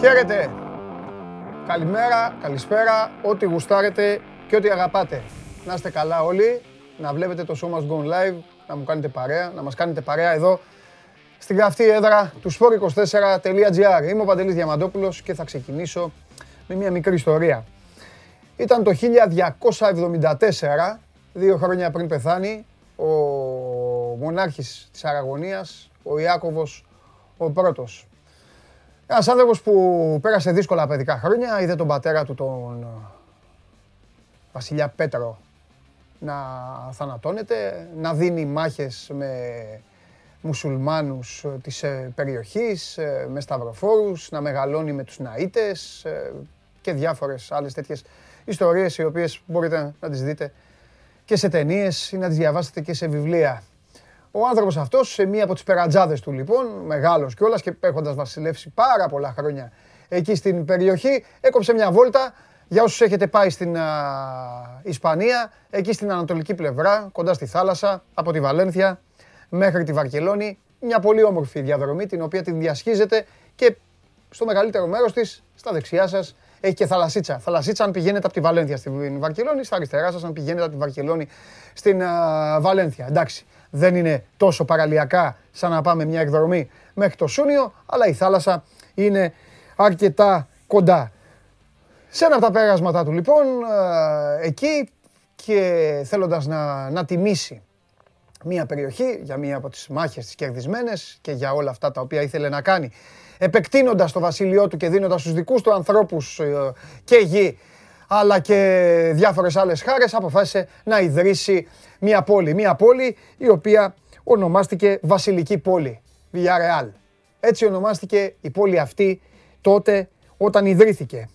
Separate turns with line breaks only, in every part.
Χαίρετε. Καλημέρα, καλησπέρα, ό,τι γουστάρετε και ό,τι αγαπάτε. Να είστε καλά όλοι, να βλέπετε το show must go live, να μου κάνετε παρέα, να μας κάνετε παρέα εδώ στην καυτή έδρα του sport24.gr. Είμαι ο Παντελής Διαμαντόπουλος και θα ξεκινήσω με μια μικρή ιστορία. Ήταν το 1274, δύο χρόνια πριν πεθάνει, ο μονάρχης της Αραγωνίας, ο Ιάκωβος ο πρώτος. Ένας άνθρωπος που πέρασε δύσκολα παιδικά χρόνια, είδε τον πατέρα του τον Βασιλιά Πέτρο να θανατώνεται, να δίνει μάχες με μουσουλμάνους της ε, περιοχής, ε, με σταυροφόρους, να μεγαλώνει με τους ναΐτες ε, και διάφορες άλλες τέτοιες ιστορίες οι οποίες μπορείτε να τις δείτε και σε ταινίες ή να τις διαβάσετε και σε βιβλία. Ο άνθρωπος αυτός σε μία από τις περατζάδες του λοιπόν, μεγάλος κιόλας και έχοντας βασιλεύσει πάρα πολλά χρόνια εκεί στην περιοχή, έκοψε μια βόλτα για όσους έχετε πάει στην Ισπανία, εκεί στην ανατολική πλευρά, κοντά στη θάλασσα, από τη Βαλένθια μέχρι τη Βαρκελόνη. Μια πολύ όμορφη διαδρομή, την οποία την διασχίζετε και στο μεγαλύτερο μέρος της, στα δεξιά σας, έχει και θαλασσίτσα. Θαλασσίτσα αν πηγαίνετε από τη Βαλένθια στην Βαρκελόνη, στα αριστερά σας αν πηγαίνετε από τη Βαρκελόνη στην Βαλένθια. Εντάξει, δεν είναι τόσο παραλιακά σαν να πάμε μια εκδρομή μέχρι το Σούνιο, αλλά η θάλασσα είναι αρκετά κοντά. Σε ένα από τα πέρασματά του λοιπόν, εκεί και θέλοντας να, να τιμήσει μια περιοχή για μια από τις μάχες τις κερδισμένες και για όλα αυτά τα οποία ήθελε να κάνει επεκτείνοντας το βασίλειό του και δίνοντας στους δικούς του ανθρώπους ε, και γη αλλά και διάφορες άλλες χάρες αποφάσισε να ιδρύσει μια πόλη. Μια πόλη η οποία ονομάστηκε Βασιλική Πόλη, Villarreal. Έτσι ονομάστηκε η πόλη αυτή τότε όταν ιδρύθηκε.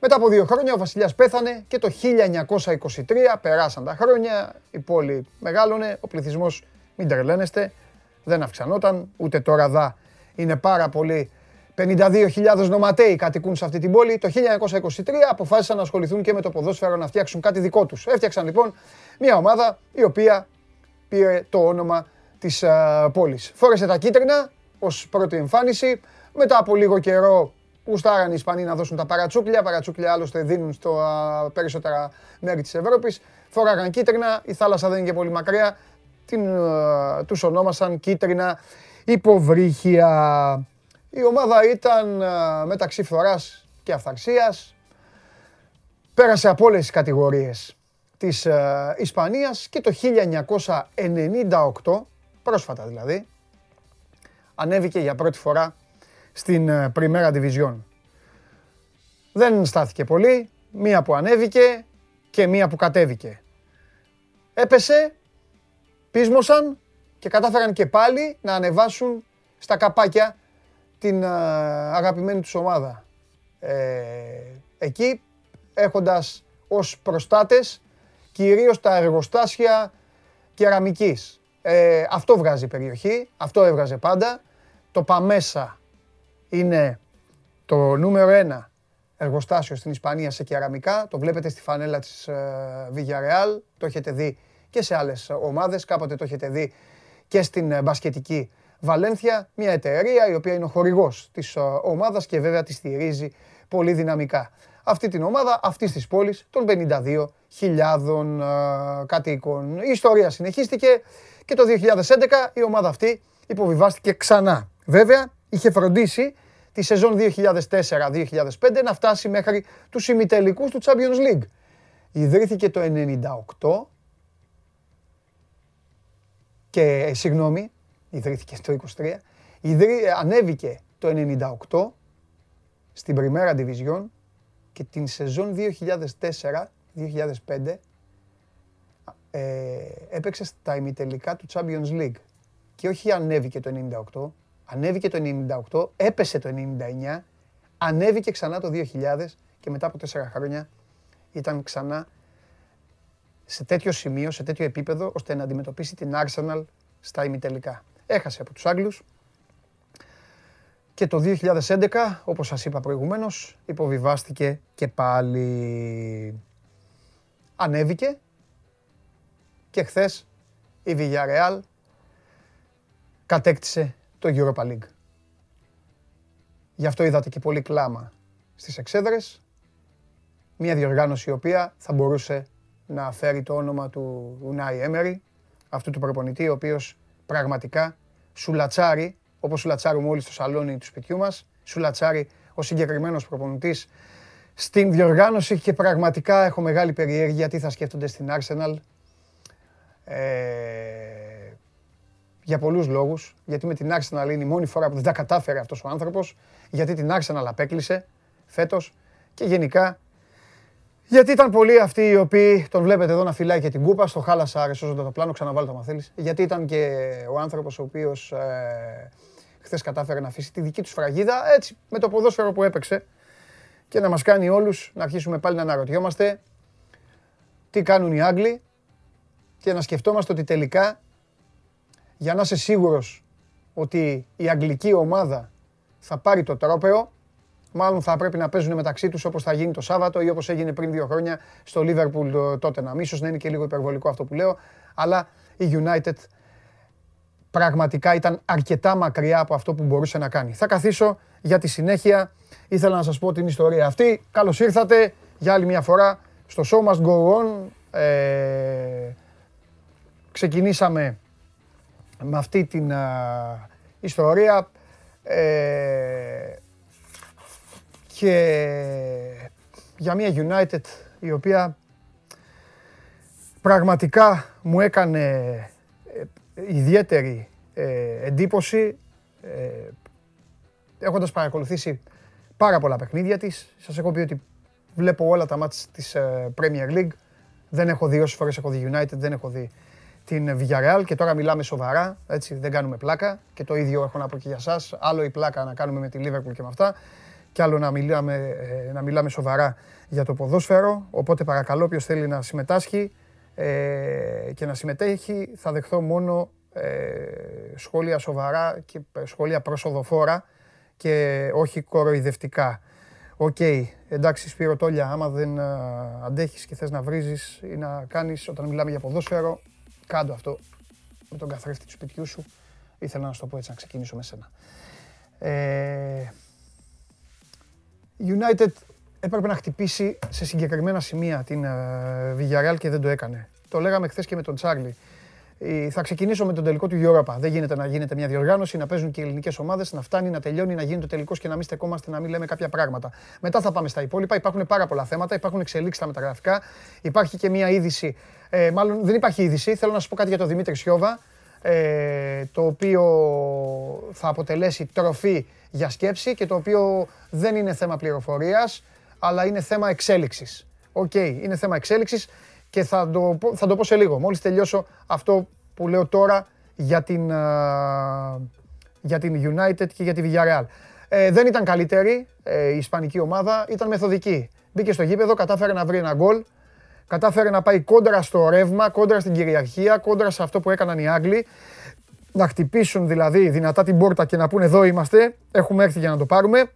Μετά από δύο χρόνια ο βασιλιάς πέθανε και το 1923 περάσαν τα χρόνια, η πόλη μεγάλωνε, ο πληθυσμός μην τρελαίνεστε, δεν αυξανόταν, ούτε τώρα δά είναι πάρα πολύ 52.000 νοματέοι κατοικούν σε αυτή την πόλη. Το 1923 αποφάσισαν να ασχοληθούν και με το ποδόσφαιρο να φτιάξουν κάτι δικό τους. Έφτιαξαν λοιπόν μια ομάδα η οποία πήρε το όνομα της uh, πόλης. Φόρεσε τα κίτρινα ως πρώτη εμφάνιση. Μετά από λίγο καιρό γουστάραν οι Ισπανοί να δώσουν τα παρατσούκλια. Παρατσούκλια άλλωστε δίνουν στο uh, περισσότερα μέρη της Ευρώπης. Φόραγαν κίτρινα, η θάλασσα δεν είναι και πολύ μακριά. Την, uh, τους ονόμασαν κίτρινα υποβρύχια. Η ομάδα ήταν μεταξύ φθοράς και αυθαρσίας. Πέρασε από όλες τις κατηγορίες της Ισπανίας και το 1998, πρόσφατα δηλαδή, ανέβηκε για πρώτη φορά στην Primera Division. Δεν στάθηκε πολύ, μία που ανέβηκε και μία που κατέβηκε. Έπεσε, πείσμωσαν και κατάφεραν και πάλι να ανεβάσουν στα καπάκια την αγαπημένη τους ομάδα. Ε, εκεί έχοντας ως προστάτες κυρίως τα εργοστάσια κεραμικής. Ε, αυτό βγάζει η περιοχή, αυτό έβγαζε πάντα. Το Παμέσα είναι το νούμερο ένα εργοστάσιο στην Ισπανία σε κεραμικά. Το βλέπετε στη φανέλα της ε, Villarreal, το έχετε δει και σε άλλες ομάδες, κάποτε το έχετε δει και στην μπασκετική Βαλένθια, μια εταιρεία η οποία είναι ο χορηγός της ε, ομάδας και βέβαια της στηρίζει πολύ δυναμικά. Αυτή την ομάδα αυτής της πόλης των 52.000 ε, κατοίκων. Η ιστορία συνεχίστηκε και το 2011 η ομάδα αυτή υποβιβάστηκε ξανά. Βέβαια, είχε φροντίσει τη σεζόν 2004-2005 να φτάσει μέχρι τους ημιτελικούς του Champions League. Ιδρύθηκε το 98 και, ε, συγγνώμη, ιδρύθηκε το 23, ιδρύ, ανέβηκε το 98 στην Πριμέρα Division και την σεζόν 2004-2005 ε, έπαιξε στα ημιτελικά του Champions League. Και όχι ανέβηκε το 98, ανέβηκε το 98, έπεσε το 99, ανέβηκε ξανά το 2000 και μετά από τέσσερα χρόνια ήταν ξανά σε τέτοιο σημείο, σε τέτοιο επίπεδο, ώστε να αντιμετωπίσει την Arsenal στα ημιτελικά. Έχασε από τους Άγγλους και το 2011, όπως σας είπα προηγουμένως, υποβιβάστηκε και πάλι ανέβηκε και χθες η Villarreal κατέκτησε το Europa League. Γι' αυτό είδατε και πολύ κλάμα στις εξέδρες. Μια διοργάνωση η οποία θα μπορούσε να φέρει το όνομα του Ουνάι Έμερι, αυτού του προπονητή, ο οποίος πραγματικά σουλατσάρει, όπως σουλατσάρουμε όλοι στο σαλόνι του σπιτιού μας, σουλατσάρει ο συγκεκριμένος προπονητής στην διοργάνωση και πραγματικά έχω μεγάλη περιέργεια τι θα σκέφτονται στην Arsenal. Ε, για πολλούς λόγους. Γιατί με την Arsenal είναι η μόνη φορά που δεν τα κατάφερε αυτός ο άνθρωπος. Γιατί την Arsenal απέκλεισε φέτος. Και γενικά γιατί ήταν πολλοί αυτοί οι οποίοι τον βλέπετε εδώ να φυλάει και την κούπα. Στο χάλασα αρεσόζοντα το πλάνο, ξαναβάλω το μαθέλης. Γιατί ήταν και ο άνθρωπος ο οποίος ε, χθες κατάφερε να αφήσει τη δική του σφραγίδα έτσι με το ποδόσφαιρο που έπαιξε και να μας κάνει όλους να αρχίσουμε πάλι να αναρωτιόμαστε τι κάνουν οι Άγγλοι και να σκεφτόμαστε ότι τελικά για να είσαι σίγουρος ότι η αγγλική ομάδα θα πάρει το τρόπεο, μάλλον θα πρέπει να παίζουν μεταξύ τους όπως θα γίνει το Σάββατο ή όπως έγινε πριν δύο χρόνια στο Liverpool τότε να Ίσως να είναι και λίγο υπερβολικό αυτό που λέω, αλλά η United πραγματικά ήταν αρκετά μακριά από αυτό που μπορούσε να κάνει. Θα καθίσω για τη συνέχεια. Ήθελα να σας πω την ιστορία αυτή. Καλώς ήρθατε για άλλη μια φορά στο Show Must Go On. Ε, ξεκινήσαμε με αυτή την ιστορία ε, και για μια United η οποία πραγματικά μου έκανε ε, ιδιαίτερη ε, εντύπωση ε, έχοντας παρακολουθήσει πάρα πολλά παιχνίδια της. Σας έχω πει ότι βλέπω όλα τα μάτια της ε, Premier League. Δεν έχω δει όσες φορές έχω δει United, δεν έχω δει την Villarreal και τώρα μιλάμε σοβαρά, έτσι, δεν κάνουμε πλάκα και το ίδιο έχω να πω και για σας. Άλλο η πλάκα να κάνουμε με τη Liverpool και με αυτά και άλλο να μιλάμε, ε, να μιλάμε σοβαρά για το ποδόσφαιρο. Οπότε παρακαλώ ποιος θέλει να συμμετάσχει ε, και να συμμετέχει θα δεχθώ μόνο ε, σχόλια σοβαρά και σχόλια προσοδοφόρα και όχι κοροϊδευτικά. OK, okay, εντάξει Σπύρο Τόλια, άμα δεν αντέχεις και θες να βρίζεις ή να κάνεις όταν μιλάμε για ποδόσφαιρο, κάντο αυτό με τον καθρέφτη του σπιτιού σου. Ήθελα να σου το πω έτσι, να ξεκινήσω με σένα. Ε, United έπρεπε να χτυπήσει σε συγκεκριμένα σημεία την uh, Villarreal και δεν το έκανε. Το λέγαμε χθες και με τον Τσάρλι. Ε, θα ξεκινήσω με τον τελικό του Europa. Δεν γίνεται να γίνεται μια διοργάνωση, να παίζουν και οι ελληνικές ομάδες, να φτάνει, να τελειώνει, να γίνει το τελικός και να μην στεκόμαστε, να μην λέμε κάποια πράγματα. Μετά θα πάμε στα υπόλοιπα. Υπάρχουν πάρα πολλά θέματα, υπάρχουν εξελίξεις στα μεταγραφικά. Υπάρχει και μια είδηση. Ε, μάλλον δεν υπάρχει είδηση. Θέλω να σας πω κάτι για τον Δημήτρη Σιόβα. Ε, το οποίο θα αποτελέσει τροφή για σκέψη και το οποίο δεν είναι θέμα πληροφορίας, αλλά είναι θέμα εξέλιξης. Οκ, είναι θέμα εξέλιξης και θα το, θα το πω σε λίγο. Μόλις τελειώσω αυτό που λέω τώρα για την, για την United και για τη Villarreal. Ε, δεν ήταν καλύτερη ε, η ισπανική ομάδα, ήταν μεθοδική. Μπήκε στο γήπεδο, κατάφερε να βρει ένα γκολ, κατάφερε να πάει κόντρα στο ρεύμα, κόντρα στην κυριαρχία, κόντρα σε αυτό που έκαναν οι Άγγλοι. Να χτυπήσουν δηλαδή δυνατά την πόρτα και να πούνε εδώ είμαστε, έχουμε έρθει για να το πάρουμε.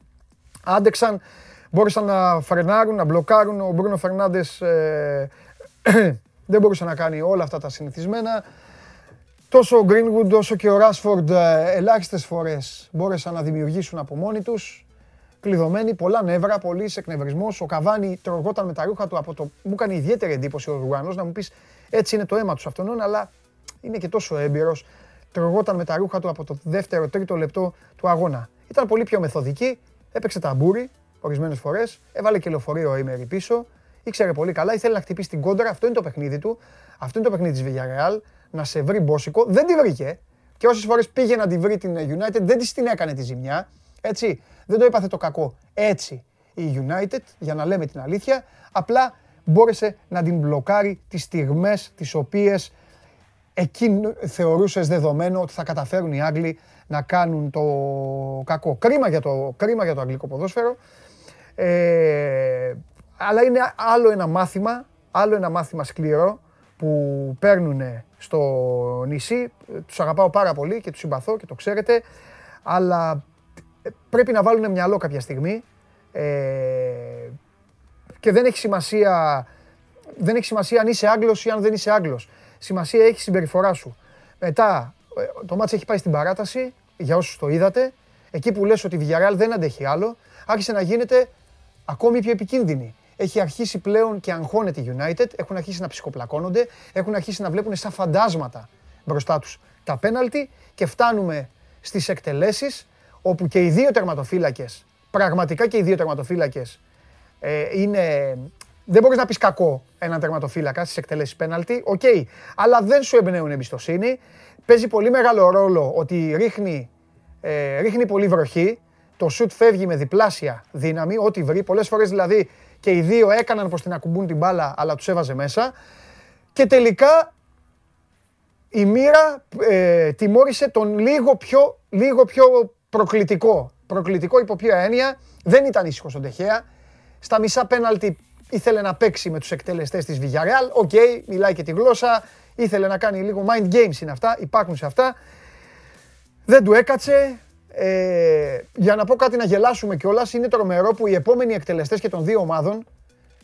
Άντεξαν, μπόρεσαν να φρενάρουν, να μπλοκάρουν. Ο Μπρούνο Φερνάντες ε, δεν μπορούσε να κάνει όλα αυτά τα συνηθισμένα. Τόσο ο Greenwood όσο και ο Rashford ε, ελάχιστες φορές μπόρεσαν να δημιουργήσουν από μόνοι τους. Κλειδωμένοι, πολλά νεύρα, πολύ εκνευρισμός. Ο Καβάνη τρογόταν με τα ρούχα του από το... Μου έκανε ιδιαίτερη εντύπωση ο Ρουγανός να μου πεις έτσι είναι το αίμα τους αυτόν, αλλά είναι και τόσο έμπειρος. Τρογόταν με τα ρούχα του από το δεύτερο, τρίτο λεπτό του αγώνα. Ήταν πολύ πιο μεθοδική, έπαιξε ταμπούρι ορισμένες φορές, έβαλε και λεωφορείο ήμερη πίσω ήξερε πολύ καλά, ήθελε να χτυπήσει την κόντρα. Αυτό είναι το παιχνίδι του. Αυτό είναι το παιχνίδι της Villarreal. Να σε βρει μπόσικο. Δεν τη βρήκε. Και όσες φορές πήγε να τη βρει την United, δεν της την έκανε τη ζημιά. Έτσι. Δεν το έπαθε το κακό. Έτσι η United, για να λέμε την αλήθεια, απλά μπόρεσε να την μπλοκάρει τις στιγμές τις οποίες εκεί θεωρούσες δεδομένο ότι θα καταφέρουν οι Άγγλοι να κάνουν το κακό. Κρίμα για το, κρίμα για το αγγλικό ποδόσφαιρο. Ε, αλλά είναι άλλο ένα μάθημα, άλλο ένα μάθημα σκληρό που παίρνουν στο νησί. Τους αγαπάω πάρα πολύ και τους συμπαθώ και το ξέρετε, αλλά ε, πρέπει να βάλουν μυαλό κάποια στιγμή ε, και δεν έχει σημασία δεν έχει σημασία αν είσαι Άγγλος ή αν δεν είσαι Άγγλος. Σημασία έχει η συμπεριφορά σου. Μετά, ε, το μάτς έχει πάει στην παράταση, για όσους το είδατε. εκεί που λες ότι η Villarreal δεν αντέχει άλλο, άρχισε να γίνεται ακόμη πιο επικίνδυνη. Έχει αρχίσει πλέον και αγχώνεται η United, έχουν αρχίσει να ψυχοπλακώνονται, έχουν αρχίσει να βλέπουν σαν φαντάσματα μπροστά τους τα πέναλτι και φτάνουμε στις εκτελέσεις όπου και οι δύο τερματοφύλακες, πραγματικά και οι δύο τερματοφύλακες ε, είναι... Δεν μπορείς να πεις κακό έναν τερματοφύλακα στις εκτελέσεις πέναλτι, OK, okay, αλλά δεν σου εμπνέουν εμπιστοσύνη. Παίζει πολύ μεγάλο ρόλο ότι ρίχνει, ε, ρίχνει πολύ βροχή, το σουτ φεύγει με διπλάσια δύναμη, ό,τι βρει. Πολλές φορές δηλαδή και οι δύο έκαναν πως την ακουμπούν την μπάλα, αλλά τους έβαζε μέσα. Και τελικά η μοίρα ε, τιμώρησε τον λίγο πιο, λίγο πιο προκλητικό. Προκλητικό υπό ποια έννοια; Δεν ήταν ήσυχος ο Ντε Χέα. Στα μισά πέναλτι ήθελε να παίξει με τους εκτελεστές της Villarreal. OK, okay, μιλάει και τη γλώσσα. Ήθελε να κάνει λίγο mind games είναι αυτά. Υπάρχουν σε αυτά. Δεν του έκατσε. Ε, για να πω κάτι να γελάσουμε κιόλας, είναι τρομερό που οι επόμενοι εκτελεστές και των δύο ομάδων,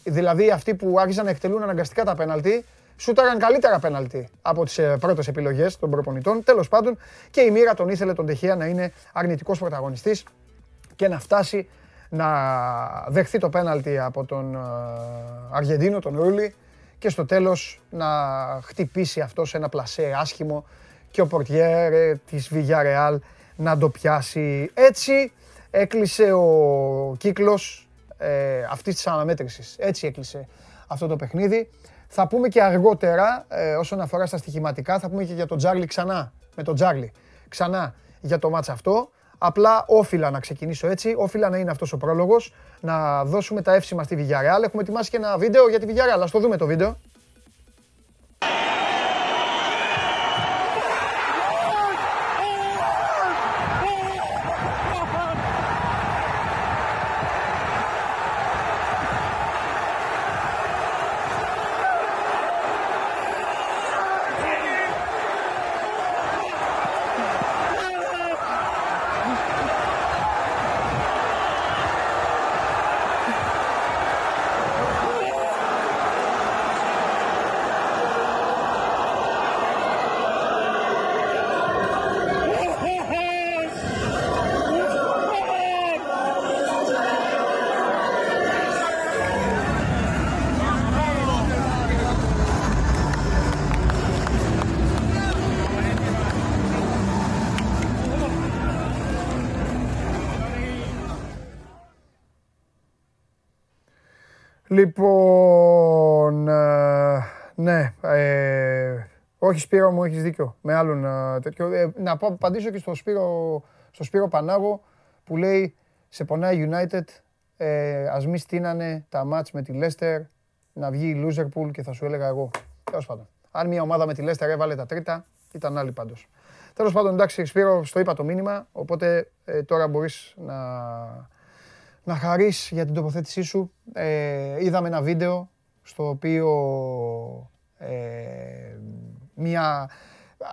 δηλαδή αυτοί που άρχισαν να εκτελούν αναγκαστικά τα πέναλτι, σούταραν καλύτερα πέναλτι από τις ε, πρώτες επιλογές των προπονητών. Τέλος πάντων και η μοίρα τον ήθελε τον Τεχεία να είναι αρνητικός πρωταγωνιστής και να φτάσει να δεχθεί το πέναλτι από τον ε, Αργεντίνο, τον Ρούλι και στο τέλος να χτυπήσει αυτό σε ένα πλασέ άσχημο και ο πορτιέρ της Villarreal να το πιάσει. Έτσι έκλεισε ο κύκλος ε, αυτής της αναμέτρησης. Έτσι έκλεισε αυτό το παιχνίδι. Θα πούμε και αργότερα, ε, όσον αφορά στα στοιχηματικά, θα πούμε και για τον Τζάρλι ξανά. Με τον Τζάρλι. Ξανά για το μάτς αυτό. Απλά όφιλα να ξεκινήσω έτσι, όφιλα να είναι αυτός ο πρόλογος, να δώσουμε τα εύσημα στη Villarreal. Έχουμε ετοιμάσει και ένα βίντεο για τη Villarreal. Ας το δούμε το βίντεο. Όχι Σπύρο μου, έχεις δίκιο. Με άλλον ε, τέτοιο. Ε, να πω, απαντήσω και στο Σπύρο, στο Σπύρο Πανάγο που λέει σε πονάει United, ε, ας μη στείνανε τα μάτς με τη Leicester να βγει η Loserpool και θα σου έλεγα εγώ. Τέλος πάντων. Αν μια ομάδα με τη Leicester έβαλε τα τρίτα, ήταν άλλη πάντως. Τέλος πάντων, εντάξει, Σπύρο, στο είπα το μήνυμα, οπότε ε, τώρα μπορείς να, να χαρείς για την τοποθέτησή σου. Ε, είδαμε ένα βίντεο στο οποίο ε, μια,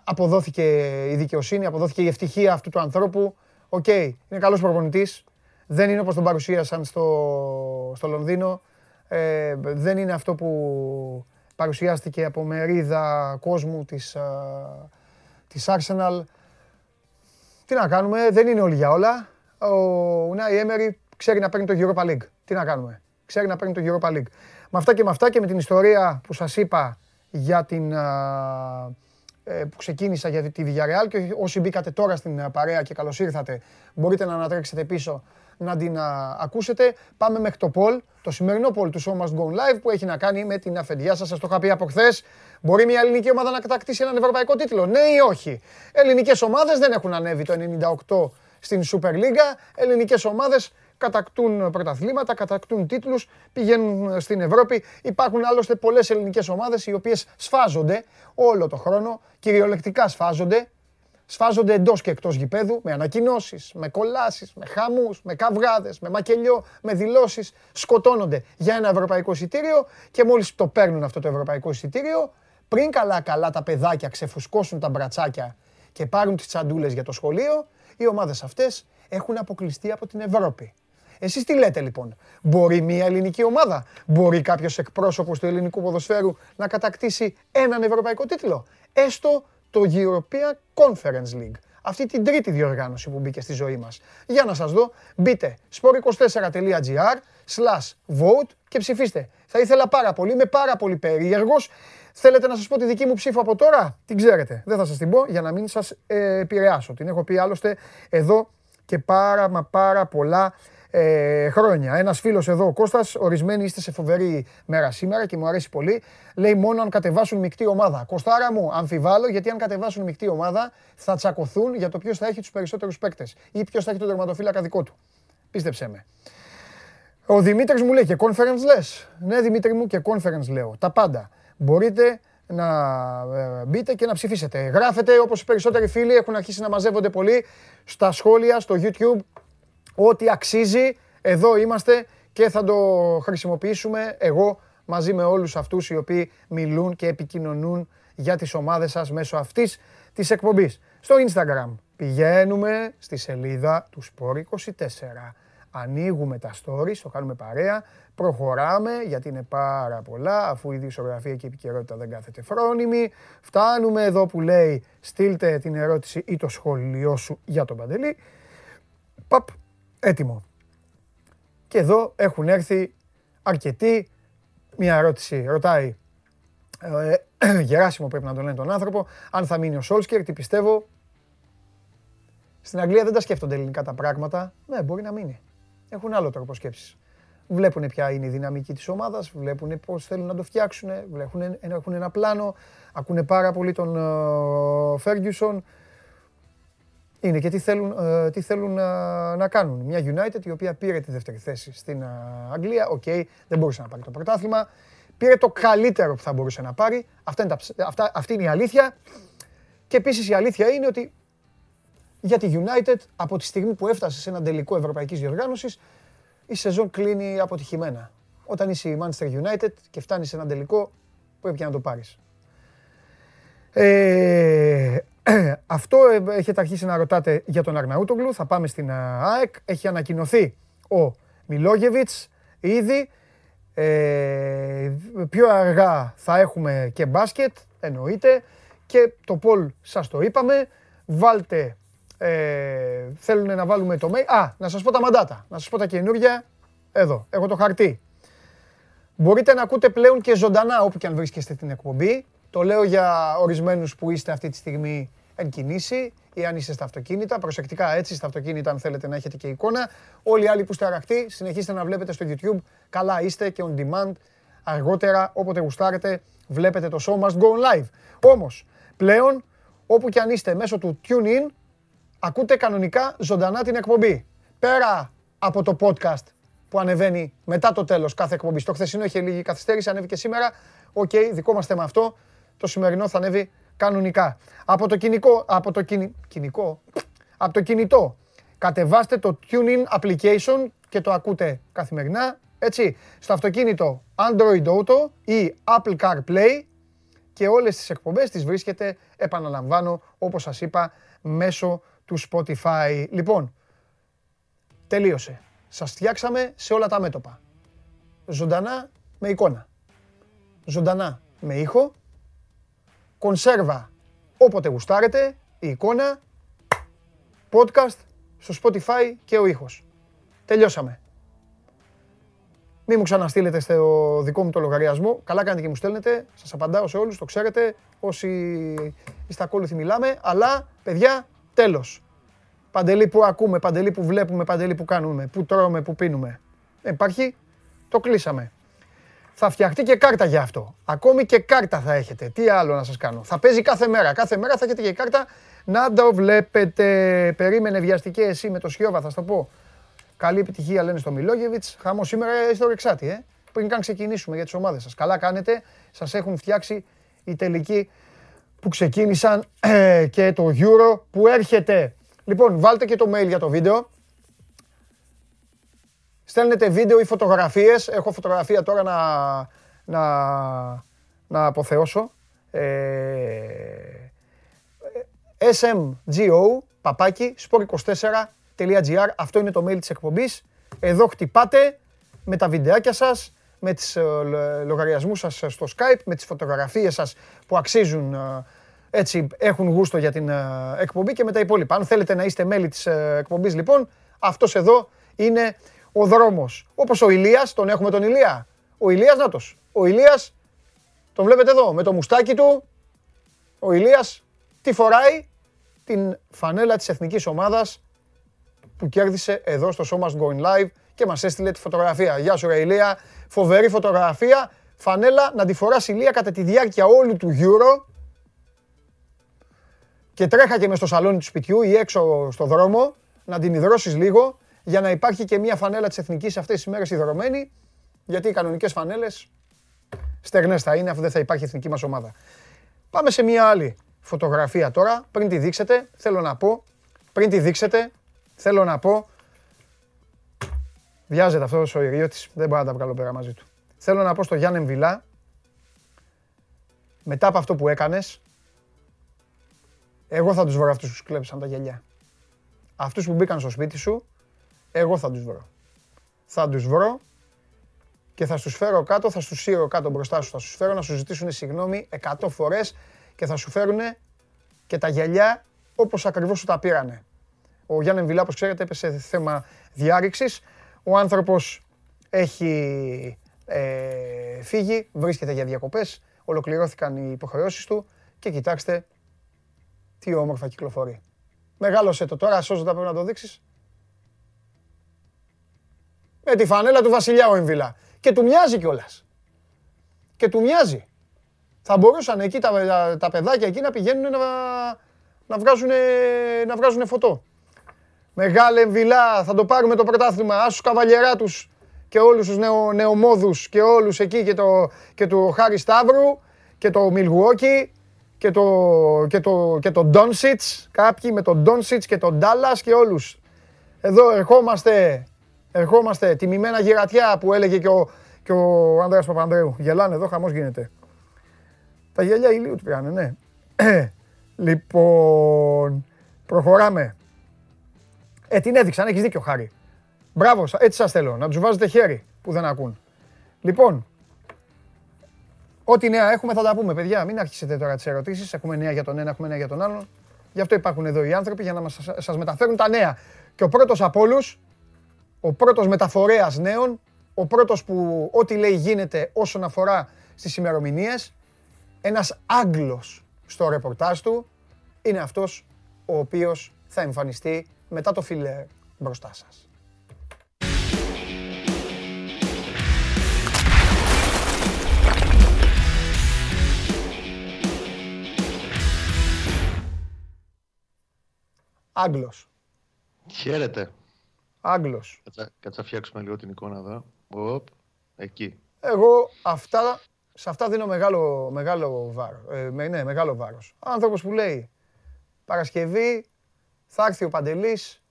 αποδόθηκε η δικαιοσύνη, αποδόθηκε η ευτυχία αυτού του ανθρώπου. OK, okay, είναι καλός προπονητής. Δεν είναι όπως τον παρουσίασαν στο, στο Λονδίνο. Ε, δεν είναι αυτό που παρουσιάστηκε από μερίδα κόσμου της, α, της Arsenal. Τι να κάνουμε, δεν είναι όλοι για όλα. Ο Ουνάι Έμερι ξέρει να παίρνει το Europa League. Τι να κάνουμε. Ξέρει να παίρνει το Europa League. Με αυτά και με αυτά και με την ιστορία που σας είπα για την, ε, που ξεκίνησα για τη Villarreal και όσοι μπήκατε τώρα στην παρέα και καλώς ήρθατε μπορείτε να ανατρέξετε πίσω να την ακούσετε. Πάμε μέχρι το Πολ, το σημερινό Πολ του Show Must Go Live που έχει να κάνει με την αφεντιά σας. Σας το είχα πει από χθες. Μπορεί μια ελληνική ομάδα να κατακτήσει έναν ευρωπαϊκό τίτλο; Ναι ή όχι; Ελληνικές ομάδες δεν έχουν ανέβει το 98 στην Super League. Ελληνικές ομάδες κατακτούν πρωταθλήματα, κατακτούν τίτλους, πηγαίνουν στην Ευρώπη. Υπάρχουν άλλωστε πολλές ελληνικές ομάδες οι οποίες σφάζονται όλο το χρόνο, κυριολεκτικά σφάζονται. Σφάζονται εντός και εκτός γηπέδου με ανακοινώσεις, με κολλάσει, με χαμούς, με καυγάδες, με μακελιό, με δηλώσεις. Σκοτώνονται για ένα ευρωπαϊκό εισιτήριο και μόλις το παίρνουν αυτό το ευρωπαϊκό εισιτήριο, πριν καλά-καλά τα παιδάκια ξεφουσκώσουν τα μπρατσάκια και πάρουν τις τσαντούλες για το σχολείο, οι ομάδες αυτές έχουν αποκλειστεί από την Ευρώπη. Εσείς τι λέτε λοιπόν, μπορεί μια ελληνική ομάδα, μπορεί κάποιος εκπρόσωπος του ελληνικού ποδοσφαίρου να κατακτήσει έναν ευρωπαϊκό τίτλο, έστω το European Conference League. αυτή την τρίτη διοργάνωση που μπήκε στη ζωή μας. Για να σας δω, μπείτε sport24.gr slash vote και ψηφίστε. Θα ήθελα πάρα πολύ, είμαι πάρα πολύ περίεργος. Θέλετε να σας πω τη δική μου ψήφο από τώρα, την ξέρετε. Δεν θα σας την πω για να μην σας ε, επηρεάσω. Την έχω πει άλλωστε εδώ και πάρα μα πάρα πολλά ε, χρόνια. Ένας φίλος εδώ, ο Κώστας, ορισμένοι είστε σε φοβερή μέρα σήμερα και μου αρέσει πολύ. Λέει μόνο αν κατεβάσουν μεικτή ομάδα. Κωστάρα μου, αμφιβάλλω γιατί αν κατεβάσουν μεικτή ομάδα θα τσακωθούν για το ποιος θα έχει τους περισσότερους παίκτες ή ποιος θα έχει τον τερματοφύλακα δικό του. Πίστεψέ με. Ο Δημήτρης μου λέει και conference λες; Ναι, Δημήτρη μου και conference λέω. Τα πάντα. Μπορείτε να ε, μπείτε και να ψηφίσετε. Γράφετε όπως οι περισσότεροι φίλοι έχουν αρχίσει να μαζεύονται πολύ στα σχόλια, στο YouTube. Ό,τι αξίζει, εδώ είμαστε και θα το χρησιμοποιήσουμε εγώ μαζί με όλους αυτούς οι οποίοι μιλούν και επικοινωνούν για τις ομάδες σας μέσω αυτής της εκπομπής. Στο Instagram πηγαίνουμε στη σελίδα του Sport24 ανοίγουμε τα stories, το κάνουμε παρέα, προχωράμε γιατί είναι πάρα πολλά, αφού η δισογραφία και η επικαιρότητα δεν κάθεται φρόνιμη. Φτάνουμε εδώ που λέει στείλτε την ερώτηση ή το σχόλιο σου για τον Παντελή. Παπ, έτοιμο. Και εδώ έχουν έρθει αρκετοί. Μια ερώτηση ρωτάει ε, Γεράσιμο πρέπει να τον λένε τον άνθρωπο, αν θα μείνει ο Σόλσκερ, τι πιστεύω; Στην Αγγλία δεν τα σκέφτονται ελληνικά τα πράγματα. Ναι, μπορεί να μείνει έχουν άλλο τρόπο σκέψης. Βλέπουν ποια είναι η δυναμική της ομάδας, βλέπουν πώς θέλουν να το φτιάξουν, βλέπουν, έχουν ένα πλάνο, ακούνε πάρα πολύ τον Φέργιουσον. Είναι και τι θέλουν, ε, τι θέλουν να, να κάνουν. Μια United η οποία πήρε τη δεύτερη θέση στην Αγγλία. OK, okay, δεν μπορούσε να πάρει το πρωτάθλημα. Πήρε το καλύτερο που θα μπορούσε να πάρει. Αυτά είναι τα, αυτά, αυτή είναι η αλήθεια. Και επίσης η αλήθεια είναι ότι για τη United από τη στιγμή που έφτασε σε ένα τελικό ευρωπαϊκής διοργάνωσης η σεζόν κλείνει αποτυχημένα. Όταν είσαι η Manchester United και φτάνεις σε ένα τελικό πρέπει και να το πάρεις. Ε, αυτό ε, έχετε αρχίσει να ρωτάτε για τον Αρναούτογλου. Θα πάμε στην ΑΕΚ. Έχει ανακοινωθεί ο Μιλόγεβιτς ήδη. Ε, πιο αργά θα έχουμε και μπάσκετ, εννοείται. Και το Πολ σας το είπαμε. Βάλτε ε, θέλουν να βάλουμε το mail. Α, να σας πω τα μαντάτα, να σας πω τα καινούργια. Εδώ, έχω το χαρτί. Μπορείτε να ακούτε πλέον και ζωντανά όπου και αν βρίσκεστε την εκπομπή. Το λέω για ορισμένους που είστε αυτή τη στιγμή εν κινήσει ή αν είστε στα αυτοκίνητα. Προσεκτικά έτσι στα αυτοκίνητα αν θέλετε να έχετε και εικόνα. Όλοι οι άλλοι που είστε αραχτοί συνεχίστε να βλέπετε στο YouTube. Καλά είστε και on demand. Αργότερα όποτε γουστάρετε βλέπετε το show must go live. Όμως πλέον όπου και αν είστε μέσω του TuneIn ακούτε κανονικά ζωντανά την εκπομπή. Πέρα από το podcast που ανεβαίνει μετά το τέλος κάθε εκπομπής. Το χθεσινό είχε λίγη καθυστέρηση, ανέβηκε σήμερα. OK, okay, δικό μας θέμα αυτό. Το σημερινό θα ανέβει κανονικά. Από το κινητό, από το κινητό, από το κινητό, κατεβάστε το TuneIn application και το ακούτε καθημερινά. Έτσι, στο αυτοκίνητο Android Auto ή Apple CarPlay και όλες τις εκπομπές τις βρίσκετε, επαναλαμβάνω, όπως σας είπα, μέσω του Spotify. Λοιπόν, τελείωσε. Σας φτιάξαμε σε όλα τα μέτωπα. Ζωντανά με εικόνα. Ζωντανά με ήχο. Κονσέρβα όποτε γουστάρετε. Η εικόνα. Podcast στο Spotify και ο ήχος. Τελειώσαμε. Μην μου ξαναστείλετε στο δικό μου το λογαριασμό. Καλά κάνετε και μου στέλνετε. Σας απαντάω σε όλους, το ξέρετε. Όσοι είστε ακόλουθοι μιλάμε. Αλλά, παιδιά, Τέλος. Παντελή που ακούμε, παντελή που βλέπουμε, παντελή που κάνουμε, που τρώμε, που πίνουμε. Υπάρχει, το κλείσαμε. Θα φτιαχτεί και κάρτα για αυτό. Ακόμη και κάρτα θα έχετε. Τι άλλο να σας κάνω. Θα παίζει κάθε μέρα. Κάθε μέρα θα έχετε και κάρτα να το βλέπετε. Περίμενε βιαστική εσύ με το Σιώβα, θα σου το πω. Καλή επιτυχία λένε στο Μιλόγεβιτς. Χαμό σήμερα στο Ρεξάτι, ε. Πριν καν ξεκινήσουμε για τις ομάδες σας. Καλά κάνετε. Σας έχουν φτιάξει η τελική που ξεκίνησαν ε, και το Euro που έρχεται. Λοιπόν, βάλτε και το mail για το βίντεο. Στέλνετε βίντεο ή φωτογραφίες. Έχω φωτογραφία τώρα να, να, να αποθεώσω. Ε, smgo, παπάκι, sport24.gr. Αυτό είναι το mail της εκπομπής. Εδώ χτυπάτε με τα βιντεάκια σας, με τις ε, λογαριασμούς σας στο Skype, με τις φωτογραφίες σας που αξίζουν ε, έτσι έχουν γούστο για την ε, εκπομπή και με τα υπόλοιπα. Αν θέλετε να είστε μέλη της ε, εκπομπής λοιπόν, αυτός εδώ είναι ο δρόμος. Όπως ο Ηλίας, τον έχουμε τον Ηλία. Ο Ηλίας Νάτος. Ο Ηλίας, τον βλέπετε εδώ, με το μουστάκι του. Ο Ηλίας τι φοράει, την φανέλα της εθνικής ομάδας που κέρδισε εδώ στο Show Must Go Live και μας έστειλε τη φωτογραφία. Γεια σου ρε Ηλία, φοβερή φωτογραφία. Φανέλα να τη φοράς Ηλία κατά τη διάρκεια όλου του Euro και τρέχα και μες στο σαλόνι του σπιτιού ή έξω στο δρόμο να την υδρώσεις λίγο για να υπάρχει και μια φανέλα της Εθνικής αυτές τις μέρες υδρωμένη γιατί οι κανονικές φανέλες στεγνές θα είναι αφού δεν θα υπάρχει εθνική μας ομάδα. Πάμε σε μια άλλη φωτογραφία τώρα. Πριν τη δείξετε, θέλω να πω, πριν τη δείξετε, θέλω να πω, βιάζεται αυτός ο Ιριώτης, δεν μπορώ να τα βγάλω πέρα μαζί του. Θέλω να πω στο Γιάννη Βιλά, μετά από αυτό που έκανες, εγώ θα τους βρω αυτούς που κλέψαν τα γυαλιά. Αυτούς που μπήκαν στο σπίτι σου, εγώ θα τους βρω. Θα τους βρω και θα τους φέρω κάτω, θα τους σύρω κάτω μπροστά σου, θα τους φέρω να σου ζητήσουν συγγνώμη 100 φορές και θα σου φέρουν και τα γυαλιά όπως ακριβώς σου τα πήρανε. Ο Γιάννη Βιλά, όπως ξέρετε, έπεσε θέμα διάρρηξης. Ο άνθρωπος έχει ε, φύγει, βρίσκεται για διακοπές, ολοκληρώθηκαν οι υποχρεώσεις του και κοιτάξτε τι όμορφα κυκλοφορεί. Μεγάλωσε το τώρα, σώζοντα πρέπει να το δείξεις. Με τη φανέλα του Βασιλιά ο Εμβιλά. Και του μοιάζει κιόλας. Και του μοιάζει. Θα μπορούσαν εκεί τα, τα παιδάκια εκεί να πηγαίνουν να, να, βγάζουν, να βγάζουν φωτό. Μεγάλε Εμβιλά, θα το πάρουμε το πρωτάθλημα. Άσους καβαλιεράτους και όλους τους νεο, νεομόδους και όλους εκεί και το, και το Χάρη Σταύρου και το Μιλγουόκι και το, και το, και το Ντόνσιτς, κάποιοι με τον Ντόνσιτς και τον Ντάλλας και όλους. Εδώ ερχόμαστε, ερχόμαστε, τιμημένα γερατιά που έλεγε και ο, και ο Ανδρέας Παπανδρέου. Γελάνε εδώ, χαμός γίνεται. Τα γυαλιά ηλίου του πήρανε, ναι. λοιπόν, προχωράμε. Ε, την έδειξαν, έχεις δίκιο Χάρη. Μπράβο, έτσι σας θέλω, να τους βάζετε χέρι που δεν ακούν. Λοιπόν, Ό,τι νέα έχουμε θα τα πούμε, παιδιά. Μην αρχίσετε τώρα τις ερωτήσεις. Έχουμε νέα για τον ένα, έχουμε νέα για τον άλλον. Γι' αυτό υπάρχουν εδώ οι άνθρωποι για να μας, σας μεταφέρουν τα νέα. Και ο πρώτος από όλους, ο πρώτος μεταφορέας νέων, ο πρώτος που ό,τι λέει γίνεται όσον αφορά στις ημερομηνίες, ένας Άγγλος στο ρεπορτάζ του, είναι αυτός ο οποίος θα εμφανιστεί μετά το φιλέρ μπροστά σας. Άγγλος.
Χαίρετε.
Άγγλος.
Κάτσε να φτιάξουμε λίγο την εικόνα εδώ. Οπ, εκεί.
Εγώ αυτά, σε αυτά δίνω μεγάλο, μεγάλο βάρο. Ε, ναι, μεγάλο βάρος. Άνθρωπος που λέει Παρασκευή θα έρθει ο Παντελής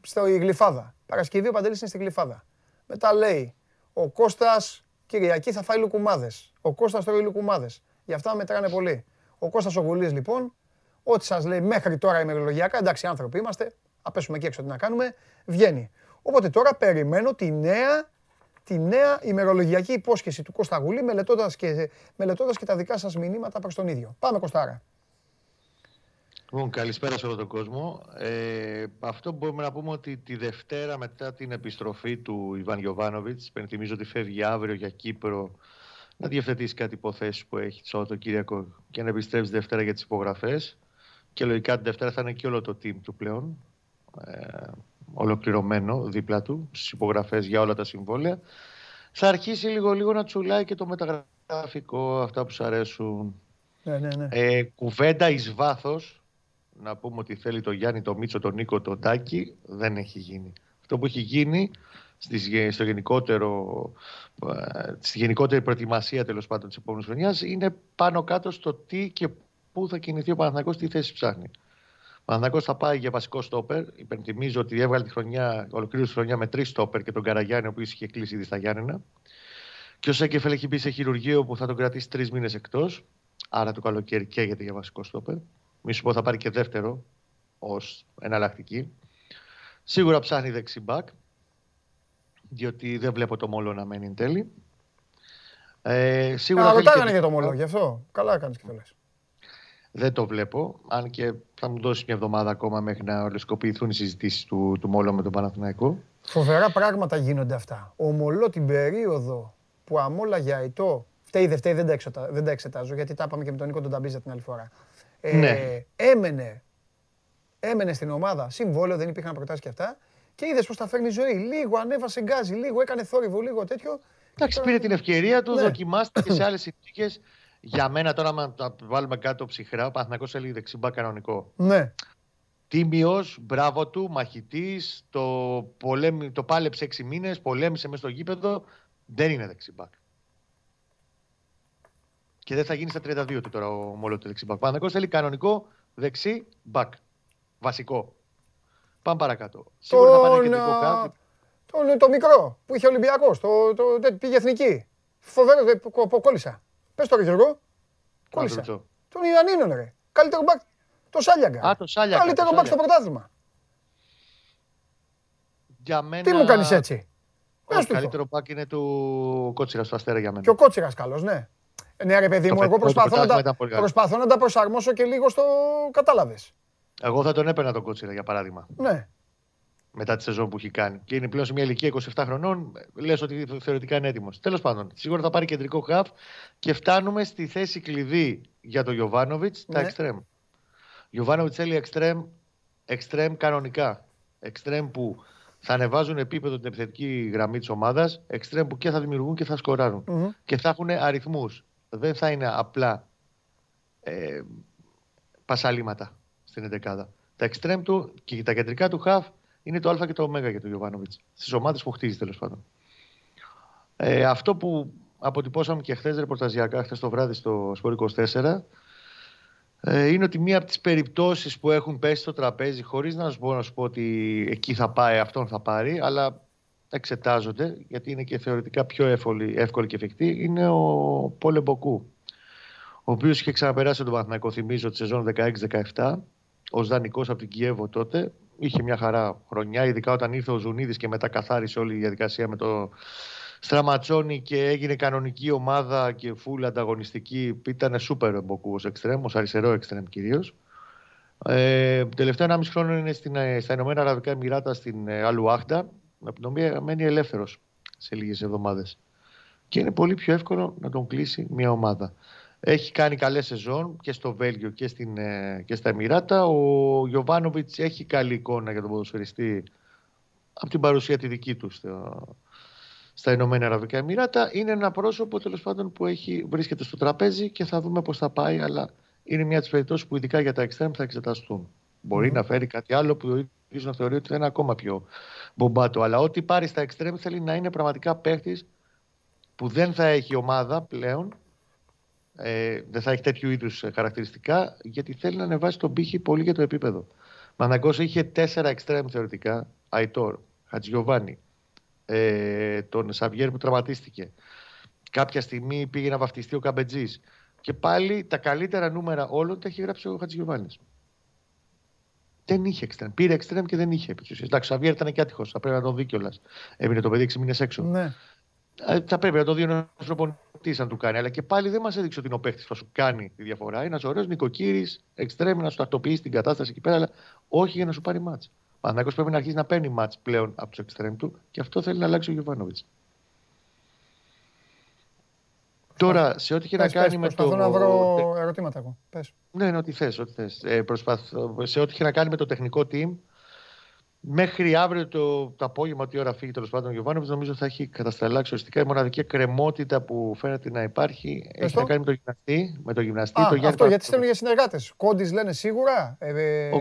στο Γλυφάδα. Παρασκευή ο Παντελής είναι στη Γλυφάδα. Μετά λέει ο Κώστας Κυριακή θα φάει λουκουμάδες. Ο Κώστας τρώει λουκουμάδες. Γι' αυτά μετράνε πολύ. Ο Κώστας ο Γουλής λοιπόν Ό,τι σας λέει μέχρι τώρα ημερολογιακά, εντάξει, άνθρωποι είμαστε, απέσουμε εκεί έξω τι να κάνουμε, βγαίνει. Οπότε τώρα περιμένω τη νέα, τη νέα ημερολογιακή υπόσχεση του Κώστα Γουλή, μελετώντας και, μελετώντας και τα δικά σας μηνύματα προς τον ίδιο. Πάμε Κωστάρα.
Λοιπόν, καλησπέρα σε όλο τον κόσμο. Ε, αυτό μπορούμε να πούμε ότι τη Δευτέρα μετά την επιστροφή του Ιβάν Γιοβάνοβιτς, πενθυμίζω ότι φεύγει αύριο για Κύπρο να διευθετήσει κάτι υποθέσεις που έχει το Κυριακό και να επιστρέψει Δευτέρα για τις υπογραφές και λογικά την Δευτέρα θα είναι και όλο το team του πλέον ε, ολοκληρωμένο δίπλα του στις υπογραφές για όλα τα συμβόλαια θα αρχίσει λίγο λίγο να τσουλάει και το μεταγραφικό αυτά που σου αρέσουν
ναι, ναι, ναι.
Ε, κουβέντα εις βάθος να πούμε ότι θέλει το Γιάννη, το Μίτσο, τον Νίκο, τον Τάκη δεν έχει γίνει αυτό που έχει γίνει στο γενικότερο, ε, στη γενικότερη προετοιμασία τέλος πάντων της επόμενης χρονιάς είναι πάνω κάτω στο τι και πού θα κινηθεί ο Παναθηναϊκός, τι θέση ψάχνει. Ο Παναθηναϊκός θα πάει για βασικό στόπερ. Υπενθυμίζω ότι έβγαλε τη χρονιά, ολοκλήρωσε τη χρονιά με τρεις στόπερ και τον Καραγιάννη, ο οποίος είχε κλείσει ήδη στα Γιάννενα. Και ο Σέκεφελ έχει μπει σε χειρουργείο που θα τον κρατήσει τρεις μήνες εκτός. Άρα το καλοκαίρι καίγεται για βασικό στόπερ. Μη σου πω θα πάρει και δεύτερο ως εναλλακτική. Σίγουρα ψάχνει δεξιμπάκ, διότι δεν βλέπω το μόλο να μένει εν τέλει.
Ε, σίγουρα Καλά, ρωτάγανε για το μόλο, γι' αυτό. Καλά έκανε και το λες.
Δεν το βλέπω. Αν και θα μου δώσεις μια εβδομάδα ακόμα μέχρι να ολοσκοπηθούν οι συζητήσεις του, του Μόλο με τον Παναθηναϊκό.
Φοβερά πράγματα γίνονται αυτά. Ο Μολό την περίοδο που αμόλαγε αητό. Φταίει, δεν φταίει, δεν τα, εξετάζω, δεν τα εξετάζω γιατί τα είπαμε και με τον Νίκο τον Ταμπίζα την άλλη φορά. Ε, ναι. έμενε, έμενε στην ομάδα. Συμβόλαιο, δεν υπήρχαν προτάσεις και αυτά. Και είδες πώς τα φέρνει η ζωή. Λίγο ανέβασε γκάζι, λίγο έκανε θόρυβο, λίγο τέτοιο.
Εντάξει, πήρε την ευκαιρία του, ναι. δοκιμάστηκε σε άλλες συνθήκες. Για μένα τώρα, να τα βάλουμε κάτω ψυχρά, ο Παναθυνακό έλεγε δεξιμπά κανονικό.
Ναι.
Τίμιος, μπράβο του, μαχητής, το, πολέμη, το πάλεψε έξι μήνες, πολέμησε μέσα στο γήπεδο. Δεν είναι δεξιμπάκ. Και δεν θα γίνει στα 32 του τώρα ο Μόλο του δεξιμπάκ. Ο Παναθυνακό θέλει κανονικό δεξί μπακ. Βασικό. Πάμε παρακάτω.
Σίγουρα θα πάνε και το, το μικρό που είχε ο Ολυμπιακός, το, το, το, πήγε εθνική. Φοβερός, κόλλησα. Πες το Γιώργο. Κόλλησα. Τον Ιωαννίνο, ρε. Καλύτερο μπακ. Το Σάλιαγκα.
Α, το Σάλιαγκα.
Καλύτερο μπακ στο πρωτάθλημα.
Για μένα...
Τι μου κάνεις έτσι;
Το καλύτερο μπακ είναι του Κότσιρας στο Αστέρα για μένα.
Και ο Κότσιρας καλός, ναι. Ναι, ρε παιδί μου, εγώ προσπαθώ να, τα, προσπαθώ να τα προσαρμόσω και λίγο στο. Κατάλαβες.
Εγώ θα τον έπαιρνα τον Κότσιρα για παράδειγμα.
Ναι
μετά τη σεζόν που έχει κάνει. Και είναι πλέον σε μια ηλικία 27 χρονών, λες ότι θεωρητικά είναι έτοιμος. Τέλος πάντων, σίγουρα θα πάρει κεντρικό χαφ και φτάνουμε στη θέση κλειδί για τον Γιωβάνοβιτς, ναι. τα εξτρέμ. Γιωβάνοβιτς θέλει εξτρέμ, εξτρέμ κανονικά. Εξτρέμ που θα ανεβάζουν επίπεδο την επιθετική γραμμή της ομάδας, εξτρέμ που και θα δημιουργούν και θα σκοραρουν Και θα έχουν αριθμούς. Δεν θα είναι απλά ε, πασαλήματα στην 11. Τα εξτρέμ του και τα κεντρικά του χαφ είναι το Α και το Ω για τον Γιωβάνοβιτς. Στις ομάδες που χτίζει τέλος πάντων. Ε, αυτό που αποτυπώσαμε και χθες ρεπορταζιακά, χθες το βράδυ στο Σπορ 24, ε, είναι ότι μία από τις περιπτώσεις που έχουν πέσει στο τραπέζι, χωρίς να σου πω να σου πω ότι εκεί θα πάει, αυτόν θα πάρει, αλλά εξετάζονται, γιατί είναι και θεωρητικά πιο εύκολη, εύκολη και εφικτή, είναι ο Πόλε Μποκού. Ο οποίος είχε ξαναπεράσει τον Παναθηναϊκό, θυμίζω, τη σεζόν 16-17, ως δανεικός από την Κιέβο τότε είχε μια χαρά χρονιά, ειδικά όταν ήρθε ο Ζουνίδης και μετά καθάρισε όλη η διαδικασία με το Στραματσόνι και έγινε κανονική ομάδα και φουλ ανταγωνιστική. Ήταν σούπερ εμποκού ως εξτρέμ, ως αριστερό εξτρέμ κυρίως. Ε, τελευταίο 1,5 χρόνο είναι στην, ε, στα Ηνωμένα Αραβικά Εμμυράτα στην ε, Αλουάχτα, με την οποία μένει ελεύθερος σε λίγες εβδομάδες. Και είναι πολύ πιο εύκολο να τον κλείσει μια ομάδα. Έχει κάνει καλέ σεζόν και στο Βέλγιο και, στην, ε, και στα Εμμυράτα. Ο Γιωβάνοβιτς έχει καλή εικόνα για τον ποδοσφαιριστή από την παρουσία τη δική του στο, στα Ηνωμένα Αραβικά Εμμυράτα. Είναι ένα πρόσωπο τέλος πάντων που έχει, βρίσκεται στο τραπέζι και θα δούμε πώς θα πάει. Αλλά είναι μια από τις περιπτώσεις που ειδικά για τα εξτρέμ θα εξεταστούν. Μπορεί να φέρει κάτι άλλο που ο ίδιο να θεωρεί ότι θα είναι ακόμα πιο μπομπάτο. Αλλά ό,τι πάρει στα εξτρέμ θέλει να είναι πραγματικά παίχτη που δεν θα έχει ομάδα πλέον ε, δεν θα έχει τέτοιου είδους χαρακτηριστικά, γιατί θέλει να ανεβάσει τον πύχη πολύ για το επίπεδο. Μαναγκός είχε τέσσερα εξτρέμ θεωρητικά. Αϊτόρ, Χατζιωβάνι, ε, τον Σαβιέρ που τραυματίστηκε. Κάποια στιγμή πήγε να βαφτιστεί ο Καμπετζής. Και πάλι τα καλύτερα νούμερα όλων τα έχει γράψει ο Χατζιωβάνι. Δεν είχε εξτρέμ. Πήρε εξτρέμ και δεν είχε επί Εντάξει, ο Σαβιέρ ήταν και άτυχος. Θα πρέπει να τον δει κιόλας. Έμεινε το παιδί 6 μήνες έξω.
Ναι.
Ε, θα πρέπει να το δει ένα προπονητή αν του κάνει. Αλλά και πάλι δεν μας έδειξε ότι είναι ο παίχτη που θα σου κάνει τη διαφορά. Είναι ένας ωραίος νοικοκύρης, εξτρέμει να σου τακτοποιήσει την κατάσταση εκεί πέρα, αλλά όχι για να σου πάρει μάτς. Ο πρέπει να αρχίσει να παίρνει μάτς πλέον από τους εξτρέμ του και αυτό θέλει να αλλάξει ο Γιωβάνοβιτς. Τώρα, σε ό,τι έχει να κάνει με το.
Προσπαθώ να βρω ερωτήματα εγώ. Πες.
Ναι, ναι, ό,τι θες. Ό,τι θες. Ε, Σε ό,τι έχει να κάνει με το τεχνικό team, Μέχρι αύριο το, το απόγευμα, τι ώρα φύγει τέλος πάντων ο Γιωβάνοβιτς, νομίζω θα έχει κατασταλάξει ουσιαστικά η μοναδική κρεμότητα που φαίνεται να υπάρχει. Έχει να κάνει με το γυμναστή. Με το γυμναστή
Α,
το
Γιάννη αυτό γιατί στέλνουν για συνεργάτες. Κόντις λένε σίγουρα. Ε,
ο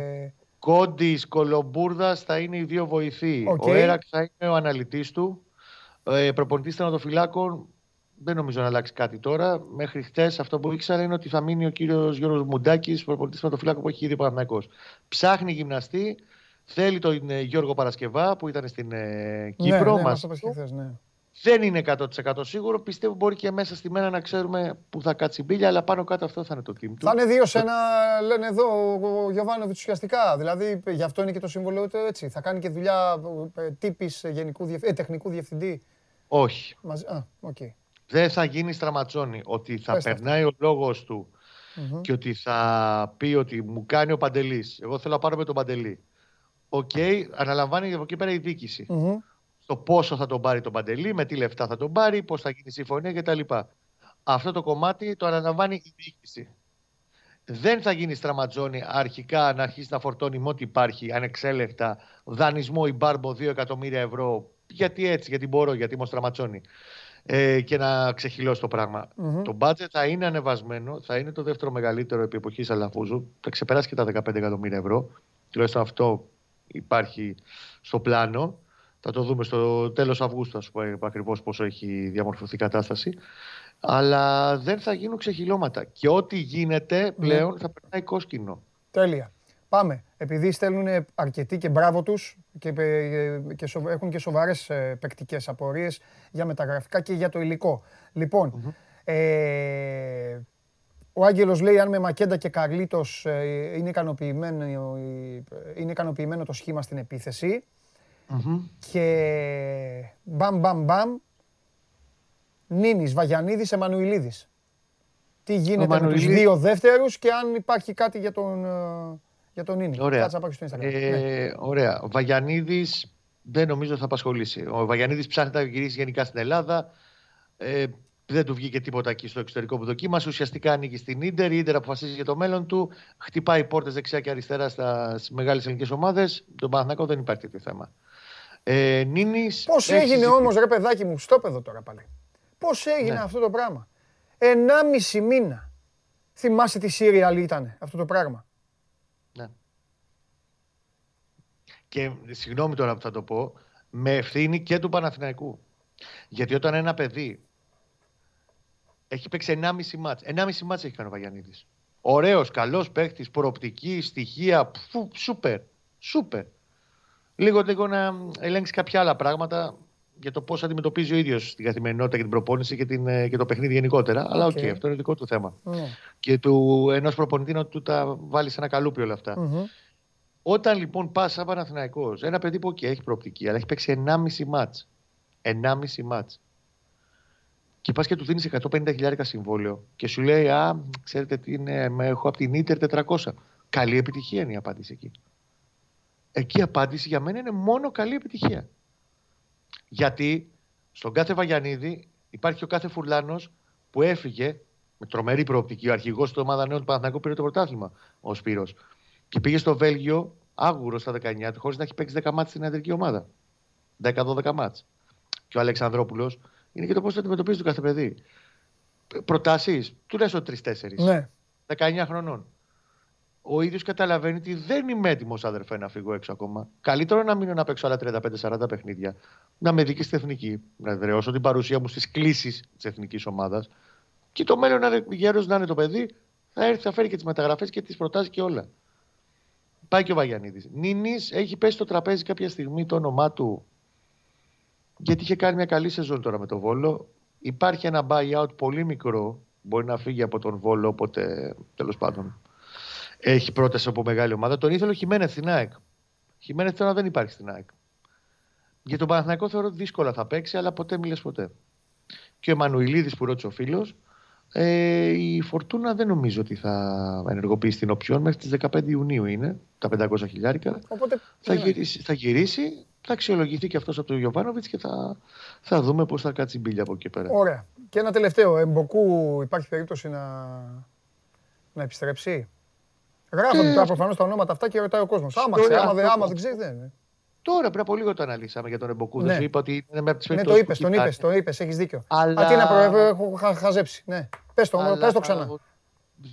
Κόντις Κολομπούρδας θα είναι οι δύο βοηθοί. Okay. Ο Έρακ θα είναι ο αναλυτής του. Ε, Προπονητής τερματοφυλάκων δεν νομίζω να αλλάξει κάτι τώρα. Μέχρι χτε αυτό που ήξερα είναι ότι θα μείνει ο κύριος Γιώργος Μουντάκης, προπονητής τερματοφυλάκων που έχει ήδη ο Ψάχνει γυμναστή. Θέλει τον ε, Γιώργο Παρασκευά που ήταν στην ε, Κύπρο.
Ναι, ναι, μας ναι.
Δεν είναι 100% σίγουρο. Πιστεύω μπορεί και μέσα στη μέρα να ξέρουμε που θα κάτσει η μπίλια, αλλά πάνω κάτω αυτό θα είναι το team του.
Θα είναι δύο σε ένα, λένε εδώ ο Γιωβάνοβιτς ουσιαστικά. Δηλαδή γι' αυτό είναι και το σύμβολο του έτσι. Θα κάνει και δουλειά ε, τύπης ε, τεχνικού διευθυντή.
Όχι.
Μαζί... Α, okay.
Δεν θα γίνει Στραματσόνι. Ότι θα περνάει ο λόγος του και ότι θα πει ότι μου κάνει ο Παντελής. Εγώ θέλω να πάρουμε τον Παντελή. OK, okay, αναλαμβάνει από εκεί πέρα η διοίκηση Στο πόσο θα τον πάρει τον Παντελή, με τι λεφτά θα τον πάρει, πώς θα γίνει η συμφωνία κτλ. Αυτό το κομμάτι το αναλαμβάνει η διοίκηση. Δεν θα γίνει Στραματσόνι αρχικά να αρχίσει να φορτώνει με ό,τι υπάρχει ανεξέλεγκτα δανεισμό ή μπάρμπο 2 εκατομμύρια ευρώ. Γιατί έτσι, γιατί μπορώ, γιατί είμαι στραματζόνι. Ε, και να ξεχυλώσει το πραγμα Το μπάτζετ θα είναι ανεβασμένο, θα είναι το δεύτερο μεγαλύτερο επί εποχής Αλαφούζου. Θα ξεπεράσει και τα 15 εκατομμύρια ευρώ. Τουλάχιστον αυτό υπάρχει στο πλάνο. Θα το δούμε στο τέλος Αυγούστου, ας πούμε, ακριβώς πόσο έχει διαμορφωθεί η κατάσταση αλλά δεν θα γίνουν ξεχυλώματα. Και ό,τι γίνεται ναι. πλέον θα περνάει κόσκινο.
Τέλεια. Πάμε. Επειδή στέλνουν αρκετοί και μπράβο τους και, ε, και έχουν και σοβαρές ε, παικτικές απορίες για μεταγραφικά και για το υλικό. λοιπον ε, ο Άγγελος λέει αν με Μακέντα και Καρλίτος ε, είναι, ικανοποιημένο, είναι ικανοποιημένο το σχήμα στην επιθεση Και μπαμ μπαμ μπαμ Νίνης, Βαγιανίδης, Εμμανουιλίδη. Τι γίνεται με τους δύο δεύτερους και αν υπάρχει κάτι για τον, ε, για τον Νίνη.
Ωραία. Κάτσε να πάω στο Instagram. Ε, ναι. Ωραία. Βαγιανίδης δεν νομίζω θα απασχολήσει. Ο Βαγιανίδης ψάχνει να γυρίσει γενικά στην Ελλάδα. Ε, δεν του βγήκε τίποτα εκεί στο εξωτερικό που δοκίμασε. Ουσιαστικά ανήκει στην ντερ. Η ντερ αποφασίζει για το μέλλον του. Χτυπάει πόρτες δεξιά και αριστερά στις μεγάλες ελληνικές ομάδες. Τον Παναθηνακό δεν υπάρχει τέτοιο θέμα. Ε,
Πώς έγινε όμως, ρε παιδάκι μου, στο παιδό τώρα πάλι. Πώς έγινε ναι. αυτό το πράγμα. Ενάμιση μήνα. Θυμάσαι τι Σύριαλ ήταν αυτό το πράγμα; Ναι.
Και συγγνώμη τώρα που θα το πω, με ευθύνη και του Παναθηναϊκού. Γιατί όταν ένα παιδί έχει παίξει 1,5 μάτς, 1,5 μάτς έχει κάνει ο Βαγιανίδης. Ωραίος, καλός παίχτης, προοπτική, στοιχεία, φου, σούπερ, σούπερ. Λίγο λίγο να ελέγξεις κάποια άλλα πράγματα για το πώς αντιμετωπίζει ο ίδιος την καθημερινότητα και την προπόνηση και, την, ε, και το παιχνίδι γενικότερα. Αλλά OK, okay, αυτό είναι δικό του θέμα. Ναι. Και του ενός προπονητή να του τα βάλει σε ένα καλούπι όλα Όταν λοιπόν πας σαν Παναθηναϊκός, ένα παιδί που okay, έχει προοπτική, αλλά έχει παίξει 1,5 ματς. 1,5 ματς. Και πας και του δίνεις 150.000 συμβόλαιο και σου λέει, Α, ξέρετε τι είναι, με έχω από την Ίντερ 400. Καλή επιτυχία είναι η απάντηση εκεί. Εκεί η απάντηση για μένα είναι μόνο καλή επιτυχία. Γιατί στον κάθε Βαγιανίδη υπάρχει ο κάθε Φουρλάνος που έφυγε με τρομερή προοπτική. Ο αρχηγός του ομάδας νέων του Παναθηναϊκού πήρε το πρωτάθλημα, ο Σπύρος. Και πήγε στο Βέλγιο άγουρος στα 19 του, χωρίς να έχει παίξει 10 μάτς στην ιατρική ομάδα. 10-12 μάτς. Και ο Αλεξανδρόπουλος είναι και το πώς θα αντιμετωπίζεις το κάθε παιδί. Προτάσεις, τουλάχιστον 3-4. Ναι. 19 χρονών ο ίδιος καταλαβαίνει ότι δεν είμαι έτοιμος, αδερφέ, να φύγω έξω ακόμα. Καλύτερο να μείνω να παίξω άλλα 35-40 παιχνίδια. Να με δει στην εθνική. Να εδραιώσω την παρουσία μου στις κλήσεις της εθνικής ομάδας. Και το μέλλον να είναι γέρος να είναι το παιδί, θα έρθει, θα φέρει και τις μεταγραφές και τις προτάσεις και όλα. Πάει και ο Βαγιανίδης. Νίνη έχει πέσει στο τραπέζι κάποια στιγμή το όνομά του. Γιατί είχε κάνει μια καλή σεζόν τώρα με τον Βόλο. Υπάρχει ένα buyout πολύ μικρό. Μπορεί να φύγει από τον Βόλο, οπότε τέλος πάντων έχει πρόταση από μεγάλη ομάδα. Τον ήθελε ο Χιμένεθ στην ΑΕΚ. Χιμένεθ τώρα δεν υπάρχει στην ΑΕΚ. Για τον Παναθηναϊκό θεωρώ ότι δύσκολα θα παίξει, αλλά ποτέ μιλε ποτέ. Και ο Εμμανουιλίδη που ρώτησε ο φίλος, ε, η Φορτούνα δεν νομίζω ότι θα ενεργοποιήσει την οπιόν μέχρι τις 15 Ιουνίου είναι, τα 500 χιλιάρικα. Οπότε, θα, ναι. γυρίσει, θα γυρίσει, θα αξιολογηθεί και αυτός από τον Γιωβάνοβιτς και θα, θα δούμε πώς θα κάτσει η μπίλια από εκεί πέρα.
Ωραία. Και ένα τελευταίο. Εμποκού υπάρχει περίπτωση να, να επιστρέψει; Γράφονται τώρα προφανώς τα ονόματα αυτά και ρωτάει ο κόσμος. Άμα ξέρει, άμα, δεν, άμα δεν ξέρει, δεν είναι.
Τώρα πριν από λίγο το αναλύσαμε για τον Εμποκού. Δεν σου είπα ότι είναι με
από τις Ναι, το είπες, τον είπες, το είπες, έχεις δίκιο. Αλλά... Α, τι να προέβω, έχω χαζέψει. Ναι. Πες το, πες το ξανά.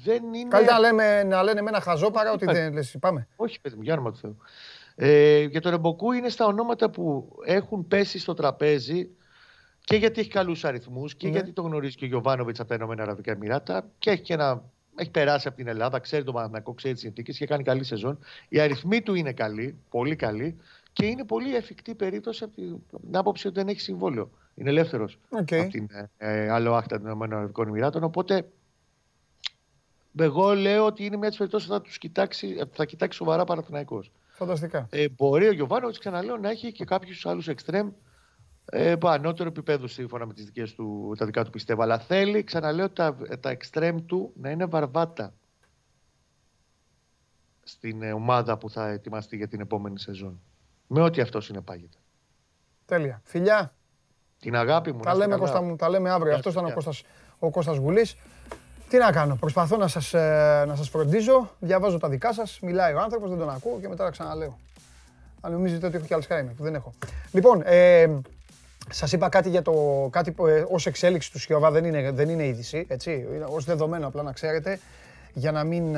Δεν είναι...
Καλύτερα να, λέμε, να λένε με ένα χαζό παρά ότι δεν λες. Πάμε.
Όχι, παιδί μου, για όνομα του Θεού. Ε, για τον Εμποκού είναι στα ονόματα που έχουν πέσει στο τραπέζι και γιατί έχει καλούς αριθμούς και ναι. γιατί το γνωρίζει και ο Γιωβάνοβιτς από τα Ηνωμένα Αραβικά Εμιράτα και έχει και ένα έχει περάσει από την Ελλάδα, ξέρει τον Παναθηναϊκό, ξέρει τις συνθήκες και κάνει καλή σεζόν. Οι αριθμοί του είναι καλοί, πολύ καλοί και είναι πολύ εφικτή περίπτωση από την άποψη ότι δεν έχει συμβόλαιο. Είναι ελεύθερος okay. από την ε, άλλο άκτα των ΗΠΑ. Οπότε εγώ λέω ότι είναι μια της περιπτώσεις που θα τους κοιτάξει, θα κοιτάξει σοβαρά Παναθηναϊκός.
Φανταστικά.
Ε, μπορεί ο Γιωβάνο, ξαναλέω, να έχει και κάποιους άλλους εξτρέμ ε, ανώτερο επίπεδο σύμφωνα με τις δικές του, τα δικά του πιστεύω. Αλλά θέλει, ξαναλέω, τα, τα εξτρέμ του να είναι βαρβάτα στην ε, ομάδα που θα ετοιμαστεί για την επόμενη σεζόν. Με ό,τι αυτό συνεπάγεται.
Τέλεια. Φιλιά.
Την αγάπη μου.
Τα λέμε, Κώστα μου, τα λέμε αύριο. Αυτός ήταν ο Κώστας, ο Κώστας Γουλής. Τι να κάνω, προσπαθώ να σας, ε, να σας φροντίζω, διαβάζω τα δικά σας, μιλάει ο άνθρωπος, δεν τον ακούω και μετά τα ξαναλέω. Αν νομίζετε ότι έχω κι Alzheimer, που δεν έχω. Λοιπόν, ε, σας είπα κάτι για το, κάτι ε, ως εξέλιξη του Σιώβα, δεν είναι, δεν είναι είδηση, έτσι, είναι ως δεδομένο απλά να ξέρετε, για να μην,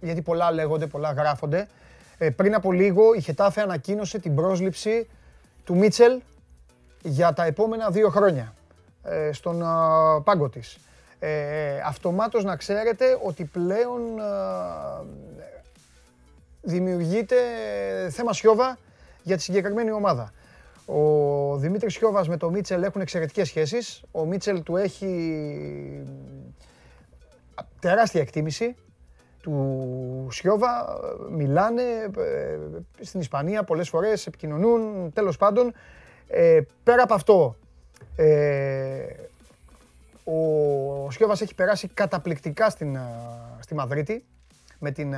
γιατί πολλά λέγονται, πολλά γράφονται. Ε, πριν από λίγο η Χετάφε ανακοίνωσε την πρόσληψη του Μίτσελ για τα επόμενα δύο χρόνια ε, στον πάγκο της. Ε, αυτομάτως να ξέρετε ότι πλέον δημιουργείται θέμα Σιώβα για τη συγκεκριμένη ομάδα. Ο Δημήτρης Σιώβας με τον Μίτσελ έχουν εξαιρετικές σχέσεις. Ο Μίτσελ του έχει τεράστια εκτίμηση του Σιώβα, μιλάνε ε, στην Ισπανία πολλές φορές, επικοινωνούν, τέλος πάντων. Ε, πέρα από αυτό, ε, ο Σιώβας έχει περάσει καταπληκτικά στην, στη Μαδρίτη με την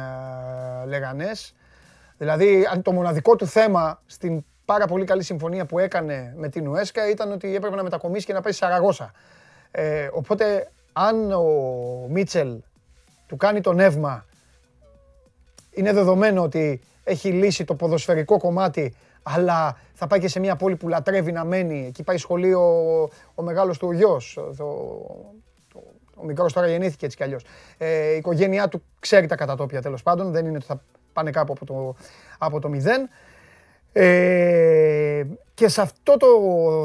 Λεγανές. Δηλαδή, το μοναδικό του θέμα στην πάρα πολύ καλή συμφωνία που έκανε με την Ουέσκα ήταν ότι έπρεπε να μετακομίσει και να πάει στη Σαραγώσα. Ε, οπότε, αν ο Μίτσελ του κάνει το νεύμα, είναι δεδομένο ότι έχει λύσει το ποδοσφαιρικό κομμάτι, αλλά θα πάει και σε μια πόλη που λατρεύει να μένει. Εκεί πάει σχολείο ο μεγάλος του γιος, ο μικρός τώρα γεννήθηκε έτσι κι αλλιώς. Ε, η οικογένειά του ξέρει τα κατατόπια τέλος πάντων, δεν είναι ότι θα πάνε κάπου από το, από το μηδέν. Ε, και σε αυτό το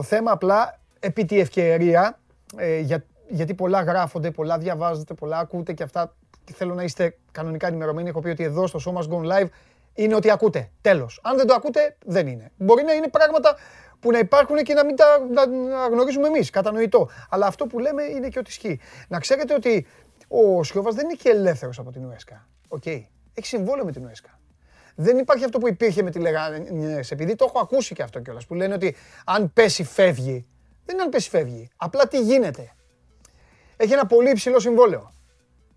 θέμα απλά επί τη ευκαιρία, ε, για, γιατί πολλά γράφονται, πολλά διαβάζετε, πολλά ακούτε και αυτά και θέλω να είστε κανονικά ενημερωμένοι. Έχω πει ότι εδώ στο Show Must Go Live είναι ότι ακούτε. Τέλος. Αν δεν το ακούτε, δεν είναι. Μπορεί να είναι πράγματα που να υπάρχουν και να μην τα να γνωρίζουμε εμείς. Κατανοητό. Αλλά αυτό που λέμε είναι και ότι ισχύει. Να ξέρετε ότι ο Σιώβας δεν είναι και ελεύθερος από την ΟΕΣΚΑ. Okay. Έχει συμβόλαιο με την ΟΕΣΚΑ. Δεν υπάρχει αυτό που υπήρχε με τη Λεγάνε, επειδή το έχω ακούσει και αυτό κιόλας. Που λένε ότι αν πέσει, φεύγει. Δεν είναι αν πέσει, φεύγει. Απλά τι γίνεται. Έχει ένα πολύ υψηλό συμβόλαιο.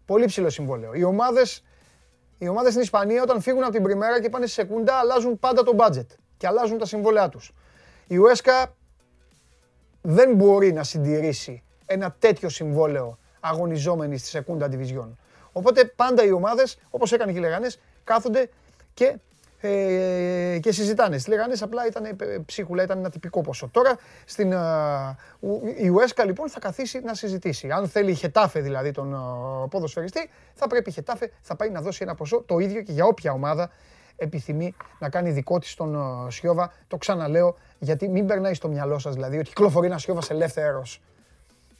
Πολύ ψηλό συμβόλαιο. Οι ομάδες οι ομάδες στην Ισπανία όταν φύγουν από την Πριμέρα και πάνε στη Σεκούντα αλλάζουν πάντα το budget και αλλάζουν τα συμβόλαιά τους. Η Ουέσκα δεν μπορεί να συντηρήσει ένα τέτοιο συμβόλαιο αγωνιζόμενης στη Σεκούντα Division. Οπότε πάντα οι ομάδες, όπως έκανε και οι Λεγανές, κάθονται και ε, και συζητάνε. Στι λέγανε απλά ήταν ε, ψίχουλα, ήταν ένα τυπικό ποσό. Τώρα στην, η Ουέσκα λοιπόν θα καθίσει να συζητήσει. Αν θέλει η Χετάφε δηλαδή τον ποδοσφαιριστή, θα πρέπει η Χετάφε θα πάει να δώσει ένα ποσό το ίδιο και για όποια ομάδα επιθυμεί να κάνει δικό της τον Σιώβα. Το ξαναλέω γιατί μην περνάει στο μυαλό σας δηλαδή ότι κυκλοφορεί ένας Σιώβας ελεύθερος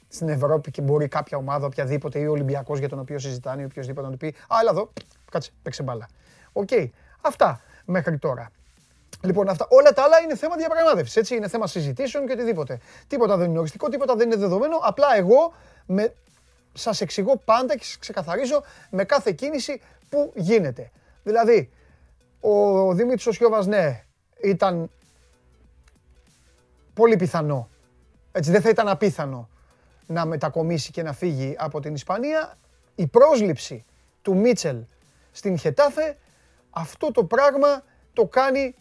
στην Ευρώπη και μπορεί κάποια ομάδα, οποιαδήποτε ή ο Ολυμπιακός για τον οποίο συζητάνε ή οποιοδήποτε να του πει Α, έλα εδώ, κάτσε, παίξε μπάλα. Οκ. Αυτά μέχρι τώρα. Λοιπόν, αυτά, όλα τα άλλα είναι θέμα διαπραγμάτευσης. Έτσι, είναι θέμα συζητήσεων και οτιδήποτε. Τίποτα δεν είναι οριστικό, τίποτα δεν είναι δεδομένο. Απλά εγώ με, σας εξηγώ πάντα και σας ξεκαθαρίζω με κάθε κίνηση που γίνεται. Δηλαδή, ο Δημήτρης ο Σιόβας, ναι, ήταν πολύ πιθανό, έτσι δεν θα ήταν απίθανο να μετακομίσει και να φύγει από την Ισπανία. Η πρόσληψη του Μίτσελ στην Χετάφε αυτό το πράγμα το κάνει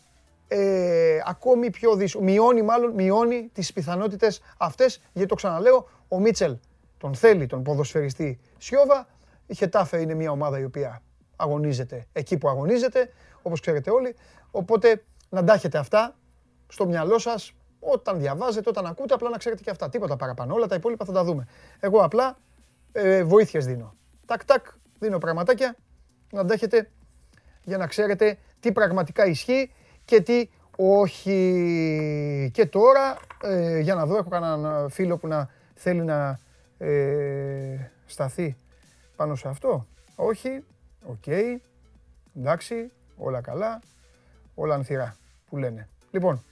ε, ακόμη πιο δύσκολο. Μειώνει μάλλον, μειώνει τις πιθανότητες αυτές, γιατί το ξαναλέω, ο Μίτσελ τον θέλει τον ποδοσφαιριστή Σιώβα, η Χετάφε είναι μια ομάδα η οποία αγωνίζεται εκεί που αγωνίζεται, όπως ξέρετε όλοι, οπότε να τα έχετε αυτά στο μυαλό σας, όταν διαβάζετε, όταν ακούτε, απλά να ξέρετε και αυτά. Τίποτα παραπάνω. Όλα τα υπόλοιπα θα τα δούμε. Εγώ απλά ε, βοήθειες δίνω. Τακ, τακ, δίνω πραγματάκια να τα έχετε για να ξέρετε τι πραγματικά ισχύει και τι όχι. Και τώρα, ε, για να δω, έχω κανέναν φίλο που να θέλει να ε, σταθεί πάνω σε αυτό. Όχι, OK, okay. εντάξει, όλα καλά, όλα ανθηρά που λένε. Λοιπόν,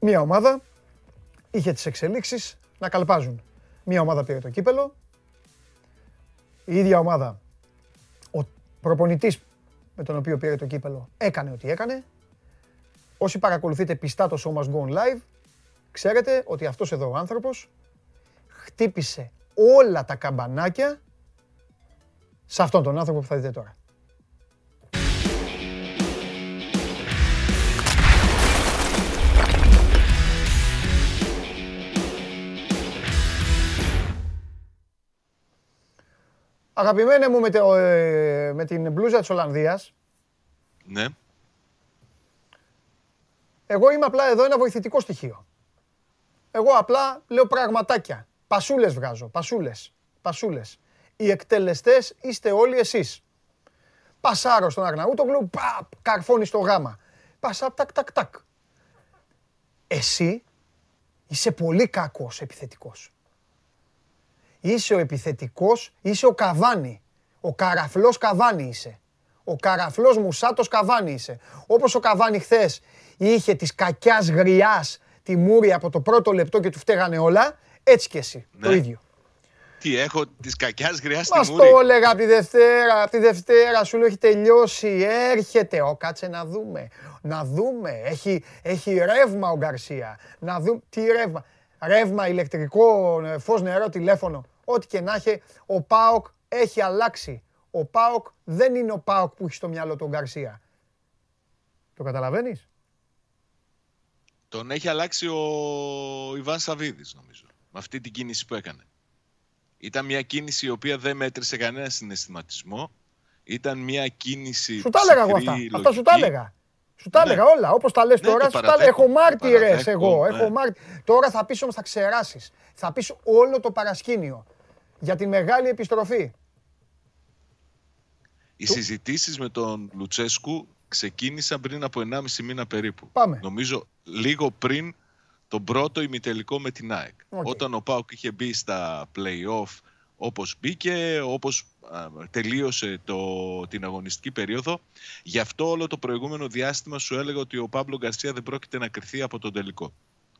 μία ομάδα είχε τις εξελίξεις να καλπάζουν. Μία ομάδα πήρε το κύπελο, η ίδια ομάδα προπονητής με τον οποίο πήρε το κύπελο έκανε ό,τι έκανε. όσοι παρακολουθείτε πιστά το Show Must Go On Live, ξέρετε ότι αυτός εδώ ο άνθρωπος χτύπησε όλα τα καμπανάκια σε αυτόν τον άνθρωπο που θα δείτε τώρα. Αγαπημένε μου με, το, ε, με την μπλούζα της Ολλανδίας.
Ναι.
Εγώ είμαι απλά εδώ ένα βοηθητικό στοιχείο. Εγώ απλά λέω πραγματάκια. Πασούλες βγάζω, πασούλες, πασούλες. Οι εκτελεστές είστε όλοι εσείς. Πασάρω στον Αγναούτογλου, παπ, καρφώνει στο γάμα. Πασά, τακ, τακ, τακ. Εσύ είσαι πολύ κακός επιθετικός. Είσαι ο επιθετικός, είσαι ο Καβάνη. Ο καραφλός Καβάνη είσαι. Ο καραφλός Μουσάτος Καβάνη είσαι. Όπως ο Καβάνη χθες είχε της κακιάς γριάς τη μούρη από το πρώτο λεπτό και του φταίγανε όλα, έτσι και εσύ. Το
Ναι.
ίδιο.
Τι έχω τη κακιάς γριάς στη
Μας
μούρη;
το έλεγα από τη Δευτέρα, από τη Δευτέρα σου λέω έχει τελειώσει, έρχεται, ο κάτσε να δούμε, να δούμε, έχει, έχει ρεύμα ο Γκαρσία, να δούμε, τι ρεύμα, ρεύμα, ηλεκτρικό, ε, φως, νερό, τηλέφωνο, ό,τι και να έχει, ο ΠΑΟΚ έχει αλλάξει. Ο ΠΑΟΚ δεν είναι ο ΠΑΟΚ που έχει στο μυαλό τον Γκαρσία. Το καταλαβαίνεις;
Τον έχει αλλάξει ο Ιβάν Σαββίδης νομίζω. Με αυτή την κίνηση που έκανε. Ήταν μια κίνηση η οποία δεν μέτρησε κανένα συναισθηματισμό. Ήταν μια κίνηση.
Σου τα έλεγα εγώ
ψυχρή,
αυτά. Αυτά σου τα
λογική.
έλεγα. Σου τα
Ναι.
έλεγα όλα. Όπως τα λες
Ναι,
τώρα,
το
σου τα
παραδέχομαι,
Έχω μάρτυρες
παραδέχομαι,
εγώ.
ναι.
Έχω μάρτι... Τώρα θα πεις όμως θα ξεράσεις. Θα πεις όλο το παρασκήνιο για τη μεγάλη επιστροφή.
Οι συζητήσεις με τον Λουτσέσκου ξεκίνησαν πριν από 1,5 μήνα περίπου.
Πάμε.
Νομίζω λίγο πριν τον πρώτο ημιτελικό με την ΑΕΚ.
Οκ.
Όταν ο ΠΑΟΚ είχε μπει στα play-off όπως μπήκε, όπως α, τελείωσε το, την αγωνιστική περίοδο. Γι' αυτό όλο το προηγούμενο διάστημα σου έλεγα ότι ο Παύλο Γκαρσία δεν πρόκειται να κρυθεί από τον τελικό.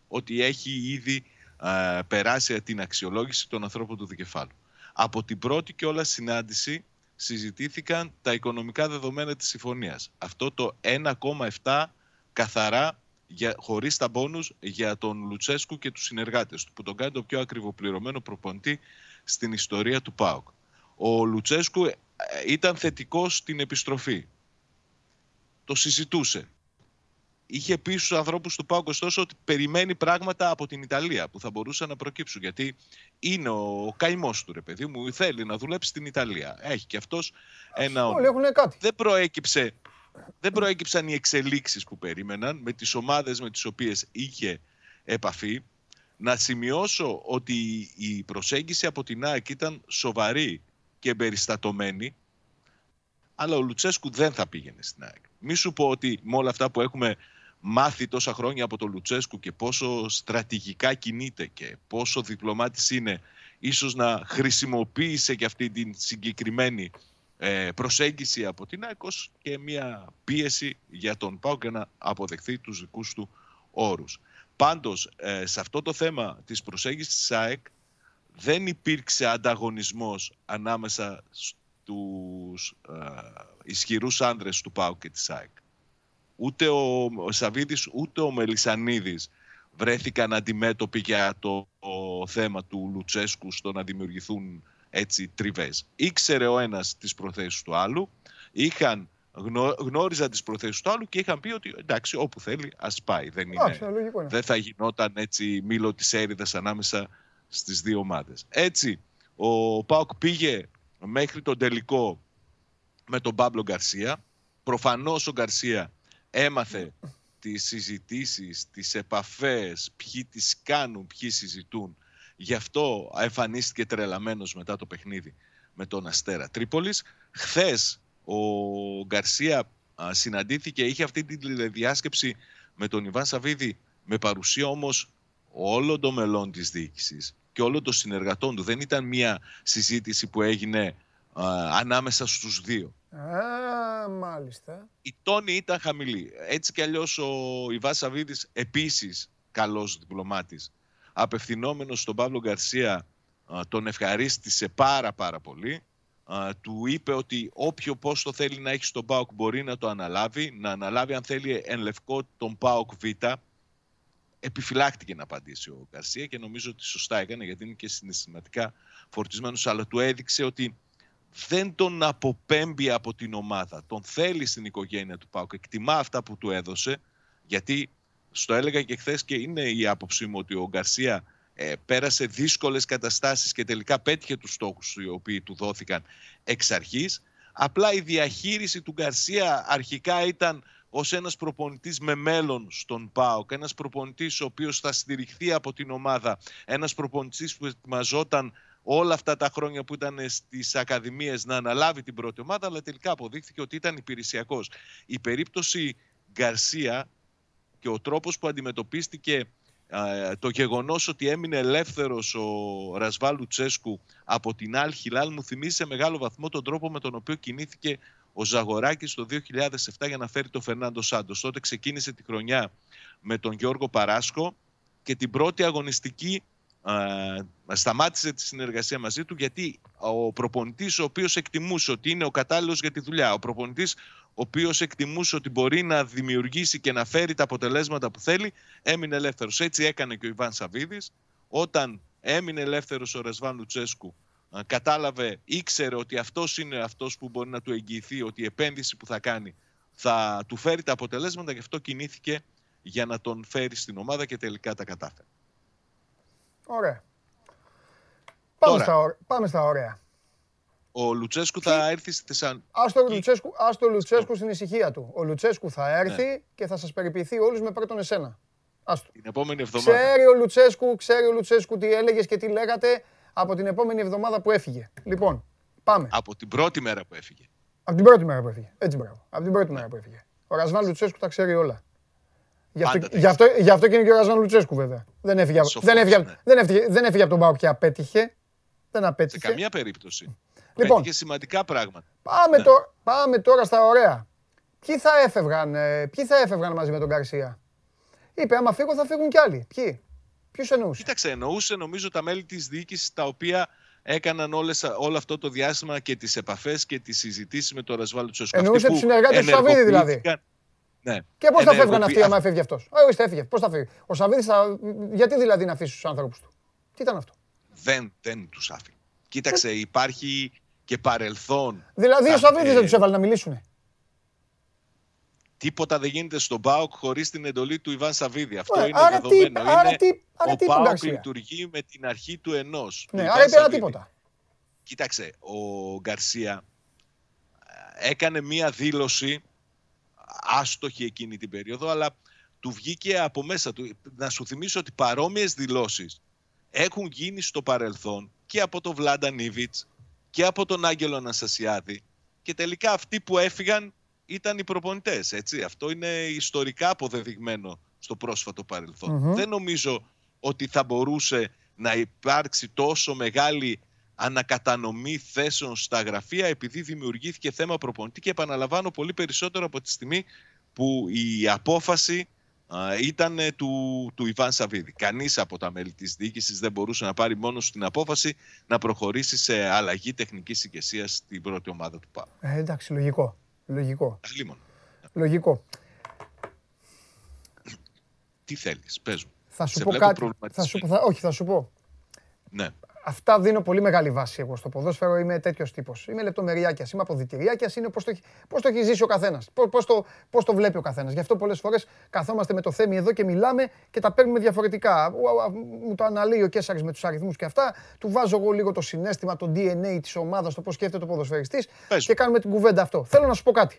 Ότι έχει ήδη α, περάσει την αξιολόγηση των ανθρώπων του δικεφάλου. Από την πρώτη και όλα συνάντηση συζητήθηκαν τα οικονομικά δεδομένα της συμφωνίας. Αυτό το 1,7 καθαρά για, χωρίς τα μπόνους για τον Λουτσέσκου και τους συνεργάτες του, που τον κάνει το πιο ακριβοπληρωμένο προπονητή στην ιστορία του ΠΑΟΚ. Ο Λουτσέσκου ε, ήταν θετικός στην επιστροφή. Το συζητούσε. Είχε πει στους ανθρώπους του ΠΑΟΚ ωστόσο ότι περιμένει πράγματα από την Ιταλία που θα μπορούσαν να προκύψουν. Γιατί είναι ο καημός του ρε παιδί μου, θέλει να δουλέψει στην Ιταλία. Έχει και αυτός ένα
Όλοι
όνομα.
έχουν κάτι.
Δεν προέκυψε δεν προέκυψαν οι εξελίξεις που περίμεναν με τις ομάδες με τις οποίες είχε επαφή. Να σημειώσω ότι η προσέγγιση από την ΑΕΚ ήταν σοβαρή και εμπεριστατωμένη, αλλά ο Λουτσέσκου δεν θα πήγαινε στην ΑΕΚ. Μη σου πω ότι με όλα αυτά που έχουμε μάθει τόσα χρόνια από τον Λουτσέσκου και πόσο στρατηγικά κινείται και πόσο διπλωμάτης είναι, ίσως να χρησιμοποίησε και αυτή την συγκεκριμένη ε, προσέγγιση από την ΑΕΚ ως και μια πίεση για τον ΠΑΟΚ για να αποδεχθεί τους δικούς του όρους. Πάντως, ε, σε αυτό το θέμα της προσέγγισης της ΑΕΚ δεν υπήρξε ανταγωνισμός ανάμεσα στους ε, ισχυρούς άνδρες του ΠΑΟΚ και της ΑΕΚ. Ούτε ο, ο Σαββίδης ούτε ο Μελισανίδης βρέθηκαν αντιμέτωποι για το, το θέμα του Λουτσέσκου στο να δημιουργηθούν έτσι τριβές. Ήξερε ο ένας τις προθέσεις του άλλου, είχαν, γνω, γνώριζαν τις προθέσεις του άλλου και είχαν πει ότι εντάξει όπου θέλει ας πάει. Δεν, είναι,
Εντάξει, λογικό είναι.
δεν θα γινόταν έτσι μήλο της έρηδας ανάμεσα στις δύο ομάδες. Έτσι, ο Πάοκ πήγε μέχρι τον τελικό με τον Παύλο Γκαρσία. Προφανώς ο Γκαρσία έμαθε τις συζητήσεις, τις επαφές, ποιοι τις κάνουν, ποιοι συζητούν. Γι' αυτό εμφανίστηκε τρελαμένος μετά το παιχνίδι με τον Αστέρα Τρίπολης. Χθες ο Γκαρσία α, συναντήθηκε, είχε αυτή τη τηλεδιάσκεψη με τον Ιβάν Σαββίδη με παρουσία όμως όλων των μελών της διοίκησης και όλων των συνεργατών του. Δεν ήταν μια συζήτηση που έγινε α, ανάμεσα στους δύο.
Α, μάλιστα.
Η τόνη ήταν χαμηλή. Έτσι κι αλλιώς ο Ιβάν Σαββίδης επίσης καλός διπλωμάτης απευθυνόμενος στον Παύλο Γκαρσία α, τον ευχαρίστησε πάρα πάρα πολύ του είπε ότι όποιο πόστο θέλει να έχει στον ΠΑΟΚ μπορεί να το αναλάβει, να αναλάβει αν θέλει εν λευκό τον ΠΑΟΚ Β. Επιφυλάχτηκε να απαντήσει ο Γκαρσία και νομίζω ότι σωστά έκανε γιατί είναι και συναισθηματικά φορτισμένος, αλλά του έδειξε ότι δεν τον αποπέμπει από την ομάδα. Τον θέλει στην οικογένεια του ΠΑΟΚ. Εκτιμά αυτά που του έδωσε, γιατί στο έλεγα και χθες και είναι η άποψή μου ότι ο Γκαρσία ε, πέρασε δύσκολες καταστάσεις και τελικά πέτυχε τους στόχους οι οποίοι του δόθηκαν εξ αρχής. Απλά η διαχείριση του Γκαρσία αρχικά ήταν ως ένας προπονητής με μέλλον στον ΠΑΟΚ, ένας προπονητής ο οποίος θα στηριχθεί από την ομάδα, ένας προπονητής που ετοιμαζόταν όλα αυτά τα χρόνια που ήταν στις ακαδημίες να αναλάβει την πρώτη ομάδα, αλλά τελικά αποδείχθηκε ότι ήταν υπηρεσιακός. Η περίπτωση Γκαρσία και ο τρόπος που αντιμετωπίστηκε το γεγονός ότι έμεινε ελεύθερος ο Ρασβάλου Τσέσκου από την Αλ Χιλάλ μου θυμίζει σε μεγάλο βαθμό τον τρόπο με τον οποίο κινήθηκε ο Ζαγοράκης το 2007 για να φέρει τον Φερνάντο Σάντος. Τότε ξεκίνησε τη χρονιά με τον Γιώργο Παράσκο και την πρώτη αγωνιστική σταμάτησε τη συνεργασία μαζί του γιατί ο προπονητής ο οποίος εκτιμούσε ότι είναι ο κατάλληλος για τη δουλειά, ο προπονητής ο οποίος εκτιμούσε ότι μπορεί να δημιουργήσει και να φέρει τα αποτελέσματα που θέλει, έμεινε ελεύθερος. Έτσι έκανε και ο Ιβάν Σαββίδης. Όταν έμεινε ελεύθερος ο Ρεσβάν Λουτσέσκου, κατάλαβε, ήξερε ότι αυτός είναι αυτός που μπορεί να του εγγυηθεί ότι η επένδυση που θα κάνει θα του φέρει τα αποτελέσματα και αυτό κινήθηκε για να τον φέρει στην ομάδα και τελικά τα κατάφερε.
Ωραία. Πάμε, στα, πάμε στα ωραία.
Ο Λουτσέσκου θα έρθει στη Θεσσαλονίκη.
Α το Λουτσέσκου, στην ησυχία του. Ο Λουτσέσκου θα έρθει ναι. και θα σας περιποιηθεί όλους με πρώτον εσένα. Άστο.
Την επόμενη εβδομάδα.
Ξέρει ο Λουτσέσκου, ξέρει ο Λουτσέσκου τι έλεγες και τι λέγατε από την επόμενη εβδομάδα που έφυγε. Λοιπόν, πάμε.
Από την πρώτη μέρα που έφυγε.
Από την πρώτη μέρα που έφυγε. Έτσι μπράβο. Από την πρώτη μέρα που έφυγε. Ο Ρασβάν Λουτσέσκου τα ξέρει όλα. Γι' αυτό, γι, αυτό, γι αυτό και είναι και ο Ρασβάν Λουτσέσκου βέβαια. Δεν έφυγε, Σοφός, δεν έφυγε, ναι. δεν έφυγε, δεν έφυγε από τον Πάο και απέτυχε. Δεν απέτυχε.
Σε καμία περίπτωση. Λοιπόν, Πέτυχε σημαντικά πράγματα.
Πάμε, ναι. το, πάμε τώρα στα ωραία. Ποιοι θα, έφευγαν, ε, ποιοι θα έφευγαν μαζί με τον Καρσία. Είπε, άμα φύγω θα φύγουν κι άλλοι. Ποιοι; Ποιους εννοούσε;
Κοίταξε, εννοούσε νομίζω τα μέλη της διοίκησης τα οποία έκαναν όλες, όλο αυτό το διάστημα και τις επαφές και τις συζητήσεις με τον Ρασβάλου Τσοσκό.
Εννοούσε τους συνεργάτες του Σαββίδη δηλαδή. Ναι. Και πώς θα φεύγαν αυτοί άμα φεύγει αυτός; Ορίστε, έφυγε. Πώς θα φύγει; Ο Σαββίδης θα. Γιατί δηλαδή να αφήσεις τους άνθρωπους του; Τι ήταν αυτό;
Δεν, δεν τους άφηνε. Κοίταξε, υπάρχει και παρελθόν.
Δηλαδή ο Σαββίδης δεν τους έβαλε να μιλήσουν.
Τίποτα δεν γίνεται στον ΠΑΟΚ χωρίς την εντολή του Ιβάν Σαββίδη. Αυτό είναι άρα δεδομένο. Τι, άρα τι, άρα ο τι ΠΑΟΚ λειτουργεί με την αρχή του ενός.
Ναι, άρα είπε ένα τίποτα.
Κοίταξε, ο Γκαρσία ε, έκανε μία δήλωση άστοχη εκείνη την περίοδο, αλλά του βγήκε από μέσα του. Να σου θυμίσω ότι παρόμοιες δηλώσεις έχουν γίνει στο παρελθόν και από τον Βλάντα Νίβιτς και από τον Άγγελο Αναστασιάδη και τελικά αυτοί που έφυγαν ήταν οι προπονητές. Έτσι. Αυτό είναι ιστορικά αποδεδειγμένο στο πρόσφατο Δεν νομίζω ότι θα μπορούσε να υπάρξει τόσο μεγάλη ανακατανομή θέσεων στα γραφεία επειδή δημιουργήθηκε θέμα προπονητή και επαναλαμβάνω πολύ περισσότερο από τη στιγμή που η απόφαση ήταν του, του Ιβάν Σαββίδη. Κανείς από τα μέλη της διοίκησης δεν μπορούσε να πάρει μόνος στην απόφαση να προχωρήσει σε αλλαγή τεχνικής ηγεσίας στην πρώτη ομάδα του ΠΑΟ.
Ε, εντάξει, λογικό. Λογικό. Λογικό.
Τι θέλεις, πες μου.
Θα σου πω κάτι. Θα σου, θα, όχι, θα σου πω.
Ναι
αυτά δίνω πολύ μεγάλη βάση εγώ στο ποδόσφαιρο. Είμαι τέτοιος τύπος. Είμαι λεπτομεριάκιας, είμαι αποδητηριάκιας. Είναι πώς το, πώς το έχει ζήσει ο καθένας. Πώς το, πώς το βλέπει ο καθένας. Γι' αυτό πολλές φορές καθόμαστε με το θέμη εδώ και μιλάμε και τα παίρνουμε διαφορετικά. Μου το αναλύει ο Κέσσαρης με τους αριθμούς και αυτά. Του βάζω εγώ λίγο το συνέστημα, το DNA της ομάδας, το πώς σκέφτεται ο ποδοσφαιριστής και κάνουμε την κουβέντα αυτό. Θέλω να σου πω κάτι.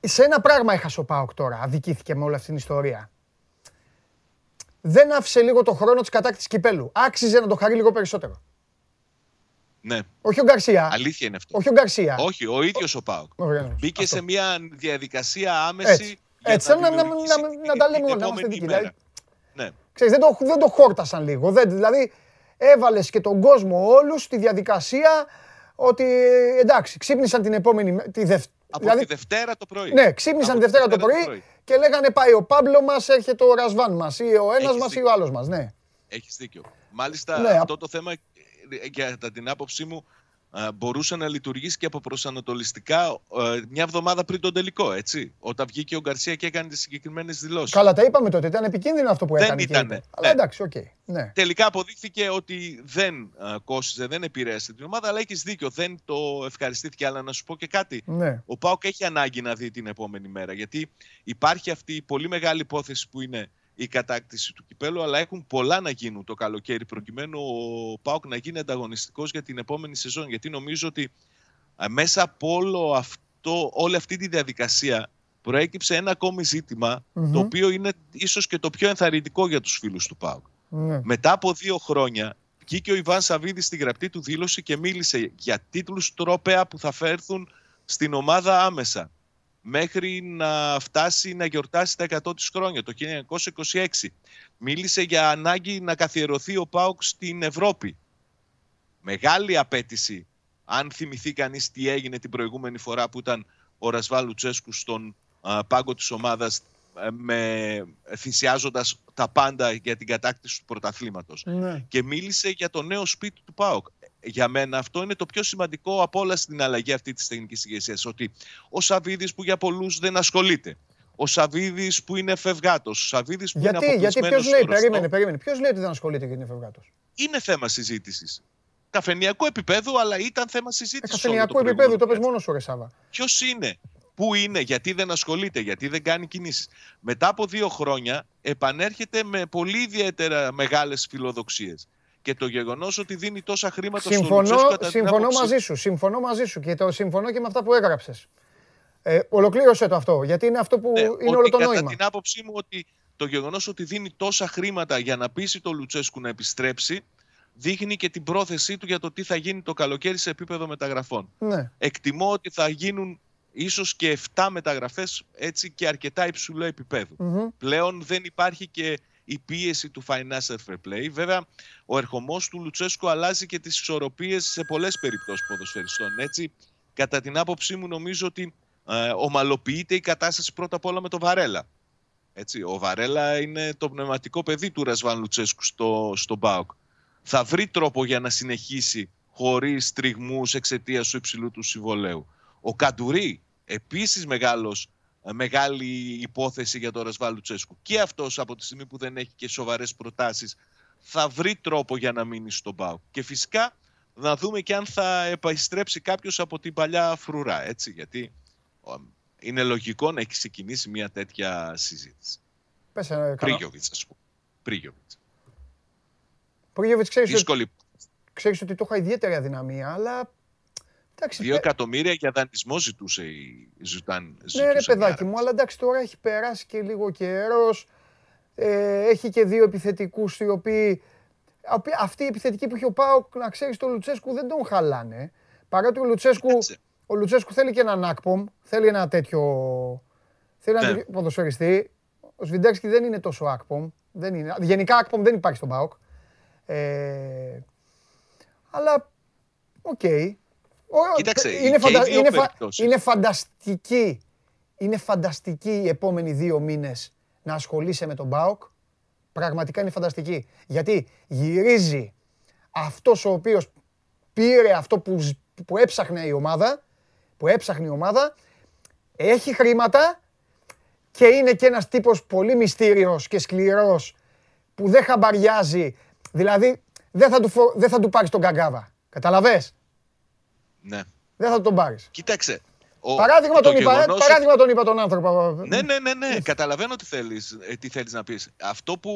Σε ένα πράγμα έχασε ο Πάοκ τώρα. Αδικήθηκε με όλη αυτή την ιστορία δεν άφησε λίγο το χρόνο της κατάκτησης κυπέλου. Άξιζε να το χαρεί λίγο περισσότερο.
Ναι.
Όχι ο Γκαρσία.
Αλήθεια είναι αυτό.
Όχι ο Γκαρσία.
Όχι, ο ίδιος ο Πάοκ. Μπήκε σε μια διαδικασία άμεση.
Έτσι, Έτσι να, να, να, να, τα λέμε όλα. Να είμαστε δικοί. Δηλαδή, ναι. Ξέρεις, δεν, το, δεν το χόρτασαν λίγο. Δεν, δηλαδή, έβαλες και τον κόσμο όλους στη διαδικασία ότι εντάξει, ξύπνησαν την επόμενη. Τη δευ...
Από δηλαδή, τη Δευτέρα το πρωί.
Ναι, ξύπνησαν τη Δευτέρα, το πρωί, το πρωί και λέγανε πάει ο Πάμπλο μας, έρχεται ο Ρασβάν μας ή ο ένας μας ή ο άλλος μας. Ναι.
Έχεις δίκιο. Μάλιστα ναι, αυτό το θέμα, για την άποψή μου, ε, μπορούσε να λειτουργήσει και από προσανατολιστικά ε, μια εβδομάδα πριν τον τελικό, έτσι. Όταν βγήκε ο Γκαρσία και έκανε τις συγκεκριμένες δηλώσεις.
Καλά, τα είπαμε τότε. Ήταν επικίνδυνο αυτό που
Δεν
έκανε. και
ήτανε.
είπε. Αλλά
Ναι.
εντάξει, οκ. Ναι.
Τελικά αποδείχθηκε ότι δεν ε, κόστιζε, δεν επηρέασε την ομάδα, αλλά έχεις δίκιο. Δεν το ευχαριστήθηκε. Αλλά να σου πω και κάτι.
ναι.
Ο ΠΑΟΚ έχει ανάγκη να δει την επόμενη μέρα. Γιατί υπάρχει αυτή η πολύ μεγάλη υπόθεση που είναι η κατάκτηση του κυπέλου, αλλά έχουν πολλά να γίνουν το καλοκαίρι προκειμένου ο ΠΑΟΚ να γίνει ανταγωνιστικός για την επόμενη σεζόν. Γιατί νομίζω ότι ε, μέσα από όλο αυτό, όλη αυτή τη διαδικασία προέκυψε ένα ακόμη ζήτημα,
Μμμ.
το οποίο είναι ίσως και το πιο ενθαρρυντικό για τους φίλους του ΠΑΟΚ.
ναι.
Μετά από δύο χρόνια βγήκε ο Ιβάν Σαββίδης στη γραπτή του δήλωση και μίλησε για τίτλους τρόπεα που θα φέρθουν στην ομάδα άμεσα μέχρι να φτάσει να γιορτάσει τα 100 της χρόνια το 1926. Μίλησε για ανάγκη να καθιερωθεί ο ΠΑΟΚ στην Ευρώπη. Μεγάλη απέτηση, αν θυμηθεί κανείς τι έγινε την προηγούμενη φορά που ήταν ο Ρασβάλ Λουτσέσκου στον α, πάγκο της ομάδας ε, με, θυσιάζοντας τα πάντα για την κατάκτηση του πρωταθλήματος.
ναι.
Και μίλησε για το νέο σπίτι του ΠΑΟΚ. Για μένα αυτό είναι το πιο σημαντικό από όλα στην αλλαγή αυτή της τεχνικής ηγεσίας. Ότι ο Σαββίδης που για πολλούς δεν ασχολείται. Ο Σαββίδης που είναι φευγάτος. Ο Σαββίδης που
Γιατί,
είναι
γιατί ποιο
αποκλεισμένος
λέει,
στο Ρωστό.
περίμενε, περίμενε. Ποιος λέει ότι δεν ασχολείται και είναι φευγάτος;
Είναι θέμα συζήτησης. Καφενιακό επίπεδο, αλλά ήταν θέμα συζήτησης.
Καφενιακού επίπεδου, το πες μόνος σου, ρε Σάβα.
Ποιος είναι, πού είναι, γιατί δεν ασχολείται, γιατί δεν κάνει κινήσεις. Μετά από δύο χρόνια επανέρχεται με πολύ ιδιαίτερα μεγάλες φιλοδοξίες. Και το γεγονός ότι δίνει τόσα χρήματα στο
Συμφωνώ,
Λουτσέσκου κατά την
συμφωνώ
άποψή-
μαζί σου. Συμφωνώ μαζί σου και το συμφωνώ και με αυτά που έγραψες. Ε, ολοκλήρωσε το αυτό, γιατί είναι αυτό που
Ναι,
είναι
ότι
όλο το
κατά
νόημα.
την άποψή μου ότι το γεγονός ότι δίνει τόσα χρήματα για να πείσει το Λουτσέσκου να επιστρέψει δείχνει και την πρόθεσή του για το τι θα γίνει το καλοκαίρι σε επίπεδο μεταγραφών.
Ναι.
Εκτιμώ ότι θα γίνουν ίσως και 7 μεταγραφές έτσι και αρκετά υψηλό επίπεδο.
Μμμ.
Πλέον δεν υπάρχει και η πίεση του financial fair play. Βέβαια, ο ερχομός του Λουτσέσκου αλλάζει και τις ισορροπίες σε πολλές περιπτώσεις ποδοσφαιριστών. Έτσι, κατά την άποψή μου νομίζω ότι ε, ομαλοποιείται η κατάσταση πρώτα απ' όλα με τον Βαρέλα. Έτσι, ο Βαρέλα είναι το πνευματικό παιδί του Ρασβάν Λουτσέσκου στο, στο ΠΑΟΚ. Θα βρει τρόπο για να συνεχίσει χωρίς τριγμούς εξαιτίας του υψηλού του συμβολέου. Ο Καντουρί, επίσης μεγάλος, ε, μεγάλη υπόθεση για τον Ρασβάν Λουτσέσκου. Και αυτός από τη στιγμή που δεν έχει και σοβαρές προτάσεις θα βρει τρόπο για να μείνει στον ΠΑΟΚ. Και φυσικά να δούμε και αν θα επιστρέψει κάποιος από την παλιά φρουρά. Έτσι, γιατί ο, είναι λογικό να έχει ξεκινήσει μια τέτοια συζήτηση.
Πες, ε, κανένα-
Πρίγιοβιτς, ας πούμε. Πρίγιοβιτς.
Πρίγιοβιτς, ξέρεις, ότι-
Δύσκολη.
ξέρεις ότι το είχα ιδιαίτερη αδυναμία, αλλά... Εντάξει,
Δύο
πε-
εκατομμύρια για δανεισμό ζητούσε η Ζουτάν.
Ναι, ρε παιδάκι μου, αλλά εντάξει τώρα έχει περάσει και λίγο καιρός. Ε, έχει και δύο επιθετικούς οι οποίοι. απ- Αυτή η επιθετική που έχει ο ΠΑΟΚ, να ξέρεις, το Λουτσέσκου δεν τον χαλάνε. Παρότι ο Λουτσέσκου,
Κοίταξε.
ο Λουτσέσκου θέλει και έναν Ακπομ, θέλει ένα τέτοιο. Θέλει ένα
Ναι.
τέτοιο ποδοσφαιριστή. Ο Σβιντέρσκι δεν είναι τόσο Ακπομ. Δεν είναι. Γενικά Ακπομ δεν υπάρχει στον ΠΑΟΚ. Ε, αλλά, οκ. Ο-
Κοίταξε,
είναι,
και
φαντα-
οι δύο
είναι, φα-
περιπτώσεις.
είναι φανταστική. Είναι φανταστική οι επόμενοι δύο μήνες να ασχολείσαι με τον ΠΑΟΚ. Πραγματικά είναι φανταστική. Γιατί γυρίζει αυτός ο οποίος πήρε αυτό που, ζ- που έψαχνε η ομάδα, που έψαχνε η ομάδα, έχει χρήματα και είναι και ένας τύπος πολύ μυστήριος και σκληρός που δεν χαμπαριάζει. Δηλαδή δεν θα του, φο- δεν θα του πάρεις τον καγκάβα. Καταλαβες;
Ναι.
Δεν θα τον πάρεις.
Κοίταξε. ο-
Παράδειγμα
το
τον είπα, ε,
γεγονός
παράδειγμα τον είπα τον άνθρωπο.
Ναι, ναι, ναι, ναι. Καταλαβαίνω τι θέλεις, ε, τι θέλεις να πεις. Αυτό που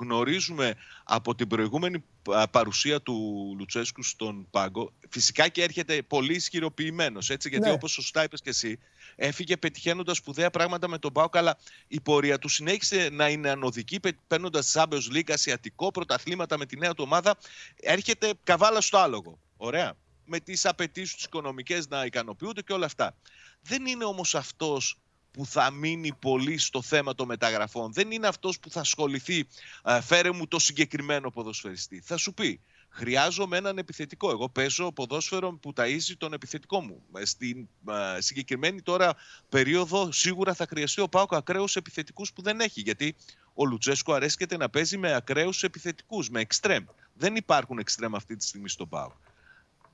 γνωρίζουμε από την προηγούμενη α, παρουσία του Λουτσέσκου στον πάγκο, φυσικά και έρχεται πολύ ισχυροποιημένος. Έτσι, γιατί
Ναι.
όπως σωστά είπες και εσύ, έφυγε πετυχαίνοντας σπουδαία πράγματα με τον Πάοκ, αλλά η πορεία του συνέχισε να είναι ανωδική, παίρνοντας Champions League, ασιατικό πρωταθλήματα με τη νέα του ομάδα. Έρχεται καβάλα στο άλογο. Ωραία. Με τις απαιτήσεις τους οικονομικές να ικανοποιούνται και όλα αυτά. Δεν είναι όμως αυτός που θα μείνει πολύ στο θέμα των μεταγραφών. Δεν είναι αυτός που θα ασχοληθεί, «Α, φέρε μου το συγκεκριμένο ποδοσφαιριστή. Θα σου πει, χρειάζομαι έναν επιθετικό. Εγώ παίζω ποδόσφαιρο που ταΐζει τον επιθετικό μου. Ε, Στην α, συγκεκριμένη τώρα περίοδο σίγουρα θα χρειαστεί ο Πάοκ ακραίους επιθετικούς που δεν έχει. Γιατί ο Λουτσέσκο αρέσκεται να παίζει με ακραίους επιθετικούς, με εξτρέμ. Δεν υπάρχουν εξτρέμ αυτή τη στιγμή στον Πάοκ.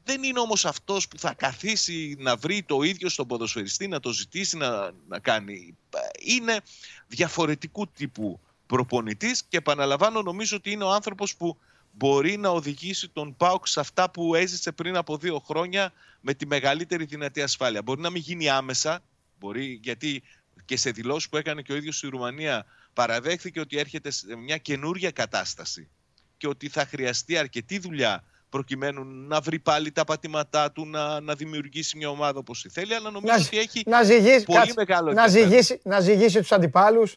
Δεν είναι όμως αυτός που θα καθίσει να βρει το ίδιο στον ποδοσφαιριστή, να το ζητήσει να, να κάνει. Είναι διαφορετικού τύπου προπονητής και επαναλαμβάνω νομίζω ότι είναι ο άνθρωπος που μπορεί να οδηγήσει τον ΠΑΟΚ σε αυτά που έζησε πριν από δύο χρόνια με τη μεγαλύτερη δυνατή ασφάλεια. Μπορεί να μην γίνει άμεσα, μπορεί, γιατί και σε δηλώσεις που έκανε και ο ίδιος στη Ρουμανία παραδέχθηκε ότι έρχεται σε μια καινούργια κατάσταση και ότι θα χρειαστεί αρκετή δουλειά προκειμένου να βρει πάλι τα πατήματά του, να, να δημιουργήσει μια ομάδα όπως θέλει, αλλά νομίζω ότι έχει
να ζυγίσει,
πολύ
κάτσε,
μεγάλο
να ζυγίσει, να ζυγίσει τους αντιπάλους.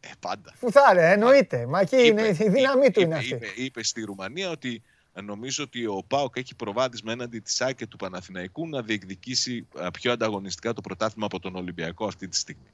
Ε, πάντα.
Που θα είναι, εννοείται. Μα εκεί είναι, η δύναμή του
είπε,
είναι αυτή.
Είπε, είπε στη Ρουμανία ότι νομίζω ότι ο ΠΑΟΚ έχει προβάδισμα έναντι της ΑΕΚ και του Παναθηναϊκού να διεκδικήσει α, πιο ανταγωνιστικά το πρωτάθλημα από τον Ολυμπιακό αυτή τη στιγμή.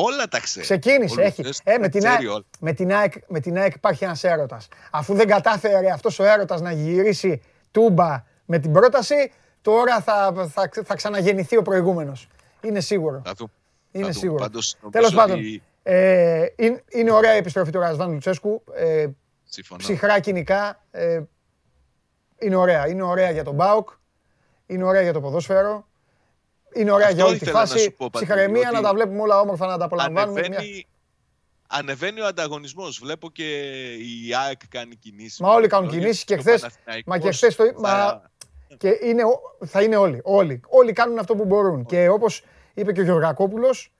Όλα τα ξέρει.
Ξεκίνησε,
Ο
έχει.
Λουτσέσκου
Ε, με,
τα
την
ξέρει
ΑΕΚ,
όλα.
με, την ΑΕΚ, με την ΑΕΚ υπάρχει ένας έρωτας. Αφού δεν κατάφερε αυτός ο έρωτας να γυρίσει τούμπα με την πρόταση, τώρα θα, θα, θα ξαναγεννηθεί ο προηγούμενος. Είναι σίγουρο.
Θα δούμε.
Είναι
Θα δούμε.
σίγουρο.
Πάντως, νομίζω
Τέλος πάντων,
ότι-
ε, είναι, είναι ωραία η επιστροφή του Ρασβάν Λουτσέσκου. Ε,
Συμφωνώ.
ψυχρά κοινικά. Ε, είναι ωραία. Είναι ωραία για τον Μπάουκ. Είναι ωραία για το ποδόσφαιρο. Είναι ωραία
Αυτό
για όλη τη
ήθελα να
φάση.
σου πω, Παντελή,
Ψυχραιμία
ότι
να τα βλέπουμε όλα όμορφα, να τα απολαμβάνουμε. Μια-
Ανεβαίνει, ανεβαίνει ο ανταγωνισμός. Βλέπω και η ΑΕΚ κάνει κινήσεις.
Μα όλοι κάνουν κινήσεις και
Ο
χθες-
Παναθηναϊκός
μα και χθες το-
θα-
μα- Και είναι, ο- θα είναι όλοι, όλοι. Όλοι κάνουν αυτό που μπορούν. Και όπως είπε και ο Γεωργακόπουλος,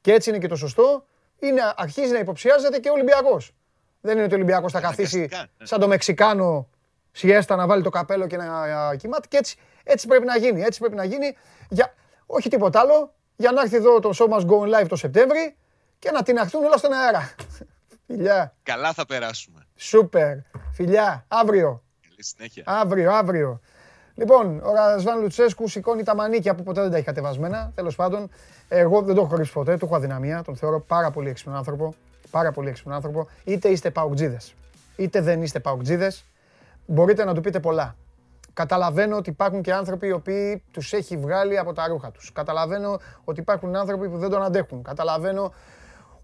και έτσι είναι και το σωστό, είναι, αρχίζει να υποψιάζεται και ο Ολυμπιακός. Δεν είναι ότι ο Ολυμπιακός θα καθίσει
Αναγκαστικά, ναι.
σαν το Μεξικάνο σιέστα να βάλει το καπέλο και να α, κοιμάται. Και έτσι, έτσι πρέπει να γίνει. Έτσι πρέπει να γίνει. Για, όχι τίποτα άλλο. Για να έρθει εδώ το show must go live το Σεπτέμβρη και να τυναχθούν όλα στον αέρα. Φιλιά.
Καλά θα περάσουμε.
Σούπερ. Φιλιά. Αύριο.
Καλή συνέχεια.
Αύριο, αύριο. Λοιπόν, ο Ρασβάν Λουτσέσκου σηκώνει τα μανίκια που ποτέ δεν τα έχει κατεβασμένα. Τέλος πάντων, εγώ δεν το έχω κρύψει ποτέ, του έχω αδυναμία. Τον θεωρώ πάρα πολύ έξυπνο άνθρωπο. Πάρα πολύ έξυπνο άνθρωπο. Είτε είστε παουτζίδε, είτε δεν είστε παουτζίδε, μπορείτε να του πείτε πολλά. Καταλαβαίνω ότι υπάρχουν και άνθρωποι οι οποίοι τους έχει βγάλει από τα ρούχα τους. Καταλαβαίνω ότι υπάρχουν άνθρωποι που δεν τον αντέχουν. Καταλαβαίνω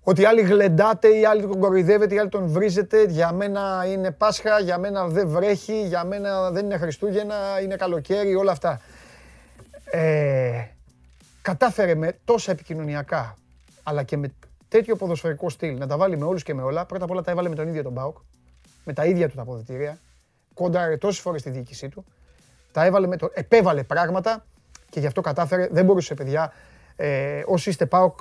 ότι άλλοι γλεντάτε, οι άλλοι τον κοροϊδεύετε, οι άλλοι τον βρίζετε. Για μένα είναι Πάσχα, για μένα δεν βρέχει, για μένα δεν είναι Χριστούγεννα, είναι καλοκαίρι, όλα αυτά. Ε, κατάφερε με τόσα επικοινωνιακά, αλλά και με τέτοιο ποδοσφαιρικό στυλ να τα βάλει με όλους και με όλα. Πρώτα απ' όλα τα έβαλε με τον ίδιο τον ΠΑΟΚ, με τα ίδια του τα αποδυτήρια. Κόντραρε τόσες φορές στη διοίκησή του. Τα έβαλε με το, επέβαλε πράγματα και γι' αυτό κατάφερε. Δεν μπορούσε, παιδιά, ε, όσοι είστε ΠΑΟΚ,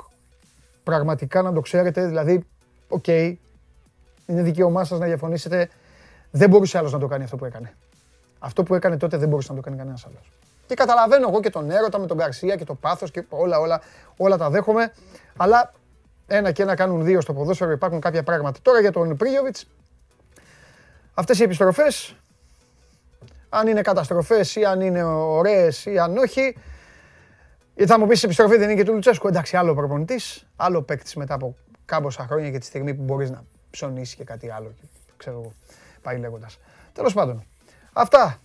πραγματικά να το ξέρετε. Δηλαδή, οκ, είναι δικαίωμά σας να διαφωνήσετε. Δεν μπορούσε άλλος να το κάνει αυτό που έκανε. Αυτό που έκανε τότε δεν μπορούσε να το κάνει κανένας άλλος. Και καταλαβαίνω εγώ και τον έρωτα με τον Γκαρσία και το πάθος και όλα, όλα, όλα τα δέχομαι. Αλλά ένα και ένα κάνουν δύο στο ποδόσφαιρο, υπάρχουν κάποια πράγματα. Τώρα για τον Πρίγιοβιτς, αυτές οι επιστροφές, αν είναι καταστροφές ή αν είναι ωραίες ή αν όχι, γιατί θα μου πεις επιστροφή δεν είναι και του Λουτσέσκου. Εντάξει, άλλο προπονητής, άλλο παίκτης μετά από κάμποσα χρόνια και τη στιγμή που μπορείς να ψωνίσεις και κάτι άλλο. Και, ξέρω εγώ, πάει λέγοντας. Τέλος πάντων. Αυτά.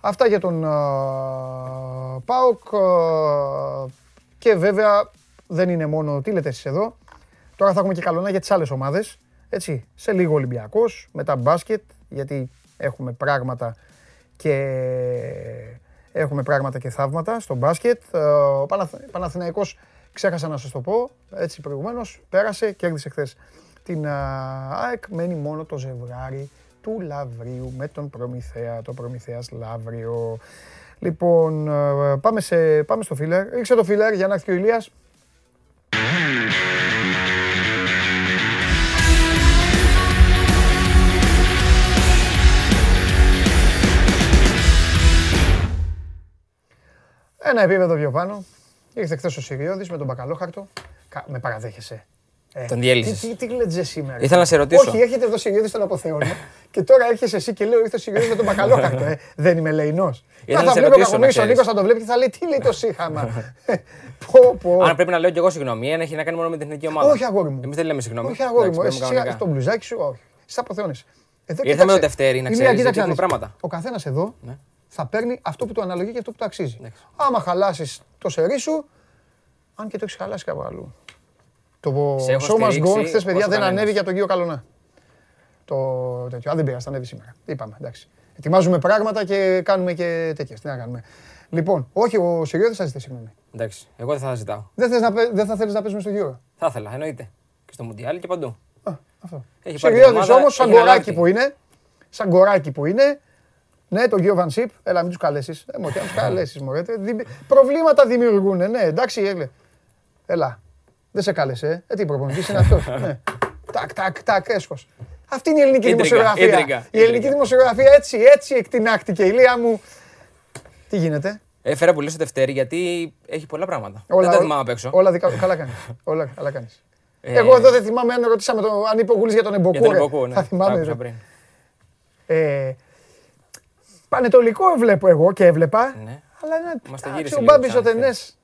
Αυτά για τον uh, ΠΑΟΚ. Uh, και βέβαια δεν είναι μόνο. Τι λέτε εσείς εδώ. Τώρα θα έχουμε και καλονά για τις άλλες ομάδες. Έτσι, σε λίγο Ολυμπιακός, μετά μπάσκετ, γιατί έχουμε πράγματα και έχουμε πράγματα και θαύματα στο μπάσκετ. Ε, Ο Παναθ... Παναθηναϊκός, ξέχασα να σας το πω, έτσι προηγουμένως, πέρασε, κέρδισε χθες την α, ΑΕΚ. Μένει μόνο το ζευγάρι του Λαβρίου με τον Προμηθέα, το Προμηθέας Λαύριο. Λοιπόν, ε, πάμε, σε, πάμε στο φίλερ. Ρίξε το φίλερ για να έρθει και ο Ηλίας. Ένα επίπεδο πιο πάνω. Ήρθε χθες ο Σιριώδη με τον μπακαλόχαρτο. Κα- Με παραδέχεσαι. Ε,
Τον διέλυσες.
Τι, τι, τι γλεντζε σήμερα.
Ήθελα να σε ρωτήσω.
Όχι, έρχεται εδώ ο Σιριώδη στον αποθεώνα και τώρα έρχεσαι εσύ και λέω ήρθε ο Σιριώδη με τον μπακαλόχαρτο. Ε. Δεν είμαι λεϊνό.
Ήθελα
θα
να σε
βλέπει ο
ρωτήσω, να
Κακομοίρης, ο
ξέρεις.
Νίκος θα το βλέπει και θα λέει τι λέει το σύγχαμα; πω, πω.
Αν πρέπει να λέω κι εγώ συγγνώμη, ένα έχει να κάνει μόνο με την εθνική ομάδα.
Όχι, αγόρι μου.
Εμείς δεν λέμε συγγνώμη.
Όχι αγόρι μου,
Εντάξει,
εσύ
παίρνουμε
σιγά,
κανονικά.
το μπλουζάκι σου, όχι. Στι αποθεώνεσαι. Εδώ,
Ήρθαμε
κοίταξε.
το Δευτέρι, να
Η μία,
ξέρεις,
κοίταξε
γιατί
να
έχουμε
δεις.
πράγματα.
Ο καθένας εδώ
Ναι.
Θα παίρνει αυτό που του αναλογεί και αυτό που του αξίζει.
Εντάξει.
Άμα χαλάσεις το σερί σου, αν και το έχεις χαλάσει κάπου αλλού. Το
Σε έχω
show must go
στηρίξει
on χθες, παιδιά,
όσο
δεν
κανένας.
ανέβει για τον κύριο Καλονά. Το τέτοιο. Α, δεν πειράζει, θα ανέβει σήμερα. Είπαμε, εντάξει. Ετοιμάζουμε πράγματα και κάνουμε και τέτοια. Τι να κάνουμε. Λοιπόν, όχι, ο Σιριώδη δεν θα ζητήσει συγγνώμη.
Εντάξει, εγώ δεν θα ζητάω.
Δεν, θες να, παί- δεν θα θέλεις να παίζουμε στο γύρο;
Θα ήθελα, εννοείται. Και στο Μουντιάλ και παντού.
Α, αυτό.
Έχει πάρει την
Σιριώδη
ομάδα,
όμως, σαν
έχει
κοράκι
ανάρτη.
που είναι. Σαν κοράκι που είναι. Ναι, τον κύριο Βανσίπ, έλα μην τους καλέσεις. Ε, μου, τι να τους καλέσεις, μωρέ. τε, δι- Προβλήματα δημιουργούν, ναι, εντάξει, έλε. Έλα. Δεν σε κάλεσε, ε. Ε, τι προπονητής είναι αυτός. ναι. Τάκ, τάκ, τάκ, έσχος. Αυτή είναι η ελληνική
Ίντριγκα,
δημοσιογραφία.
ίντριγκα,
Η ελληνική
ίντριγκα.
δημοσιογραφία έτσι, έτσι εκτινάχτηκε. Η Λία μου. Τι γίνεται;
Έφερα που λες το Δευτέρη γιατί έχει πολλά πράγματα.
Όλα,
δεν τα
όλα-
θυμάμαι απ' έξω.
Όλα δικα... καλά κάνεις. Όλα καλά κάνεις.
Ε,
Εγώ εδώ δεν θυμάμαι αν ρωτήσαμε το, αν είπε ο Γουλής για τον Εμποκού.
Για τον
ρε.
Εμποκού, ναι.
Θα
Τα
θυμάμαι.
άκουσα
ρε.
πριν.
Ε, πανετολικό βλέπω εγώ και έβλεπα.
Ναι.
Αλλά είναι,
Μας το
εντάξει,
γύρισε
ο
λίγο
Μπάμπης ο
ξανά
Τενές.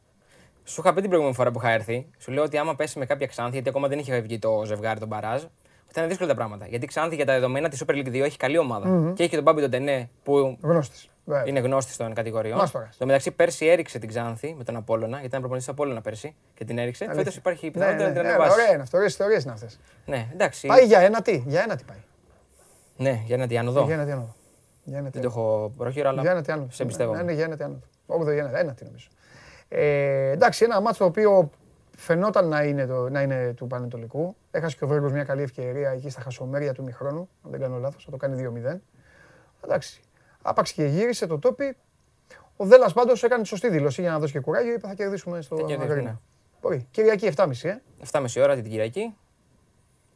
Σου είχα πει την προηγούμενη φορά που είχα έρθει, σου λέω ότι άμα πέσει με κάποια Ξάνθη, γιατί ακόμα δεν είχε βγει το ζευγάρι τον Μπαράζ, θα είναι δύσκολα τα πράγματα. Γιατί η Ξάνθη για τα δεδομένα της Super League 2 έχει καλή ομάδα. Και έχει και τον Μπάμπη τον Τενέ που
Γνώστης. βέβαια.
είναι γνώστης των κατηγοριών.
Μάστορας.
Στο μεταξύ, πέρσι έριξε την Ξάνθη με τον Απόλωνα, γιατί ήταν προπονητής Απόλωνα πέρσι και την έριξε.
Αλήθεια.
Φέτος υπάρχει
Ναι,
πιθανότητα
ναι,
να την
ναι,
ανεβάσει.
Ωραία είναι αυτό, ωραίες ιστορίες είναι αυτές.
Ναι, εντάξει.
Πάει για ένα τι, για ένα τι πάει.
Ναι, για ένα διάνοδο.
Για ένα τι άνοδο. Για ένα τι
Δεν το
άνοδο.
έχω πρόχειρο, αλλά
Για ένα τι άνοδο.
σε εμπιστεύομαι.
Ναι, ναι, για ένα τι άνοδο. Όχι, για ένα, ένα τι νομίζω. Ε, εντάξει, ένα μάτσο το οποίο φαινόταν να είναι, το, να είναι του Πανετολικού. Έχασε και ο Βέργος μια καλή ευκαιρία εκεί στα χασομέρια του μηχρόνου, αν δεν κάνω λάθος, θα το κάνει 2-0. Εντάξει, άπαξ και γύρισε το τόπι. Ο Δέλλας πάντως έκανε τη σωστή δήλωση για να δώσει και κουράγιο, είπε θα κερδίσουμε στο
Θα κερδίσουμε,
Αγρίνο.
ναι.
Μπορεί. Κυριακή 7.30, ε.
7.30 ώρα την Κυριακή.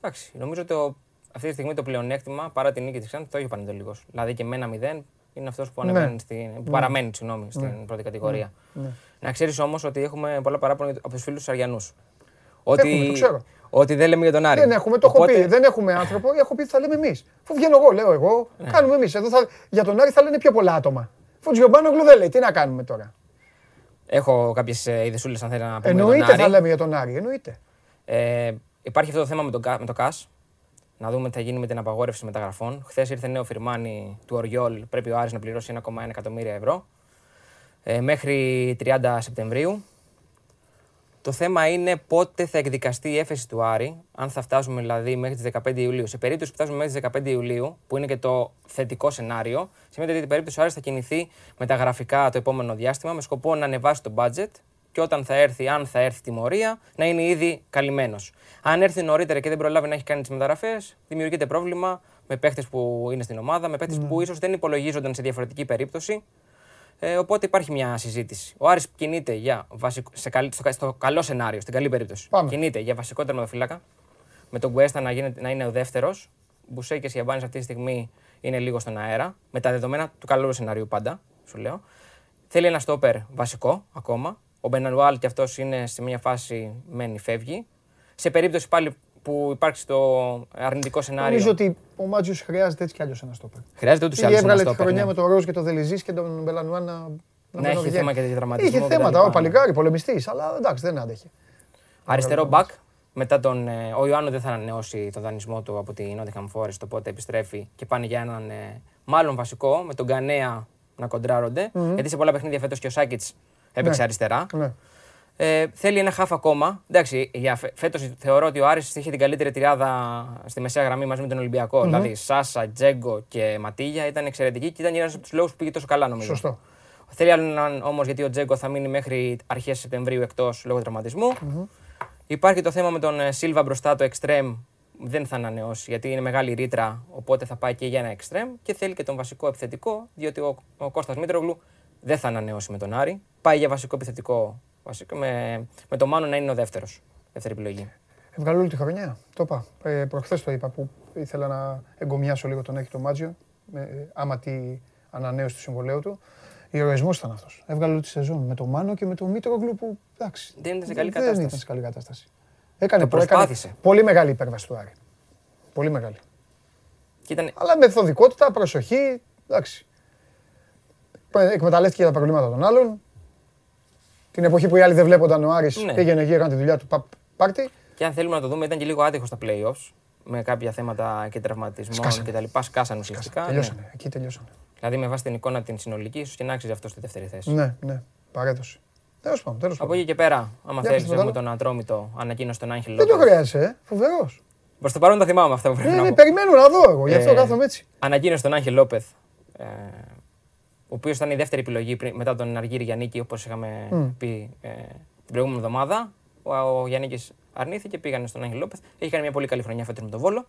Εντάξει, νομίζω ότι ο- αυτή τη στιγμή το πλεονέκτημα παρά την νίκη της Ξάνθης το έχει ο Πανετολικό. Δηλαδή και με ένα 0 είναι αυτός που,
Ναι.
ανεβαίνει στην, που παραμένει συγγνώμη, στην πρώτη κατηγορία.
Ναι.
Να ξέρεις όμως ότι έχουμε πολλά παράπονα από τους φίλους τους Αριανούς.
Έχουμε, το ξέρω.
ότι δεν λέμε για τον Άρη.
Δεν έχουμε, το έχω
Οπότε-
πει. Δεν έχουμε άνθρωπο, έχω πει ότι θα λέμε εμείς. Αφού βγαίνω εγώ, λέω εγώ,
Ναι.
κάνουμε εμείς. Εδώ θα, για τον Άρη θα λένε πιο πολλά άτομα. Αφού ο Τζιομπάνογλου δεν λέει, τι να κάνουμε τώρα;
Έχω κάποιες ιδεσούλε αν θέλει να πούμε. για τον
Εννοείται
Άρη.
θα λέμε για τον Άρη, εννοείται.
Ε, υπάρχει αυτό το θέμα με, τον, Κα- με το ΚΑΣ. Να δούμε τι θα γίνει με την απαγόρευση μεταγραφών. Χθες ήρθε νέο φιρμάνι του Οριόλ. Πρέπει ο Άρης να πληρώσει 1,1 εκατομμύρια ευρώ ε, μέχρι 30 Σεπτεμβρίου. Το θέμα είναι πότε θα εκδικαστεί η έφεση του Άρη, αν θα φτάσουμε δηλαδή μέχρι τις 15 Ιουλίου. Σε περίπτωση που φτάσουμε μέχρι τις 15 Ιουλίου, που είναι και το θετικό σενάριο, σημαίνει ότι η περίπτωση ο Άρης θα κινηθεί με τα γραφικά το επόμενο διάστημα με σκοπό να ανεβάσει το budget και όταν θα έρθει, αν θα έρθει τιμωρία, να είναι ήδη καλυμμένος. Αν έρθει νωρίτερα και δεν προλάβει να έχει κάνει τις μεταγραφές, δημιουργείται πρόβλημα με παίχτες που είναι στην ομάδα, με παίχτες που ίσως δεν υπολογίζονταν σε διαφορετική περίπτωση. Ε, οπότε υπάρχει μια συζήτηση. Ο Άρης κινείται για βασικό, σε καλ, στο, στο καλό σενάριο, στην καλή περίπτωση.
Πάμε.
Κινείται για βασικό τερματοφύλακα. Με τον Γκουέστα να, γίνεται- να είναι ο δεύτερος. Μπουσέ και Σιαμπάνη αυτή τη στιγμή είναι λίγο στον αέρα. Με τα δεδομένα του καλού σενάριου πάντα, σου λέω. Θέλει ένα στόπερ βασικό ακόμα. Ο Μπενανουάλ και αυτός είναι σε μια φάση μένει, φεύγει. Σε περίπτωση πάλι που υπάρξει το αρνητικό σενάριο.
Νομίζω ότι ο Μάτζιος χρειάζεται έτσι κι αλλιώς ένα στόπερ.
Χρειάζεται ούτως ή
Ή
άλλω ένα
έβγαλε τη
στόπερ.
χρονιά
ναι.
με τον Ροζ και τον Δελιζής και τον Μπελανουά να.
Ναι,
μην
έχει
βγαίνει.
θέμα και για τραυματισμό
Είχε
και τα
θέματα,
λοιπά.
ο Παλικάρη, πολεμιστής, αλλά εντάξει δεν άντεχε.
Αριστερό μπακ. Μετά τον. ε, ο Ιωάννου δεν θα ανανεώσει τον δανεισμό του από την Nottingham Forest, οπότε επιστρέφει και πάνε για έναν ε, μάλλον βασικό με τον Κανέα να κοντράρονται. Γιατί σε πολλά παιχνίδια φέτος και ο Σάκητς έπαιξε
Ναι.
αριστερά.
Ναι.
Ε, θέλει ένα χάφ ακόμα. Εντάξει, για φε- φέτος θεωρώ ότι ο Άρης είχε την καλύτερη τριάδα στη μεσαία γραμμή μαζί με τον ολυμπιακο Δηλαδή Σάσα, Τζέγκο και Ματίγια ήταν εξαιρετική και ήταν ένας από τους λόγους που πήγε τόσο καλά νομίζω.
Σωστό.
Θέλει άλλο έναν όμως γιατί ο Τζέγκο θα μείνει μέχρι αρχές Σεπτεμβρίου εκτός λόγω τραυματισμού. Υπάρχει το θέμα με τον ε, Σίλβα μπροστά, το εξτρέμ δεν θα ανανεώσει γιατί είναι μεγάλη ρήτρα, οπότε θα πάει και για ένα εξτρέμ και θέλει και τον βασικό επιθετικό, διότι ο, ο Κώστας Μήτρογλου δεν θα ανανεώσει με τον Άρη. Πάει για βασικό επιθετικό βασικό, με, με το Μάνο να είναι ο δεύτερος. Δεύτερη επιλογή.
Έβγαλε όλη τη χρονιά. Το είπα. Ε, Προχθές το είπα που ήθελα να εγκομιάσω λίγο τον έχει το Μάτζιο. Με, ε, άμα τη ανανέωση του συμβολέου του. Ηρωισμός ήταν αυτός. Έβγαλε όλη τη σεζόν με τον Μάνο και με τον Μήτρογλου που εντάξει.
Δεν ήταν σε καλή
Δεν
κατάσταση.
ήταν σε καλή κατάσταση. Έκανε,
Το
έκανε
προσπάθησε.
πολύ μεγάλη υπέρβαση του Άρη. Πολύ μεγάλη.
Και ήταν,
Αλλά με μεθοδικότητα, προσοχή. Εντάξει. Εκμεταλλεύτηκε τα προβλήματα των άλλων. Την εποχή που οι άλλοι δεν βλέπονταν ο Άρης
Ναι.
πήγαινε εκεί, έκανε τη δουλειά του πα- πάρτι.
και αν θέλουμε να το δούμε, ήταν και λίγο άτυχο στα playoffs με κάποια θέματα και τραυματισμών
Σκάσανε.
και τα λοιπά. Σκάσαν ουσιαστικά. ναι.
Τελειώσανε. Εκεί τελειώσανε.
Δηλαδή με βάση την εικόνα την συνολική, ίσως και να άξιζε αυτό στη δεύτερη θέση.
Ναι, ναι. Παρέδωσε. Τέλος πάντων. Τέλος
Από
πάντων.
εκεί και πέρα, άμα
Για
θέλεις,
πες το
έχουμε
άλλο.
τον Ατρόμητο ανακοίνωση τον Άγχελ
Δεν το
Λόπez.
χρειάζεσαι, ε. Φοβερός.
Προς το παρόν τα θυμάμαι αυτά που πρέπει
Ναι,
να
ναι,
πω.
περιμένω να δω εγώ. Γι' αυτό
Ε,
κάθομαι έτσι.
Ανακοίνωσε τον Άγχελ Λόπεθ ε, ο οποίος ήταν η δεύτερη επιλογή πριν- μετά τον Αργύρι Γιάννικη, όπως είχαμε πει ε, την προηγούμενη εβδομάδα. Ο, ο Γιάννικη αρνήθηκε, πήγανε στον Άγγελ Λόπεθ. Έχει κάνει μια πολύ καλή χρονιά φέτος με τον Βόλο.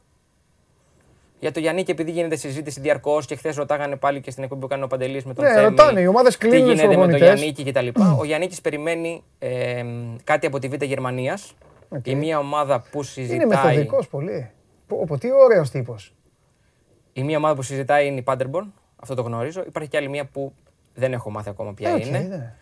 Για το Γιάννικη, επειδή γίνεται συζήτηση διαρκώς και χθες ρωτάγανε πάλι και στην εκπομπή που κάνει ο Παντελής με τον
Ναι,
Θέμη,
ρωτάνε, οι ομάδες
Τι
κλείνουν τους
γίνεται με τον
προπονητές.
Γιάννικη κτλ. ο Γιάννικη περιμένει ε, κάτι από τη Β' Γερμανίας.
Οκ.
Η μία ομάδα που συζητάει.
Είναι μεθοδικός πολύ. Πω, πω, τι ωραίος τύπος.
Η μία ομάδα που συζητάει είναι η Paderborn. Αυτό το γνωρίζω. Υπάρχει και άλλη μία που δεν έχω μάθει ακόμα ποια
Ε, οκ,
είναι.
ναι.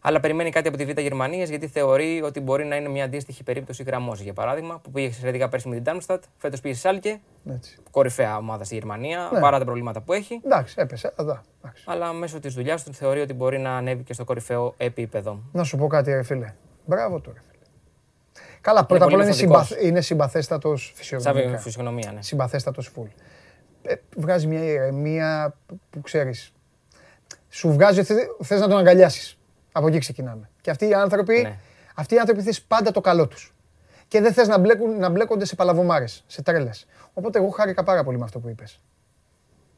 Αλλά περιμένει κάτι από τη Β' Γερμανίας γιατί θεωρεί ότι μπορεί να είναι μια αντίστοιχη περίπτωση Γραμμόζης. Για παράδειγμα, που πήγε εξαιρετικά πέρσι με την Darmstadt, φέτος πήγε στη Σάλκε,
Έτσι.
κορυφαία ομάδα στη Γερμανία,
Ναι.
παρά τα προβλήματα που έχει.
Εντάξει, έπεσε. Εδώ. εντάξει.
Αλλά μέσω της δουλειάς του θεωρεί ότι μπορεί να ανέβει και στο κορυφαίο επίπεδο.
Να σου πω κάτι, ρε φίλε. Μπράβο τώρα. φίλε. Καλά, πρώτα απ'
πολύ
όλα είναι,
μεθοδικός.
συμπαθ... είναι συμπαθέστατος
Σαν
φυσιογνωμικά.
φυσιογνωμία, ναι.
Συμπαθέστατος φουλ. Ε, βγάζει μια ηρεμία που ξέρεις. Σου βγάζει ότι θες να τον αγκαλιάσεις. Από εκεί ξεκινάμε. Και αυτοί οι άνθρωποι,
Ναι.
αυτοί οι άνθρωποι θες πάντα το καλό τους. Και δεν θες να, μπλέκουν, να μπλέκονται σε παλαβομάρες, σε τρέλες. Οπότε εγώ χάρηκα πάρα πολύ με αυτό που είπες.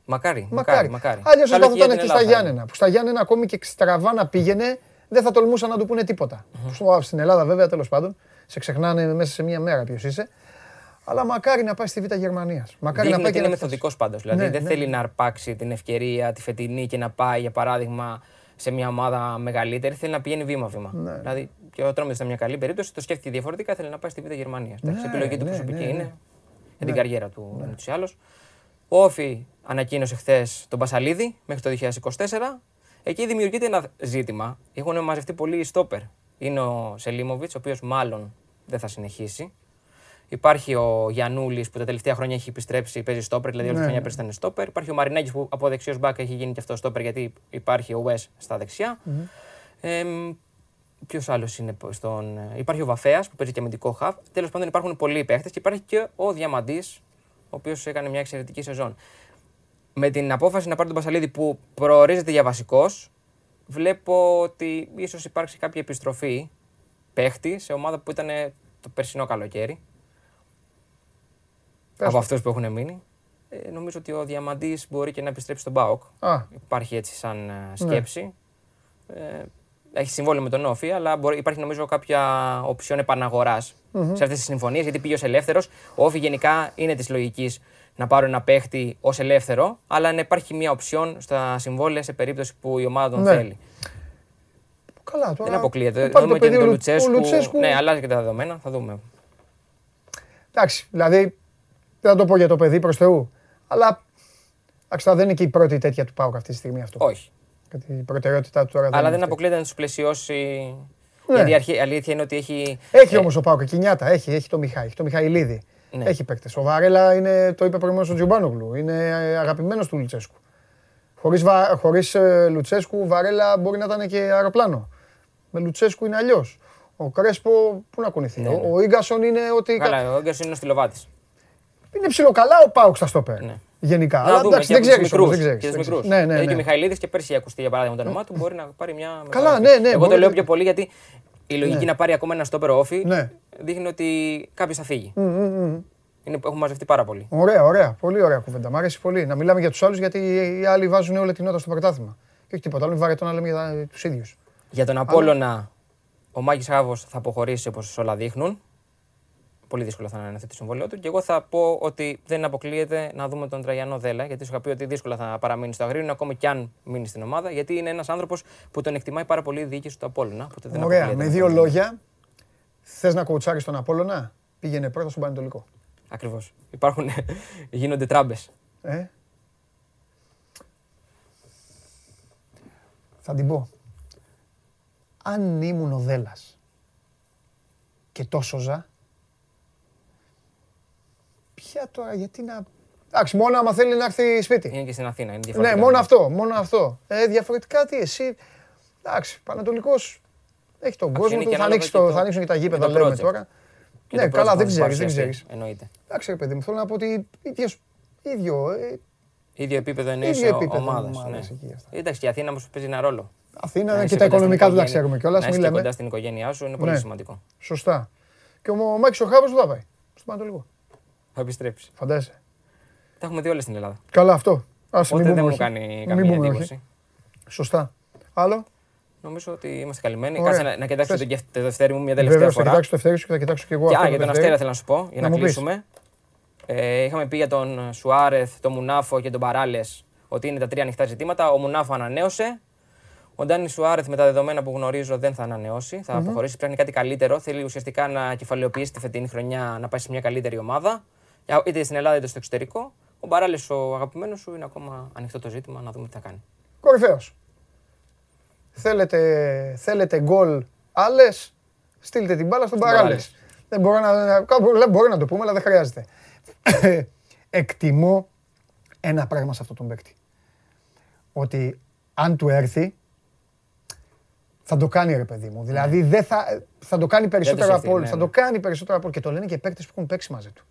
Μακάρι,
Μακάρι.
μακάρι. μακάρι.
Αλλιώς θα
Καλό και για
ήταν
την
και στα
Ελλάδα.
Γιάννενα. Που στα Γιάννενα ακόμη και στραβά να πήγαινε, δεν θα τολμούσαν να του πούνε τίποτα. Στο- Στην Ελλάδα βέβαια τέλος πάντων. Σε ξεχνάνε μέσα σε μία μέρα ποιος είσαι. Αλλά μακάρι να πάει στη Β' Γερμανίας. Μακάρι να
Δείχνει
πάει
ότι
και
είναι
να
μεθοδικός πάντως. Δηλαδή
Ναι,
δεν
ναι.
θέλει να αρπάξει την ευκαιρία τη φετινή και να πάει, για παράδειγμα, σε μια ομάδα μεγαλύτερη. Θέλει να πηγαίνει βήμα-βήμα.
Ναι.
Δηλαδή και ο Τρόμι ήταν μια καλή περίπτωση. Το σκέφτηκε διαφορετικά. Θέλει να πάει στη Β' Γερμανίας. Εντάξει,
Ναι,
επιλογή του
ναι,
προσωπική
ναι, ναι.
είναι. Για την καριέρα του ούτως ή άλλως. Ο Όφη ανακοίνωσε χθες τον Πασαλίδη μέχρι το 2024. Εκεί δημιουργείται ένα ζήτημα. Έχουν μαζευτεί πολλοί στόπερ. Είναι ο Σελίμοβιτ, ο οποίος μάλλον δεν θα συνεχίσει. Υπάρχει ο Γιανούλης που τα τελευταία χρόνια έχει επιστρέψει, παίζει στόπερ, δηλαδή όλη τη
Ναι,
χρονιά
ναι.
πέρσι ήταν στόπερ. Υπάρχει ο Μαρινάκης που από δεξιός μπακ έχει γίνει και αυτό στόπερ γιατί υπάρχει ο Wes στα δεξιά. Ποιος άλλος είναι π- στον. Υπάρχει ο Βαφέας που παίζει και αμυντικό χαβ. Τέλος πάντων υπάρχουν πολλοί παίχτες και υπάρχει και ο Διαμαντής, ο οποίος έκανε μια εξαιρετική σεζόν. Με την απόφαση να πάρει τον Πασαλίδη που προορίζεται για βασικός, βλέπω ότι ίσως υπάρξει κάποια επιστροφή παίχτη σε ομάδα που ήταν το περσινό καλοκαίρι.
Πες
από
το.
αυτούς που έχουν μείνει. Ε, νομίζω ότι ο Διαμαντής μπορεί και να επιστρέψει στον Μπάοκ.
Α,
Υπάρχει έτσι σαν
Ναι.
ε, σκέψη. Ε, έχει συμβόλαιο με τον Όφη, αλλά μπορεί, υπάρχει νομίζω κάποια οψιόν επαναγοράς σε αυτές τις συμφωνίες, γιατί πήγε ως ελεύθερος. Ο Όφη γενικά είναι της λογικής να πάρω ένα παίχτη ως ελεύθερο, αλλά να υπάρχει μια οψιόν στα συμβόλαια σε περίπτωση που η ομάδα τον
Ναι.
θέλει.
καλά τώρα.
Δεν αποκλείεται.
Πάρει το
Δούμε και
παιδί
τον
ο Λου-
Λουτσέσκου.
ο Λουτσέσκου.
Ναι, αλλάζει και τα δεδομένα. Θα δούμε.
Εντάξει, δηλαδή δεν θα το πω για το παιδί προς Θεού. Αλλά εντάξει, τώρα δεν είναι και η πρώτη τέτοια του Πάουκ αυτή τη στιγμή αυτό.
Όχι.
Γιατί η προτεραιότητά του τώρα
Αλλά
είναι
δεν
αυτή.
αποκλείεται να τους πλαισιώσει.
Ναι.
Γιατί η αρχή- η αλήθεια είναι ότι έχει.
Έχει
ε,
όμως ο Πάουκ κοινιάτα, έχει, έχει το Μιχάη, έχει το Μιχαηλίδη.
Ναι.
Έχει παίκτες. Ο Βαρέλα είναι, το είπε προηγουμένως ο Τζιουμπάνογλου, είναι αγαπημένος του Λουτσέσκου. Χωρίς χωρίς, ε, Λουτσέσκου, ο Βαρέλα μπορεί να ήταν και αεροπλάνο. Με Λουτσέσκου είναι αλλιώς. Ο Κρέσπο, πού να κουνηθεί;
Ναι,
Ο,
ναι.
ο Ίγκασον είναι ότι.
Καλά, ο Έγκερ είναι ο στυλοβάτης.
Είναι ψιλοκαλά ο Πάουκ στα στόπερ.
Ναι.
Γενικά.
Να
Αλλά
δούμε
εντάξει,
και
δεν
από τους
ξέρεις όμως.
μικρούς,
Δεν
και τους
ξέρεις, δεν
μικρούς.
ξέρεις. Ναι, ναι,
Δηλαδή και ο
ναι.
Μιχαηλίδης και πέρσι ακουστεί για παράδειγμα το όνομά του, μπορεί να πάρει μια.
Καλά,
μεγάλη
ναι, ναι,
Εγώ το
μπορεί-
λέω πιο πολύ γιατί η λογική
Ναι.
να πάρει ακόμα ένα στόπερ όφη
Ναι.
δείχνει ότι κάποιος θα φύγει.
Μμ, μμ, μμ.
Είναι, έχουν μαζευτεί πάρα πολύ.
Ωραία, ωραία. Πολύ ωραία κουβέντα. Μ' αρέσει πολύ. Να μιλάμε για τους άλλους γιατί οι άλλοι βάζουν όλη την νότα στο πρωτάθλημα. Και όχι τίποτα άλλο. Είναι βαρετό να λέμε για τους ίδιους.
Για τον Απόλλωνα, ο Μάκης Χάβο θα αποχωρήσει όπως όλα δείχνουν. Πολύ δύσκολο θα είναι αυτό το συμβόλαιο του. Και εγώ θα πω ότι δεν αποκλείεται να δούμε τον Τραγιανό Δέλα, γιατί σου είχα πει ότι δύσκολα θα παραμείνει στο Αγρίνιο, ακόμη κι αν μείνει στην ομάδα, γιατί είναι ένας άνθρωπος που τον εκτιμάει πάρα πολύ η διοίκηση του Απόλλωνα. οπότε δεν
Ωραία.
αποκλείεται
Με
να
δύο
τον-
λόγια, θες να κοουτσάρει τον Απόλλωνα, πήγαινε πρώτα στον Πανετολικό.
Ακριβώς. Υπάρχουν, γίνονται τράμπες.
Ε; Θα την πω. Αν ήμουν ο Δέλλας και τόσο ζα, ποια τώρα, γιατί να... Εντάξει, μόνο άμα θέλει να έρθει σπίτι.
Είναι και στην Αθήνα. Είναι
Ναι,
διαφορετικά.
μόνο αυτό, μόνο αυτό. Ε, διαφορετικά τι, εσύ. Εντάξει, Πανατολικός έχει τον κόσμο
είναι
του,
και
θα,
ανάλογα
ανοίξει
και
το,
το-
θα ανοίξουν και τα
και
γήπεδα,
το
λέμε
project.
τώρα.
Και
ναι,
το
καλά,
project
δεν
μας
ξέρεις, δεν
παρουσιαστεί,
ξέρεις.
Εννοείται.
Εντάξει, ρε παιδί μου, θέλω να πω ότι ίδιος, ίδιο, ε,
ίδιο επίπεδο εννοείς
ίδιο επίπεδο
ομάδας.
ομάδας
Ναι.
εκεί αυτά.
Εντάξει, και η Αθήνα όμως παίζει ένα ρόλο.
Αθήνα
Να
και
είσαι
τα
κοντά στην
οικονομικά του τα
οικογένεια-
ξέρουμε κιόλας,
Να
μην
είσαι και
λέμε.
κοντά στην οικογένειά σου είναι πολύ
Ναι.
σημαντικό.
Σωστά. Και ο Μάκης ο Χάβος δεν θα πάει. Στο Πανατολικό.
Θα επιστρέψεις.
Φαντάζεσαι.
Τα έχουμε δει όλα στην Ελλάδα.
Καλά αυτό. Ας μην
Οπότε
πούμε
δεν μου
όχι.
κάνει
Μην
καμία
πούμε
εντύπωση.
όχι. Σωστά. Άλλο;
Νομίζω ότι είμαστε καλυμμένοι.
Ωραία.
Κάτσε να, να κοιτάξω
Θες.
το, κεφ- το δευτέρι μου μια τελευταία
Βεβαίως θα
φορά.
κοιτάξω το ευθέρι σου και θα κοιτάξω και εγώ
Και,
αυτό
α,
το
για τον
δευτέρι.
Αστέρα θέλω να σου πω, για
Να
να,
μου πεις.
κλείσουμε. Ε, είχαμε πει για τον Σουάρεθ, τον Μουνάφο και τον Παράλες ότι είναι τα τρία ανοιχτά ζητήματα. Ο Μουνάφο ανανέωσε. Ο Ντάνι Σουάρεθ, με τα δεδομένα που γνωρίζω, δεν θα ανανεώσει. Θα αποχωρήσει. Πρέπει να είναι κάτι καλύτερο. Θέλει ουσιαστικά να κεφαλαιοποιήσει τη φετινή χρονιά, να πάει σε μια καλύτερη ομάδα. Είτε στην Ελλάδα είτε στο εξωτερικό. Ο Μπαράλε, ο αγαπημένος σου, είναι ακόμα ανοιχτό το ζήτημα να δούμε τι θα κάνει.
Κορυφαίος. Θέλετε, θέλετε γκολ άλλες, στείλτε την μπάλα στον Παράλες.
Παράλες.
Δεν μπορώ να, να, κάπου- λέ- μπορεί να το πούμε, αλλά δεν χρειάζεται. Εκτιμώ ένα πράγμα σε αυτόν τον παίκτη. Ότι αν του έρθει, θα το κάνει ρε παιδί μου. Δηλαδή δεν θα, θα το κάνει περισσότερο
έρθει,
από όλους.
ναι,
Θα
ναι.
το κάνει περισσότερο από όλους. Και το λένε και παίκτες που έχουν παίξει μαζί του.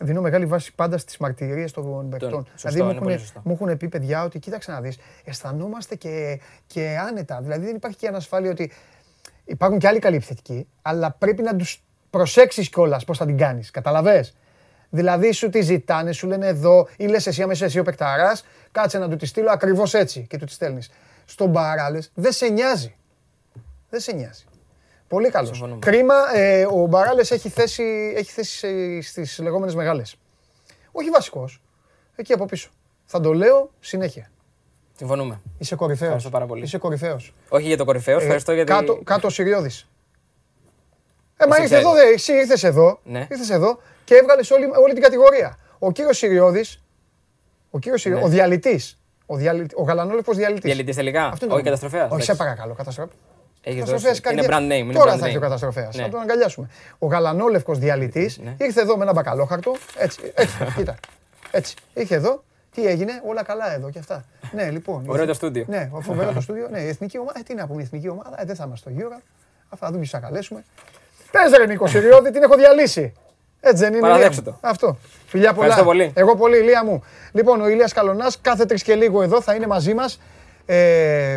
Δίνω μεγάλη βάση πάντα στις μαρτυρίες των παικτών.
σωστό,
δηλαδή μου
είναι πολύ
έχουν,
σωστό.
μου έχουν πει παιδιά ότι κοίταξε να δεις, αισθανόμαστε και, και άνετα. Δηλαδή δεν υπάρχει και ανασφάλεια ότι υπάρχουν και άλλοι καλοί επιθετικοί, αλλά πρέπει να τους προσέξεις κιόλας πώς θα την κάνεις. Καταλαβες; Δηλαδή σου τη ζητάνε, σου λένε εδώ, ή λες εσύ αμέσως εσύ ο παικταράς, κάτσε να του τη στείλω ακριβώς έτσι και του τη στέλνεις. Στον Μπαράλες δεν σε νοιάζει. Δεν σε νοιάζει. Πολύ καλός.
Συμφωνούμε.
Κρίμα, ε, ο Μπαράλες έχει θέση, έχει θέση στις λεγόμενες μεγάλες. Όχι βασικός. Εκεί από πίσω. Θα το λέω συνέχεια.
Συμφωνούμε.
Είσαι κορυφαίος.
Ευχαριστώ πάρα πολύ.
Είσαι κορυφαίος.
Όχι για το κορυφαίο, ευχαριστώ
Ε,
γιατί.
Κάτω, κάτω ο Συριώδης. Ε, μα
Εσύ
ήρθες εδώ,
ξέρεις.
δε, εσύ ήρθες εδώ,
Ναι.
ήρθες εδώ και έβγαλες όλη, όλη την κατηγορία. Ο κύριος Συριώδης, ο κύριος Συριώδης, ο διαλυτής, ο, διαλυ... ο γαλανόλευκος διαλυτής.
Διαλυτής τελικά;
Αυτό είναι
Όχι
το όνομα.
καταστροφέας.
Όχι, σε παρακαλώ, καταστροφέα.
Έχει
Καταστροφέας
δώσει. Είναι
καριέρα.
brand name. Είναι
Τώρα
brand
θα έρθει ο
name.
καταστροφέας.
Ναι.
Θα τον αγκαλιάσουμε. Ο γαλανόλευκος διαλυτής
Ναι.
ήρθε εδώ με ένα μπακαλόχαρτο. Έτσι, έτσι, κοίτα. Έτσι. Ήρθε εδώ. Τι έγινε, όλα καλά εδώ και αυτά. Ναι, λοιπόν.
Ωραίο
η-
το στούντιο.
Ναι, φοβερό το στούντιο. Ναι, η εθνική ομάδα. Ε, τι να πούμε, η εθνική ομάδα. Ε, δεν θα είμαστε στο Euro. Αυτά θα δούμε, θα καλέσουμε. Πες ρε Νίκο Συριώδη, την έχω διαλύσει. Έτσι δεν είναι.
Παραδέξου
Ηλία μου;
το.
Αυτό. Φιλιά πολλά.
Ευχαριστώ πολύ.
Εγώ πολύ, Ηλία μου. Λοιπόν, ο Ηλίας Καλονάς κάθε τρεις και λίγο εδώ θα είναι μαζί μας. Ε,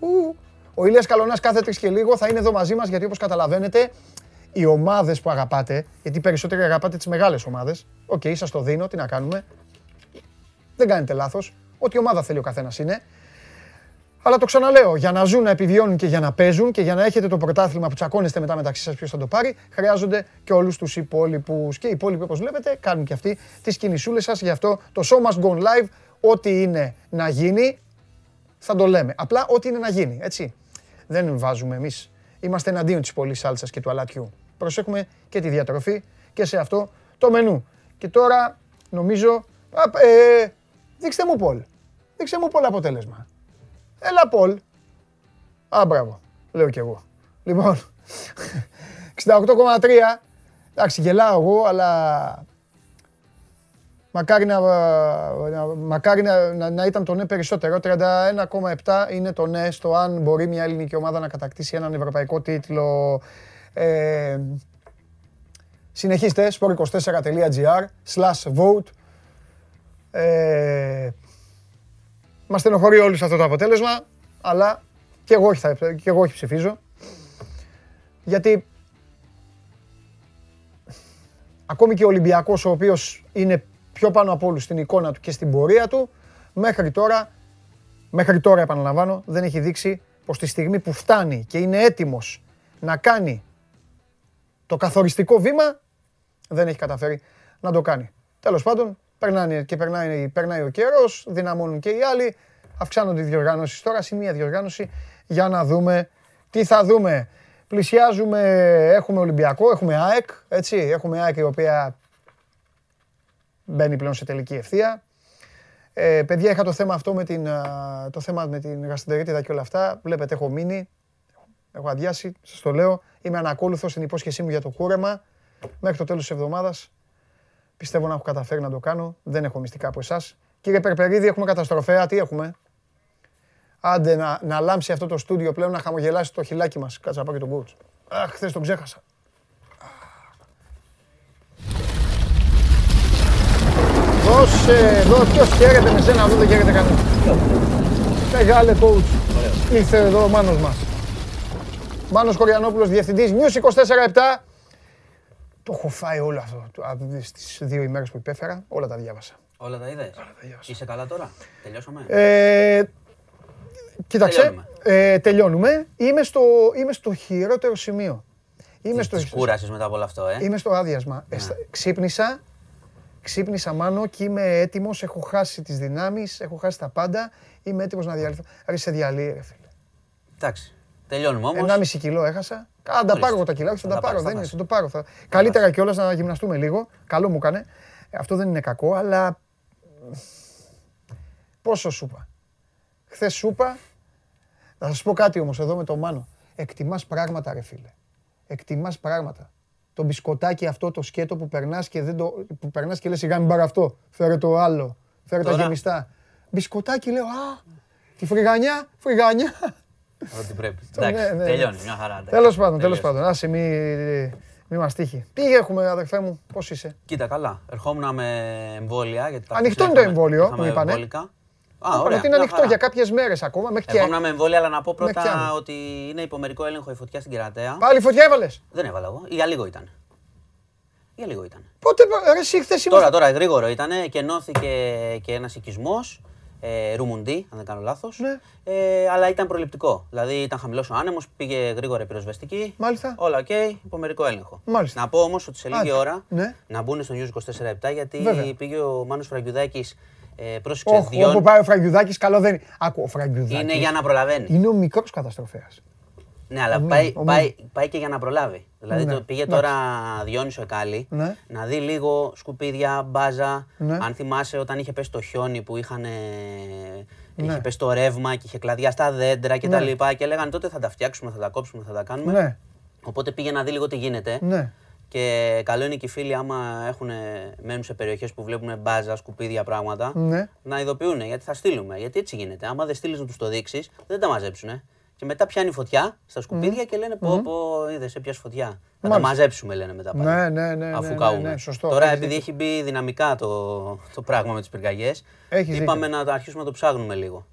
ου, ο Ηλίας Καλονάς κάθε τρεις και λίγο θα είναι εδώ μαζί μας γιατί όπως καταλαβαίνετε οι ομάδες που αγαπάτε, γιατί περισσότεροι αγαπάτε τις μεγάλες ομάδες, οκ, σας το δίνω, τι να κάνουμε, δεν κάνετε λάθος, ό,τι ομάδα θέλει ο καθένας είναι. Αλλά το ξαναλέω, για να ζουν, να επιβιώνουν και για να παίζουν και για να έχετε το πρωτάθλημα που τσακώνεστε μετά μεταξύ σας ποιος θα το πάρει, χρειάζονται και όλους τους υπόλοιπους. Και οι υπόλοιποι όπως βλέπετε κάνουν και αυτοί τις κινησούλες σας, γι' αυτό το show must go on live, ό,τι είναι να γίνει, θα το λέμε. Απλά ό,τι είναι να γίνει, έτσι. Δεν βάζουμε εμείς. Είμαστε εναντίον της πολλής σάλτσας και του αλατιού. Προσέχουμε και τη διατροφή και σε αυτό το μενού. Και τώρα νομίζω... Α, ε, δείξτε μου Πολ. Δείξτε μου Πολ αποτέλεσμα. Έλα Πολ. Α, μπράβο. Λέω κι εγώ. Λοιπόν, 68,3. Εντάξει, γελάω εγώ, αλλά Μακάρι να, να- μακάρι να, να, να ήταν το ναι περισσότερο. 31,7 είναι το ναι στο αν μπορεί μια ελληνική ομάδα να κατακτήσει έναν ευρωπαϊκό τίτλο. Ε, συνεχίστε, sport24.gr slash vote. Ε, μας στενοχωρεί όλους αυτό το αποτέλεσμα, αλλά και εγώ όχι, θα, και εγώ όχι ψηφίζω. Γιατί ακόμη και ο Ολυμπιακός, ο οποίος είναι πιο πάνω από όλους στην εικόνα του και στην πορεία του, μέχρι τώρα, μέχρι τώρα επαναλαμβάνω, δεν έχει δείξει πως τη στιγμή που φτάνει και είναι έτοιμος να κάνει το καθοριστικό βήμα, δεν έχει καταφέρει να το κάνει. Τέλος πάντων, περνάνε και περνάει, περνάει ο καιρός, δυναμώνουν και οι άλλοι, αυξάνονται οι διοργάνωσεις τώρα, συν μια διοργάνωση για να δούμε τι θα δούμε. Πλησιάζουμε, έχουμε Ολυμπιακό, έχουμε ΑΕΚ, έτσι, έχουμε ΑΕΚ η οποία μπαίνει πλέον σε τελική ευθεία. Ε, παιδιά, είχα το θέμα αυτό με την, α, το θέμα με την γαστεντερίτιδα και όλα αυτά. Βλέπετε, έχω μείνει. Έχω αδειάσει, σας το λέω. Είμαι ανακόλουθος στην υπόσχεσή μου για το κούρεμα. Μέχρι το τέλος της εβδομάδας πιστεύω να έχω καταφέρει να το κάνω. Δεν έχω μυστικά από εσάς. Κύριε Περπερίδη, έχουμε καταστροφέα. Τι έχουμε; Άντε να, να λάμψει αυτό το στούντιο πλέον, να χαμογελάσει το χιλάκι μας. Κάτσε να πάω και τον coach. Αχ, χθες τον ξέχασα. Δώσε, δώσε, ποιος χαίρεται με σένα, εδώ δεν χαίρεται κανένα. Μεγάλε coach. Ήρθε εδώ ο Μάνος μας. Μάνος Κοριανόπουλος, διευθυντής News 24-7. Το έχω φάει όλο αυτό, το- α, στις δύο ημέρες που υπέφερα, όλα τα διάβασα.
Όλα τα είδες; Είσαι καλά τώρα; Τελειώσαμε;
Ε, κοίταξε,
Τελειώνουμε.
ε, τελειώνουμε. Είμαι στο, είμαι στο χειρότερο σημείο. Είμαι στο,
Της κούρασης μετά από όλο αυτό, ε;
είμαι στο άδειασμα. Εστα- Ξύπνησα, ξύπνησα μάνο και είμαι έτοιμος. Έχω χάσει τις δυνάμεις, έχω χάσει τα πάντα. Είμαι έτοιμος να διαλυθώ. Ρε σε διαλύει ρε φίλε.
Εντάξει. Τελειώνουμε όμως.
1,5 κιλό έχασα. Α, θα τα πάρω εγώ τα κιλά, όχι θα
Θα
τα
τα
πάρω.
πάρεις,
Δεν
θα
είναι,
πας.
θα το πάρω. θα- Καλύτερα κιόλας να γυμναστούμε λίγο. Καλό μου έκανε. Αυτό δεν είναι κακό, αλλά πόσο σούπα. Χθες σούπα. Θα σας πω κάτι όμως εδώ με το Μάνο. Εκτιμάς πράγματα ρε φίλε. Εκτιμάς πράγματα. Το μπισκοτάκι αυτό το σκέτο που περνάς και, δεν το, που περνάς και λες σιγά μην πάρω αυτό. Φέρε το άλλο. Φέρε τα
Τώρα.
γεμιστά. Μπισκοτάκι λέω α, τη φρυγανιά, φρυγανιά.
Ό,τι πρέπει.
Ναι,
Εντάξει.
ναι, ναι.
Τελειώνει. Μια χαρά. εντάξει.
Τέλος πάντων, τέλος
Τελείωσε.
πάντων. Άσε, μη, μη μας τύχει. Τι έχουμε, αδερφέ μου, πώς είσαι;
Κοίτα, καλά. Ερχόμουν με εμβόλια. Γιατί τα
Ανοιχτό
χθες
είναι το
είχαμε-
εμβόλιο,
είχαμε
μου είπανε.
Εμβόλικα. Α,
Είπαμε
ωραία.
ότι είναι
μια
ανοιχτό
χαρά.
για κάποιες μέρες ακόμα. Μέχρι και...
Ερχόμουν με εμβόλια, αλλά να πω
Μέχρι κι
πρώτα
άλλο.
ότι είναι υπομερικό έλεγχο η φωτιά στην Κερατέα.
Πάλι φωτιά έβαλες;
Δεν έβαλα εγώ. Για λίγο ήταν. Για λίγο ήταν.
Πότε, ρε εσύ χθες
Τώρα,
ήμασταν.
τώρα, γρήγορο ήταν και ενώθηκε και ένας οικισμός. Ε, Ρουμουντή, αν δεν κάνω λάθος.
Ναι.
Ε, αλλά ήταν προληπτικό. Δηλαδή ήταν χαμηλός ο άνεμος, πήγε γρήγορα η πυροσβεστική.
Μάλιστα.
Όλα οκ, υπομερικό έλεγχο.
Μάλιστα.
Να πω όμως ότι σε λίγη
Άντε,
ώρα
ναι.
να μπουν στο News 24-7 γιατί
Βέβαια.
πήγε ο Μάνος Φραγκιουδάκης. Ε, πρόσεξε,
Όχι,
δυο-
όπου πάει ο Φραγκιουδάκης, καλό δεν είναι. Άκου, ο Φραγκιουδάκης
είναι για να προλαβαίνει.
είναι ο μικρός καταστροφέας.
Ναι, αλλά
Ο
πάει,
Μίνο, ο
πάει, πάει και για να προλάβει. Δηλαδή
Ναι,
το πήγε
εντάξει.
τώρα Διόνυσο Εκάλη
Ναι.
να δει λίγο σκουπίδια, μπάζα.
Ναι.
Αν θυμάσαι όταν είχε πέσει το χιόνι που είχαν.
Ναι.
Είχε πέσει το ρεύμα και είχε κλαδιά στα δέντρα και
Ναι.
τα λοιπά και λέγανε τότε θα τα φτιάξουμε, θα τα κόψουμε, θα τα κάνουμε.
Ναι,
Οπότε πήγε να δει λίγο τι γίνεται.
Ναι.
Και καλό είναι και οι φίλοι, άμα έχουν, μένουν σε περιοχές που βλέπουν μπάζα, σκουπίδια, πράγματα,
Ναι.
να ειδοποιούν γιατί θα στείλουμε. Γιατί έτσι γίνεται. Άμα δεν στείλεις να τους το δείξεις, δεν τα μαζέψουν. Και μετά πιάνει φωτιά στα σκουπίδια και λένε πω, πω, είδε, έπιασε φωτιά. Θα τα
Μάλιστα.
μαζέψουμε, λένε μετά πάλι.
Ναι, ναι, ναι,
Αφού
ναι,
καούμε.
ναι, σωστό,
Τώρα,
έχεις
επειδή
δίκιο.
έχει μπει δυναμικά το, το πράγμα με τις πυρκαγιέ,
Έχεις
είπαμε να το αρχίσουμε να το ψάχνουμε λίγο.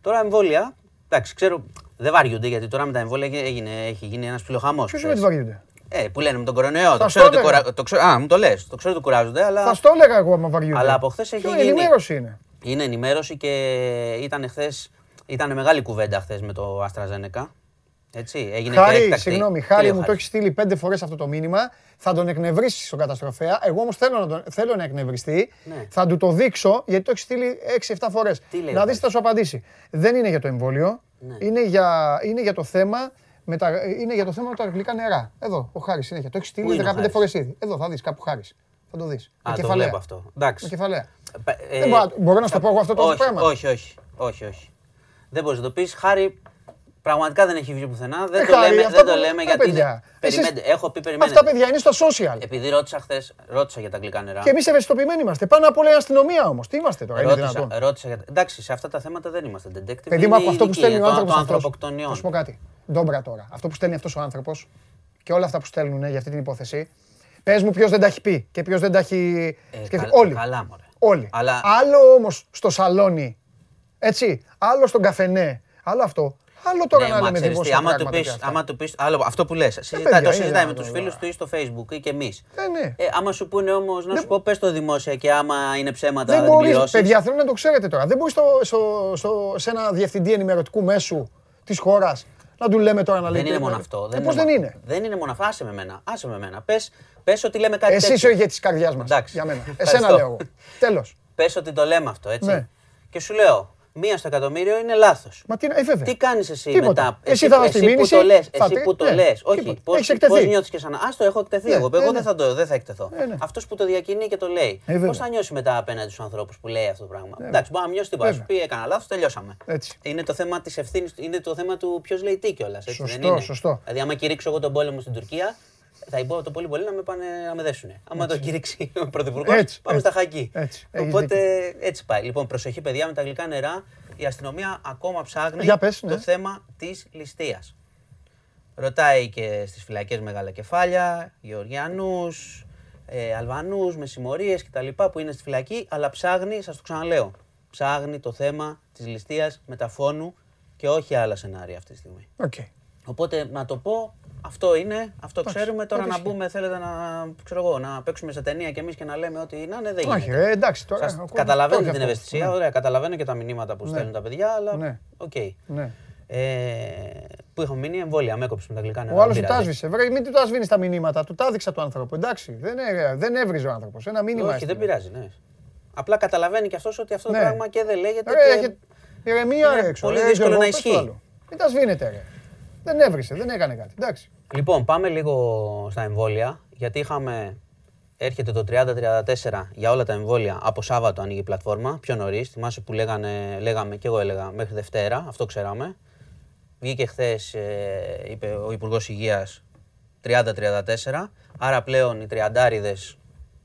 Τώρα εμβόλια, εντάξει, ξέρω, δεν βαριούνται γιατί τώρα με τα εμβόλια έγινε, έχει γίνει ένας ψιλοχαμός.
Ποιος είναι ότι βαριούνται;
Ε, που λένε με τον κορονοϊό. Το
Θα
ξέρω,
στο
ότι
έλεγα.
κουρα... το ξέρω, α, μου το λες. Το ξέρω ότι κουράζονται, αλλά
Θα στο έλεγα εγώ άμα βαριούνται.
Αλλά από χθες έχει
Ποιο
γίνει.
ενημέρωση είναι;
είναι ενημέρωση και ήταν χθε. Ήταν μεγάλη κουβέντα χθες με το AstraZeneca. Έτσι, έγινε και
Χάρη,
έκτακτη.
συγγνώμη,
Τι
Χάρη
λέει ο
μου το
Χάρης;
έχεις στείλει πέντε φορές αυτό το μήνυμα. Θα τον εκνευρίσεις στον καταστροφέα. Εγώ όμως θέλω, να τον- θέλω να εκνευριστεί.
Ναι.
Θα του το δείξω γιατί το έχεις στείλει 6-7 φορές.
Τι λέει ο
Να δεις
Χάρης;
τι θα σου απαντήσει. Δεν είναι για το εμβόλιο.
Ναι.
Είναι, για, είναι, για το θέμα με τα, είναι για το θέμα με τα γλυκά νερά. Εδώ, ο Χάρης συνέχεια. Το έχεις
Πού
στείλει
είναι ο
15
Χάρης;
φορές ήδη. Εδώ θα δεις κάπου Χάρης. Θα το δεις.
Α, το βλέπω αυτό. Εντάξει.
Με κεφαλαία.
Ε, ε,
Δεν μπορώ- μπορώ να σου το πω εγώ αυτό το
όχι,
πράγμα;
Όχι, όχι, όχι, όχι. Δεν μπορείς να το πεις. Χάρη, πραγματικά δεν έχει βγει πουθενά. Δεν
Ε,
το
Χάρη,
λέμε,
αυτά
δεν το
που-
λέμε
ε,
γιατί.
παιδιά, εσείς-
Περιμένετε, έχω πει περιμένετε.
Αυτά παιδιά είναι στο social.
Επειδή ρώτησα χθες, ρώτησα για τα γλυκά νερά.
Και εμείς ευαισθητοποιημένοι είμαστε. Πάνω απ' όλα η αστυνομία όμως. Τι είμαστε τώρα, είναι
Ρώτησα,
δυνατόν;
ρώτησα για... Εντάξει, σε αυτά τα θέματα δεν είμαστε detective.
Παιδί μου,
είναι
από αυτό που
ειδικοί,
στέλνει ο
το-
άνθρωπος.
Το ανθρωποκτονιών.
Θα σου πω κάτι. Ντόμπρα τώρα. Αυτό που στέλνει αυτός ο άνθρωπος και όλα αυτά που στέλνουν για αυτή την υπόθεση. Πες μου ποιος δεν τα έχει πει και ποιος δεν τα έχει
Ε,
σκεφτεί.
κα-
Όλοι.
Καλά, μωρέ.
Όλοι.
Αλλά-
Άλλο όμως στο σαλόνι. Έτσι. Άλλο στον καφενέ. Άλλο αυτό. Άλλο τώρα
Ναι,
να
μα
λέμε
ξέρεις τι,
δημόσια
άμα του
πράγματα.
πεις,
και αυτά.
άμα του πεις, άλλο, αυτό που λες, συζητά,
παιδιά,
το
είναι
συζητάει με
δυνατόν
τους φίλους
τώρα.
του ή στο facebook ή και εμείς.
Ε, ναι.
Ε, άμα σου πούνε όμως, να σου πω, πες το δημόσια και άμα είναι ψέματα
Δεν
δεν
μπορείς,
πληρώσεις.
παιδιά, θέλω να το ξέρετε τώρα. Δεν μπορείς στο, στο, στο, σε ένα διευθυντή ενημερωτικού μέσου της χώρας να του λέμε τώρα να λέει.
Δεν είναι μόνο αυτό.
Ε, Πώς δεν
μόνο-
είναι;
Δεν είναι μόνο αυτό. Άσε με μένα. Άσε με μένα. Πες, πες ότι λέμε κάτι
Εσύ
τέτοιο.
είσαι ο ηγέτης της καρδιάς μας.
Εντάξει.
Για μένα.
Ευχαριστώ.
Εσένα λέω εγώ. Τέλος.
Πες ότι το λέμε αυτό, έτσι.
Ναι.
Και σου λέω, μία στο εκατομμύριο είναι λάθος.
Μα τι, ε, βέβαια.
Τι κάνεις εσύ
Τίποτα.
μετά.
Εσύ θα μας τη
εσύ που
μήνυση,
το λες,
θα
εσύ
τη-
που το
ναι,
λες. Όχι,
τίποτα.
πώς,
Έχεις εκτεθεί.
πώς νιώθεις και σαν. Ας το έχω εκτεθεί
Ναι,
εγώ.
ναι,
Εγώ
ναι.
δεν θα, το, δεν θα εκτεθώ.
Ε, ναι.
Αυτός που το διακινεί και το λέει.
Ε, βέβαια.
πώς θα νιώσει μετά απέναντι στους ανθρώπους που λέει αυτό το πράγμα; Εντάξει, μπορεί να νιώσει τίποτα.
Βέβαια.
Σου πει έκανα λάθος, τελειώσαμε.
Έτσι.
Είναι το θέμα της ευθύνης, είναι το θέμα του ποιος λέει τι κιόλας. έτσι,
Σωστό,
δεν είναι;
σωστό.
Δηλαδή, άμα κηρύξω εγώ τον πόλεμο στην Τουρκία, θα υπό το πολύ πολύ να με πάνε να με δέσουνε. Άμα τον κηρύξει ο πρωθυπουργός,
Έτσι,
πάμε
έτσι.
στα χακί.
Έτσι, έχεις
Οπότε έτσι πάει. Λοιπόν, προσοχή παιδιά με τα Γλυκά Νερά. Η αστυνομία ακόμα ψάχνει
Για πες,
το
ναι.
θέμα της ληστείας. Ρωτάει και στις φυλακές μεγάλα κεφάλια, Γεωργιανούς, ε, Αλβανούς με συμμορίες κτλ. που είναι στη φυλακή, αλλά ψάχνει, σας το ξαναλέω, ψάχνει το θέμα της ληστείας μετά φόνου και όχι άλλα σενάρια αυτή τη στιγμή.
Οκ.
Οπότε να το πω Αυτό είναι, αυτό ξέρουμε. Τώρα
ό,τι
να
ισχύει.
μπούμε, θέλετε να, ξέρω εγώ, να παίξουμε σε ταινία κι εμείς και να λέμε ότι να είναι, δεν
Όχι,
γίνεται.
ρε, εντάξει τώρα.
Σας
ο κόσμος
καταλαβαίνω
τρώει
την
αυτό.
ευαισθησία,
Ναι.
ωραία, καταλαβαίνω και τα μηνύματα που
Ναι.
στέλνουν τα παιδιά, αλλά
Ναι.
οκ.
Ναι.
Ε, που έχω μείνει εμβόλια, με έκοψε με τα γλυκά νερά.
Ο άλλος
δεν
του τα
πειράζει.
σβήσε. Βρε, μην του τα σβήνεις τα μηνύματα. Του τα έδειξα του άνθρωπου. Εντάξει. Δεν, έ- δεν έβριζε ο άνθρωπος. Ένα μήνυμα.
Όχι,
έστειλε.
δεν πειράζει, ναι. Απλά καταλαβαίνει κι αυτός ότι αυτό το
Ναι.
πράγμα και δεν λέγεται.
Ρε,
και...
έχετε ηρεμία
είναι
ρε, έξω.
πολύ
ρε,
δύσκολο
Γιώργο,
να
πες το
ισχύει.
άλλο. Μην τα σβήνετε, ρε. Δεν έβρισε, δεν έκανε κάτι. Εντάξει.
Λοιπόν, πάμε λίγο στα εμβόλια. Γιατί είχαμε. Έρχεται το 30-34 για όλα τα εμβόλια. Από Σάββατο ανοίγει η πλατφόρμα. Πιο νωρίς. Θυμάσαι που λέγανε, λέγαμε και εγώ έλεγα μέχρι Δευτέρα. Αυτό ξέραμε. Βγήκε χθες, είπε ο Υπουργός Υγείας 30-34. Άρα πλέον οι τριαντάριδες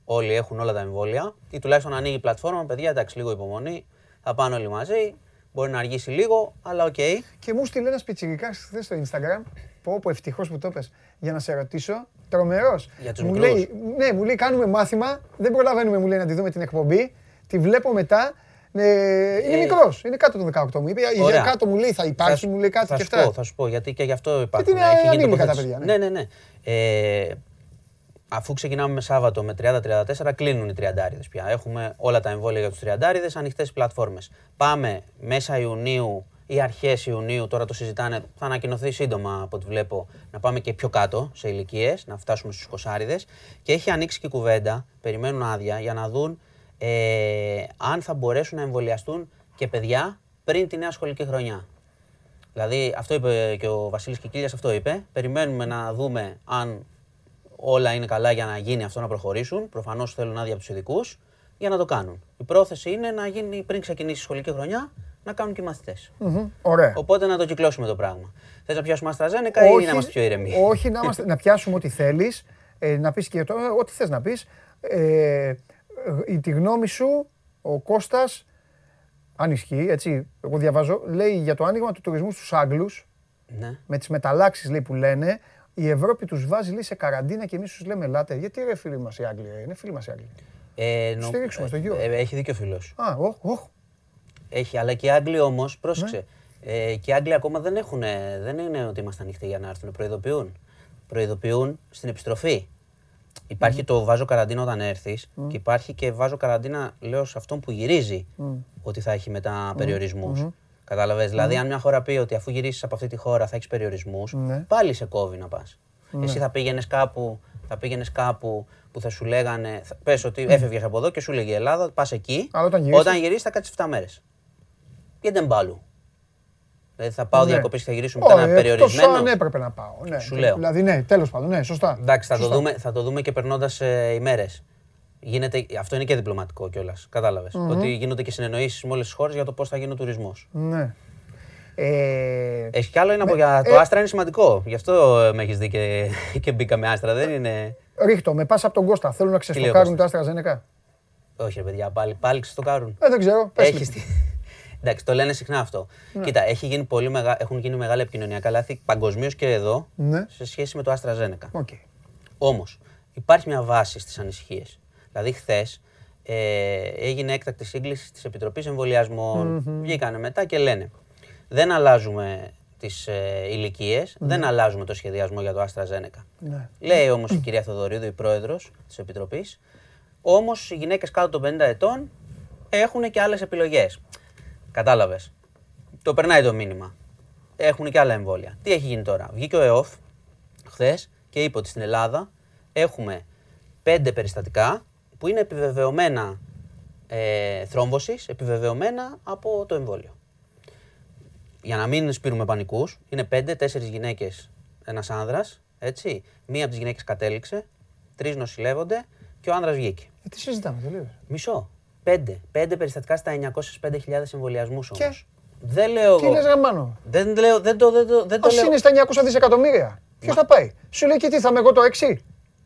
όλοι έχουν όλα τα εμβόλια. Ή τουλάχιστον ανοίγει η πλατφόρμα. Παιδιά, εντάξει, λίγο υπομονή. Θα πάνε όλοι μαζί. Μπορεί να αργήσει λίγο, αλλά οκ.
Και μου στείλε ένα πιτσιρικά χθες στο Instagram. Πω, πω ευτυχώς που το πες, για να σε ρωτήσω. Τρομερός.
Για τους
μου
μικρούς.
λέει, ναι, μου λέει κάνουμε μάθημα. Δεν προλαβαίνουμε, μου λέει, να τη δούμε την εκπομπή. Τη βλέπω μετά. Ε, είναι
Ε,
μικρός, είναι κάτω των 18 μου. Είπε, για
Ωραία.
κάτω μου λέει θα υπάρχει,
σου-
μου λέει κάτι
θα
και
σου
αυτά.
Πω, θα σου πω, γιατί και γι' αυτό υπάρχουν.
είναι
Έχει γίνει
ανήλικα τα
τοποθέτηση.
παιδιά, ναι.
Ναι, ναι, ναι. Ε, αφού ξεκινάμε με Σάββατο με 30-34, κλείνουν οι τριαντάριδες πια. Έχουμε όλα τα εμβόλια για τους τριαντάριδες, ανοιχτές πλατφόρμες. Πάμε μέσα Ιουνίου ή αρχές Ιουνίου, τώρα το συζητάνε, θα ανακοινωθεί σύντομα από ό,τι βλέπω, να πάμε και πιο κάτω σε ηλικίες, να φτάσουμε στους 20 Και έχει ανοίξει και η κουβέντα, περιμένουν άδεια για να δουν ε, αν θα μπορέσουν να εμβολιαστούν και παιδιά πριν τη νέα σχολική χρονιά. Δηλαδή, αυτό είπε και ο Βασίλης Κικίλιας, αυτό είπε. Περιμένουμε να δούμε αν όλα είναι καλά για να γίνει αυτό να προχωρήσουν. Προφανώς θέλουν άδεια από τους ειδικούς για να το κάνουν. Η πρόθεση είναι να γίνει πριν ξεκινήσει η σχολική χρονιά να κάνουν και οι μαθητές.
Μμμ, Ωραία.
Οπότε να το κυκλώσουμε το πράγμα. Θες να πιάσουμε AstraZeneca ή να είμαστε πιο ήρεμοι.
όχι να, είμαστε, να πιάσουμε ό,τι θέλεις, ε, να πεις και το, ό,τι θες να πεις. Ε, η, τη γνώμη σου, ο Κώστας, αν ισχύει, έτσι, εγώ διαβάζω, λέει για το άνοιγμα του τουρισμού στους Άγγλους,
Ναι.
με τις μεταλλάξεις λέει, που λένε, η Ευρώπη τους βάζει λέει, σε καραντίνα και εμείς τους λέμε ελάτε. Γιατί ρε φίλοι μας οι Άγγλοι, ρε, είναι φίλοι μας οι Άγγλοι.
Ε, νο-
στηρίξουμε στο γύρο.
ε, ε, έχει δίκιο ο φίλος.
Α, όχ, όχ.
Έχει, αλλά και οι Άγγλοι όμως, πρόσεξε.
Ναι.
Ε, και οι Άγγλοι ακόμα δεν, έχουν, δεν είναι ότι είμαστε ανοιχτοί για να έρθουν. Προειδοποιούν. Προειδοποιούν στην επιστροφή. Υπάρχει το βάζω καραντίνα όταν έρθεις και υπάρχει και βάζω καραντίνα, λέω, σε αυτόν που γυρίζει ότι θα έχει μετά περιορισμούς. Κατάλαβες; Δηλαδή, αν μια χώρα πει ότι αφού γυρίσεις από αυτή τη χώρα θα έχεις περιορισμούς,
Ναι.
πάλι σε κόβει να πας. Εσύ θα πήγαινες κάπου, θα πήγαινες κάπου που θα σου λέγανε. θα- Πες ότι έφευγες από εδώ και σου λέγε η Ελλάδα, πας εκεί.
Αλλά όταν γυρίσεις-
όταν γυρίσεις θα κάτσεις 7 μέρες. Γιατί δεν πάλου. Δηλαδή θα πάω
Ναι.
διακοπέ και θα γυρίσουμε μετά
Όχι,
ένα
εκτός
περιορισμένο.
αν έπρεπε να πάω. Ναι.
Σου λέω.
Δηλαδή, ναι, τέλος πάντων, ναι, σωστά.
Εντάξει, θα το,
Σωστά.
δούμε, θα το δούμε και περνώντας ε, ημέρες. Γίνεται, αυτό είναι και διπλωματικό κιόλας. Κατάλαβες. Ότι γίνονται και συνεννοήσεις με όλες τις χώρες για το πώς θα γίνει ο τουρισμός.
Ναι. Ε,
Έχει κι άλλο ένα από για το Άστρα είναι σημαντικό. Γι' αυτό ε, με έχεις δει και, και μπήκα με Άστρα. Δεν είναι.
ρίχτω, με πάσα από τον Κώστα. Θέλουν να
λέει ο
ξεστοκάρουν τα AstraZeneca.
Όχι, ρε παιδιά, πάλι, πάλι ξεστοκάρουν.
Ε, δεν ξέρω. Πες
Έχεις
λίγο.
τη- Εντάξει, το λένε συχνά αυτό. Κοίτα, έχει γίνει πολύ μεγα... έχουν γίνει μεγάλα επικοινωνιακά λάθη παγκοσμίως και εδώ
Ναι.
σε σχέση με το AstraZeneca.
Οκ.
Όμως, υπάρχει μια βάση στις ανησυχίες. Δηλαδή, χθες ε, έγινε έκτακτη σύγκληση της Επιτροπής Εμβολιασμών. Βγήκανε μετά και λένε: Δεν αλλάζουμε τις ε, ηλικίες, δεν αλλάζουμε το σχεδιασμό για το AstraZeneca.
Ναι.
Λέει όμως η κυρία Θοδωρίδου, η πρόεδρος της Επιτροπής, όμως οι γυναίκες κάτω των 50 ετών έχουν και άλλες επιλογές. Κατάλαβες. Το περνάει το μήνυμα. Έχουν και άλλα εμβόλια. Τι έχει γίνει τώρα; Βγήκε ο ΕΟΦ χθες και είπε ότι στην Ελλάδα έχουμε πέντε περιστατικά που είναι επιβεβαιωμένα ε, θρόμβωσης, επιβεβαιωμένα από το εμβόλιο. Για να μην σπείρουμε πανικούς, είναι πέντε, τέσσερις γυναίκες, ένας άνδρας, έτσι. Μία από τις γυναίκες κατέληξε, τρεις νοσηλεύονται και ο άνδρας βγήκε.
Ε, τι συζητάμε, τελείως.
Μισό. Πέντε. Πέντε περιστατικά στα 905.000 εμβολιασμούς όμως.
Και;
Δεν λέω
Τι
εγώ.
λες γαμμένο.
Δεν, λέω, δεν το, δεν το, δεν το
Ας
λέω.
είναι στα 900 δισεκατομμύρια. Ποιος θα πάει; Σου λέει και τι, θα είμαι εγώ το 6.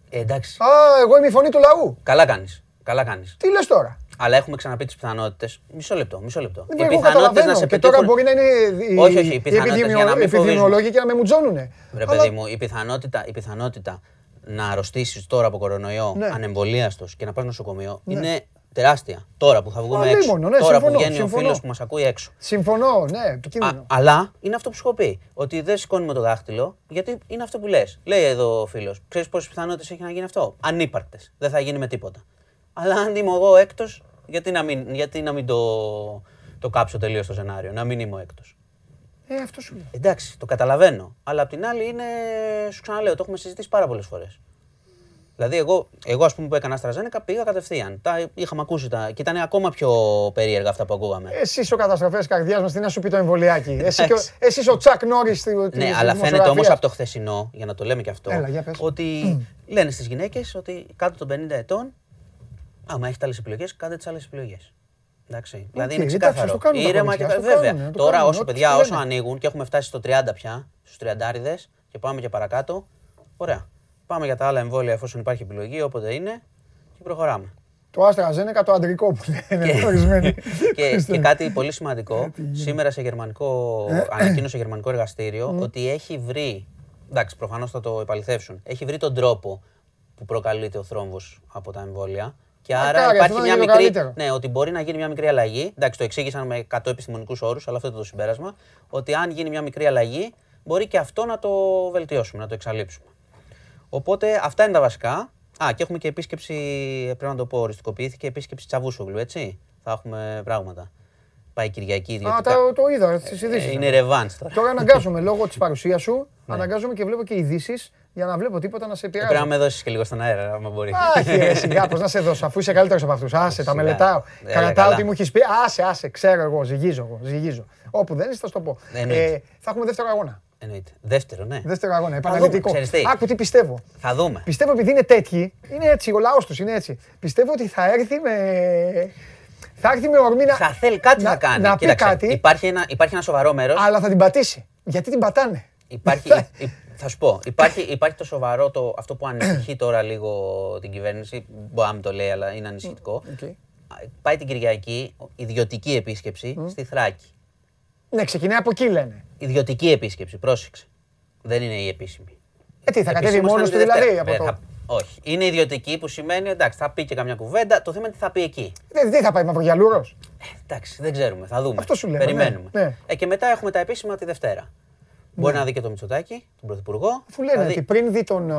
Ε, εντάξει.
Α, εγώ είμαι η φωνή του λαού.
Καλά κάνεις. Καλά κάνεις.
Τι λες τώρα;
Αλλά έχουμε ξαναπεί τις πιθανότητες. Μισό λεπτό, μισό λεπτό.
Δεν εγώ καταλαβαίνω. Και τώρα μπορεί να είναι οι-
Όχι, όχι, οι
οι
πιθανότητες για να
επιδημιο-
μην
επιδημιολόγοι και να με μουτζώνουνε.
Ρε
Αλλά-
παιδί μου, η πιθανότητα, η πιθανότητα να αρρωστήσεις τώρα από κορονοϊό
Ναι.
ανεμβολίαστος και να πας νοσοκομείο είναι Τεράστια. Τώρα που θα βγούμε
Α,
έξω.
λίμωνο, ναι,
τώρα
συμφωνώ,
που βγαίνει
συμφωνώ.
ο φίλος που μας ακούει έξω.
Συμφωνώ, ναι,
Α,
επικίνδυνο.
αλλά είναι αυτό που σου έχω πει. Ότι δεν σηκώνουμε το δάχτυλο, γιατί είναι αυτό που λες. Λέει εδώ ο φίλος. Ξέρεις πόσες πιθανότητες έχει να γίνει αυτό; Ανύπαρκτες. Δεν θα γίνει με τίποτα. Αλλά αν είμαι εγώ έκτος, γιατί να μην, γιατί να μην το, το κάψω τελείως το σενάριο, να μην είμαι ο έκτος;
Ε, αυτό σου λέω.
Εντάξει, το καταλαβαίνω. Αλλά απ' την άλλη είναι, σου ξαναλέω, το έχουμε συζητήσει πάρα πολλές φορές. Δηλαδή, εγώ, εγώ ας πούμε που έκανα AstraZeneca πήγα κατευθείαν. Τα είχαμε ακούσει τα. και ήταν ακόμα πιο περίεργα αυτά που ακούγαμε.
Εσύ ο καταστροφέα καρδιάς μας, τι να σου πει το εμβολιάκι. Εσύ και ο- Εσύ είσαι ο Τσακ Νόρις.
ναι, αλλά φαίνεται όμως από το χθεσινό, για να το λέμε και αυτό,
Έλα, για πες.
ότι λένε στις γυναίκες ότι κάτω των 50 ετών, άμα έχετε άλλες επιλογές, κάντε τις άλλες επιλογές. Εντάξει. δηλαδή είναι
εντάξει,
ξεκάθαρο.
ας το κάνουν τα
Ήρεμα και
κορίτσια, ας το
βέβαια.
κάνουν, το
Τώρα,
κάνουν,
όσο
ό,τι
παιδιά,
λένε.
όσο ανοίγουν και έχουμε φτάσει στο 30 πια, στους 30 και πάμε και παρακάτω, ωραία. Πάμε για τα άλλα εμβόλια εφόσον υπάρχει επιλογή, όποτε είναι και προχωράμε.
Το AstraZeneca, το αντρικό που λένε ορισμένοι.
και, και κάτι πολύ σημαντικό. Σήμερα σε γερμανικό, ανακοίνωσε γερμανικό εργαστήριο ότι έχει βρει. Εντάξει, προφανώς θα το επαληθεύσουν. Έχει βρει τον τρόπο που προκαλείται ο θρόμβος από τα εμβόλια. Και άρα
Μακάρι,
υπάρχει
αυτό να
μια
γίνει
μικρή.
καλύτερο.
Ναι, ότι μπορεί να γίνει μια μικρή αλλαγή. Εντάξει, το εξήγησαν με 100 επιστημονικούς όρους, αλλά αυτό ήταν το συμπέρασμα. Ότι αν γίνει μια μικρή αλλαγή, μπορεί και αυτό να το βελτιώσουμε, να το εξαλείψουμε. Οπότε αυτά είναι τα βασικά. Α, και έχουμε και επίσκεψη, πρέπει να το πω, οριστικοποιήθηκε επίσκεψη Τσαβούσογλου, έτσι. Θα έχουμε πράγματα. Πάει η Κυριακή
Α,
ιδιωτικά.
το, το είδα στι
Ε,
ειδήσεις.
είναι ρεβάνς τώρα.
Τώρα αναγκάζομαι λόγω της παρουσίας σου,
Ναι.
αναγκάζομαι και βλέπω και ειδήσεις για να βλέπω τίποτα να σε
Ε, Πρέπει να
επηρεάζει.
με δώσεις και λίγο στον αέρα, άμα μπορεί.
Άχι, ρε, σιγά, πώ να σε δώσω, αφού είσαι καλύτερος από αυτούς. Άσε, τα
Σιγά.
μελετάω.
Έλα,
Κρατάω
καλά.
τι μου έχεις πει. Άσε, άσε, ξέρω εγώ, ζυγίζω εγώ. Ζυγίζω. Όπου δεν είσαι, θα σου το πω.
Εννοείται.
Ε, θα έχουμε δεύτερο αγώνα.
Εννοείται. Δεύτερο, ναι.
Δεύτερο αγώνα,
δούμε,
επαναληπτικό.
ξέρεις τι.
Άκου τι πιστεύω.
Θα δούμε.
Πιστεύω επειδή είναι τέτοιοι, είναι έτσι, ο λαός τους είναι έτσι. Πιστεύω ότι θα έρθει με. Θα έρθει με ορμή να.
Θα θέλει κάτι
να,
να κάνει.
Να πει
Κοίταξε,
κάτι,
Υπάρχει ένα, υπάρχει ένα σοβαρό μέρος.
αλλά θα την πατήσει. Γιατί την πατάνε;
Υπάρχει, υ- θα σου πω, υπάρχει, υπάρχει το σοβαρό, το, αυτό που ανησυχεί τώρα λίγο την κυβέρνηση, μπορεί να μην το λέει, αλλά είναι ανησυχητικό.
Οκ.
Πάει την Κυριακή ιδιωτική επίσκεψη στη Θράκη.
Ναι, ξεκινάει από εκεί λένε.
Ιδιωτική επίσκεψη, πρόσεξε. Δεν είναι η επίσημη.
Ε, τι, θα κατέβει
Επίσημος
μόνος
θα
του
είναι τη
δηλαδή.
Δευτέρα.
Από
Ε,
το...
θα- Όχι. Είναι ιδιωτική που σημαίνει εντάξει, θα πει και καμιά κουβέντα. Το θέμα είναι τι θα πει εκεί.
Δεν, δεν θα πάει μαυρογιαλούρος.
Εντάξει, δεν ξέρουμε. Θα δούμε.
Αυτό σου λέω, ναι,
Περιμένουμε.
ναι.
Ε, και μετά έχουμε τα επίσημα τη Δευτέρα. Μπορεί να δει και το Μητσοτάκη, τον Πρωθυπουργό.
Αφού λένε
Θα δει-
ότι πριν δει τον.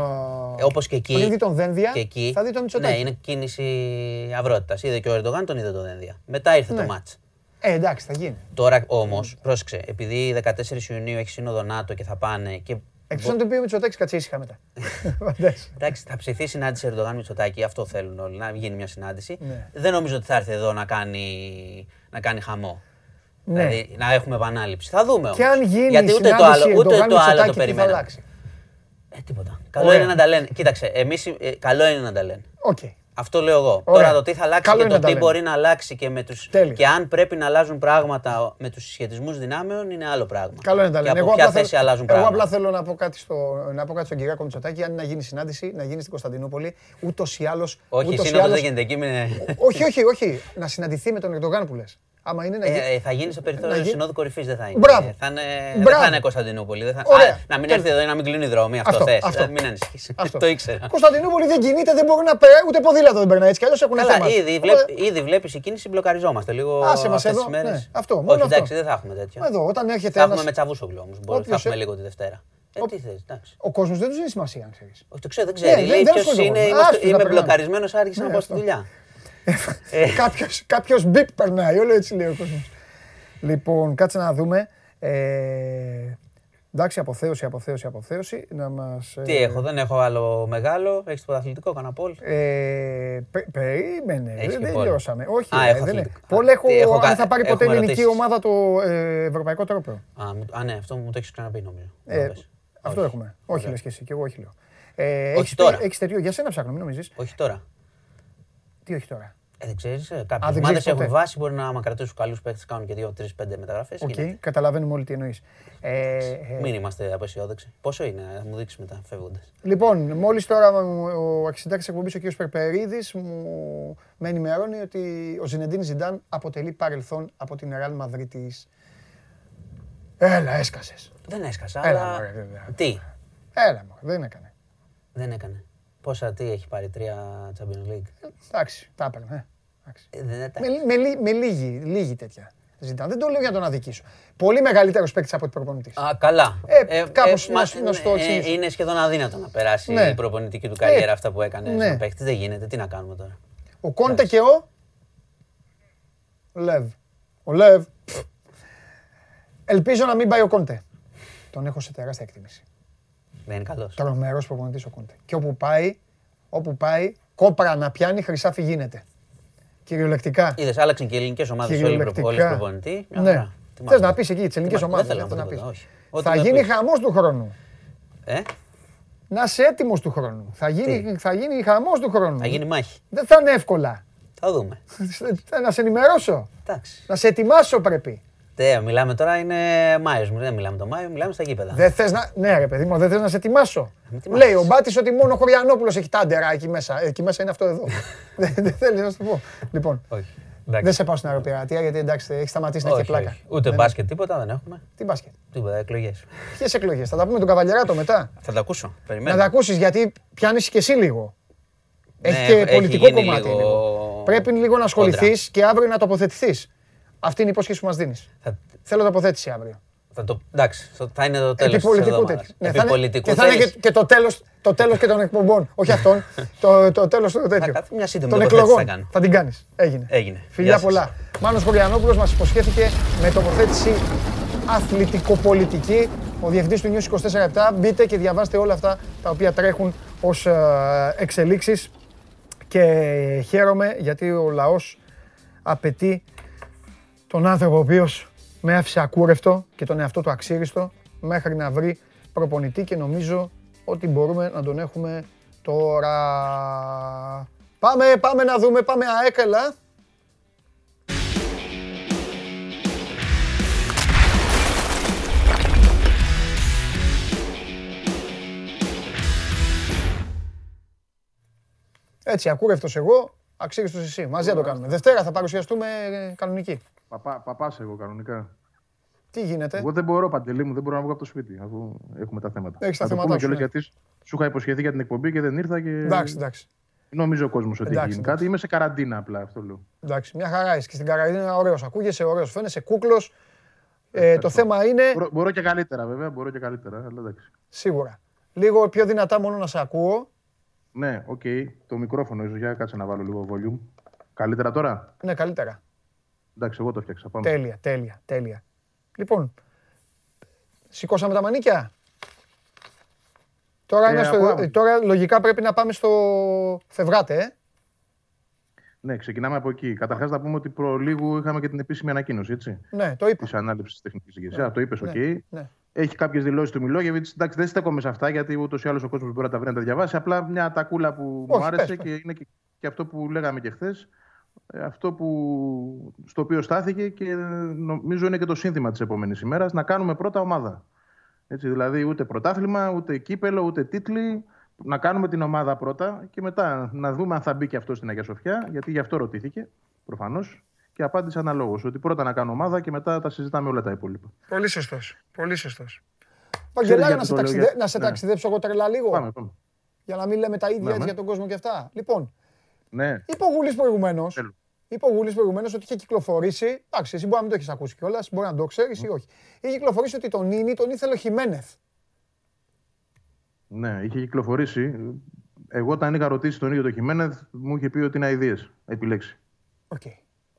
Ε, όπως και εκεί.
Πριν δει τον Δένδια,
και εκεί,
θα δει τον Μητσοτάκη.
Ναι, είναι κίνηση αυρότητας. Είδε και ο Ερντογάν, τον είδε τον Δένδια. Μετά ήρθε το
Ναι.
Μάτς.
Ε, εντάξει, θα γίνει.
Τώρα όμως, πρόσεξε, επειδή 14 Ιουνίου έχει σύνοδο ΝΑΤΟ και θα πάνε και.
Εκτό αν το πει ο Μητσοτάκης, κάτσε ήσυχα μετά. Φαντάζεσαι.
Εντάξει, θα ψηθεί συνάντηση Ερντογάν Μητσοτάκη, αυτό θέλουν όλοι, να γίνει μια συνάντηση.
Ναι.
Δεν νομίζω ότι θα έρθει εδώ να κάνει, να κάνει χαμό.
Ναι.
Δηλαδή να έχουμε επανάληψη. Θα δούμε όμως.
Και αν γίνει
Γιατί ούτε το
συνάντηση
άλλο, ούτε
Ερντογάν
το άλλο το
Μητσοτάκη, τι θα
περιμέναμε.
αλλάξει;
Ε, τίποτα. Καλό
Ωραία.
είναι να τα λένε. Κοίταξε, εμείς, ε, καλό είναι να τα λένε.
Οκ.
Αυτό λέω εγώ.
Ωραία.
Τώρα το τι θα αλλάξει
Καλό
και
είναι
το
να τα
τι
λένε.
μπορεί να αλλάξει και, με τους...
Τέλεια.
και αν πρέπει να αλλάζουν πράγματα με τους συσχετισμούς δυνάμεων είναι άλλο πράγμα.
Καλό είναι τα
Και
λένε.
από
Εγώ
ποια
απλά,
θέση
θέλω,
αλλάζουν
εγώ
πράγματα.
απλά θέλω να πω κάτι, στο, να πω κάτι στον Κυριάκο Μητσοτάκη. Αν να γίνει συνάντηση, να γίνει στην Κωνσταντινούπολη. Ούτως ή άλλω.
Όχι, η σύνοδος δεν γίνεται εκεί. Μην... είναι-
όχι, όχι, όχι. Να συναντηθεί με τον Ερντογάν που λες. Άμα είναι να γίνει.
Ε, ε, θα γίνει στο
Να
περιθώριο
γίνει-
Συνόδου Κορυφής, δεν θα είναι.
Μπράβο.
Ε, Θα είναι, δεν
Μπράβο.
θα είναι Κωνσταντινούπολη. Δεν θα...
Ωραία.
Α, να μην
Τέλεια.
έρθει εδώ ή να μην κλείνουν οι δρόμοι. Αυτό,
Αυτό,
θες.
αυτό.
Ε, μην ανησυχείς.
Αυτό.
το ήξερα.
Κωνσταντινούπολη δεν κινείται, δεν μπορεί να περάσει. Ούτε ποδήλατο δεν περνάει έτσι κι αλλιώς έχουν
Καλά,
θέμα.
ήδη, βλέπει, ήδη βλέπεις η κίνηση, μπλοκαριζόμαστε λίγο
Άσε μας
αυτές
εδώ,
τις μέρες.
ναι, αυτό, μόνο
Όχι,
αυτό.
εντάξει, δεν θα έχουμε τέτοιο.
Εδώ, όταν έρχεται
Θα έχουμε
ένας-
με τσαβούσογλου όμως. Μπορεί, θα
Όποιος
έχουμε
ε-
λίγο τη Δευτέρα. Ε, τι θες, εντάξει.
Ο κόσμος δεν τους δίνει σημασία, αν ξέρεις.
Όχι, το ξέρω, δεν
Ναι,
ξέρει.
δεν-
Λέει
δεν
ποιος
ασχολούμαι.
είναι,
Άστος
είμαστε,
να
είμαι
περνάμε.
μπλοκαρισμένος, άρχισα να
Ναι,
πάω στη
αυτό.
δουλειά. Ε.
κάποιος, κάποιος μπιπ περνάει, όλο έτσι λέει ο κόσμος. Λοιπόν, κάτσε να δούμε. Ε, εντάξει, αποθέωση, αποθέωση, αποθέωση. Να μας... ε,
Τι έχω, δεν έχω άλλο μεγάλο. Έχεις το πρωταθλητικό, κανένα πόλ;
Ε, πε- περίμενε,
Έχεις
δεν
και πόλ.
τελειώσαμε. Όχι,
Α,
ρε,
έχω
δεν είναι.
αθλητικό.
Πόλ
Α,
έχω,
τι, έχω
αν
κα-
θα πάρει ποτέ
έχουμε
ελληνική
ερωτήσεις.
ομάδα το ε, ευρωπαϊκό τρόπο.
Α, μου- α, ναι, αυτό μου το έχεις ξαναπεί νομίζω.
Ε,
Πες.
αυτό
Όχι.
έχουμε. Όχι
Ωραία.
λες και εσύ, και εγώ όχι λέω. Ε,
Όχι
έχεις-
τώρα.
Έχεις τέτοιο, για σένα ψάχνω, μην νομίζεις.
Όχι τώρα.
Τι όχι τώρα;
Ε, δεν ξέρεις. Κάποιες
δεν
ομάδες
ξέρεις
έχουν
ποτέ.
βάση. Μπορεί να άμα κρατήσουν καλούς παίκτες, κάνουν και 2-3-5 μεταγραφές.
Οκ, καταλαβαίνουμε όλοι τι εννοείς. Ε, ε,
Μην είμαστε απαισιόδοξοι. Πόσο είναι, θα μου δείξεις μετά φεύγοντας.
Λοιπόν, μόλις τώρα ο αρχισυντάκτης εκπομπής, ο κ. Περπερίδης, μου με ενημερώνει ότι ο Ζινεντίν Ζιντάν αποτελεί παρελθόν από την Ρεάλ Μαδρίτης. Έλα, έσκασες.
Δεν έσκασα,
Έλα,
αλλά.
μωρέ, βέβαια.
Τι,
Έλα, μωρέ, δεν έκανε.
δεν έκανε. Πόσα τι έχει πάρει, τρία Champions League;
Εντάξει, τα έπαιρνε. ε.
Ε, δεν είναι τα-
Με, με, λί- με λίγη, λίγη τέτοια ζητάνε. Δεν το λέω για να τον αδικήσω. Πολύ μεγαλύτερος παίκτης από ότι προπονητής.
Α, καλά.
Ε, κάπως να
μα-
σου- να σου το
ε,
εξηγήσω.
είναι σχεδόν αδύνατο να περάσει
Ναι.
η προπονητική του καριέρα
Ε,
αυτά που έκανε
ναι.
σαν παίκτης. Δεν γίνεται. Τι να κάνουμε τώρα;
Ο Κόντε και ο. Λεβ. Ο Λεβ. Ελπίζω να μην πάει ο Κόντε. Τον έχω σε τεράστια εκτίμηση.
Δεν είναι καλός.
Τρομερός προπονητής ο Κόντε. Και όπου πάει, όπου πάει, κόπρα να πιάνει, χρυσάφι γίνεται. Κυριολεκτικά.
Είδες, άλλαξαν και οι ελληνικές ομάδες όλοι οι προ- όλοι οι
Κυριολεκτικά.
προπονητή. Μια
Ναι.
χαρά. Τι
Θες
μάθαμε.
να πεις εκεί τις ελληνικές
μα-
ομάδες.
δεν θέλω να πω
να
τίποτα,
πεις.
όχι. Ό,τι
Θα
να
γίνει
πεις.
χαμός του χρόνου.
Ε,
Να είσαι έτοιμος του χρόνου. Θα γίνει, θα γίνει χαμός του χρόνου.
θα γίνει μάχη.
Δεν θα είναι εύκολα.
Θα δούμε.
να σε ενημερώσω.
Εντάξει.
Να σε ετοιμάσω πρέπει.
Τε, μιλάμε τώρα, είναι Μάιος. Δεν μιλάμε το Μάιο, μιλάμε στα γήπεδα.
Δεν θες να. Ναι, ρε παιδί μου, δεν θες να σε ετοιμάσω.
με ετοιμάσεις.
Λέει ο Μπάτης ότι μόνο ο Χωριανόπουλος έχει τάντερα εκεί μέσα. Ε, Εκεί μέσα είναι αυτό εδώ. Δεν δεν θέλεις να σου το πω. Λοιπόν,
Όχι. Εντάξει.
δεν σε πάω στην αεροπειρατεία γιατί εντάξει, έχεις σταματήσει να έχει
όχι,
πλάκα.
όχι. Ούτε μπάσκετ, τίποτα δεν έχουμε.
Τι μπάσκετ;
Τίποτα, εκλογές.
Ποιες εκλογές; Θα τα πούμε τον Καβαλιαράτο μετά.
Θα τα ακούσω.
Να
Περιμένω.
τα ακούσεις γιατί πιάνεις και εσύ λίγο. Έχει
Ναι,
και
έχει
πολιτικό
γίνει
κομμάτι.
λίγο
λίγο. Πρέπει λίγο να ασχοληθείς και αύριο να τοποθετηθείς. Αυτή είναι η υπόσχεση που μας δίνεις.
Θα,
Θέλω τοποθέτηση αύριο.
θα το, εντάξει, θα- θα είναι το τέλος.
Επιπολιτικού τέτοιου. Ναι, θα είναι-
Επιπολιτικού.
Και θα είναι και,
Θέλεις-
και το τέλος, το τέλος και των εκπομπών. Όχι αυτών. το, το τέλος του τέτοιου.
κα- μια σύντομη
Των
τοποθέτηση
εκλογών.
θα κάνω.
Θα την κάνεις. Έγινε.
Έγινε.
Φιλιά
Γεια σας.
πολλά. Μάνος Χωριανόπουλος μας υποσχέθηκε με τοποθέτηση αθλητικοπολιτική. Ο διευθυντής του News 24-7. Μπείτε και διαβάστε όλα αυτά τα οποία τρέχουν ως ε, εξελίξεις. Και χαίρομαι γιατί ο λαός απαιτεί τον άνθρωπο ο οποίος με άφησε ακούρευτο και τον εαυτό του αξίριστο μέχρι να βρει προπονητή και νομίζω ότι μπορούμε να τον έχουμε τώρα. Πάμε, πάμε να δούμε, πάμε αέκαλα. Έτσι, ακούρευτος εγώ, αξίριστος εσύ. Μαζί θα το κάνουμε. Δευτέρα θα παρουσιαστούμε ε, κανονική.
Παπά, παπάς εγώ κανονικά.
Τι γίνεται;
Εγώ δεν μπορώ, Παντελή μου, δεν μπορώ να βγω από το σπίτι, αφού έχουμε τα θέματα.
Έχεις τα
Θα το
θέματά
πούμε
σου,
κιόλας
ναι.
γιατί σου είχα υποσχεθεί για την εκπομπή και δεν ήρθα και
Εντάξει, εντάξει.
νομίζω ο κόσμος ότι
Εντάξει,
έχει γίνει
εντάξει.
κάτι. Είμαι σε καραντίνα απλά, αυτό λέω.
Εντάξει, μια χαρά είσαι και στην καραντίνα ωραίος. Ακούγεσαι ωραίος, φαίνεσαι κούκλος. Ε, το θέμα είναι,
Μπορώ, μπορώ και καλύτερα βέβαια, μπορώ και καλύτερα, αλλά εντάξει.
σίγουρα, λίγο πιο δυνατά μόνο να σε ακούω.
Ναι, οκ, το μικρόφωνο ίσως, για κάτσε να βάλω λίγο volume. Καλύτερα τώρα;
Ναι, καλύτερα.
Εντάξει, εγώ το 'φτιαξα. Πάμε.
Τέλεια, τέλεια, τέλεια. Λοιπόν, σηκώσαμε τα μανίκια. Τώρα,
Ε,
είναι στο,
ακούω.
τώρα λογικά πρέπει να πάμε στο φευγάτοι, ε.
Ναι, ξεκινάμε από εκεί. Καταρχάς να πούμε ότι προ λίγου είχαμε και την επίσημη ανακοίνωση, έτσι.
Ναι, το είπα.
Της ανάληψης τη τεχνική ηγεσία. Το είπες, οκ.
ναι.
Έχει κάποιες δηλώσεις του Μιλόγεβιτς. Εντάξει, δεν στέκομαι σε αυτά γιατί ούτως ή άλλως ο κόσμος μπορεί να τα βρει να τα διαβάσει. Απλά μια τακούλα που
Όχι,
μου άρεσε
πες, πες.
και είναι και, και αυτό που λέγαμε και χθες. Αυτό που, στο οποίο στάθηκε και νομίζω είναι και το σύνθημα της επόμενης ημέρας. Να κάνουμε πρώτα ομάδα. Έτσι, δηλαδή ούτε πρωτάθλημα, ούτε κύπελο, ούτε τίτλοι. Να κάνουμε την ομάδα πρώτα και μετά να δούμε αν θα μπει και αυτό στην Αγία Σοφιά, γιατί γι' αυτό ρωτήθηκε προφανώς. Και απάντησε αναλόγως. Ότι πρώτα να κάνω ομάδα και μετά τα συζητάμε όλα τα υπόλοιπα.
Πολύ σωστός, πολύ σωστός. Βαγγελάρα,
γιατί
να σε,
το λέω,
ταξιδε...
γιατί-
να σε
ναι.
ταξιδέψω εγώ τρελά λίγο.
Πάμε, πάμε.
Για να μην λέμε τα ίδια
Ναι,
έτσι
ναι.
για τον κόσμο και αυτά. Λοιπόν,
Ναι,
είπε ο Γουλής προηγουμένως,
Θέλω.
είπε ο Γουλής προηγουμένως ότι είχε κυκλοφορήσει, εντάξει, εσύ μπορεί να μην το έχεις ακούσει κιόλας, μπορεί να το ξέρεις ή όχι. Είχε κυκλοφορήσει ότι τον Νίνη τον ήθελε ο Χιμένεθ.
ναι, είχε κυκλοφορήσει. Εγώ όταν είχα ρωτήσει τον ίδιο το Χιμένεθ, μου είχε πει ότι είναι αειδίε. Επιλέξει.
Οκ.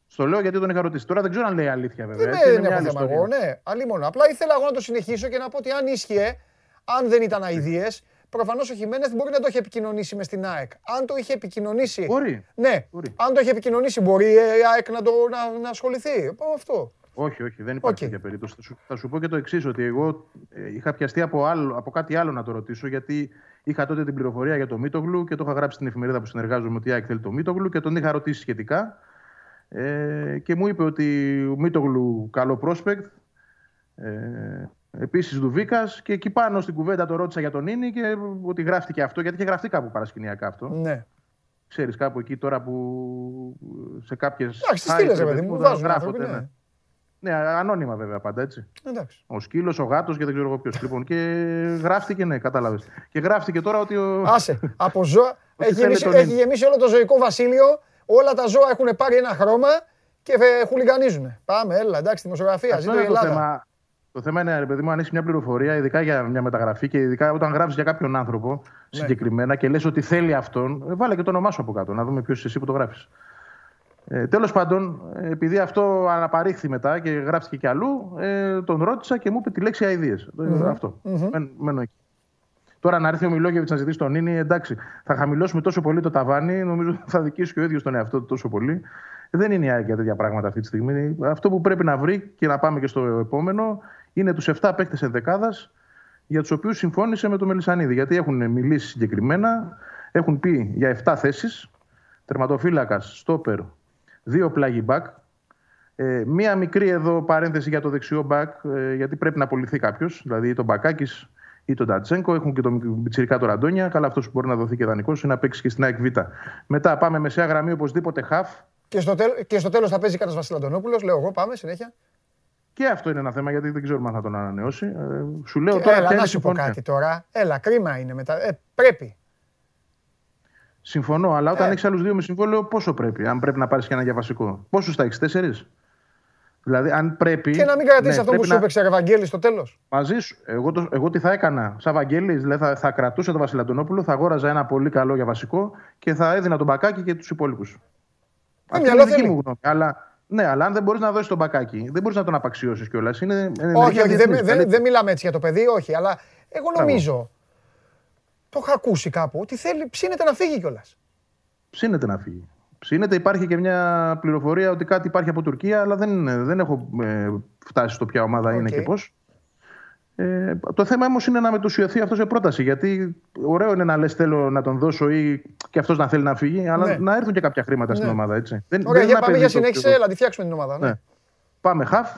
Στο λέω γιατί τον είχα ρωτήσει. Τώρα δεν ξέρω αν λέει αλήθεια βέβαια.
Δεν
έτσι, είναι
με-
μια
δεν έχω
άλλη
θέμα εγώ,
ιστορία.
ναι. Άλλη μόνο. Απλά ήθελα εγώ να το συνεχίσω και να πω ότι αν ίσχυε, αν δεν ήταν αηδίες, προφανώς ο Χιμένεθ μπορεί να το είχε επικοινωνήσει μες στην ΑΕΚ. Αν το είχε επικοινωνήσει.
Μπορεί.
Ναι,
Μπορεί.
αν το είχε επικοινωνήσει, μπορεί η ΑΕΚ να, το, να, να ασχοληθεί. Ε, Αυτό.
Όχι, όχι, δεν υπάρχει
Οκ.
τέτοια περίπτωση. Θα σου, θα σου πω και το εξής, ότι εγώ ε, είχα πιαστεί από, άλλο, από κάτι άλλο να το ρωτήσω, γιατί είχα τότε την πληροφορία για το Μίτογλου και το είχα γράψει στην εφημερίδα που συνεργάζομαι ότι η ΑΕΚ θέλει το Μίτογλου και τον είχα ρωτήσει σχετικά. Ε, και μου είπε ότι ο Μίτογλου καλό prospect. Ε, Επίσης Δουβίκας και εκεί πάνω στην κουβέντα το ρώτησα για τον Νίνη και ότι γράφτηκε αυτό, γιατί είχε γραφτεί κάπου παρασκηνιακά αυτό.
Ναι.
Ξέρεις κάπου εκεί τώρα που σε κάποιες.
Εντάξει, τις στείλες, ρε παιδί μου, βάζουν άνθρωποι, ναι.
Ναι, ανώνυμα βέβαια πάντα έτσι.
Εντάξει.
Ο σκύλος, ο γάτος και δεν ξέρω εγώ ποιος. λοιπόν, και γράφτηκε, ναι, κατάλαβες. Και γράφτηκε τώρα ότι. Ο...
Άσε, από ζώα.
Ότι
έχει,
θέλει
γεμίσει,
τον
έχει
Νίνη.
γεμίσει όλο το ζωικό βασίλειο Όλα τα ζώα έχουν πάρει ένα χρώμα και ε, χουλιγανίζουν. Πάμε, έλα, εντάξει, δημοσιογραφία.
Αυτό
Ζήτω η
είναι το
Ελλάδα.
Θέμα. Το θέμα είναι, ρε παιδί μου, αν έχεις μια πληροφορία, ειδικά για μια μεταγραφή και ειδικά όταν γράφει για κάποιον άνθρωπο
Ναι.
συγκεκριμένα και λες ότι θέλει αυτόν, ε, βάλε και το όνομά σου από κάτω, να δούμε ποιος είσαι εσύ που το γράφεις. Ε, Τέλος πάντων, ε, επειδή αυτό αναπαρήχθη μετά και γράφτηκε κι αλλού, ε, τον ρώτησα και μου είπε τη λέξη αειδίε. Αυτό. Μεν- μένω εκεί. Τώρα να έρθει ο Μιλόγεβιτ να ζητήσει τον Νίνη, εντάξει, θα χαμηλώσουμε τόσο πολύ το ταβάνι, νομίζω θα δικήσει και ο ίδιος τον εαυτό του τόσο πολύ. Δεν είναι η ΑΕΚ για τέτοια πράγματα αυτή τη στιγμή. Αυτό που πρέπει να βρει και να πάμε και στο επόμενο είναι τους 7 παίκτες ενδεκάδας για τους οποίους συμφώνησε με τον Μελισανίδη. Γιατί έχουν μιλήσει συγκεκριμένα, έχουν πει για 7 θέσεις. Τερματοφύλακας, στόπερ, δύο πλάγι μπακ. Ε, μία μικρή εδώ παρένθεση για το δεξιό μπακ, ε, γιατί πρέπει να απολυθεί κάποιος. Δηλαδή ή τον Μπακάκης ή τον Τατσέγκο. Έχουν και τον Πιτσυρικά τον Ραντόνια. Καλά, αυτός που μπορεί να δοθεί και δανεικός είναι να παίξει και στην ΑΕΚ Β. Μετά πάμε μεσαία γραμμή οπωσδήποτε χαφ.
Και στο, τέλ, και στο τέλος θα παίζει κανένα Βασίλη Αντωνόπουλο. Λέω εγώ, πάμε συνέχεια.
Και αυτό είναι ένα θέμα γιατί δεν ξέρουμε αν θα τον ανανεώσει. Ε, σου λέω
Και
τώρα
έλα,
ποια
να
είναι η
σου πω
συμφωνία.
κάτι τώρα. Έλα, κρίμα είναι μετά. Ε, πρέπει.
Συμφωνώ, αλλά όταν
Ε.
έχεις άλλους δύο με συμβόλαιο, πόσο πρέπει, αν πρέπει να πάρεις και ένα για βασικό; Πόσους θα έχεις, τέσσερις; Δηλαδή, αν πρέπει.
Και να μην κρατήσεις
ναι,
αυτό που
πρέπει
σου
να-
έπαιξε Ευαγγέλη στο τέλος.
Μαζί σου. Εγώ, το, εγώ τι θα έκανα; Σαν Βαγγέλης, δηλαδή θα, θα κρατούσα τον Βασιλατονόπουλο, θα αγόραζα ένα πολύ καλό για βασικό και θα έδινα τον μπακάκι και τους υπόλοιπους. Αυτή
μυαλό
είναι δική
θέλει.
μου γνώμη. Αλλά, ναι, αλλά αν δεν μπορείς να δώσεις τον μπακάκι, δεν μπορείς να τον απαξιώσεις κιόλας. Είναι, είναι
Όχι,
ενέργεια
όχι, δεν,
διεθνής,
δεν,
καλύτερη.
δεν μιλάμε έτσι για το παιδί, όχι. Αλλά εγώ νομίζω. Το έχω ακούσει κάπου ότι θέλει, ψήνεται να φύγει κιόλας.
Ψήνεται να φύγει. Ψήνεται, υπάρχει και μια πληροφορία ότι κάτι υπάρχει από Τουρκία, αλλά δεν, δεν έχω ε, φτάσει στο ποια ομάδα είναι
Οκ.
και πώς. Ε, το θέμα όμως είναι να μετουσιωθεί αυτός σε πρόταση. Γιατί ωραίο είναι να λες: Θέλω να τον δώσω ή και αυτός να θέλει να φύγει, αλλά
Ναι.
να έρθουν και κάποια χρήματα στην
Ναι.
ομάδα. Έτσι. Δεν,
Ωραία,
δεν
για
είναι
πάμε για
απαιτητικό
συνέχιση,
και
έλα, τη φτιάξουμε την ομάδα. Ναι.
Ναι. Πάμε χαφ.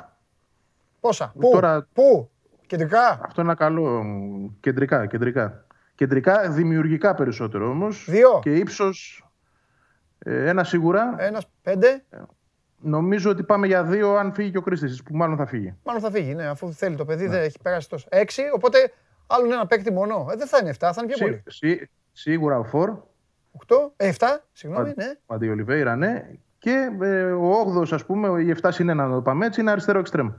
Πόσα, πού,
Τώρα-
πού, κεντρικά,
Αυτό είναι ένα καλό. μ, Κεντρικά, κεντρικά. Κεντρικά, δημιουργικά περισσότερο όμως.
Δύο.
Και ύψος. Ε, ένα σίγουρα.
ένας, πέντε.
Νομίζω ότι πάμε για δύο αν φύγει και ο Κρίστης, που μάλλον θα φύγει.
Μάλλον θα φύγει, ναι, αφού θέλει το παιδί, δεν έχει περάσει τόσο. Έξι, οπότε άλλον ένα παίκτη μόνο. Ε, δεν θα είναι εφτά, θα είναι πιο
Σί-
πολύ.
σί- σίγουρα ο Φορ,
Οκτώ, ε, εφτά, συγγνώμη,
ο
ναι.
Αντί Ολιβέηρα, ναι. Και ε, ο 8ο, ας πούμε, η 7 συν 1 να το πάμε έτσι, είναι αριστερό εξτρέμ.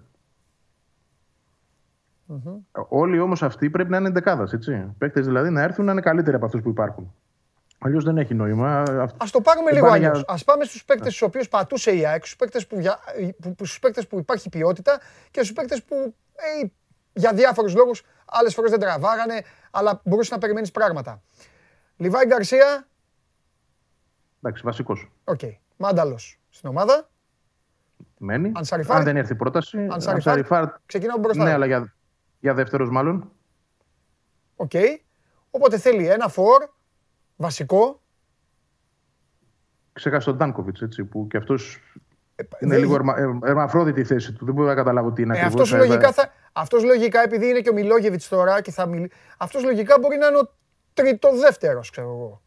Όλοι όμως αυτοί πρέπει να είναι δεκάδα, έτσι. Παίκτες δηλαδή να έρθουν να είναι καλύτεροι από αυτούς που υπάρχουν. Αλλιώς δεν έχει νόημα. Αυτ-
Α το πάρουμε
δεν
λίγο
πάνε για-
αλλιώ. Α πάμε στους παίκτες στους οποίους πατούσε η ΑΕΚ, στους παίκτες που, για- που, που, στους παίκτες που υπάρχει ποιότητα και στους παίκτες που ε, για διάφορους λόγους άλλες φορές δεν τραβάγανε, αλλά μπορούσες να περιμένεις πράγματα. Λιβάη Γκαρσία,
Εντάξει, βασικός.
οκ. Μάνταλος στην ομάδα.
Μένει.
Ανσαριφάρ.
Αν δεν έρθει πρόταση.
Ανσαριφάρ.
Ανσαριφάρ,
Ξεκινάμε μπροστά.
Ναι, αλλά για, για δεύτερος μάλλον.
Οκ. Οπότε θέλει ένα φορ, βασικό.
Ξέχασα τον Τάνκοβιτς, έτσι, που και αυτός είναι
δεν-
λίγο ερμα, ε, ερμαφρόδιτη η θέση του. Δεν μπορώ να καταλάβω τι είναι
Ε,
ακριβώς.
αυτός, λογικά θα, αυτός λογικά, επειδή είναι και ο Μιλόγεβιτς τώρα και θα μιλ... αυτός λογικά μπορεί να είναι ο τρίτο-δεύτερος, ξέρω εγώ.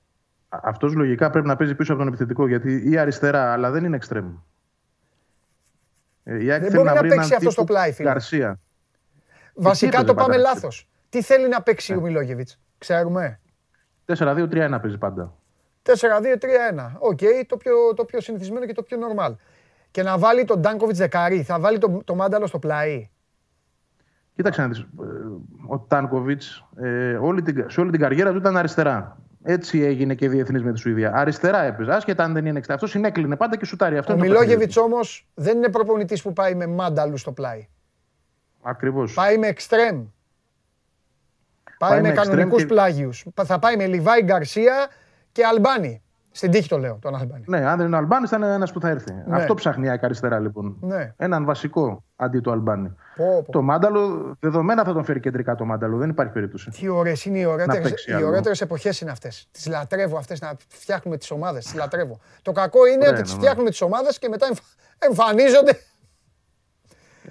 Αυτός λογικά πρέπει να παίζει πίσω από τον επιθετικό γιατί ή αριστερά, αλλά δεν είναι εξτρέμ. Ε, η ΑΕΚ
Δεν
θέλει
μπορεί να
βρει
παίξει
έναν
αυτό στο
τύπο
πλάι, φίλε.
Γκαρσία.
Βασικά
έπαιζε
το πάμε
πάντα,
λάθος. Τι θέλει να παίξει ο Μιλόγεβιτς, ξέρουμε.
4-2-3-1 παίζεις πάντα.
4-2-3-1. Οκ, το, πιο, το πιο συνηθισμένο και το πιο normal. Και να βάλει τον Τάνκοβιτς δεκάρι, θα βάλει το, το Μάνταλο στο πλάι.
Κοίταξε να δεις, ε, ο Τάνκοβιτς ε, όλη την, σε όλη την καριέρα του ήταν αριστερά. Έτσι έγινε και διεθνής με τη Σουηδία. Αριστερά έπαιζε. Άσχετα αν δεν είναι εξτρέμ. Αυτός συνέκλεινε πάντα και σουτάρει. Αυτό
Ο
είναι το παιχνίδι
Μιλόγεβιτς
του.
όμως δεν είναι προπονητής που πάει με μάνταλου στο πλάι.
Ακριβώς.
Πάει με εξτρέμ. Πάει,
Πάει
με
με εξτρέμ
κανονικούς
και-
πλάγιους. Πα- Θα πάει με Λιβάη Γκαρσία και Αλμπάνι. Στην τύχη το λέω, τον Αλμπάνι.
Ναι, αν δεν είναι ο Αλμπάνης, θα είναι ένας που θα έρθει.
Ναι.
Αυτό ψάχνει η ΑΕΚ αριστερά λοιπόν.
Ναι.
Έναν βασικό αντί του Αλμπάνη.
Πω, πω.
Το Μάνταλο, δεδομένα θα τον φέρει κεντρικά το Μάνταλο, δεν υπάρχει περίπτωση.
Τι ωραίες είναι οι ωραίτερες,
παίξει
οι
άλλο.
ωραίτερες εποχές είναι αυτές. Τις λατρεύω αυτές να φτιάχνουμε τις ομάδες. Τις λατρεύω. Το κακό είναι
Ωραία,
ότι τις
ναι, ναι.
φτιάχνουμε τις ομάδες και μετά εμφ-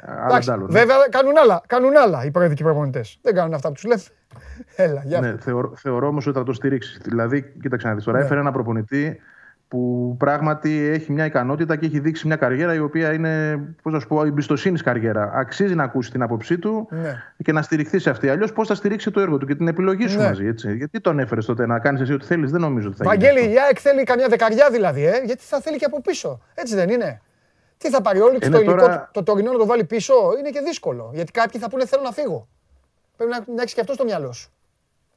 εμφανίζονται.
Άλλο
Εντάξει,
αντάλλο, ναι.
βέβαια κάνουν άλλα, κάνουν άλλα οι προεδρικοί προπονητές. Δεν κάνουν αυτά που τους λέμε. Έλα, γεια.
Ναι, θεωρώ, θεωρώ όμως ότι θα το στηρίξεις. Δηλαδή, κοίταξε να δεις τώρα,
Ναι.
έφερε ένα προπονητή που πράγματι έχει μια ικανότητα και έχει δείξει μια καριέρα η οποία είναι, πώς να σου πω, εμπιστοσύνης καριέρα. Αξίζει να ακούσει την άποψή του
Ναι.
και να στηριχθεί σε αυτή. Αλλιώς πώς θα στηρίξει το έργο του και την επιλογή σου
Ναι.
μαζί. Έτσι. Γιατί τον έφερες τότε να κάνεις εσύ ό,τι θέλεις, δεν νομίζω ότι θα γίνει.
Βαγγέλη,
αυτό.
η ΑΕΚ θέλει καμιά δεκαριά δηλαδή, ε, γιατί θα θέλει και από πίσω. Έτσι δεν είναι. Τι θα πάρει όλοι
Είναι
το υλικό,
τώρα-
το τωρινό να το βάλει πίσω, είναι και δύσκολο. Γιατί κάποιοι θα πούνε θέλω να φύγω. Πρέπει να, να έχεις και αυτό στο μυαλό σου.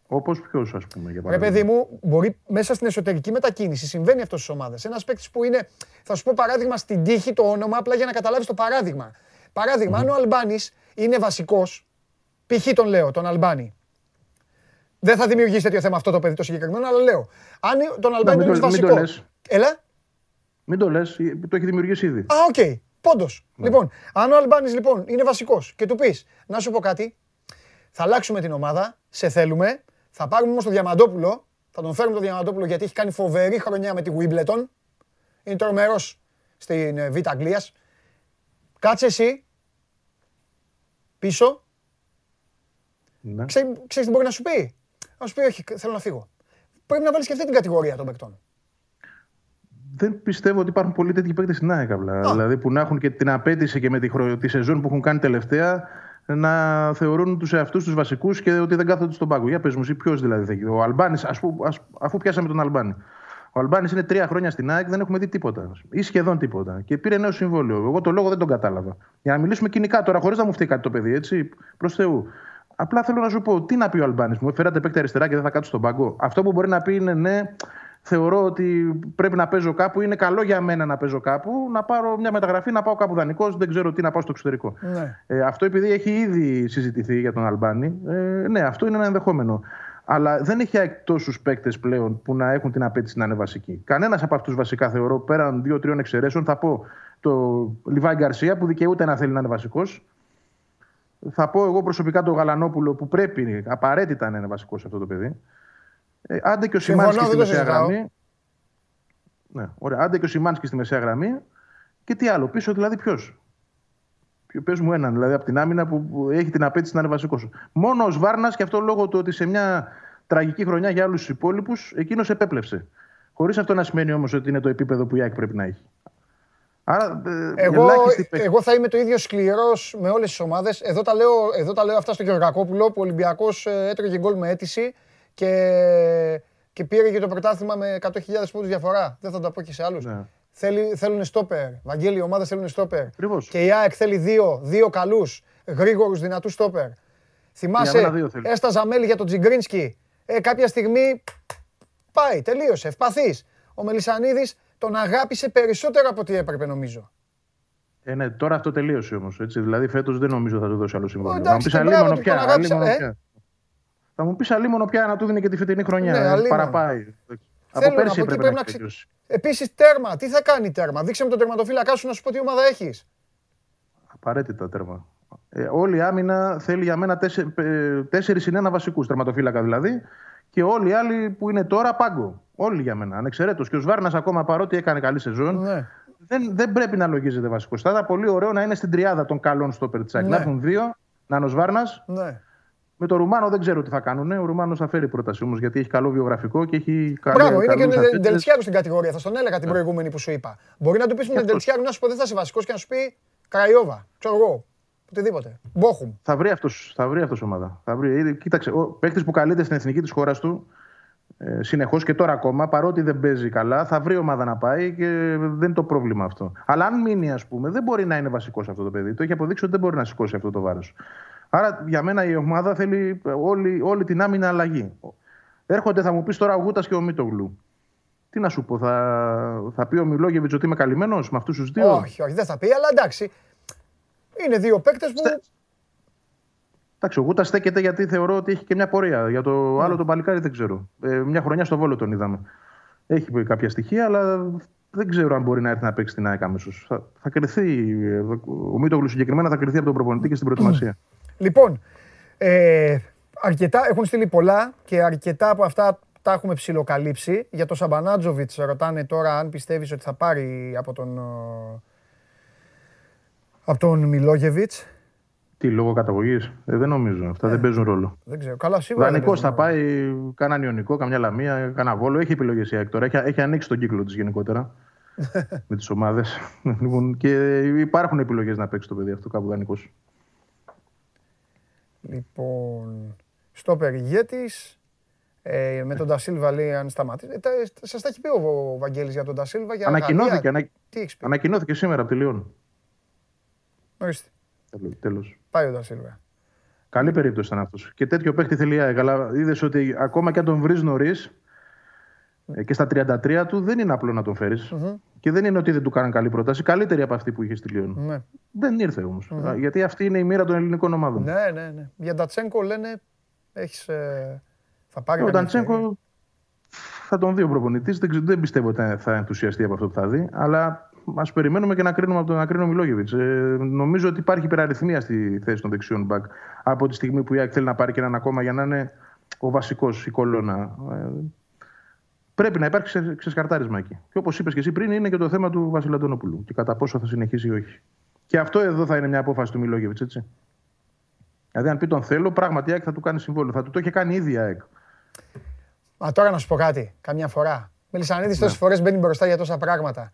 Όπως ποιος, ας πούμε, για
Ρε
παράδειγμα.
παιδί μου, μπορεί μέσα στην εσωτερική μετακίνηση, συμβαίνει αυτό στις ομάδες. Ένας παίκτης που είναι, θα σου πω παράδειγμα στην τύχη το όνομα, απλά για να καταλάβεις το παράδειγμα. Παράδειγμα, αν ο Αλμπάνης είναι βασικός, π.χ. τον λέω, τον Αλμπάνη. Δεν θα δημιουργήσει τέτοιο θέμα αυτό το παιδί το συγκεκριμένο, αλλά λέω. Αν τον Αλμπάνη
μην
είναι
το- μην το
βασικό.
λες.
Έλα.
Μην το λες, το έχει δημιουργήσει ήδη.
Α, οκ. Πόντος. Λοιπόν, αν ο Αλμπάνης λοιπόν είναι βασικός και του πεις, να σου πω κάτι, θα αλλάξουμε την ομάδα, σε θέλουμε, θα πάρουμε όμως τον Διαμαντόπουλο, θα τον φέρουμε τον Διαμαντόπουλο γιατί έχει κάνει φοβερή χρονιά με τη Wimbledon. Είναι τρομερός στην ε, Β' Αγγλίας. Κάτσε εσύ πίσω.
Ναι.
Ξέρει, ξέρεις τι μπορεί να σου πει; Να σου πει, Όχι, θέλω να φύγω. Πρέπει να βάλεις και αυτή την κατηγορία των παικτών.
Δεν πιστεύω ότι υπάρχουν πολλοί τέτοιοι παίκτες στην ΑΕΚ απλά. Δηλαδή που να έχουν και την απέτηση και με τη, χρο... τη σεζόν που έχουν κάνει τελευταία να θεωρούν τους εαυτούς τους βασικούς και ότι δεν κάθονται στον πάγκο. Για πες μου, ποιος δηλαδή θα έχει. Ο Αλμπάνης, αφού πιάσαμε τον Αλμπάνη. Ο Αλμπάνης είναι τρία χρόνια στην ΑΕΚ, δεν έχουμε δει τίποτα. ή σχεδόν τίποτα. Και πήρε νέο συμβόλαιο. Εγώ το λόγο δεν τον κατάλαβα. Για να μιλήσουμε κοινικά τώρα, χωρίς να μου φταίει κάτι το παιδί, έτσι, προς Θεού. Απλά θέλω να σου πω, τι να πει ο Αλμπάνης. Μου έφερατε παίκτη αριστερά και δεν θα κάτσω στον πάγκο. Αυτό που μπορεί να πει είναι ναι, θεωρώ ότι πρέπει να παίζω κάπου. Είναι καλό για μένα να παίζω κάπου. Να πάρω μια μεταγραφή, να πάω κάπου δανεικός. Δεν ξέρω τι να πάω στο εξωτερικό.
Ναι.
Ε, αυτό επειδή έχει ήδη συζητηθεί για τον Αλμπάνη. Ε, ναι, αυτό είναι ένα ενδεχόμενο. Αλλά δεν έχει τόσους παίκτες πλέον που να έχουν την απέτηση να είναι βασικοί. Κανένας από αυτούς βασικά θεωρώ, πέραν δύο-τριών εξαιρέσεων, θα πω το Λιβάη Γκαρσία που δικαιούται να θέλει να είναι βασικός. Θα πω εγώ προσωπικά τον Γαλανόπουλο που πρέπει απαραίτητα να είναι βασικός σε αυτό το παιδί. Ε, άντε και ο
Συμφωνώ,
Σιμάνσκι στη
δεν το
μεσαία
συζητάω.
γραμμή. Ναι, ωραία. Άντε και ο Σιμάνσκι στη μεσαία γραμμή. Και τι άλλο, πίσω δηλαδή ποιος; Πες μου έναν, δηλαδή από την άμυνα που, που έχει την απέτηση να είναι βασικός. Μόνο ο Βάρνα και αυτό λόγω του ότι σε μια τραγική χρονιά για άλλους του υπόλοιπους εκείνος επέπλεψε. Χωρίς αυτό να σημαίνει όμως ότι είναι το επίπεδο που η ΑΕΚ πρέπει να έχει. Άρα, ε,
Εγώ,
ελάχιστοι παίκτες.
εγώ θα είμαι το ίδιο σκληρός με όλες τις ομάδες. Εδώ, τα λέω, εδώ τα λέω αυτά στο Γεωργακόπουλο που ο Ολυμπιακός έτρωγε γκολ με αίτηση και, και πήρε και το πρωτάθλημα με 100.000 πόντους διαφορά. Δεν θα τα πω και σε άλλους.
Ναι.
Θέλει, θέλουν στόπερ. Βαγγέλη, οι ομάδε θέλουν στόπερ.
Ακριβώς.
Και η ΑΕΚ θέλει δύο, δύο καλούς, γρήγορους, δυνατούς στόπερ. Θυμάσαι,
μένα δύο θέλει.
έσταζα μέλη για τον Τζιγκρίνσκι. Ε, κάποια στιγμή πάει, τελείωσε, ευπαθή. Ο Μελισανίδης τον αγάπησε περισσότερο από ό,τι έπρεπε, νομίζω.
Ε, ναι, τώρα αυτό τελείωσε όμως. Δηλαδή φέτος δεν νομίζω θα του δώσει άλλο συμβόλαιο.
Ω,
Θα μου
εντάξει,
πει
και μπράβο
αλίμονο
του,
πια.
τον αγάπησε,
αλίμονο
ε.
πια. Θα μου πεις αλίμονο πια να του δίνει και τη φετινή χρονιά.
Ναι,
ε,
αλίμονο.
παραπάει. Από
Θέλω να
πέρσι
πω, εκεί
έπρεπε
πρέπει
να
να
έχει
ξε-
τελειώσει.
Επίσης, τέρμα. Τι θα κάνει τέρμα; Δείξε με τον τερματοφύλακά σου να σου πω τι ομάδα έχεις.
Απαραίτητα τέρμα. Ε, όλη η άμυνα θέλει για μένα τέσσερι, ε, τέσσερις είναι ένα βασικούς, τερματοφύλακα δηλαδή. Και όλοι οι άλλοι που είναι τώρα πάγκο. Όλοι για μένα. Ανεξαιρέτως. Και ο Σβάρνας ακόμα παρότι έκανε καλή σεζόν,
Ναι.
δεν, δεν πρέπει να λογίζεται βασικός. Θα ήταν πολύ ωραίο να είναι στην τριάδα των καλών στο Περτσάκ.
Ναι.
Να έχουν δύο, να είναι ο Σβάρνας.
Ναι.
Με τον Ρουμάνο δεν ξέρω τι θα κάνουν. Ο Ρουμάνος θα φέρει πρόταση όμως γιατί έχει καλό βιογραφικό και έχει καλή.
Μπράβο, είναι και ο Ντελτσιάρου στην κατηγορία. Θα στον έλεγα την προηγούμενη που σου είπα. Μπορεί να του πεις με τον Ντελτσιάρου να σου πω δεν θα είσαι βασικός και να σου πει Κραϊόβα. Ξέρω εγώ. Οτιδήποτε. Μπόχουμ.
Θα βρει αυτός θα βρει αυτός ομάδα. Θα βρει. Ε, Κοίταξε, ο παίκτης που καλείται στην εθνική της χώρας του ε, συνεχώς και τώρα ακόμα, παρότι δεν παίζει καλά, θα βρει ομάδα να πάει και δεν είναι το πρόβλημα αυτό. Αλλά αν μείνει, ας πούμε, δεν μπορεί να είναι βασικός αυτό το παιδί. Το έχει αποδείξει ότι δεν μπορεί να σηκώσει αυτό το βάρος. Άρα για μένα η ομάδα θέλει όλη, όλη την άμυνα αλλαγή. Έρχονται, θα μου πεις τώρα ο Γούτας και ο Μίτογλου. Τι να σου πω, θα, θα πει ο Μιλόγεβιτς ότι είμαι καλυμμένος με αυτούς τους δύο;
Όχι, όχι, δεν θα πει, αλλά εντάξει. Είναι δύο παίκτες που.
Εντάξει, ο Γούτα στέκεται γιατί θεωρώ ότι έχει και μια πορεία. Για το άλλο τον παλικάρι δεν ξέρω. Ε, μια χρονιά στο Βόλο τον είδαμε. Έχει κάποια στοιχεία, αλλά δεν ξέρω αν μπορεί να έρθει να παίξει την ΑΕΚ αμέσως. Θα, θα κρυθεί. ε, Ο Μίτογλου συγκεκριμένα θα κρυθεί από τον προπονητή και στην προετοιμασία.
Λοιπόν, ε, αρκετά, έχουν στείλει πολλά και αρκετά από αυτά τα έχουμε ψηλοκαλύψει. Για τον Σαμπανάτζοβιτς ρωτάνε τώρα αν πιστεύεις ότι θα πάρει από τον, ε, από τον Μιλόγεβιτς.
Τι, λόγω καταγωγής; Ε, δεν νομίζω. Αυτά δεν παίζουν ρόλο.
Δεν ξέρω. Καλά, σίγουρα. δεν
Δανεικός
παίζουν
θα
ρόλο.
πάει, κάνα Ιωνικό, καμιά Λαμία, κάνα Βόλο. Έχει επιλογές η ΑΕΚ τώρα. Έχει, έχει ανοίξει τον κύκλο της γενικότερα με τις ομάδες. λοιπόν, και υπάρχουν επιλογές να παίξει το παιδί αυτό κάπου δανεικός.
Λοιπόν, στο Περιγέτης, ε, με τον Τασίλβα λέει αν σταματήσει. Ε, τα- σας τα έχει πει ο Βαγγέλης για τον Τασίλβα. Για
Ανακοινώθηκε,
Γαλλία.
ανα...
Τι έχεις πει;
ανακοινώθηκε σήμερα από τη Λιόν.
Ορίστε,
Τέλος.
Πάει ο Τασίλβα.
Καλή περίπτωση ήταν αυτός. Και τέτοιο παίχτη θέλει η ΑΕΚ. Αλλά είδες ότι ακόμα και αν τον βρεις νωρίς και στα 33 του δεν είναι απλό να τον φερει Και δεν είναι ότι δεν του κάναν καλή πρόταση. Καλύτερη από αυτή που είχε στη Λιόν.
Ναι.
Δεν ήρθε όμως. Γιατί αυτή είναι η μοίρα των ελληνικών ομάδων.
ναι, ναι, ναι. Για Ντατσένκο λένε έχεις, ε, θα πάρει
Ο
καμία
Νταντσέγκο
ευκαιρία.
θα τον δει ο προπονητής. Δεν, ξέρω- δεν πιστεύω ότι θα ενθουσιαστεί από αυτό που θα δει. Αλλά ας περιμένουμε και να κρίνουμε από τον Ακρίνο Μιλόγεβιτς. Ε, νομίζω ότι υπάρχει υπεραριθμία στη θέση των δεξιών μπακ από τη στιγμή που η ΑΕΚ θέλει να πάρει και έναν ακόμα για να είναι ο βασικός, η κολόνα. Ε, πρέπει να υπάρξει ξε- ξεσκαρτάρισμα εκεί. Και όπως είπες και εσύ πριν, είναι και το θέμα του Βασίλη Αντωνόπουλου. Και κατά πόσο θα συνεχίσει ή όχι. Και αυτό εδώ θα είναι μια απόφαση του Μιλόγεβιτς, έτσι. Δηλαδή, αν πει τον θέλω, πράγματι η ΑΕΚ θα του κάνει συμβόλαιο. Θα του το είχε κάνει ήδη η ΑΕΚ.
Μα τώρα να σου πω κάτι, καμιά φορά. Μελισανίδης
Ναι.
τόσες φορές μπαίνει μπροστά για τόσα πράγματα.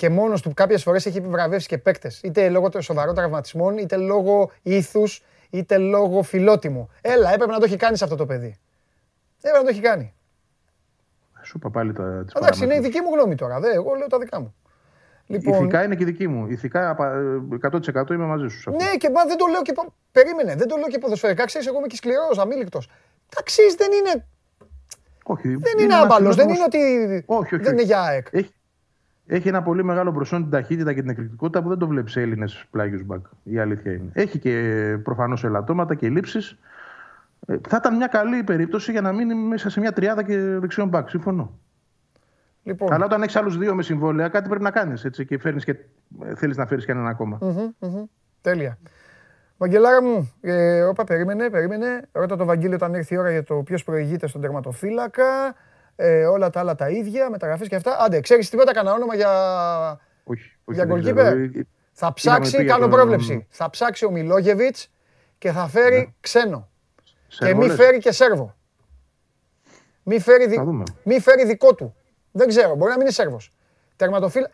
Και μόνος του κάποιες φορές έχει επιβραβεύσει και παίκτες. Είτε λόγω των σοβαρών τραυματισμών, είτε λόγω ήθους, είτε λόγω φιλότιμου. Έλα, έπρεπε να το έχει κάνει σε αυτό το παιδί. Έπρεπε να το έχει κάνει.
Σου είπα πάλι τα τις
Εντάξει, είναι η
παραμέτρους.
δική μου γνώμη τώρα. Δε, εγώ λέω τα δικά μου. Λοιπόν,
Ηθικά είναι και δική μου. Ηθικά απα- ε, 100% είμαι μαζί σου. σε αυτό.
ναι, και μα δεν το λέω και. πο- Περίμενε, δεν το λέω και ποδοσφαιρικά. Ξέρεις, εγώ είμαι και σκληρός, αμήλικτος. Ταξί δεν είναι,
Όχι,
δεν είναι άμπαλο. Δεν είναι ότι.
Όχι, όχι,
δεν είναι
όχι.
για ΑΕΚ.
Έχει, έχει ένα πολύ μεγάλο προσόν την ταχύτητα και την εκρηκτικότητα που δεν το βλέπεις σε Έλληνες πλάγιους μπακ. Η αλήθεια είναι. Έχει και προφανώς ελαττώματα και λήψει. θα ήταν μια καλή περίπτωση για να μείνει μέσα σε μια τριάδα και δεξιόν μπακ. Συμφωνώ.
Λοιπόν,
Αλλά όταν έχεις άλλους δύο με συμβόλαια, κάτι πρέπει να κάνεις. Και φέρνεις και θέλεις να φέρεις και έναν ακόμα.
Τέλεια. Βαγγελάρα μου, ε, όπα, περίμενε, περίμενε. Ρώτα το Βαγγέλη όταν έρθει η ώρα για το ποιος προηγείται στον τερματοφύλακα. Ε, όλα τα άλλα τα ίδια, μεταγραφές και αυτά. Άντε, ξέρεις τίποτα, κανένα όνομα για.
Όχι, όχι.
Για
δεν
goalkeeper.
ξέρω. Ε,
Θα ψάξει,
πει για
κάνω
τον-
πρόβλεψη. Θα ψάξει ο Μιλόγεβιτς και θα φέρει ξένο. Και μη
Σερβόλες.
φέρει και Σέρβο. Μη φέρει, δι...
Θα δούμε.
μη φέρει δικό του. Δεν ξέρω, μπορεί να μην είναι Σέρβος. Τερματοφύλα.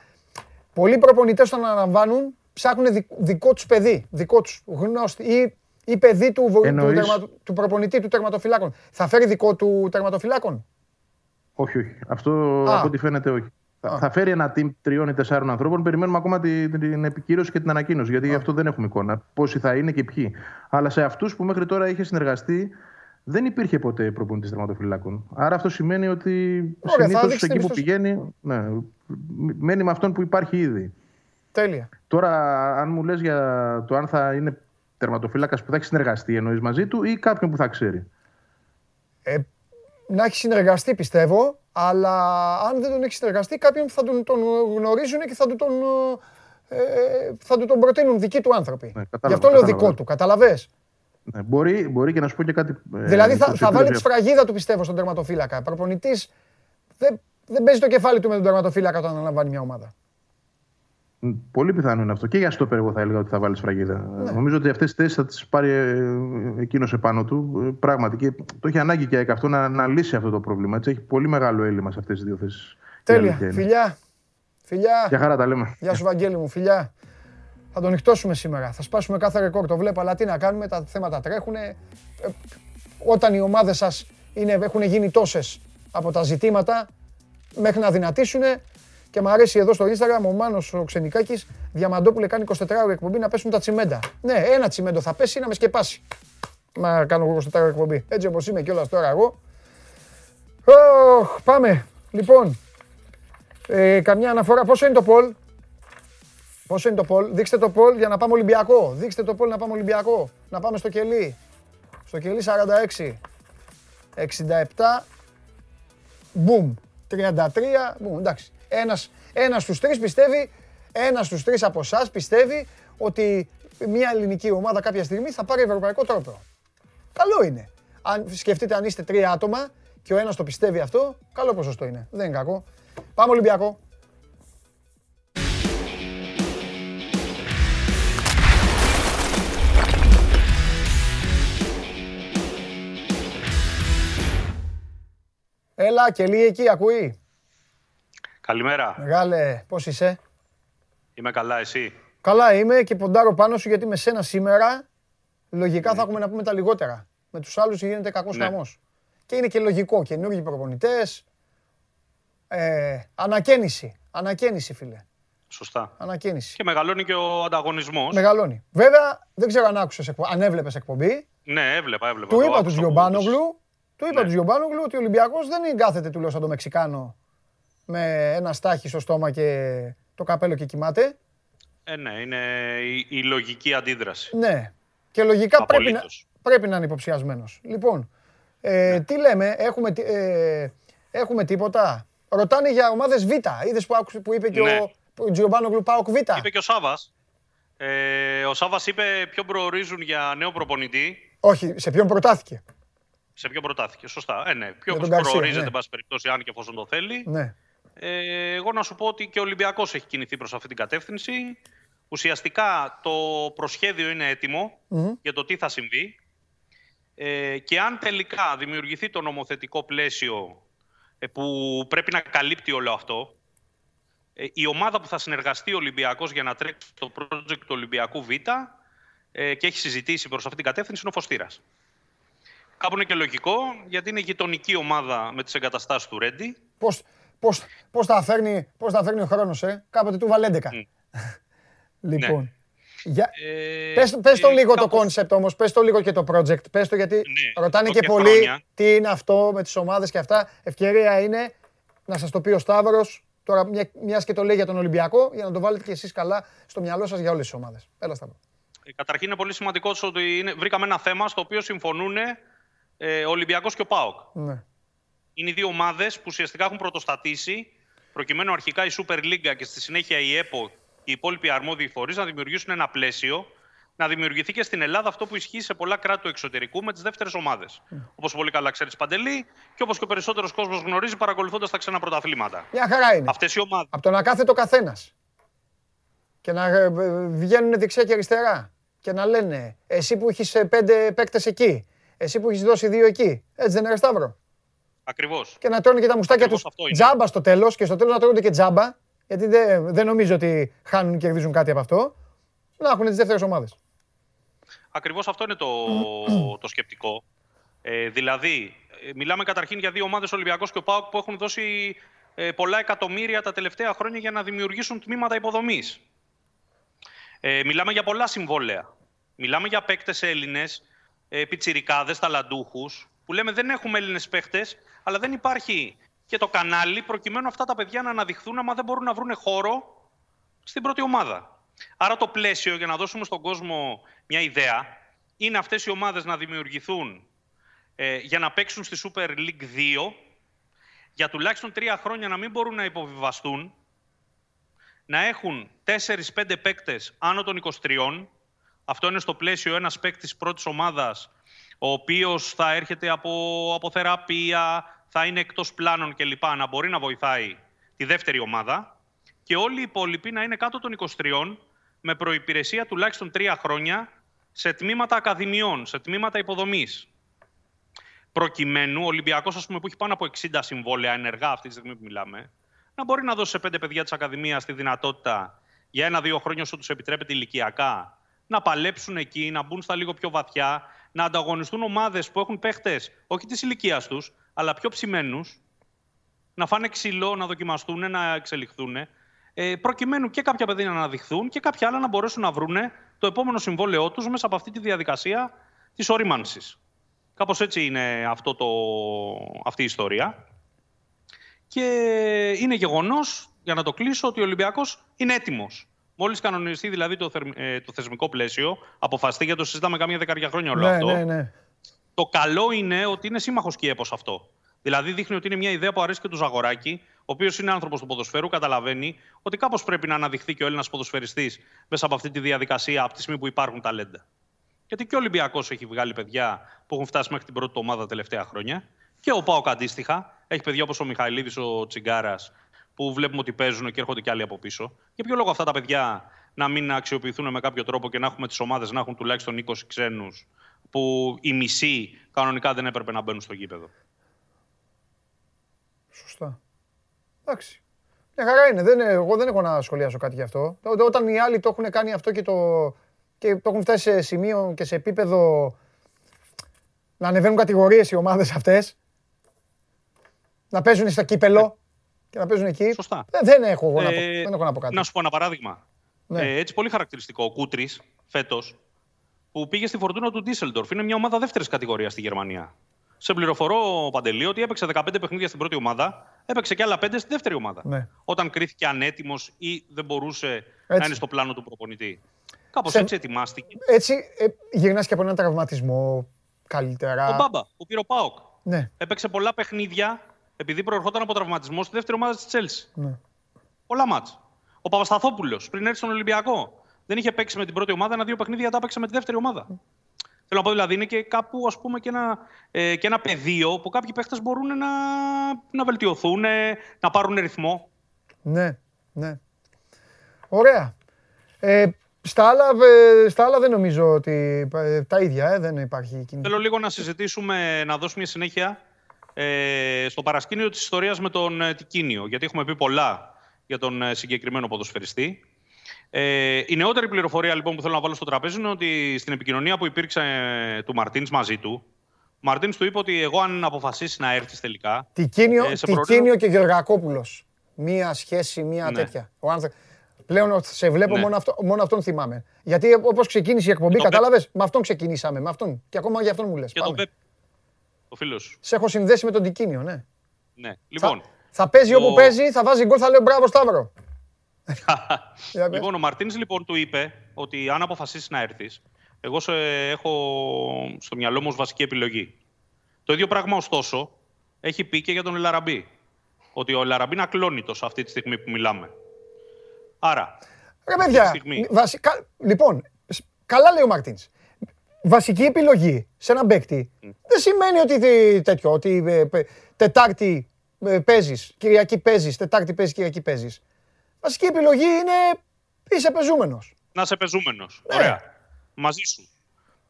Πολλοί προπονητές τον αναλαμβάνουν, ψάχνουν δι- δικό τους παιδί, δικό τους γνώστη ή, ή παιδί του, βο- του,
Εννοείς-
τερμα- του προπονητή του τερματοφυλάκων. Θα φέρει δικό του τερματοφυλάκων;
Όχι, όχι. Αυτό
Α.
από ό,τι φαίνεται όχι. Θα, θα φέρει ένα team τριών ή τεσσάρων ανθρώπων. Περιμένουμε ακόμα την, την επικύρωση και την ανακοίνωση. Γιατί γι' αυτό δεν έχουμε εικόνα. Πόσοι θα είναι και ποιοι. Αλλά σε αυτούς που μέχρι τώρα είχε συνεργαστεί, δεν υπήρχε ποτέ προπονητής τερματοφυλάκων. Άρα αυτό σημαίνει ότι
Ωραία, θα
συνήθως
δείξει την
εκεί που
εμπιστοσύνη.
πηγαίνει. Ναι, μένει με αυτόν που υπάρχει ήδη.
Τέλεια.
Τώρα, αν μου λες για το αν θα είναι τερματοφύλακας που θα έχει συνεργαστεί εννοείς μαζί του ή κάποιον που θα ξέρει;
Ε, να έχει συνεργαστεί πιστεύω, αλλά αν δεν τον έχει συνεργαστεί, κάποιον που θα τον, τον γνωρίζουν και θα του τον, ε, θα του τον προτείνουν δικοί του άνθρωποι.
Ναι, κατάλαβα,
Γι' αυτό λέω
κατάλαβα.
δικό του, καταλαβες;
Ναι, μπορεί, μπορεί και να σου πω και κάτι. ε,
δηλαδή θα,
προς
θα βάλει τη
επίλογη.
σφραγίδα του πιστεύω στον τερματοφύλακα. Προπονητής δεν, δεν παίζει το κεφάλι του με τον τερματοφύλακα όταν αναλαμβάνει μια ομάδα.
Μ, Πολύ πιθανό είναι αυτό. Και για στόπερ, εγώ θα έλεγα ότι θα βάλει σφραγίδα.
Ναι.
Νομίζω ότι αυτές τι θέσεις θα τις πάρει εκείνος επάνω του. Ε, Πράγματι. Και το έχει ανάγκη και αυτό να, να λύσει αυτό το πρόβλημα. Έτσι, έχει πολύ μεγάλο έλλειμμα σε αυτές τις δύο θέσεις.
Τέλεια. Φιλιά. Φιλιά.
Για χαρά τα λέμε.
Γεια σου Βαγγέλη μου, φιλιά. Θα τον νυχτώσουμε σήμερα. Θα σπάσουμε κάθε ρεκόρ. Το βλέπω, αλλά τι να κάνουμε, τα θέματα τρέχουν. όταν οι ομάδες σας έχουν γίνει τόσες από τα ζητήματα, μέχρι να δυνατήσουν. Και μου αρέσει εδώ στο Instagram ο Μάνος ο Ξενικάκης, Διαμαντόπουλε κάνει 24 ώρε εκπομπή να πέσουν τα τσιμέντα. Ναι, ένα τσιμέντο θα πέσει να με σκεπάσει. Μα κάνω εγώ 24 ώρε εκπομπή. Έτσι όπως είμαι κιόλας τώρα εγώ. Ωχ, πάμε. Λοιπόν, ε, καμιά αναφορά. Πόσο είναι το Πολ. Πόσο είναι το Πολ. Δείξτε το Πολ για να πάμε Ολυμπιακό. Δείξτε το Πολ να πάμε Ολυμπιακό. Να πάμε στο κελί. Στο κελί 46. 67. Μπουμ. 33. Μπουμ. Εντάξει. Ένας, ένας στους τρεις πιστεύει, ένας στους τρεις από εσάς πιστεύει ότι μια ελληνική ομάδα κάποια στιγμή θα πάρει ευρωπαϊκό τρόπο. Καλό είναι. Αν σκεφτείτε αν είστε τρία άτομα και ο ένας το πιστεύει αυτό, καλό ποσοστό είναι. Δεν είναι κακό. Πάμε Ολυμπιακό. Έλα, κελί εκεί, ακούει.
Καλημέρα.
Μεγάλε, πώς είσαι;
Είμαι καλά, εσύ;
Καλά είμαι και ποντάρω πάνω σου γιατί με σένα σήμερα λογικά θα έχουμε να πούμε τα λιγότερα. Με τους άλλους γίνεται κακός
Ναι.
χαμός. Και είναι και λογικό. Καινούργιοι προπονητές. Ε, ανακαίνιση. Ανακαίνιση, φίλε.
Σωστά.
Ανακαίνιση.
Και μεγαλώνει και ο ανταγωνισμός.
Μεγαλώνει. Βέβαια, δεν ξέρω αν άκουσες, εκπο- αν έβλεπες εκπομπή.
Ναι, έβλεπα, έβλεπα.
Του
Το
είπα τους
άκουσα
Γιωμπάνογλου, του είπα
Ναι.
τους Γιωμπάνογλου ότι ο Ολυμπιακός δεν είναι κάθεται του λέω σαν το Μεξικάνο με ένα στάχι στο στόμα και το καπέλο και κοιμάται.
Ε, ναι, είναι η, η λογική αντίδραση.
Ναι. Και λογικά πρέπει να,
Απολύτως.
πρέπει να είναι υποψιασμένος. Λοιπόν, ε, τι λέμε, έχουμε, τι- ε, έχουμε τίποτα; Ρωτάνε για ομάδες Β. Είδες που, άκουσες, που είπε και
Ναι.
ο, ο Γιωμπάνογλου Πάοκ Β;
Είπε και ο Σάβας. Ε, ο Σάβας είπε ποιο προορίζουν για νέο προπονητή;
Όχι, σε ποιον προτάθηκε.
Σε ποιο προτάθηκε. Σωστά. Ε, ναι. Ποιο
Για τον Γκαρσία,
προορίζεται,
ναι.
εν πάση περιπτώσει, αν και εφόσον το θέλει.
Ναι.
Ε, εγώ να σου πω ότι και ο Ολυμπιακός έχει κινηθεί προς αυτή την κατεύθυνση. Ουσιαστικά το προσχέδιο είναι έτοιμο
Μμμ.
για το τι θα συμβεί. Ε, και αν τελικά δημιουργηθεί το νομοθετικό πλαίσιο ε, που πρέπει να καλύπτει όλο αυτό, ε, η ομάδα που θα συνεργαστεί ο Ολυμπιακός για να τρέξει το project του Ολυμπιακού Β ε, και έχει συζητήσει προς αυτή την κατεύθυνση είναι ο Φωστήρας. Κάπου είναι και λογικό, γιατί είναι γειτονική ομάδα με τις εγκαταστάσεις του Ρέντι.
Πώς, πώς, πώς, τα φέρνει, πώς τα φέρνει ο χρόνος, ε; Κάποτε του βάλε 11. λοιπόν. Για,
Ε,
πες, πες το
ε,
λίγο το
κάπως-
concept όμως, πες το λίγο και το project. Πες το γιατί
Ναι,
ρωτάνε
εδώ
και
και
πολλοί
χρόνια.
τι είναι αυτό με τις ομάδες και αυτά. Ευκαιρία είναι να σας το πει ο Σταύρος, τώρα μια, μιας και το λέει για τον Ολυμπιακό, για να το βάλετε και εσείς καλά στο μυαλό σας για όλες τις ομάδες. Έλα Σταύρο.
Ε, Καταρχήν είναι πολύ σημαντικό ότι είναι, βρήκαμε ένα θέμα στο οποίο συμφωνούν ε, ο Ολυμπιακός και ο ΠΑΟΚ.
Ναι.
Είναι οι δύο ομάδες που ουσιαστικά έχουν πρωτοστατήσει προκειμένου αρχικά η Super League και στη συνέχεια η ΕΠΟ και οι υπόλοιποι αρμόδιοι φορείς να δημιουργήσουν ένα πλαίσιο να δημιουργηθεί και στην Ελλάδα αυτό που ισχύει σε πολλά κράτη του εξωτερικού με τις δεύτερες ομάδες. Όπως πολύ καλά ξέρεις Παντελή και όπως και ο περισσότερος κόσμος γνωρίζει παρακολουθώντας τα ξένα πρωταθλήματα.
Μια χαρά είναι.
Αυτές οι ομάδε.
Από το να κάθεται ο καθένας και να ε, ε, βγαίνουν δεξιά και αριστερά και να λένε εσύ που έχεις ε, πέντε παίκτες εκεί, εσύ που έχεις δώσει δύο εκεί. Έτσι δεν είναι Σταύρο.
Ακριβώς.
Και να τρώνε και τα μουστάκια
Ακριβώς
τους
αυτό είναι.
τζάμπα στο τέλος και στο τέλος να τρώνε και τζάμπα γιατί δεν, δεν νομίζω ότι χάνουν και κερδίζουν κάτι από αυτό. Να έχουν τις δεύτερες ομάδες.
Ακριβώς αυτό είναι το, το σκεπτικό. Ε, δηλαδή, ε, μιλάμε καταρχήν για δύο ομάδες, Ολυμπιακός και ο ΠΑΟΚ, που έχουν δώσει ε, πολλά εκατομμύρια τα τελευταία χρόνια για να δημιουργήσουν τμήματα υποδομής. Ε, μιλάμε για πολλά συμβόλαια. Μιλάμε για παίκτες Έλληνες, ε, πιτσιρικάδες, ταλαντούχους, που λέμε δεν έχουμε Έλληνες παίκτες, αλλά δεν υπάρχει και το κανάλι προκειμένου αυτά τα παιδιά να αναδειχθούν άμα δεν μπορούν να βρουν χώρο στην πρώτη ομάδα. Άρα το πλαίσιο, για να δώσουμε στον κόσμο μια ιδέα, είναι αυτές οι ομάδες να δημιουργηθούν ε, για να παίξουν στη Super League 2, για τουλάχιστον τρία χρόνια να μην μπορούν να υποβιβαστούν, να έχουν 4-5 παίκτες άνω των 23, αυτό είναι στο πλαίσιο ένας παίκτης πρώτης ομάδας, ο οποίος θα έρχεται από, από θεραπεία, θα είναι εκτός πλάνων κλπ. να μπορεί να βοηθάει τη δεύτερη ομάδα και όλοι οι υπόλοιποι να είναι κάτω των 23 με προϋπηρεσία τουλάχιστον τρία χρόνια σε τμήματα ακαδημιών, σε τμήματα υποδομής. Προκειμένου ο Ολυμπιακός, ας πούμε, που έχει πάνω από 60 συμβόλαια ενεργά αυτή τη στιγμή που μιλάμε, να μπορεί να δώσει σε πέντε παιδιά της Ακαδημίας τη δυνατότητα για ένα-δύο χρόνια όσο τους επιτρέπεται ηλικιακά να παλέψουν εκεί, να μπουν στα λίγο πιο βαθιά, να ανταγωνιστούν ομάδες που έχουν παίχτες όχι της ηλικίας τους, αλλά πιο ψημένους, να φάνε ξύλο, να δοκιμαστούν, να εξελιχθούν, ε, προκειμένου και κάποια παιδιά να αναδειχθούν και κάποια άλλα να μπορέσουν να βρούνε το επόμενο συμβόλαιό τους μέσα από αυτή τη διαδικασία της ορίμανσης. Κάπως έτσι είναι αυτό το, αυτή η ιστορία. Και είναι γεγονός, για να το κλείσω, ότι ο Ολυμπιακός είναι έτοιμος. Μόλις κανονιστεί δηλαδή το, θερμ- ε, το θεσμικό πλαίσιο, αποφασιστεί για το συζητάμε καμία δεκαετία χρόνια όλο
Ναι,
αυτό.
ναι, ναι.
Το καλό είναι ότι είναι σύμμαχος και έπος αυτό. Δηλαδή δείχνει ότι είναι μια ιδέα που αρέσει και του Ζαγοράκη, ο οποίος είναι άνθρωπος του ποδοσφαίρου, καταλαβαίνει ότι κάπως πρέπει να αναδειχθεί και ο Έλληνας ποδοσφαιριστής μέσα από αυτή τη διαδικασία από τη στιγμή που υπάρχουν ταλέντα. Γιατί και ο Ολυμπιακός έχει βγάλει παιδιά που έχουν φτάσει μέχρι την πρώτη του ομάδα τα τελευταία χρόνια. Και ο Πάοκ αντίστοιχα. Έχει παιδιά όπως ο Μιχαηλίδης, ο Τσιγκάρας, που βλέπουμε ότι παίζουν και έρχονται και άλλοι από πίσω. Για ποιο λόγο αυτά τα παιδιά να μην αξιοποιηθούν με κάποιο τρόπο και να έχουμε τις ομάδες να έχουν τουλάχιστον 20 ξένους, που οι μισοί κανονικά δεν έπρεπε να μπαίνουν στο γήπεδο;
Σωστά. Εντάξει. Μια χαρά είναι. Δεν, εγώ δεν έχω να σχολιάσω κάτι γι' αυτό. Ό- Όταν οι άλλοι το έχουν κάνει αυτό και το, και το έχουν φτάσει σε σημείο και σε επίπεδο να ανεβαίνουν κατηγορίες οι ομάδες αυτές, να παίζουν στο κύπελο και να παίζουν εκεί.
Σωστά.
Δεν, δεν έχω εγώ να πω,
Ε,
δεν έχω να πω κάτι.
Να σου πω ένα παράδειγμα.
Ναι.
Ε, έτσι πολύ χαρακτηριστικό. Ο Κούτρης φέτος που πήγε στη φορτούνα του Ντίσσελντορφ. Είναι μια ομάδα δεύτερης κατηγορίας στη Γερμανία. Σε πληροφορώ, Παντελή, ότι έπαιξε 15 παιχνίδια στην πρώτη ομάδα, έπαιξε και άλλα 5 στη δεύτερη ομάδα.
Ναι.
Όταν κρίθηκε ανέτοιμος ή δεν μπορούσε
Έτσι.
να είναι στο πλάνο του προπονητή. Κάπως
Σε-
έτσι ετοιμάστηκε.
Έτσι ε, γυρνάς και από έναν τραυματισμό καλύτερα.
Ο Μπάμπα, που πήρε ο Πάοκ.
Ναι,
Έπαιξε πολλά παιχνίδια επειδή προερχόταν από τραυματισμό στη δεύτερη ομάδα της Τσέλσης.
ναι.
Πολλά μάτς. Ο Παπασταθόπουλος πριν έρθει στον Ολυμπιακό δεν είχε παίξει με την πρώτη ομάδα, ένα-δύο παιχνίδια τα έπαιξε με τη δεύτερη ομάδα. Θέλω να πω δηλαδή είναι και κάπου ας πούμε και ένα, ε, και ένα πεδίο που κάποιοι παίχτες μπορούν να, να βελτιωθούν, ε, να πάρουν ρυθμό.
Ναι, ναι. Ωραία. Ε, στα, άλλα, ε, στα άλλα δεν νομίζω ότι ε, τα ίδια, ε, δεν υπάρχει κίνηση.
Θέλω λίγο να συζητήσουμε, να δώσουμε μια συνέχεια ε, στο παρασκήνιο της ιστορίας με τον ε, Τικίνιο, γιατί έχουμε πει πολλά για τον ε, συγκεκριμένο ποδοσφαιριστή. Ε, η νεότερη πληροφορία λοιπόν που θέλω να βάλω στο τραπέζι είναι ότι στην επικοινωνία που υπήρξε ε, του Μαρτίνς μαζί του, ο Μαρτίνς του είπε ότι εγώ αν αποφασίσει να έρθεις τελικά,
Τικίνιο,
ε, σε
Τικίνιο
προτείνω-
και Γεωργακόπουλος. Μία σχέση, μία
Ναι.
τέτοια. Ο άνθρω... Πλέον σε βλέπω
Ναι.
μόνο, αυτό, μόνο αυτόν θυμάμαι. Γιατί όπως ξεκίνησε η εκπομπή,
Και τον
κατάλαβες, με αυτόν ξεκινήσαμε. Με αυτόν. Και ακόμα για αυτόν μου λες.
και
Πάμε.
τον Πέπ, ο φίλος σου.
Σε έχω συνδέσει με τον Τικίνιο, ναι.
Ναι. Λοιπόν,
θα, θα παίζει
το-
όπου παίζει, θα βάζει γκολ, θα λέω μπράβο Σταύρο. Για πες.
λοιπόν, ο Μαρτίνς λοιπόν του είπε ότι αν αποφασίσεις να έρθεις, εγώ σε έχω στο μυαλό μου ως βασική επιλογή. Το ίδιο πράγμα ωστόσο έχει πει και για τον Ελαραμπή. Ότι ο Ελαραμπή είναι ακλόνητος αυτή τη στιγμή που μιλάμε. Άρα,
Ρε παιδιά,
στιγμή.
βασικά, λοιπόν, σ- καλά λέει ο Μαρτίνς. Βασική επιλογή σε έναν παίκτη δεν σημαίνει ότι τι- τέτοιο, ότι ε, πε- Τετάρτη ε, παίζεις, Κυριακή παίζεις, Τετάρτη παίζεις, Κυριακή παίζεις. Βασική επιλογή είναι είσαι παιζούμενος.
να είσαι παιζούμενος.
Ναι.
Ωραία. Μαζί σου.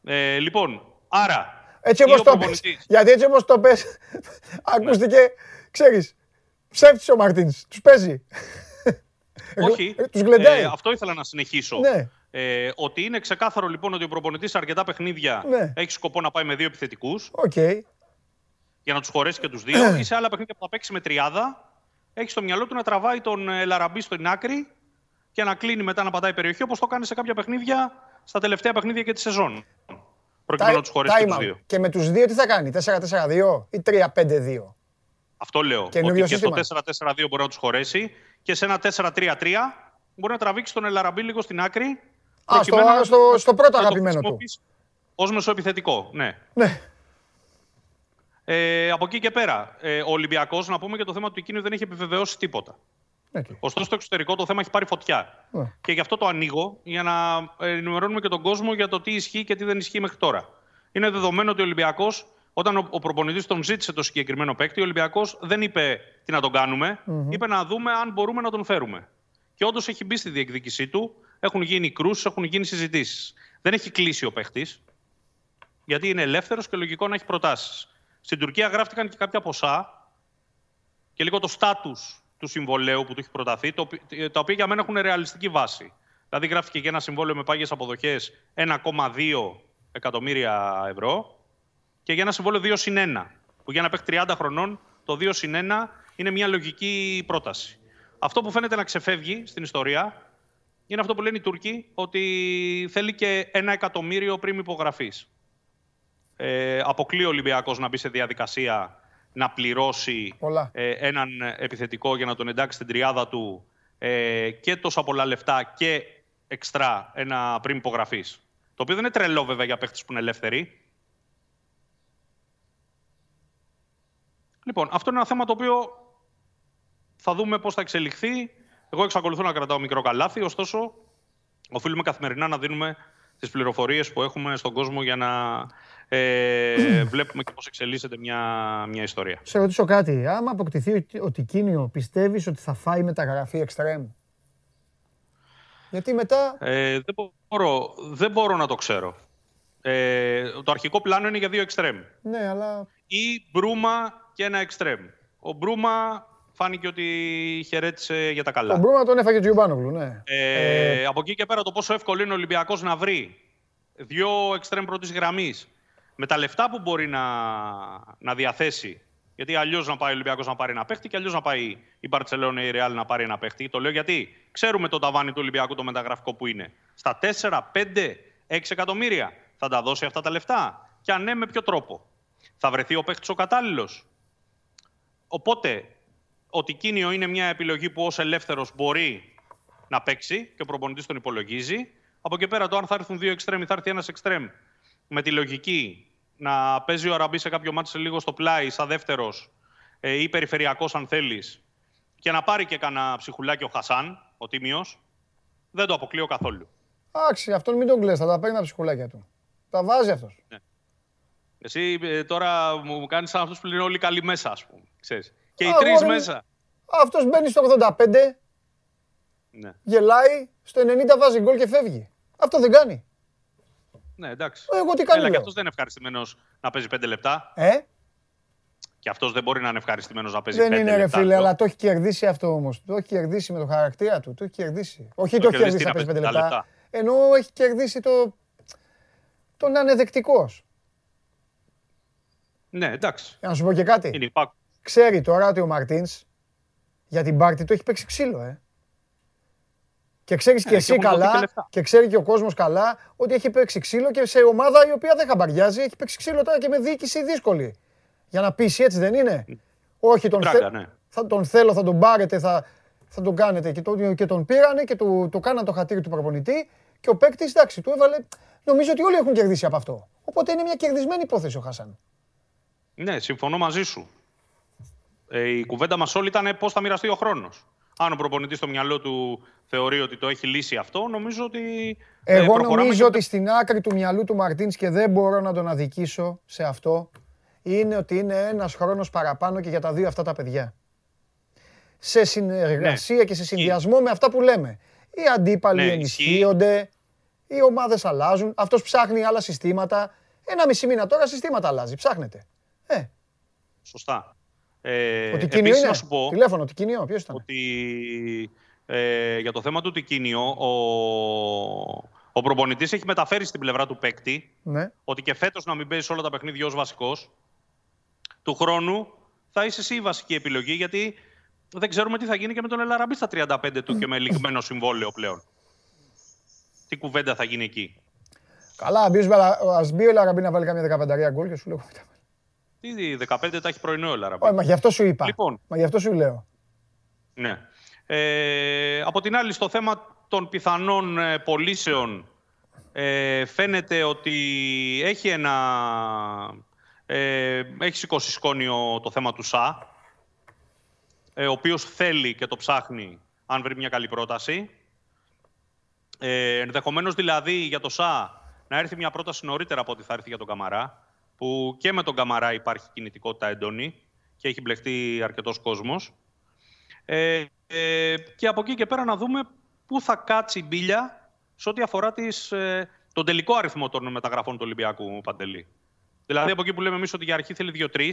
Ε, λοιπόν, άρα,
Έτσι
ή
όπως
ο
το πες,
προπονητής-
γιατί έτσι όπως το πες, ακούστηκε, ξέρεις, ψεύτης ο Μαρτίνς, τους παίζει.
Όχι.
Ε, Τους γλεντάει.
Ε, αυτό ήθελα να συνεχίσω.
Ναι.
Ε, ότι είναι ξεκάθαρο λοιπόν ότι ο προπονητής σε αρκετά παιχνίδια
Ναι.
έχει σκοπό να πάει με δύο επιθετικούς
Οκ.
για να τους χωρέσει και τους δύο. ή σε άλλα παιχνίδια που θα παίξει με τριάδα, έχει στο μυαλό του να τραβάει τον ε, Λαραμπή στην άκρη και να κλείνει μετά να πατάει περιοχή όπως το κάνει σε κάποια παιχνίδια στα τελευταία παιχνίδια και τη σεζόν. Προκειμένου να τους χωρέσει και
Time
τους
out.
δύο.
Και με τους δύο τι θα κάνει, 4-4-2 ή 3-5-2.
Αυτό λέω.
Καινούριο
ότι και στο
σύστημα.
4-4-2 μπορεί να τους χωρέσει και σε ένα 4-3-3 μπορεί να τραβήξει τον Ελαραμπή λίγο στην άκρη.
Α, στο- στο- στο πρώτο αγαπημένο του.
Ω μεσοεπιθετικό, ναι.
Ναι.
Ε, από εκεί και πέρα, ε, ο Ολυμπιακός, να πούμε και το θέμα του εκείνου δεν έχει επιβεβαιώσει τίποτα.
Οκ.
Ωστόσο, στο εξωτερικό το θέμα έχει πάρει φωτιά.
Ναι.
Και γι' αυτό το ανοίγω για να ενημερώνουμε και τον κόσμο για το τι ισχύει και τι δεν ισχύει μέχρι τώρα. Είναι δεδομένο ότι ο Ολυμπιακός, όταν ο, ο προπονητής τον ζήτησε το συγκεκριμένο παίκτη, ο Ολυμπιακός δεν είπε τι να τον κανουμε είπε να δούμε αν μπορούμε να τον φέρουμε. Και όντως έχει μπει στη διεκδίκησή του, έχουν γίνει κρούσεις, έχουν γίνει συζητήσεις. Δεν έχει κλείσει ο παίκτη, γιατί είναι ελεύθερος και λογικό να έχει προτάσεις. Στην Τουρκία γράφτηκαν και κάποια ποσά και λίγο το στάτους του συμβολέου που του έχει προταθεί, το, οποι- τα οποία για μένα έχουν ρεαλιστική βάση. Δηλαδή γράφτηκε και ένα συμβόλαιο με πάγιες αποδοχές 1,2 εκατομμύρια ευρώ και για ένα συμβόλαιο 2 συν 1, που για ένα παίχτη 30 χρονών το 2 συν 1 είναι μια λογική πρόταση. Αυτό που φαίνεται να ξεφεύγει στην ιστορία είναι αυτό που λένε οι Τούρκοι, ότι θέλει και ένα εκατομμύριο πριν υπογραφής ε, αποκλεί ο Ολυμπιακός να μπει σε διαδικασία να πληρώσει
Πολλά.
ε, έναν επιθετικό για να τον εντάξει στην τριάδα του ε, και τόσα πολλά λεφτά και εξτρά ένα πριν υπογραφής. Το οποίο δεν είναι τρελό βέβαια για παίχτες που είναι ελεύθεροι. Λοιπόν, αυτό είναι ένα θέμα το οποίο θα δούμε πώς θα εξελιχθεί. Εγώ εξακολουθώ να κρατάω μικρό καλάθι, ωστόσο οφείλουμε καθημερινά να δίνουμε τις πληροφορίες που έχουμε στον κόσμο για να ε, βλέπουμε και πώς εξελίσσεται μια, μια ιστορία.
Σε ρωτήσω κάτι. Άμα αποκτηθεί ο- ο Τικίνιο, πιστεύεις ότι θα φάει μεταγραφή εξτρέμ. Γιατί μετά...
Ε, δεν, μπορώ, δεν μπορώ να το ξέρω. Ε, το αρχικό πλάνο είναι για δύο εξτρέμ.
Ναι, αλλά...
Ή Μπρούμα και ένα εξτρέμ. Ο Μπρούμα φάνηκε ότι χαιρέτησε για τα καλά.
Τον Μπρούμα τον έφαγε ο Τζιουμπάνογλου, ναι.
Ε, Από εκεί και πέρα το πόσο εύκολο είναι ο Ολυμπιακός να βρει δύο εξτρέμ πρώτης γραμμής με τα λεφτά που μπορεί να, να διαθέσει. Γιατί αλλιώς να πάει ο Ολυμπιακός να πάρει ένα παίχτη και αλλιώς να πάει η Μπαρσελόνα ή η Ρεάλ να πάρει ένα παίχτη. Το λέω γιατί ξέρουμε το ταβάνι του Ολυμπιακού το μεταγραφικό που είναι. Στα 4, 5, 6 εκατομμύρια θα τα δώσει αυτά τα λεφτά; Και αν ναι, με ποιο τρόπο; Θα βρεθεί ο παίχτης ο κατάλληλος; Οπότε, ο Τικίνιο είναι μια επιλογή που ως ελεύθερος μπορεί να παίξει και ο προπονητής τον υπολογίζει. Από εκεί πέρα, το αν θα έρθουν δύο εξτρέμ ή θα έρθει ένας εξτρέμ με τη λογική να παίζει ο Αραμπή σε κάποιο μάτι σε λίγο στο πλάι, σαν δεύτερος ε, ή περιφερειακός, αν θέλεις, και να πάρει και κανένα ψυχουλάκι ο Χασάν, ο Τίμιος, δεν το αποκλείω καθόλου.
Εντάξει, αυτόν μην τον κλαις, θα τα παίρνει τα ψυχουλάκια του. Τα βάζει αυτός.
Εσύ ε, τώρα μου κάνεις σαν αυτούς που λένε όλοι καλοί μέσα, ας πούμε. Ξέρεις. Και οι
Α,
τρεις
αγόρι μου.
μέσα.
Αυτός μπαίνει στο 85,
Ναι.
γελάει, στο 90 βάζει γκολ και φεύγει. Αυτό δεν κάνει.
ναι, εντάξει.
Εγώ τι κάνω.
Έλα, και
λέω.
αυτός δεν είναι ευχαριστημένος να παίζει πέντε λεπτά.
Ε,
Και αυτός δεν μπορεί να είναι ευχαριστημένος να παίζει
δεν
πέντε
είναι ρε
λεπτά.
φίλε,
Το-
αλλά το έχει κερδίσει αυτό όμως. Το έχει κερδίσει με το χαρακτήρα του. Το έχει κερδίσει. Όχι το έχει
κερδίσει
κερδίσει να
τι,
παίζει
να
5
παίζει
λεπτά.
λεπτά.
Ενώ έχει κερδίσει το. το να είναι δεκτικό.
Ναι, εντάξει.
Για να σου πω και κάτι.
Είναι υπάκου.
Ξέρει τώρα ότι ο Μαρτίνς για την πάρτι του έχει παίξει ξύλο, ε. Και ξέρεις και
και
εσύ
έχουν δοθεί και
καλά,
λεφτά.
και ξέρει και ο κόσμος καλά, ότι έχει παίξει ξύλο και σε ομάδα η οποία δεν χαμπαριάζει, έχει παίξει ξύλο τώρα και με διοίκηση δύσκολη. Για να πείσει έτσι δεν είναι; Όχι, τον,
Τράγκα, ναι.
θα τον θέλω, θα τον πάρετε, θα, θα τον κάνετε. Και, το, και τον πήρανε και του, το κάναν το χατήρι του προπονητή. Και ο παίκτης, εντάξει, του έβαλε. Νομίζω ότι όλοι έχουν κερδίσει από αυτό. Οπότε είναι μια κερδισμένη υπόθεση ο Χάσαν.
Ναι, συμφωνώ μαζί σου. Ε, η κουβέντα μας όλοι ήταν πώς θα μοιραστεί ο χρόνος. Αν ο προπονητής στο μυαλό του θεωρεί ότι το έχει λύσει αυτό, νομίζω ότι. ε,
Εγώ
προχωράμε
νομίζω
και-
ότι στην άκρη του μυαλού του Μαρτίνς και δεν μπορώ να τον αδικήσω σε αυτό, είναι ότι είναι ένας χρόνος παραπάνω και για τα δύο αυτά τα παιδιά. Σε συνεργασία και σε συνδυασμό με αυτά που λέμε. Οι αντίπαλοι
Ναι,
ενισχύονται, οι ομάδες αλλάζουν, αυτός ψάχνει άλλα συστήματα. Ένα μισή μήνα τώρα συστήματα αλλάζει, ψάχνετε. Ε,
Σωστά. Ε,
ο Τικίνιο
επίσης
είναι.
να σου πω
Τηλέφωνο, Τικίνιο, ποιος ήταν;
ότι ε, για το θέμα του Τικίνιο, ο, ο προπονητής έχει μεταφέρει στην πλευρά του παίκτη
Ναι.
ότι και φέτος να μην παίζει όλα τα παιχνίδια ως βασικός, του χρόνου θα είσαι εσύ η βασική επιλογή, γιατί δεν ξέρουμε τι θα γίνει και με τον Ελαραμπή στα 35 του και με λιγμένο συμβόλαιο πλέον. Τι κουβέντα θα γίνει εκεί.
Καλά, ας μπει ο Λαρα- ας μπει ο Λαραμπή να βάλει καμιά δεκαπενταρία γκολ και σου λέω.
Τι 15 τα έχει πρωινό ο Ελαραμπή.
Όχι, μα γι' αυτό σου είπα.
Λοιπόν.
Μα γι' αυτό σου λέω.
Ναι. Ε, από την άλλη, στο θέμα των πιθανών ε, πωλήσεων, ε, φαίνεται ότι έχει ένα... Ε, έχει σηκώσει σκόνιο το θέμα του ΣΑ, ε, ο οποίος θέλει και το ψάχνει αν βρει μια καλή πρόταση. Ε, ενδεχομένως δηλαδή για το ΣΑ να έρθει μια πρόταση νωρίτερα από ό,τι θα έρθει για τον Καμαρά, που και με τον Καμαρά υπάρχει κινητικότητα έντονη και έχει μπλεχτεί αρκετός κόσμος. Ε, ε, και από εκεί και πέρα να δούμε πού θα κάτσει η μπίλια σε ό,τι αφορά τις, ε, τον τελικό αριθμό των μεταγραφών του Ολυμπιακού Παντελή. Δηλαδή από εκεί που λέμε εμείς ότι για αρχή θέλει 2-3,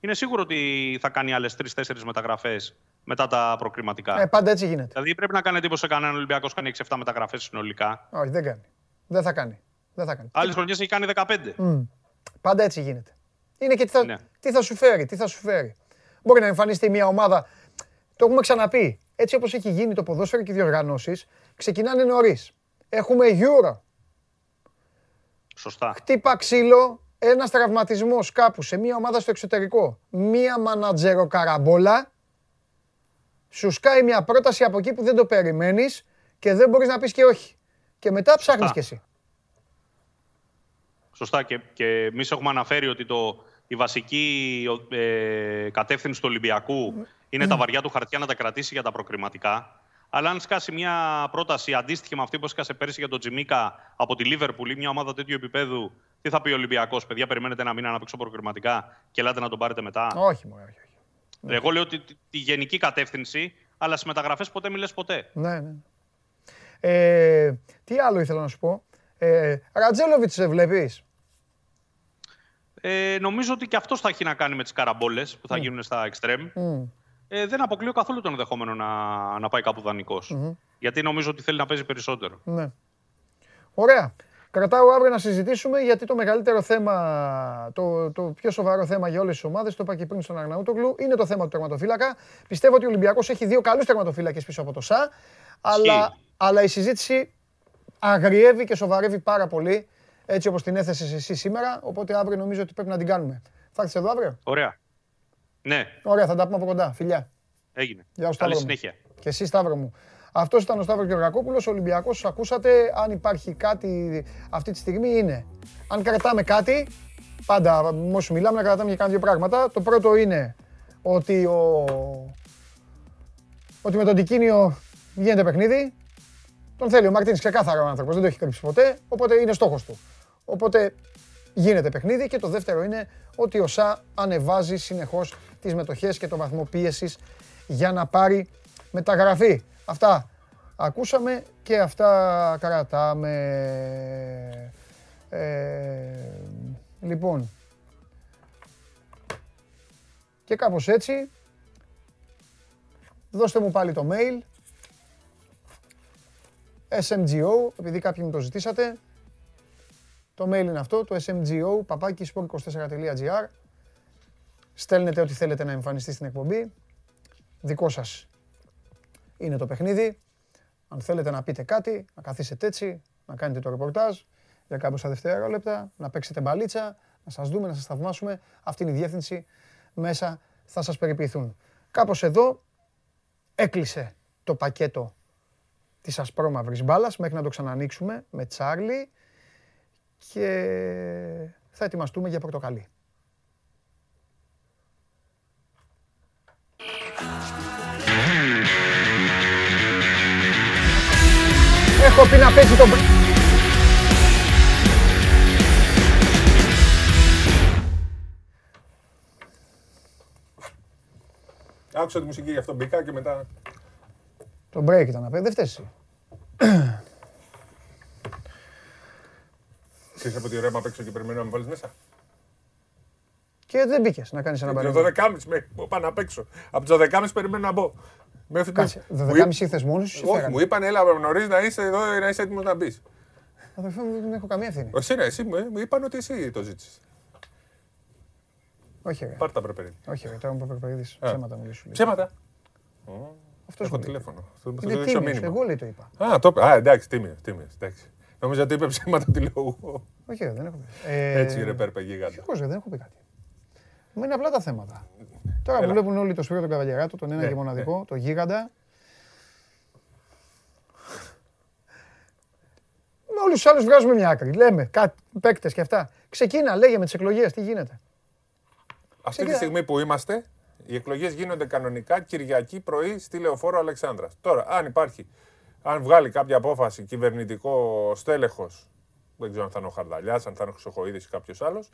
είναι σίγουρο ότι θα κάνει άλλες 3-4 μεταγραφές μετά τα προκριματικά.
Ε, πάντα έτσι γίνεται.
Δηλαδή πρέπει να κάνει εντύπωση σε κανέναν Ολυμπιακός κάνει 6-7 μεταγραφές συνολικά.
Όχι, δεν κάνει. Δεν θα κάνει. Δεν θα κάνει.
Άλλες χρονιές έχει κάνει 15.
Μμ. Πάντα έτσι γίνεται. Είναι και τι θα,
Ναι.
τι θα σου φέρει, τι θα σου φέρει. Μπορεί να εμφανιστεί μια ομάδα. Το έχουμε ξαναπεί. Έτσι όπως έχει γίνει το ποδόσφαιρο και οι διοργανώσεις, ξεκινάνε νωρίς. Έχουμε Euro.
Σωστά.
Χτύπα ξύλο, ένας τραυματισμός κάπου σε μια ομάδα στο εξωτερικό. Μια μανατζερο καραμπόλα. Σου σκάει μια πρόταση από εκεί που δεν το περιμένεις και δεν μπορείς να πεις και όχι. Και μετά ψάχνεις κι εσύ.
Σωστά. Και, και εμείς έχουμε αναφέρει ότι το, η βασική ε, κατεύθυνση του Ολυμπιακού είναι τα βαριά του χαρτιά να τα κρατήσει για τα προκριματικά. Αλλά αν σκάσει μια πρόταση αντίστοιχη με αυτή που έσκασε πέρσι για τον Τζιμίκα από τη Λίβερπουλ ή μια ομάδα τέτοιου επίπεδου, τι θα πει ο Ολυμπιακός, παιδιά, περιμένετε ένα μήνα να παίξω προκριματικά και ελάτε να τον πάρετε μετά;
Όχι, μωρέ, όχι. όχι.
Εγώ λέω τη, τη, τη γενική κατεύθυνση, αλλά στις μεταγραφές ποτέ μιλέ ποτέ.
Ναι, ναι. Ε, τι άλλο ήθελα να σου πω; Ε, Ρατζέλοβιτς σε βλέπεις;
Ε, νομίζω ότι και αυτός θα έχει να κάνει με τις καραμπόλες που θα γίνουν στα εξτρέμ. Ε, δεν αποκλείω καθόλου τον ενδεχόμενο να, να πάει κάπου δανεικός. Γιατί νομίζω ότι θέλει να παίζει περισσότερο.
Ναι. Ωραία. Κρατάω αύριο να συζητήσουμε γιατί το μεγαλύτερο θέμα, το, το πιο σοβαρό θέμα για όλες τις ομάδες, το είπα και πριν στον Αρναούτογλου, είναι το θέμα του τερματοφύλακα. Πιστεύω ότι ο Ολυμπιακός έχει δύο καλούς τερματοφύλακες πίσω από το ΣΑ, αλλά, αλλά η συζήτηση αγριεύει και σοβαρεύει πάρα πολύ έτσι όπως την έθεσες εσύ σήμερα. Οπότε αύριο νομίζω ότι πρέπει να την κάνουμε. Θα έρθεις εδώ αύριο;
Ωραία. Ναι,
Ωραία, θα τα πούμε από κοντά. Φιλιά.
έγινε.
Γεια σου,
Καλή
Σταύρο μου.
συνέχεια.
Και εσύ, Σταύρο μου. Αυτός ήταν ο Σταύρος Γεωργακόπουλος. Ο Ολυμπιακός, ακούσατε. Αν υπάρχει κάτι αυτή τη στιγμή είναι. Αν κρατάμε κάτι, πάντα με όσου μιλάμε να κρατάμε και κάνα δύο πράγματα. Το πρώτο είναι ότι, ο... ότι με τον Τικίνιο γίνεται παιχνίδι. Τον θέλει ο Μαρτίνης ξεκάθαρα ο άνθρωπος, δεν το έχει κρύψει ποτέ. Οπότε είναι στόχος του. Οπότε γίνεται παιχνίδι. Και το δεύτερο είναι ότι ο ΣΑ ανεβάζει συνεχώς τις μετοχές και το βαθμό πίεσης για να πάρει μεταγραφή. Αυτά ακούσαμε και αυτά κρατάμε. Ε, λοιπόν, και κάπως έτσι, δώστε μου πάλι το mail, SMGO, επειδή κάποιοι μου το ζητήσατε, το mail είναι αυτό, το SMGO, παπάκι sport24.gr, στέλνετε ό,τι θέλετε να εμφανιστεί στην εκπομπή, δικό σας είναι το παιχνίδι. Αν θέλετε να πείτε κάτι, να καθίσετε έτσι, να κάνετε το ρεπορτάζ για κάπως δευτερόλεπτα, να παίξετε μπαλίτσα, να σας δούμε, να σας θαυμάσουμε. Αυτή είναι η διεύθυνση. Μέσα θα σας περιποιηθούν. Κάπως εδώ έκλεισε το πακέτο της ασπρόμαυρης μπάλας μέχρι να το ξανανοίξουμε με Τσάρλι και θα ετοιμαστούμε για πορτοκαλί. Έχω πει να παίζει τον...
Άκουσα τη μουσική γι' αυτό μπήκα και μετά.
Το break ήταν να παίζει, δεν φταίει εσύ.
Ξέρεις από τι ωραία απ' έξω και περιμένω να με βάλεις μέσα;
Και δεν μπήκες να κάνεις ένα
Το
μπαλίτσα.
12.30 με μου είπαν απ' έξω. Από το 12.30 περιμένω να μπω. Μέχρι
Κάτσε,
μου
12.30
είπ-
ήρθες μόνος σου, σε
Όχι,
φέρανε;
μου είπαν έλα νωρίς να είσαι εδώ, να είσαι έτοιμος να μπεις.
Αδερφέ μου δεν έχω καμία ευθύνη.
Εσύ ναι, εσύ μου μου είπαν ότι εσύ το ζήτησες.
Όχι ρε,
Πάρ τα προπερίδι.
όχι ρε, τώρα μου προπερίδεις ψέματα μου σου λέει.
Ψέματα.
Αυτός
Έχω
μου λέει.
τηλέφωνο. Θα- θα
Είναι
του δείξω
τίμιος,
μήνυμα.
εγώ λέει το είπα.
Α, το είπε. Α, εντάξει, τίμιος, τίμιος. Εντάξει. Νόμιζα ότι είπε ψέματα τη λόγου.
Όχι ρε, δεν έχω πει. Ε,
Έτσι, ρε πέρπε γίγαντα.
Ευτυχώς ρε, δεν έχω πει κάτι. Μου είναι απλά τα θέματα. Τώρα που
Έλα.
βλέπουν όλοι το Σπύρο τον Καβαλιαράτο, τον ένα
Ναι,
και μοναδικό, το γίγαντα. Με όλους τους άλλους βγάζουμε μια άκρη. Λέμε κάτι, παίκτες και αυτά. Ξεκίνα, λέγε με τις εκλογές, τι γίνεται.
Αυτή τη
Ξεκινά.
στιγμή που είμαστε, οι εκλογές γίνονται κανονικά Κυριακή πρωί στη Λεωφόρο Αλεξάνδρας. Τώρα, αν υπάρχει, αν βγάλει κάποια απόφαση κυβερνητικό στέλεχος, δεν ξέρω αν θα είναι ο Χαρδαλιάς, αν θα είναι ο Χρυσοχοίδης ή κάποιος άλλος,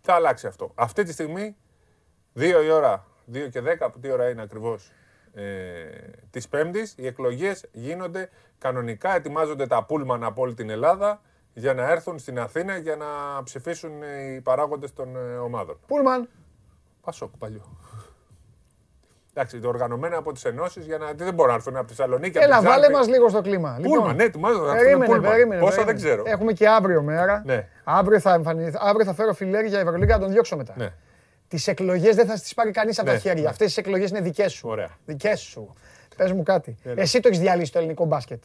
θα αλλάξει αυτό. Αυτή τη στιγμή, 2 η ώρα, 2 και 10, από τι ώρα είναι ακριβώς ε, της Πέμπτης, οι εκλογές γίνονται κανονικά. Ετοιμάζονται τα πούλμαν από όλη την Ελλάδα για να έρθουν στην Αθήνα για να ψηφίσουν ε, οι παράγοντες των ε, ομάδων.
Πούλμαν,
Πασόκ παλιό. Εντάξει, το οργανωμένο από τις ενώσεις για να. Δεν μπορούν να έρθουν από τη Θεσσαλονίκη.
έλα
από τη
βάλε
Ζάλπη.
μας λίγο στο κλίμα. Λοιπόν,
Πούλμαν, ναι, ετοιμάζονται να έρθουν
Περίμενε,
πούλμαν.
περίμενε.
Πόσα
περίμενε.
δεν ξέρω.
Έχουμε και αύριο μέρα.
Ναι.
Αύριο θα, εμφανιθ- αύριο θα φέρω φιλέρι για Ευρωλίγκα να τον διώξω μετά.
Ναι.
Τις εκλογές δεν θα τι πάρει κανείς από τα
Ναι,
χέρια.
ναι.
Αυτές τις εκλογές είναι δικές σου.
Ωραία.
Δικές σου. Πες μου κάτι.
Έλα.
Εσύ το έχεις διαλύσει το ελληνικό μπάσκετ.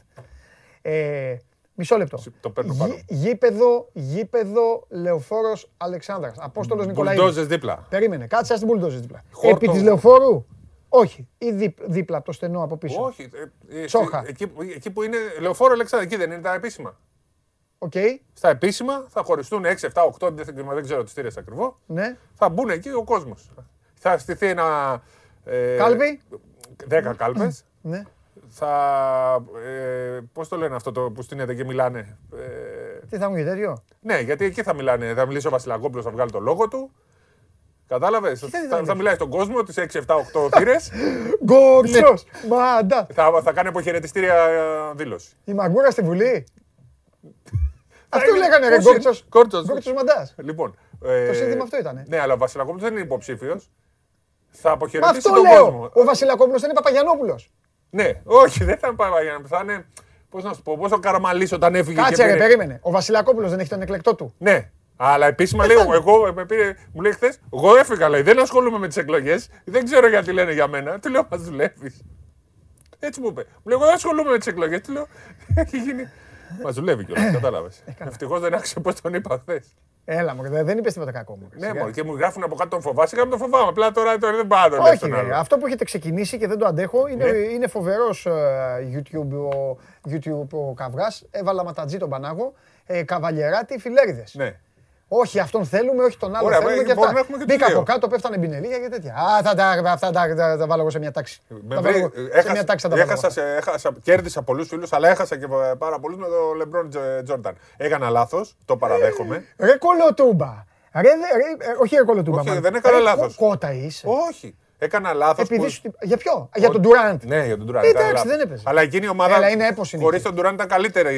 Ε, μισό λεπτό.
Το παίρνω πάνω.
Γη- γήπεδο, γήπεδο Λεωφόρος Αλεξάνδρας. Απόστολος Νικολαίδης.
Μπουλντόζες δίπλα.
Περίμενε, κάτσε στην μπουλντόζες δίπλα.
Χόρτο.
Επί της Λεωφόρου; Όχι. Ή δίπ- δίπλα από το στενό από πίσω;
Όχι. ε, ε,
Τσόχα.
Εκεί, που- εκεί που είναι λεωφόρο Αλεξάνδρα, εκεί δεν είναι τα επίσημα.
Οκ.
Στα επίσημα θα χωριστούν 6, 7, 8, δεν, ξέρω- δεν ξέρω τις θύρες ακριβώς.
Ναι.
Θα μπουν εκεί ο κόσμος. Θα στηθεί ένα. Ε,
Κάλπη.
10 κάλπες.
Ναι.
Θα. Ε, Πώς το λένε αυτό το που στείνεται και μιλάνε. Ε,
Τι θα μου γίνει τέτοιο;
ναι, γιατί εκεί θα μιλάνε. Θα μιλήσει ο Βασιλακόπουλος, θα βγάλει το λόγο του. Κατάλαβες; Θα,
δεν
θα,
ήταν
μιλάει στον κόσμο, τις 6, 7, 8 θύρες.
Γκόρτσο! Μάντα!
θα, θα κάνει αποχαιρετιστήρια ε, δήλωση.
Η μαγκούρα στη Βουλή. Αυτό
είναι-
λέγανε ρε
πώς είναι;
Γκόρτσος.
Γκόρτσος.
Γκόρτσος Μαντάς.
Λοιπόν, ε,
Το σύνθημα αυτό ήτανε.
Ναι, αλλά ο Βασιλακόπουλος δεν είναι υποψήφιος. Θα
Μα
αποχαιρετήσει
αυτό
τον
λέω.
κόσμο.
Ο Βασιλακόπουλος δεν είναι Παπαγιανόπουλος.
Ναι, όχι, δεν θα είναι Παπαγιάννη. Θα είναι. Πώς να σου πω, πώ ο Καραμαλής όταν έφυγε.
Κάτσε
και
ρε,
πήρε-
περίμενε. Ο Βασιλακόπουλος δεν έχει τον εκλεκτό του.
Ναι. Αλλά επίσημα λέει, εγώ, ε, με πήρε, μου λέει χθες, εγώ έφυγα, λέει, δεν ασχολούμαι με τις εκλογές, δεν ξέρω γιατί λένε για μένα. Του λέω, μα δουλεύεις. Έτσι μου είπε. Μου λέει, εγώ δεν ασχολούμαι με τις εκλογές. Του λέω, έχει γίνει. Μα δουλεύει κιόλας, κατάλαβες. Ευτυχώς δεν άκουσε πώς τον είπα χθες.
Έλα μου, δεν είπε τίποτα κακό μου.
Ναι,
Σιγά.
μόνο και μου γράφουν από κάτω τον φοβάσαι, και τον φοβάμαι. Απλά τώρα, τώρα δεν πάω να το λέω
Όχι,
στον
ρε,
άλλο.
αυτό που έχετε ξεκινήσει και δεν το αντέχω είναι,
Ναι.
είναι φοβερός YouTube, ο, YouTube ο Καυγάς. Έβαλα ματατζή τον Πανάγο. Ε, καβαλιεράτη, φιλέριδε.
Ναι.
Όχι, αυτόν θέλουμε, όχι τον άλλο
Ωραία,
θέλουμε
μα,
και αυτά.
μπορούμε να έχουμε και τους
Μπήκα
δύο.
από κάτω, πέφτανε μπινελίγια και τέτοια. Α, θα τα, αυτά τα, τα, τα βάλω εγώ σε μια τάξη.
Με
Τα βάλω
βρει-
εγώ σε μια τάξη θα τα βάλω.
έχασα,
εγώ.
σε- έχασα, κέρδισα πολλούς φίλους, αλλά έχασα και πάρα πολλούς με τον Λεμπρόν Τζόρνταν. Έκανα λάθος, το παραδέχομαι.
Ρε κολοτούμπα. Ρε, δε- ρε, ε, όχι ρε κολοτούμπα.
Όχι,
μάλλον.
δεν έκανα
Ρε,
λάθος.
κο- Κότα είσαι.
Όχι. Έκανα λάθος.
Επειδή σου... Για ποιο; Για τον Ντουράντ.
Ναι, για τον Ντουράντ.
Ε,
ήταν
εντάξει,
λάθος.
δεν έπαιζε.
Αλλά εκείνη η ομάδα.
Έλα, είναι έπος είναι
Χωρίς
εκεί.
τον Ντουράντ ήταν καλύτερη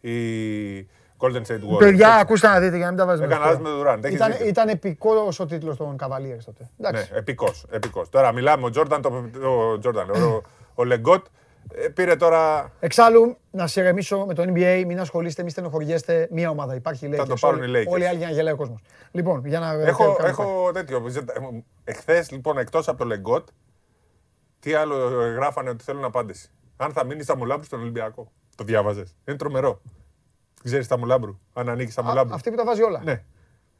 η, η Golden State Warriors.
Παιδιά, ακούστε να δείτε για να μην τα βάζουμε.
Έκανα
στο-
λάθος με τον Durant, έχεις
Ήταν,
δίκιο.
ήταν επικός ο τίτλος των Cavaliers τότε. Εντάξει.
Ναι, επικός. Επικός. Τώρα μιλάμε, ο Τζόρνταν, το, ο, Τζόρνταν, ο, ο Λεγκότ ε, πήρε τώρα.
Εξάλλου, να σε ηρεμήσω με το NBA, μην ασχολείστε, μην στενοχωριέστε. Μία ομάδα υπάρχει, λέει.
το πάρουν οι Lakers.
Όλοι οι άλλοι για να γελάει ο κόσμος. Λοιπόν, για να.
Έχω,
κάνουμε
έχω τέτοιο. Εχθές, λοιπόν, εκτός από το Λεγκότ, τι άλλο γράφανε ότι θέλουν απάντηση. Αν θα μείνει στα Μουλάμπρου στον Ολυμπιακό. Το διάβαζες. Είναι τρομερό. Ξέρεις τα Μουλάμπρου. Αν ανήκει στα
Α,
Μουλάμπρου.
Αυτή που τα βάζει όλα.
Ναι.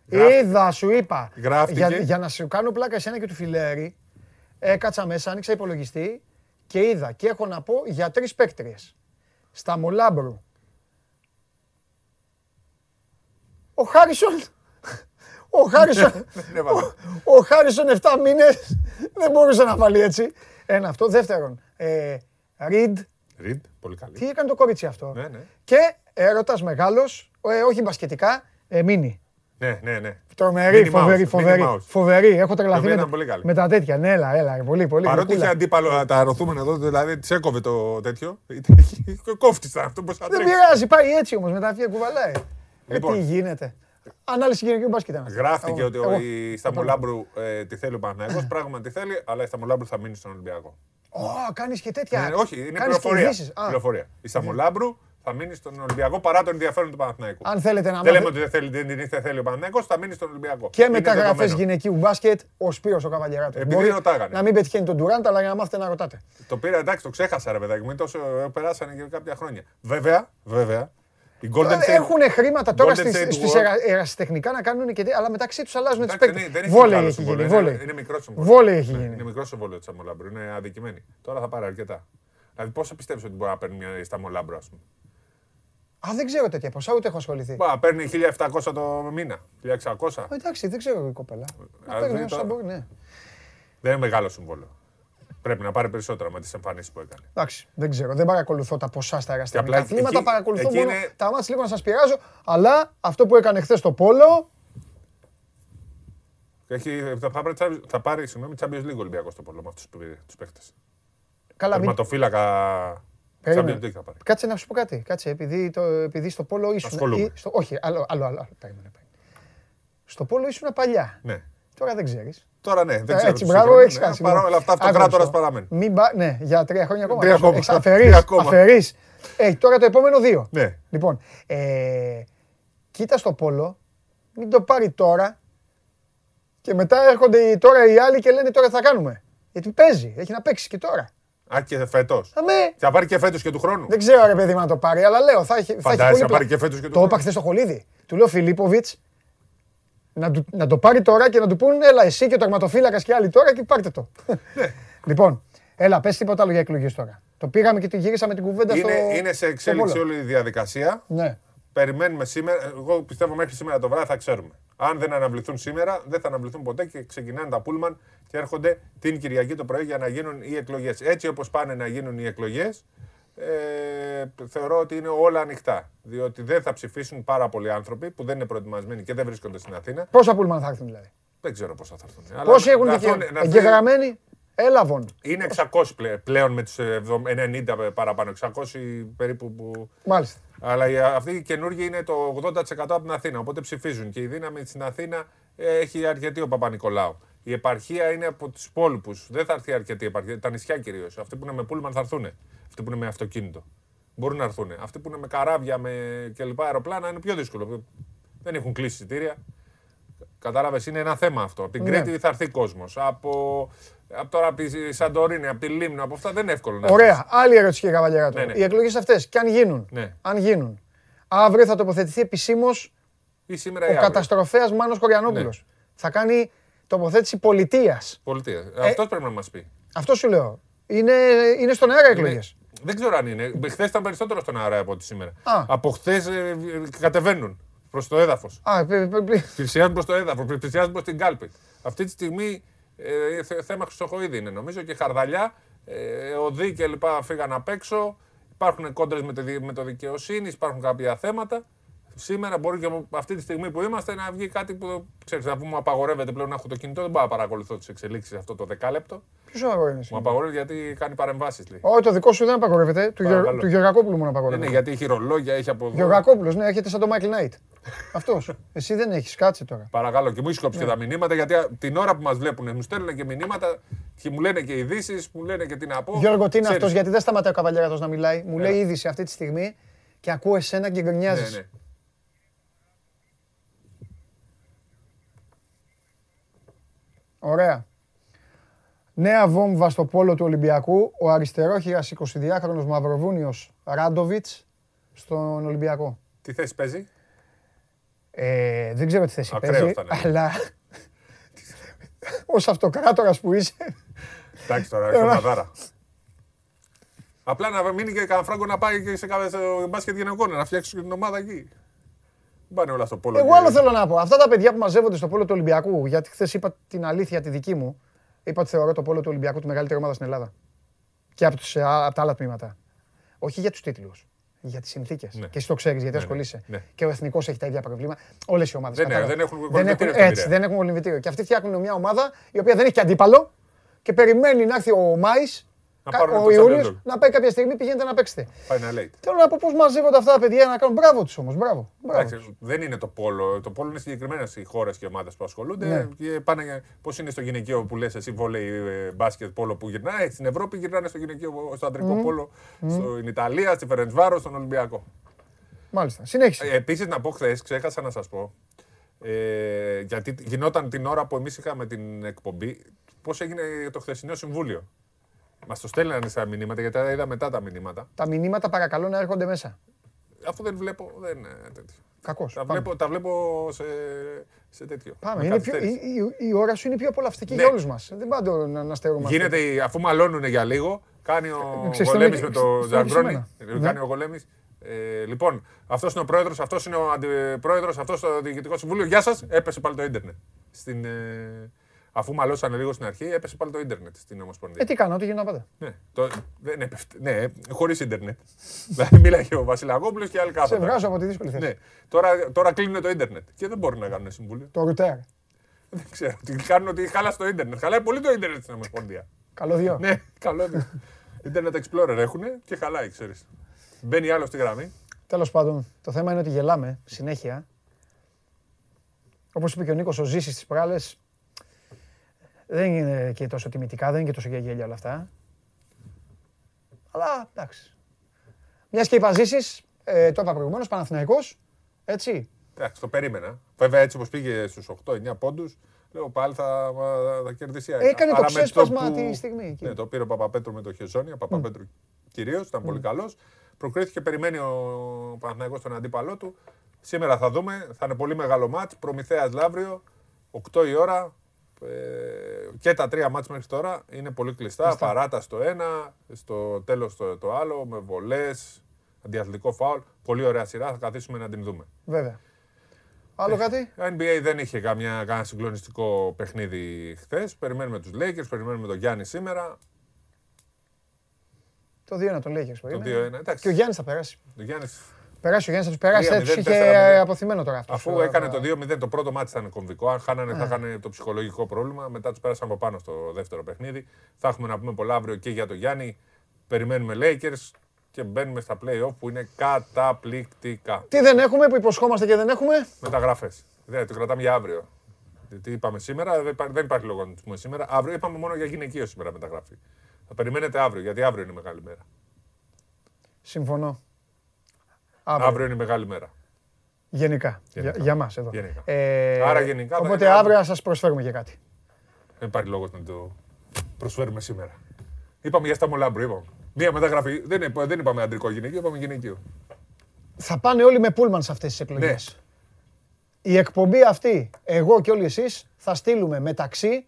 Γράφ-
Είδα, σου είπα.
Γράφτηκε.
Για, για να σου κάνω πλάκα εσένα και του φιλέρι, έκατσα μέσα, άνοιξα υπολογιστή και είδα και έχω να πω για τρεις παίκτριες. Στα Μολάμπρου. Ο Χάρισον. Ο Χάρισον.
Δεν έβαζε.
Ο Χάρισον 7 μήνες δεν μπορούσε να βάλει έτσι. Ένα αυτό. Δεύτερον, ε, Ριντ.
Ριντ, πολύ καλή.
Τι έκανε το κορίτσι αυτό;
Ναι, ναι.
Και έρωτας μεγάλος, ε, όχι μπασκετικά, ε, μίνι.
Ναι, ναι, ναι.
Τρομερή,
Minnie
φοβερή,
Mouse,
φοβερή.
Minnie Mouse.
Φοβερή, έχω τρελαθεί
οποία
με,
ήταν
τα-
πολύ καλή.
με τα τέτοια. Ναι, έλα, έλα, πολύ, πολύ.
Παρότι είχε
γλυκούλα.
αντίπαλο τα αρωθούμενα εδώ, δηλαδή της έκοβε το τέτοιο. Κόφτη ήταν αυτό που θα
Δεν
τρέξει.
πειράζει, πάει έτσι όμως, με τα αυτιά κουβαλάει. Ε,
Λοιπόν.
τι γίνεται. Ανάλυση γυναικείου μπάσκετ ήταν. αυτό.
Γράφτηκε
Εγώ-
ότι
εγώ.
ο- η Σταμολάμπρου ε, τη θέλει ο Παναγιώ. Πράγματι θέλει, αλλά η Σταμολάμπρου θα μείνει στον Ολυμπιακό.
Ω, κάνεις και τέτοια.
Ναι, όχι, είναι
κάνεις και
πληροφορία.
ειδήσεις. Α,
πληροφορία. Η Σταμολάμπρου θα μείνεις στον Ολυμπιακό παρά τον ενδιαφέρον του Παναθηναϊκού.
Αν θέλετε να
Δεν λέμε
μάθετε
ότι δεν θέλει, δεν, δεν θέλει ο Παναθηναϊκός, θα μείνεις στον Ολυμπιακό.
και
Είναι
μεταγραφές
δεδομένο.
γυναικείου μπάσκετ, ο Σπύρος ο Καβαλιαράτος.
Επειδή
Μπορεί
ρωτάγανε.
να μην πετυχαίνει τον Ντουράντ, αλλά για να μάθετε να ρωτάτε.
Το πήρα, εντάξει, το ξέχασα ρε παιδάκι μου, τόσο ε, περάσανε και κάποια χρόνια. Βέβαια, βέβαια, η Golden State.
Έχουν χρήματα τώρα
Golden
στις,
State
στις War-ερα- ερασιτεχνικά να κάνουν και τέ- αλλά μεταξύ τους αλλάζουν τις
Εντάξει,
παίκτες.
δεν- δεν έχει
Βόλεϊ
μεγάλο
έχει γίνει,
συμβόλαιο,
βόλεϊ.
Είναι, είναι μικρό συμβόλαιο.
Βόλεϊ έχει
Ναι,
γίνει.
Είναι μικρό συμβόλαιο της Σταμολάμπρου, είναι αδικημένη. Τώρα θα πάρει αρκετά. Δηλαδή, πόσο πιστεύεις ότι μπορεί να παίρνει μια Σταμολάμπρου, ας πούμε;
Α, δεν ξέρω τέτοια ποσά, ούτε έχω ασχοληθεί.
Μπα, παίρνει 1.700 το μήνα, 1.600.
Ε, Εντάξει, δεν ξέρω η κοπέλα. Να
Α,
παίρνει
δει
όσα
τώρα.
μπορεί, ναι.
Δεν είναι μεγάλο συμβόλαιο. Πρέπει να πάρει περισσότερα με τις εμφανίσεις που έκανε.
Εντάξει, δεν ξέρω. Δεν παρακολουθώ τα ποσά στα εργαστικά
απλά
αθλήματα.
εκεί-
Παρακολουθώ
εκεί
μόνο
είναι-
τα μάτια λίγο να σας πειράζω. Αλλά αυτό που έκανε χθες το Πόλο.
Έχει, θα, πάρει, Champions- θα πάρει συγγνώμη, Champions League Ολυμπιακός στο πόλο με αυτούς του παίχτε.
Καλά, μην...
Τερματοφύλακα.
Περίμενε.
Champions League θα πάρει.
Κάτσε να σου πω κάτι. Κάτσε, επειδή, το, επειδή στο Πόλο ήσουν.
Ασχολούμαι.
ή- στο, όχι, άλλο, άλλο, άλλο. άλλο. Περίμενε, περίμενε. Στο Πόλο ήσουν παλιά.
Ναι.
Τώρα δεν ξέρεις.
Τώρα ναι, δεν ξέρω.
Έτσι,
τους
μπράβο,
σύγχρονους,
έχεις
ναι,
χάσει.
Παρά όλα αυτά, αυτοκράτορας παραμένει.
Μην πα... Ναι, για τρία χρόνια ακόμα.
Τρία ακόμα.
Αφαιρεί.
Τρία ακόμα.
Αφαιρείς. Ε, τώρα το επόμενο δύο.
Ναι.
Λοιπόν, ε, κοίτα στο Πόλο, μην το πάρει τώρα και μετά έρχονται οι- τώρα οι άλλοι και λένε τώρα τι θα κάνουμε. Γιατί παίζει, έχει να παίξει και τώρα.
Α, και φέτος.
Αμέ,
Θα πάρει και φέτος και του χρόνου.
δεν ξέρω ρε παιδί μου να το πάρει, αλλά λέω θα έχει, θα έχει
Φαντάζεσαι
πολύ
να
πλα-
πάρει και φέτος και του
Το είπα
χρόνου.
χθες στο Χολίδι. Του λέω Φιλίπποβιτς να, του- να το πάρει τώρα και να του πούν έλα εσύ και ο τερματοφύλακας και άλλοι τώρα και πάρτε το.
Ναι.
λοιπόν, έλα πες τίποτα άλλο για εκλογές τώρα. Το πήγαμε και τη γύρισαμε την κουβέντα στο
Είναι, είναι σε
στο
εξέλιξη
Βόλο.
όλη η διαδικασία.
Ναι.
Περιμένουμε σήμερα. Εγώ πιστεύω μέχρι σήμερα το βράδυ θα ξέρουμε. Αν δεν αναβληθούν σήμερα, δεν θα αναβληθούν ποτέ και ξεκινάνε τα πούλμαν και έρχονται την Κυριακή το πρωί για να γίνουν οι εκλογές. Έτσι όπως πάνε να γίνουν οι εκλογές, ε, θεωρώ ότι είναι όλα ανοιχτά. Διότι δεν θα ψηφίσουν πάρα πολλοί άνθρωποι που δεν είναι προετοιμασμένοι και δεν βρίσκονται στην Αθήνα.
Πόσα πούλμαν θα έρθουν δηλαδή;
Δεν ξέρω πόσα θα έρθουν. Αλλά
Πόσοι έχουν
να
δικαίωμα;
έρθουν- να έρθουν-
Εγγεγραμμένοι, έλαβον.
Είναι 600 πλέ- πλέον με τους ε, 90 παραπάνω. 600 περίπου που
Μάλιστα.
Αλλά οι- αυτοί οι καινούργοι είναι το 80% από την Αθήνα. Οπότε ψηφίζουν. Και η δύναμη στην Αθήνα ε, έχει αρκετή ο Παπα-Νικολάου. Η επαρχία είναι από τους υπόλοιπους. Δεν θα έρθει αρκετή επαρχία. Τα νησιά κυρίως. Αυτοί που είναι με πούλμαν θα έρθουν. Αυτοί που είναι με αυτοκίνητο. Μπορούν να έρθουν. Αυτοί που είναι με καράβια με κλπ. αεροπλάνα είναι πιο δύσκολο. Δεν έχουν κλείσει εισιτήρια. Κατάλαβες, είναι ένα θέμα αυτό. Από την
Ναι.
Κρήτη θα έρθει κόσμος. Από, από τώρα από τη Σαντορίνη, από τη Λίμνο, από αυτά δεν είναι εύκολο να
Ωραία. Άλλη ερώτηση, κύριε Καβαλιαράτο.
Ναι, ναι.
Οι εκλογές αυτές, και αν γίνουν,
Ναι.
αν γίνουν, αύριο θα τοποθετηθεί επισήμως
Ή σήμερα ή
ο
αύριο.
καταστροφέας Μάνος Κοριανόπουλος.
Ναι.
Θα κάνει τοποθέτηση πολιτείας.
Πολιτείας.
Ε,
Αυτός πρέπει να μας πει.
Αυτό σου λέω. Είναι, είναι στον αέρα οι εκλογές.
Ναι. Δεν ξέρω αν είναι. Χθες ήταν περισσότερο στον αέρα από ό,τι σήμερα.
Α.
Από χθες κατεβαίνουν προς το έδαφος.
Α, πε- πε- πε-
Πλησιάζουν προς το έδαφος, πλησιάζουν προς την κάλπη. Αυτή τη στιγμή ε, θε- θέμα Χρυσοχοίδη είναι νομίζω και Χαρδαλιά, ε, οδοί και λοιπά φύγαν απ' έξω. Υπάρχουν κόντρες με, το δι- με το δικαιοσύνη, υπάρχουν κάποια θέματα. Σήμερα μπορεί και από αυτή τη στιγμή που είμαστε να βγει κάτι που ξέρεις, να πούμε απαγορεύεται πλέον να έχω το κινητό. Δεν πάω να παρακολουθώ τις εξελίξεις αυτό το δεκάλεπτο.
Ποιος αγόρευε.
Μου απαγορεύει γιατί κάνει παρεμβάσεις. Λέει.
Όχι, το δικό σου δεν απαγορεύεται. Του, Γεω...
Παρακαλώ.
του Γεωργακόπουλου μόνο
Ναι,
απαγορεύεται.
ναι, γιατί έχει ρολόγια, έχει από εδώ.
Γεωργακόπουλος, ναι, έρχεται σαν το Michael Knight. Αυτός. Εσύ δεν έχεις, κάτσε τώρα.
Παρακαλώ, και μου έχει κόψει
Ναι.
και τα μηνύματα γιατί α, την ώρα που μας βλέπουν μου στέλνουν και μηνύματα και μου λένε και ειδήσεις, μου λένε και τι να πω.
Γιώργο, τι είναι
Ξέρεις.
αυτός, γιατί δεν σταματάει ο Καβαλιαράτο να μιλάει. Μου λέει είδηση αυτή τη στιγμή και ακούω εσένα και γκρινιάζεις.
Ναι, ναι.
Ωραία. Νέα βόμβα στο πόλο του Ολυμπιακού. Ο αριστερόχειρας 22χρονος Μαυροβούνιος Ράντοβιτς στον Ολυμπιακό.
Τι θέση παίζει;
Ε, δεν ξέρω τι θέση
Ακραίος
παίζει,
θα είναι.
αλλά ως αυτοκράτορας που είσαι,
Εντάξει τώρα, έχει ομαδάρα. Απλά να μείνει και κανένα φράγκο να πάει και σε κάθε στο μπάσκετ γυναικών, να φτιάξει την ομάδα εκεί. Δεν πάνε όλα στο πόλο.
Εγώ
και-
άλλο θέλω να πω. Αυτά τα παιδιά που μαζεύονται στο πόλο του Ολυμπιακού, γιατί χθες είπα την αλήθεια τη δική μου, είπα ότι θεωρώ το πόλο του Ολυμπιακού τη μεγαλύτερη ομάδα στην Ελλάδα. Και από, τους, α, από τα άλλα τμήματα. Όχι για τους τίτλους. Για τις συνθήκες.
Ναι.
Και εσύ το ξέρεις γιατί
Ναι, ναι,
ασχολείσαι.
ναι.
Και ο εθνικός έχει τα ίδια προβλήματα. Όλες οι ομάδες.
Δεν- δεν έχουν
δεν
κολυμβητήριο
έχουν,
στην
έτσι,
Πειραιά.
δεν έχουν κολυμβητήριο. Και αυτοί φτιάχνουν μια ομάδα η οποία δεν έχει και αντίπαλο και περιμένει να έρθει ο Μάης,
Να πάρουν
ο
το
Ιούλιος,
Champions League.
να πάει κάποια στιγμή πηγαίνετε να παίξετε.
Final eight.
Θέλω να πω πώς μαζεύονται αυτά τα παιδιά να κάνουν. Μπράβο τους όμως. Μπράβο. μπράβο τους.
Εντάξει, δεν είναι το πόλο. Το πόλο είναι συγκεκριμένες οι χώρες και ομάδες που ασχολούνται.
Ναι.
Και πάνε. Πώς είναι στο γυναικείο που λες εσύ βόλεϊ, ε, μπάσκετ, πόλο που γυρνάει. Στην Ευρώπη γυρνάνε στο γυναικείο, στο αντρικό πόλο. Στην Ιταλία, στη Φερεντσβάρο, στον Ολυμπιακό.
Μάλιστα. Συνέχισε.
Επίσης, να πω χθες, ξέχασα να σας πω. Ε, γιατί γινόταν την ώρα που εμείς είχαμε την εκπομπή, πώς έγινε το χθεσινό συμβούλιο. Μας το στέλνανε στα μηνύματα, γιατί τα είδα μετά τα μηνύματα.
Τα μηνύματα παρακαλώ να έρχονται μέσα.
Αφού δεν βλέπω, δεν είναι τέτοιο.
Κακός.
Τα βλέπω, τα βλέπω σε, σε τέτοιο.
Πάμε.
Με
Είναι πιο, η,
καθυστέρηση.
η- η ώρα σου είναι πιο απολαυστική
Ναι.
για όλους μας. Δεν πάντο να, να στερούμε. αυτό.
Γίνεται, η- αφού μαλώνουν για λίγο, κάνει ο
ξέρεις,
Γολέμης
θέλω
με
και-
το
θέλω και
Τζαγκρόνι.
σε μένα.
Κάνει
Ναι.
ο Γολέμης. Ε, λοιπόν, αυτός είναι ο πρόεδρος, αυτός είναι ο αντιπρόεδρος, αυτός το διοικητικό συμβούλιο. Γεια σας, έπεσε πάλι το ίντερνετ. Στην, ε, αφού μαλώσανε λίγο στην αρχή, έπεσε πάλι το ίντερνετ στην Ομοσπονδία.
Ε, τι κάνω, τι γίνω πάντα.
Ναι, το, δεν έπεφτε. Ναι, χωρίς ίντερνετ. δηλαδή, μίλαγε ο Βασιλαγόπουλος και άλλοι
Σε
κάθονταν.
βγάζω από τη δύσκολη θέση.
Ναι. Τώρα, τώρα κλείνουν το ίντερνετ και δεν μπορούν να κάνουν συμβούλιο.
Το ρουτέρ.
Δεν ξέρω. Τι κάνουν ότι χάλασε το ίντερνετ. Χαλάει πολύ το ίντερνετ στην Ομοσπονδία.
Καλό δυο.
ναι, καλό. Internet Explorer έχουν και χαλάει, ξέρεις. Μπαίνει άλλο στη γραμμή.
Τέλος πάντων, το θέμα είναι ότι γελάμε συνέχεια. Όπως είπε και ο Νίκος, ο Ζήσης τι προάλλε. Δεν είναι και τόσο τιμητικά, δεν είναι και τόσο για γέλια όλα αυτά. Αλλά εντάξει. Μιας και είπα Ζήσης, ε, το είπα προηγουμένως, Παναθηναϊκός, έτσι.
Εντάξει, το περίμενα. Βέβαια, έτσι όπως πήγε στους 8-9 πόντους, λέω πάλι θα, θα κερδίσει. η ΑΕΚ.
Έκανε το
Αλλά με
ξέσπασμα
που-
τη στιγμή εκεί.
Ναι, το πήρε ο Παπαπέτρου με το Χεζόνια. Ο Παπαπέτρου κυρίως ήταν πολύ καλός. Προκρίθηκε, περιμένει ο Παναθηναϊκός τον αντίπαλό του. Σήμερα θα δούμε. Θα είναι πολύ μεγάλο μάτς. Προμηθέας Λαύριο, 8 η ώρα. Ε, και τα τρία μάτς μέχρι τώρα είναι πολύ κλειστά. Παράτα στο ένα, στο τέλος το, το άλλο, με βολές, αντιαθλητικό φάουλ. Πολύ ωραία σειρά, θα καθίσουμε να την δούμε.
Βέβαια. Άλλο κάτι;
NBA δεν είχε καμιά, κανένα συγκλονιστικό παιχνίδι χθες. Περιμένουμε τους Lakers, περιμένουμε τον Γιάννη σήμερα.
Το 2-1 τον Lakers.
Το
περίμενε.
2-1. Εντάξει.
Και ο Γιάννης θα περάσει.
Ο Γιάννης,
Περάσει ο Γιάννης, θα τους περάσει.
3-0,
Θα τους είχε
4-0.
αποθυμένο τώρα αυτός.
αφού έκανε το 2-0, το πρώτο μάτι ήταν κομβικό. Αν χάνανε, θα είχαν το ψυχολογικό πρόβλημα. Μετά τους πέρασαν από πάνω στο δεύτερο παιχνίδι. Θα έχουμε να πούμε πολλά αύριο και για τον Γιάννη. Περιμένουμε Lakers. και μπαίνουμε στα play-off που είναι καταπληκτικά.
Τι δεν έχουμε που υποσχόμαστε και δεν έχουμε;
Μεταγραφές. Δεν το κρατάμε για αύριο. Τι είπαμε σήμερα, δεν υπά- δεν υπάρχει λόγο να το πούμε σήμερα. Αύριο είπαμε μόνο για γυναικείο σήμερα μεταγραφή. Θα περιμένετε αύριο, γιατί αύριο είναι η μεγάλη μέρα.
Συμφωνώ. Αύριο.
Αύριο είναι η μεγάλη μέρα.
Γενικά.
Γενικά.
Για, για μας εδώ.
Γενικά.
Ε,
Άρα γενικά θα
Οπότε
είναι
αύριο
αύριο.
θα σας προσφέρουμε και κάτι.
Δεν υπάρχει λόγος να το προσφέρουμε σήμερα. Είπαμε για Σταμολάμπρο, είπαμε. Μία μεταγραφή. Δεν, είπα- δεν είπαμε αντρικό γυναικείο, είπαμε γυναικείο.
Θα πάνε όλοι με πούλμαν σε αυτές τις εκλογές. Η εκπομπή αυτή, εγώ και όλοι εσείς, θα στείλουμε μεταξύ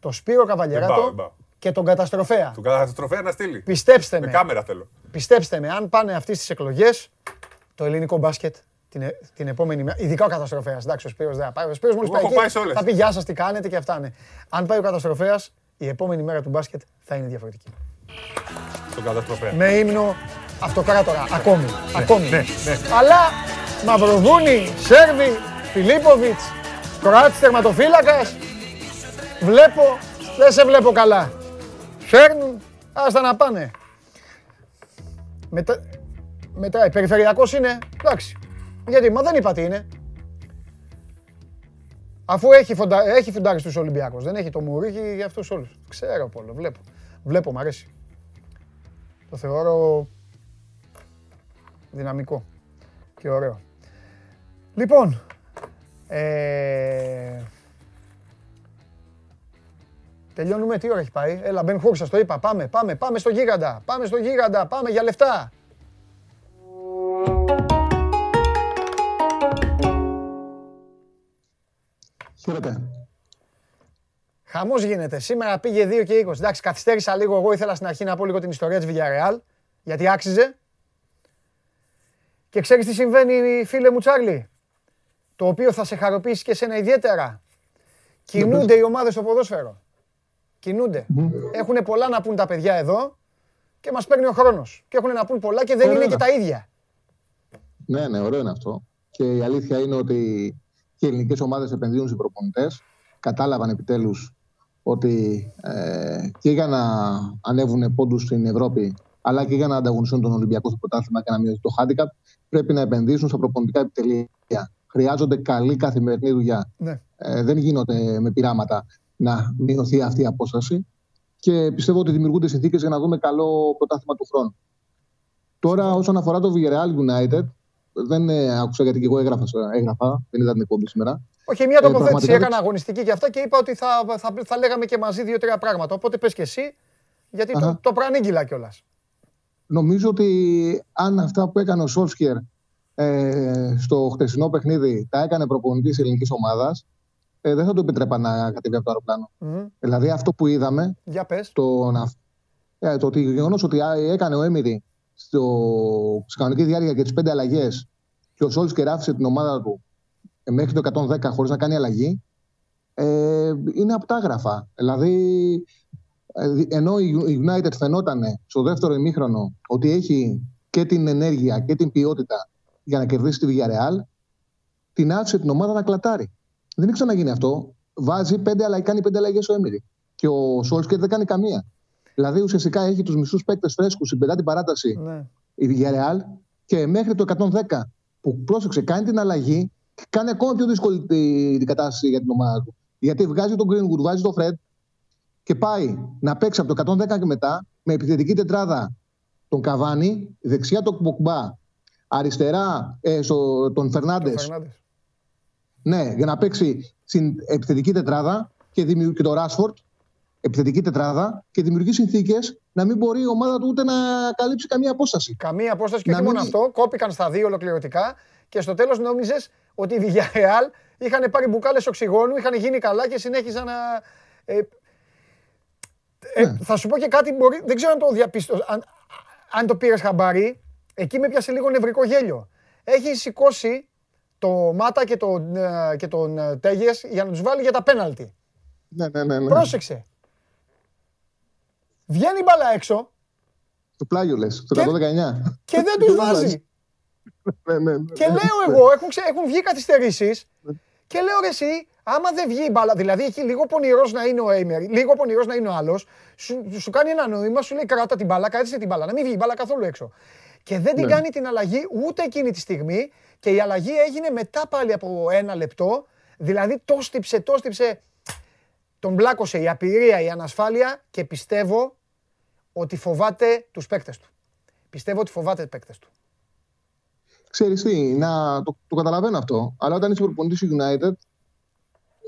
το Σπύρο
Δεν πάω,
Καβαλιαράτο
δεν πάω.
Και τον καταστροφέα.
Του καταστροφέα να στείλει.
Πιστέψτε
Με
με,
κάμερα θέλω.
πιστέψτε με, αν πάνε αυτές τις εκλογές, το ελληνικό μπάσκετ την, ε- την επόμενη μέρα, ειδικά ο καταστροφέας, εντάξει ο Σπύρος δεν θα πάει, ο Σπύρος μόλις
Εγώ
πάει
έχω
εκεί,
πάει σε όλες.
θα πει γεια σας τι κάνετε και αυτά είναι. Αν πάει ο καταστροφέας, η επόμενη μέρα του μπάσκετ θα είναι διαφορετική.
Τον καταστροφέα.
με ύμνο αυτοκράτορα. Ακόμη. ακόμη.
ναι,
Αλλά Μαυροβούνι, Σέρβι, Φιλίπποβιτς, Κροάτης τερματοφύλακας. Βλέπω, δεν σε βλέπω καλά. Φέρνουν, άστα να πάνε. Μετα... Μετράει. Περιφερειακός είναι, εντάξει. Γιατί, μα δεν είπα τι είναι. Αφού έχει, φοντα... έχει φουντάρει στους Ολυμπιακούς, δεν έχει το Μουρίκι για αυτούς όλους. Ξέρω Πόλο, βλέπω. Βλέπω, μ' αρέσει. Το θεωρώ δυναμικό και ωραίο. Λοιπόν, ε... τελειώνουμε, τι ώρα έχει πάει; Έλα, Μπεν Χούρ, σας το είπα. Πάμε, πάμε, πάμε στο γίγαντα. Πάμε στο γίγαντα, πάμε για λεφτά.
Χαίρετε.
Χαμός γίνεται. Σήμερα πήγε 2 και 20. Εντάξει, καθυστέρησα λίγο. Εγώ ήθελα στην αρχή να πω λίγο την ιστορία της Villarreal, γιατί άξιζε. Και ξέρεις τι συμβαίνει, φίλε μου Τσάρλι; Το οποίο θα σε χαροποιήσει και εσένα ιδιαίτερα. Κινούνται οι ομάδες στο ποδόσφαιρο. Κινούνται. Έχουν πολλά να πούν τα παιδιά εδώ και μας παίρνει ο χρόνος. Και έχουν να πούν πολλά και δεν
Ωραία.
είναι και τα ίδια.
Ναι, ναι, ωραίο είναι αυτό. Και η αλήθεια είναι ότι και οι ελληνικές ομάδες επενδύουν σε προπονητές. Κατάλαβαν επιτέλους ότι ε, και για να ανέβουν πόντους στην Ευρώπη, αλλά και για να ανταγωνιστούν τον Ολυμπιακό στο πρωτάθλημα και να μειωθεί το handicap, πρέπει να επενδύσουν στα προπονητικά επιτελεία. Χρειάζονται καλή καθημερινή δουλειά.
Ναι.
Ε, δεν γίνονται με πειράματα να μειωθεί αυτή η απόσταση. Και πιστεύω ότι δημιουργούνται συνθήκες για να δούμε καλό πρωτάθλημα του χρόνου. Τώρα, όσον αφορά το Villarreal United, δεν ε, άκουσα γιατί και εγώ έγραφα, έγραφα δεν είδα την εκπομπή σήμερα.
Όχι, μια τοποθέτηση
πραγματικά
έκανα
δεν-
αγωνιστική και αυτά και είπα ότι θα, θα, θα λέγαμε και μαζί δύο-τρία πράγματα. Οπότε πες και εσύ, γιατί το,
Αχα.
το προανήγγειλα κιόλας.
Νομίζω ότι αν αυτά που έκανε ο Σόλσκερ ε, στο χτεσινό παιχνίδι τα έκανε προπονητής ελληνικής ομάδας, ε, δεν θα του επιτρέπα να κατέβει από το αεροπλάνο. Δηλαδή αυτό που είδαμε,
Για πες.
το, να, ε, το ότι γεγονός ότι α, έκανε ο Έμιρη στο, στη κανονική διάρκεια και τις πέντε αλλαγές και ο Σόλσκερ άφησε την ομάδα του ε, μέχρι το 110 χωρίς να κάνει αλλαγή, ε, είναι απτάγραφα. Δηλαδή, ε, δι- ενώ η η United φαινόταν στο δεύτερο ημίχρονο ότι έχει και την ενέργεια και την ποιότητα για να κερδίσει τη Villarreal, την άφησε την ομάδα να κλατάρει. Δεν έχει ξαναγίνει αυτό. Βάζει πέντε αλλαγέ, κάνει πέντε αλλαγές ο Έμιρη. Και ο Σόλσκερ δεν κάνει καμία. Δηλαδή ουσιαστικά έχει τους μισούς παίκτες φρέσκους στην πεντάτη παράταση
Ναι.
η Villarreal και μέχρι το 110 που πρόσεξε, κάνει την αλλαγή και κάνει ακόμα πιο δύσκολη τη- την κατάσταση για την ομάδα του. Γιατί βγάζει τον Greenwood, βάζει τον Fred και πάει να παίξει από το 110 και μετά με επιθετική τετράδα τον Καβάνη, δεξιά τον Ποκμπά, αριστερά ε, στο, τον Φερνάντε.
Φερνάντες.
Ναι, για να παίξει στην επιθετική τετράδα και, δημιου... και το Ράσφορντ, επιθετική τετράδα και δημιουργεί συνθήκες να μην μπορεί η ομάδα του ούτε να καλύψει καμία απόσταση.
Καμία απόσταση και
Να
όχι μόνο
μην-
αυτό. Κόπηκαν στα δύο ολοκληρωτικά και στο τέλος νόμιζες ότι η Villarreal είχαν πάρει μπουκάλες οξυγόνου, είχαν γίνει καλά και συνέχιζαν να. Ε, ε,
Ναι.
Θα σου πω και κάτι, μπορεί, δεν ξέρω αν το διαπίστω, αν, αν το πήρες χαμπάρι. Εκεί με πιάσε λίγο νευρικό γέλιο. Έχει σηκώσει το Μάτα και τον, ε, και τον ε, Τέγες για να τους βάλει για τα πέναλτι.
Ναι, ναι, ναι. ναι.
Πρόσεξε. Βγαίνει η μπάλα έξω
Το πλάγιο λες, το
Και-
119.
και δεν τους βάζει.
Ναι, ναι, ναι.
Και λέω εγώ, έχουν, ξε- έχουν βγει καθυστερήσεις Και λέω ρε εσύ, άμα δεν βγει η μπάλα, δηλαδή έχει λίγο πονηρός να είναι ο Έιμερ, λίγο πονηρός να είναι ο άλλος, σου, σου κάνει ένα νόημα, σου λέει κράτα την μπάλα, κράτησε την μπάλα, να μην βγει η μπάλα καθόλου έξω. Και δεν την
Ναι.
κάνει την αλλαγή ούτε εκείνη τη στιγμή και η αλλαγή έγινε μετά πάλι από ένα λεπτό. Δηλαδή το στύψε, το στύψε, τον μπλάκωσε η απειρία, η ανασφάλεια και πιστεύω ότι φοβάται τους παίκτες του. Πιστεύω ότι φοβάται τους παίκτες του.
Ξέρεις τι, να, το, το καταλαβαίνω αυτό. Αλλά όταν είσαι προπονητής του United,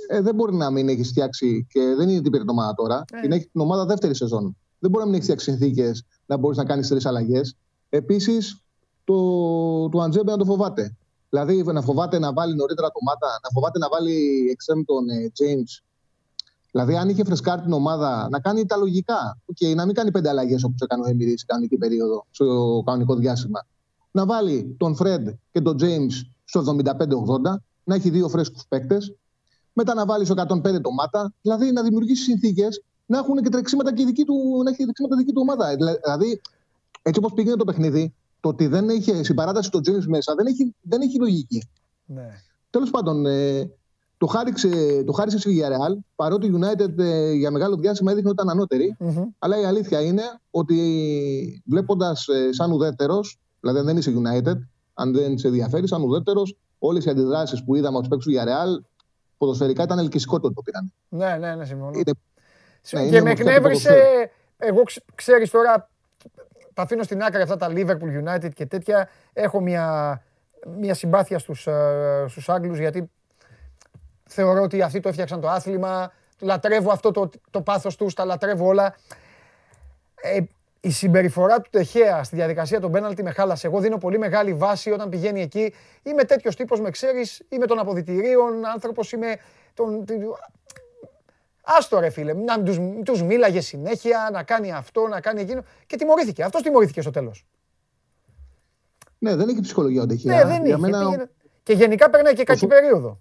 ε, δεν μπορεί να μην έχεις φτιάξει και δεν είναι την πήρε την ομάδα τώρα.
Ε.
Την έχει την ομάδα δεύτερη σεζόν. Δεν μπορεί να μην έχεις φτιάξει συνθήκες να μπορείς να κάνεις τρεις αλλαγές. Επίσης, το, το Αντζέμπε να το φοβάται. Δηλαδή να φοβάται να βάλει νωρίτερα το Μάτα, να φοβάται να βάλει εξέμ τον ε, James. Δηλαδή, αν είχε φρεσκάρει την ομάδα, να κάνει τα λογικά. Okay, να μην κάνει πέντε αλλαγές όπως έκανε ο Έμιρη στην κανονική περίοδο, στο κανονικό διάστημα. Να βάλει τον Φρεντ και τον James στο 75-80, να έχει δύο φρέσκους παίκτες. Μετά να βάλει στο 105 το Μάτα. Δηλαδή να δημιουργήσει συνθήκες να έχουν και τρεξίματα και η δική του, να έχει τρεξίματα δική του ομάδα. Δηλαδή, έτσι όπως πήγαινε το παιχνίδι, το ότι δεν είχε συμπαράταση τον James μέσα δεν έχει, δεν έχει λογική.
Ναι.
Τέλος πάντων, ε, το χάριξε, το χάρισε στη Villarreal, παρότι η United ε, για μεγάλο διάστημα έδειχνε ότι ήταν ανώτερη.
Μμμ.
Αλλά η αλήθεια είναι ότι βλέποντας ε, σαν ουδέτερος, δηλαδή αν δεν είσαι United, αν δεν σε ενδιαφέρει, σαν ουδέτερος, όλες οι αντιδράσεις που είδαμε από του παίκτες του Villarreal, ποδοσφαιρικά ήταν ελκυστικό το ότι το πήραν.
Ναι, ναι, ναι, συμφωνώ.
Είναι-
Σου-
ναι,
και
είναι
με
μορφή του
εκνεύρισε,
ποδοσφαίρου.
εγώ ξ- ξέρεις τώρα, τα αφήνω στην άκρη αυτά τα Liverpool United και τέτοια. Έχω μια, μια συμπάθεια στους, ε, στους Άγγλους γιατί θεωρώ ότι αυτοί το έφτιαξαν το άθλημα. Λατρεύω αυτό το, το πάθος τους, τα λατρεύω όλα. Ε, η συμπεριφορά του Τεχέα στη διαδικασία των πέναλτι με χάλασε. Εγώ δίνω πολύ μεγάλη βάση όταν πηγαίνει εκεί. Είμαι τέτοιος τύπος, με ξέρεις, είμαι των αποδητηρίων, άνθρωπος, είμαι τον. Άστο ρε φίλε, να τους, τους μίλαγε συνέχεια, να κάνει αυτό, να κάνει εκείνο και τιμωρήθηκε. Αυτός τιμωρήθηκε στο τέλος.
Ναι, δεν έχει ψυχολογία ο Ντεχεία.
Ναι, δεν
Για
είχε.
μένα,
πήγαινε- Και γενικά περνάει και κακή
Όσο-
περίοδο.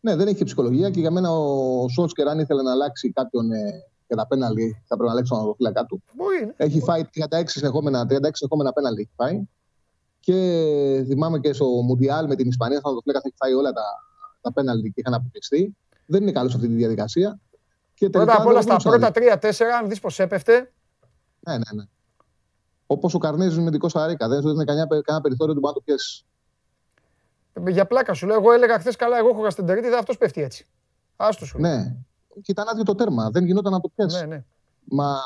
Ναι, δεν έχει ψυχολογία και για μένα ο Σόλσκερ, αν ήθελε να αλλάξει κάποιον ε, για τα πέναλτι, θα πρέπει να αλλάξει τον αγροφύλακα του.
Μπορεί, ναι.
Έχει φάει 36 συνεχόμενα, 36 συνεχόμενα πέναλτι. Έχει φάει. Και θυμάμαι και στο Μουντιάλ με την Ισπανία, θα το φλέκα, έχει φάει όλα τα, τα πέναλτι και είχαν αποκλειστεί. Δεν είναι καλός σε αυτή τη διαδικασία. Και
Πρώτα
τελικά
απ' όλα
δεν
στα
μπορούσε να
πρώτα 3-4, αν δεις πως έπεφτε,
Ναι, ναι, ναι. Όπως ο Καρνέζη με την Κώστα Ρίκα. Δεν σου δίνει κανένα, κανένα περιθώριο του να το πιέσεις.
για πλάκα σου λέω, εγώ έλεγα χθες καλά, εγώ έχω γαστεντερίτιδα, αυτός πέφτει έτσι. Άστο σου. λέω.
Ναι. Και ήταν άδειο το τέρμα. Δεν γινόταν να το πιέσεις.
ναι, ναι.
Μα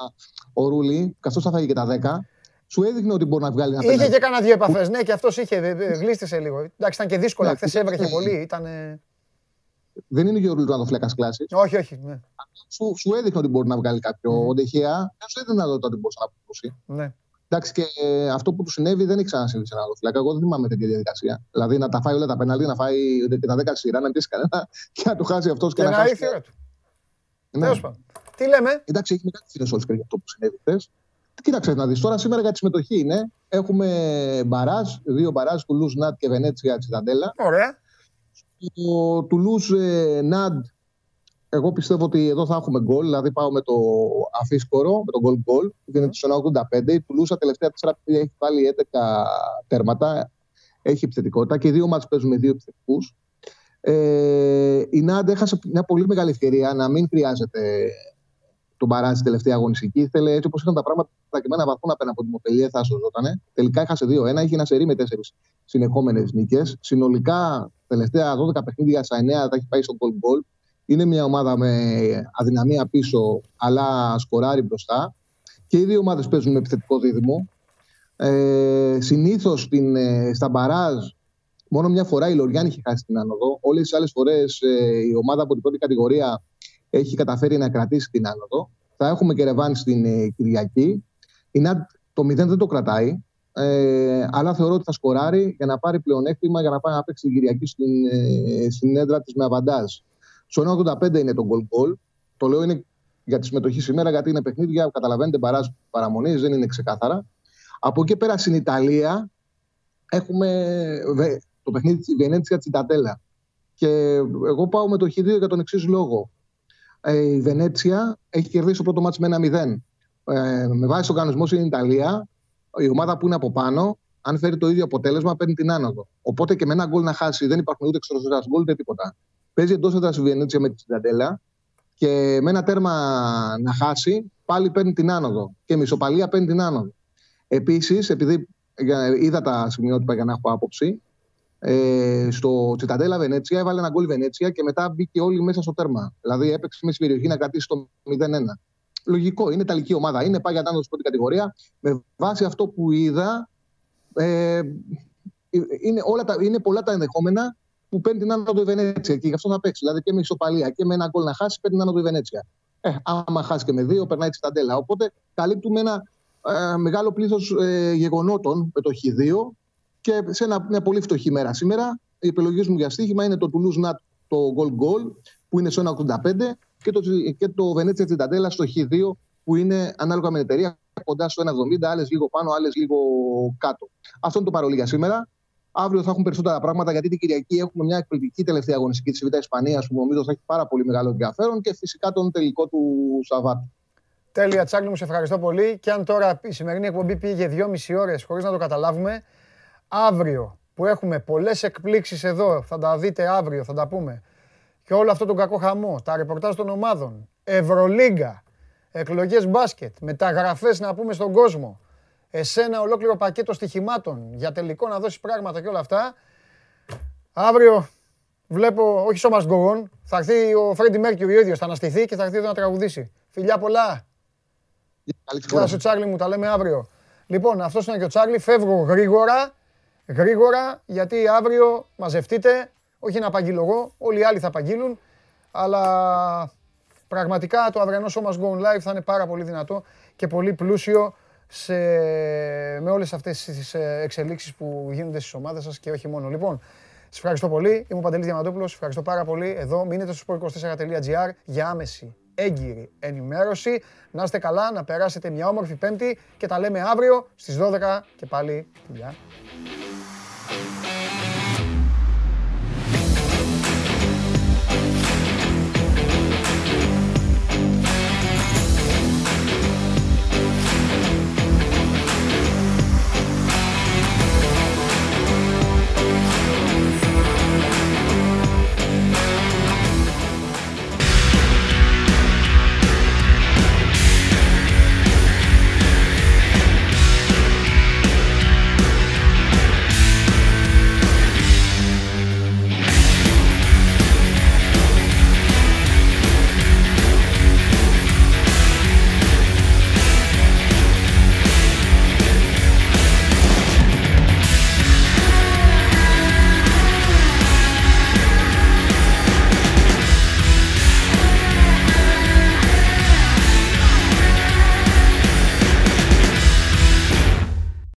ο Ρούλι, καθώς θα φάγει και τα 10, σου έδειχνε ότι μπορεί να βγάλει ένα
Είχε
πέναλτι.
και κανένα δύο επαφές, ναι, και αυτός είχε, δε- δε- γλίστησε λίγο. Εντάξει, ήταν και δύσκολα,
Ναι,
χθες
και-
έβρεχε
ναι.
πολύ, ήταν... ε,
Δεν είναι και ο Ρούλι να το φλέκας κλάσης.
Όχι, όχι, ναι.
Σου, σου έδειχνε ότι μπορεί να βγάλει κάποιο. Ο Ντεχεία δεν σου έδινε δυνατότητα ότι μπορούσε να αποδώσει.
ναι.
Εντάξει, και ε, αυτό που του συνέβη δεν έχει ξανασυμβεί σε ένα άλλο φλέκα. Εγώ δεν θυμάμαι τέτοια διαδικασία. Δηλαδή να τα φάει όλα τα πέναλτι, να φάει και τα 10 σειρά, να μην πιέσει κανένα και να το χάσει αυτός και,
Και
να
να
χάσει.
ήρθε η ώρα του.
Ναι.
Τέλος πάντων. Τι λέμε,
Εντάξει, έχει μεγάλη ευθύνη ο Σόλσκερ για αυτό που συνέβη χθες. Κοίταξε να δεις τώρα σήμερα για τη συμμετοχή είναι. Έχουμε μπαράζ, δύο μπαράζ, Τουλού Νατ και Βενέτσια Τσιταντέλα.
ωραία.
Το Τουλού Ναντ, εγώ πιστεύω ότι εδώ θα έχουμε γκολ. Δηλαδή πάω με το αφίσκορο, με το γκολ γκολ, που είναι στο 85. Η Τουλού στα τελευταία 4 παιχνίδια έχει βάλει 11 τέρματα. Έχει επιθετικότητα και οι δύο μάτς παίζουν με δύο επιθετικούς. Ε, η Ναντ έχασε μια πολύ μεγάλη ευκαιρία να μην χρειάζεται τον Μπαράζ στην τελευταία αγωνιστική. Ήθελε έτσι όπως είχαν τα πράγματα και με ένα βαθμό απέναντι από την Μοπελίε θα σωζότανε. Τελικά έχασε 2-1, είχε ένα σερί με τέσσερις συνεχόμενες νίκες. Συνολικά, τελευταία 12 παιχνίδια στα 9 τα έχει πάει στο goal goal. Είναι μια ομάδα με αδυναμία πίσω, αλλά σκοράρει μπροστά. Και οι δύο ομάδες παίζουν με επιθετικό δίδυμο. Ε, Συνήθως στα μπαράζ μόνο μια φορά η Λοριάν είχε χάσει την άνοδο. Όλες τις άλλες φορές ε, η ομάδα από την πρώτη κατηγορία έχει καταφέρει να κρατήσει την άνοδο. Θα έχουμε και ρεβάν στην ε, Κυριακή. Η ΝΑΤ το 0 δεν το κρατάει, ε, αλλά θεωρώ ότι θα σκοράρει για να πάρει πλεονέκτημα για να πάει να παίξει την Κυριακή στην, ε, στην έδρα της με αβαντάζ. Στο 1,85 είναι το goal goal. Το λέω είναι για τη συμμετοχή σήμερα, γιατί είναι παιχνίδια, καταλαβαίνετε, παράς παραμονής, δεν είναι ξεκάθαρα. Από εκεί πέρα στην Ιταλία έχουμε βε- το παιχνίδι της Βενέτσια Τσιτατέλα. Και εγώ πάω με το Χ2 για τον εξής λόγο. Ε, η Βενέτσια έχει κερδίσει το πρώτο μάτς με ένα 0. Ε, με βάση τον κανονισμό στην Ιταλία, η ομάδα που είναι από πάνω, αν φέρει το ίδιο αποτέλεσμα, παίρνει την άνοδο. Οπότε και με ένα γκολ να χάσει, δεν υπάρχουν ούτε εξωτερικά γκολ ούτε τίποτα. Παίζει εντός έδρας η Βενέτσια με τη Τσιταντέλα και με ένα τέρμα να χάσει, πάλι παίρνει την άνοδο. Και με ισοπαλία παίρνει την άνοδο. Επίσης, επειδή για- είδα τα σημειότυπα για να έχω άποψη, ε, στο Τσιταντέλα Βενέτσια έβαλε ένα γκολ η Βενέτσια και μετά μπήκε όλοι μέσα στο τέρμα. Δηλαδή έπαιξε μέσα στην περιοχή να κρατήσει το 0-1. Λογικό, είναι Ιταλική ομάδα. Είναι πάει για την άνοδο στην πρώτη κατηγορία. Με βάση αυτό που είδα, ε, είναι, όλα τα, είναι πολλά τα ενδεχόμενα που παίρνει την άνοδο η Βενέτσια και γι' αυτό θα παίξει. Δηλαδή και με ισοπαλία και με ένα γκολ να χάσει, παίρνει την άνοδο η Βενέτσια. Ε, άμα χάσει και με δύο, περνάει τη Τσιταντέλα. Οπότε καλύπτουμε ένα ε, μεγάλο πλήθος ε, γεγονότων με το Χ2 και σε ένα, μια πολύ φτωχή μέρα σήμερα. Οι επιλογές μου για στοίχημα είναι το Toulouse Nat το goal goal που είναι στο 1,85 και το, και το Βενέτσια Τσιταντέλα στο Χ2 που είναι ανάλογα με την εταιρεία κοντά στο 1,70, άλλες λίγο πάνω, άλλες λίγο κάτω. Αυτό είναι το παρολί για σήμερα. Αύριο θα έχουμε περισσότερα πράγματα γιατί την Κυριακή έχουμε μια εκπληκτική τελευταία αγωνιστική της Β' Ισπανίας που νομίζω θα έχει πάρα πολύ μεγάλο ενδιαφέρον και φυσικά τον τελικό του Σαββάτου.
Τέλεια, Τσάκλι μου, σε ευχαριστώ πολύ. Και αν τώρα η σημερινή εκπομπή πήγε δυόμιση ώρες χωρίς να το καταλάβουμε, αύριο που έχουμε πολλές εκπλήξεις εδώ, θα τα δείτε αύριο, θα τα πούμε. Και όλο αυτό τον κακό χαμό, τα ρεπορτάζ των ομάδων, Ευρωλίγκα, εκλογές μπάσκετ, μεταγραφέ να πούμε στον κόσμο, εσένα ολόκληρο πακέτο στοιχημάτων για τελικό να δώσεις πράγματα και όλα αυτά. Αύριο βλέπω, όχι σώμα γκογόν, θα έρθει ο Φρέντι Μέρκιουρ ο ίδιος, θα αναστηθεί και θα έρθει εδώ να τραγουδήσει. Φιλιά πολλά.
Καλή
Γεια σου Τσάρλι μου, τα λέμε αύριο. Λοιπόν, αυτός είναι και ο Τσάρλι, φεύγω γρήγορα, γρήγορα, γιατί αύριο μαζευτείτε, όχι να απαγγείλω εγώ, όλοι οι άλλοι θα απαγγείλουν, αλλά πραγματικά το αυριανό Show Must Go On Live θα είναι πάρα πολύ δυνατό και πολύ πλούσιο σε, με όλες αυτές τις ε, εξελίξεις που γίνονται στις ομάδες σας και όχι μόνο. Λοιπόν, σας ευχαριστώ πολύ. Είμαι ο Παντελής Διαμαντόπουλος. Σας ευχαριστώ πάρα πολύ. Εδώ μείνετε στο sport24.gr για άμεση έγκυρη ενημέρωση. Να είστε καλά, να περάσετε μια όμορφη πέμπτη και τα λέμε αύριο στις 12 και πάλι φιλιά.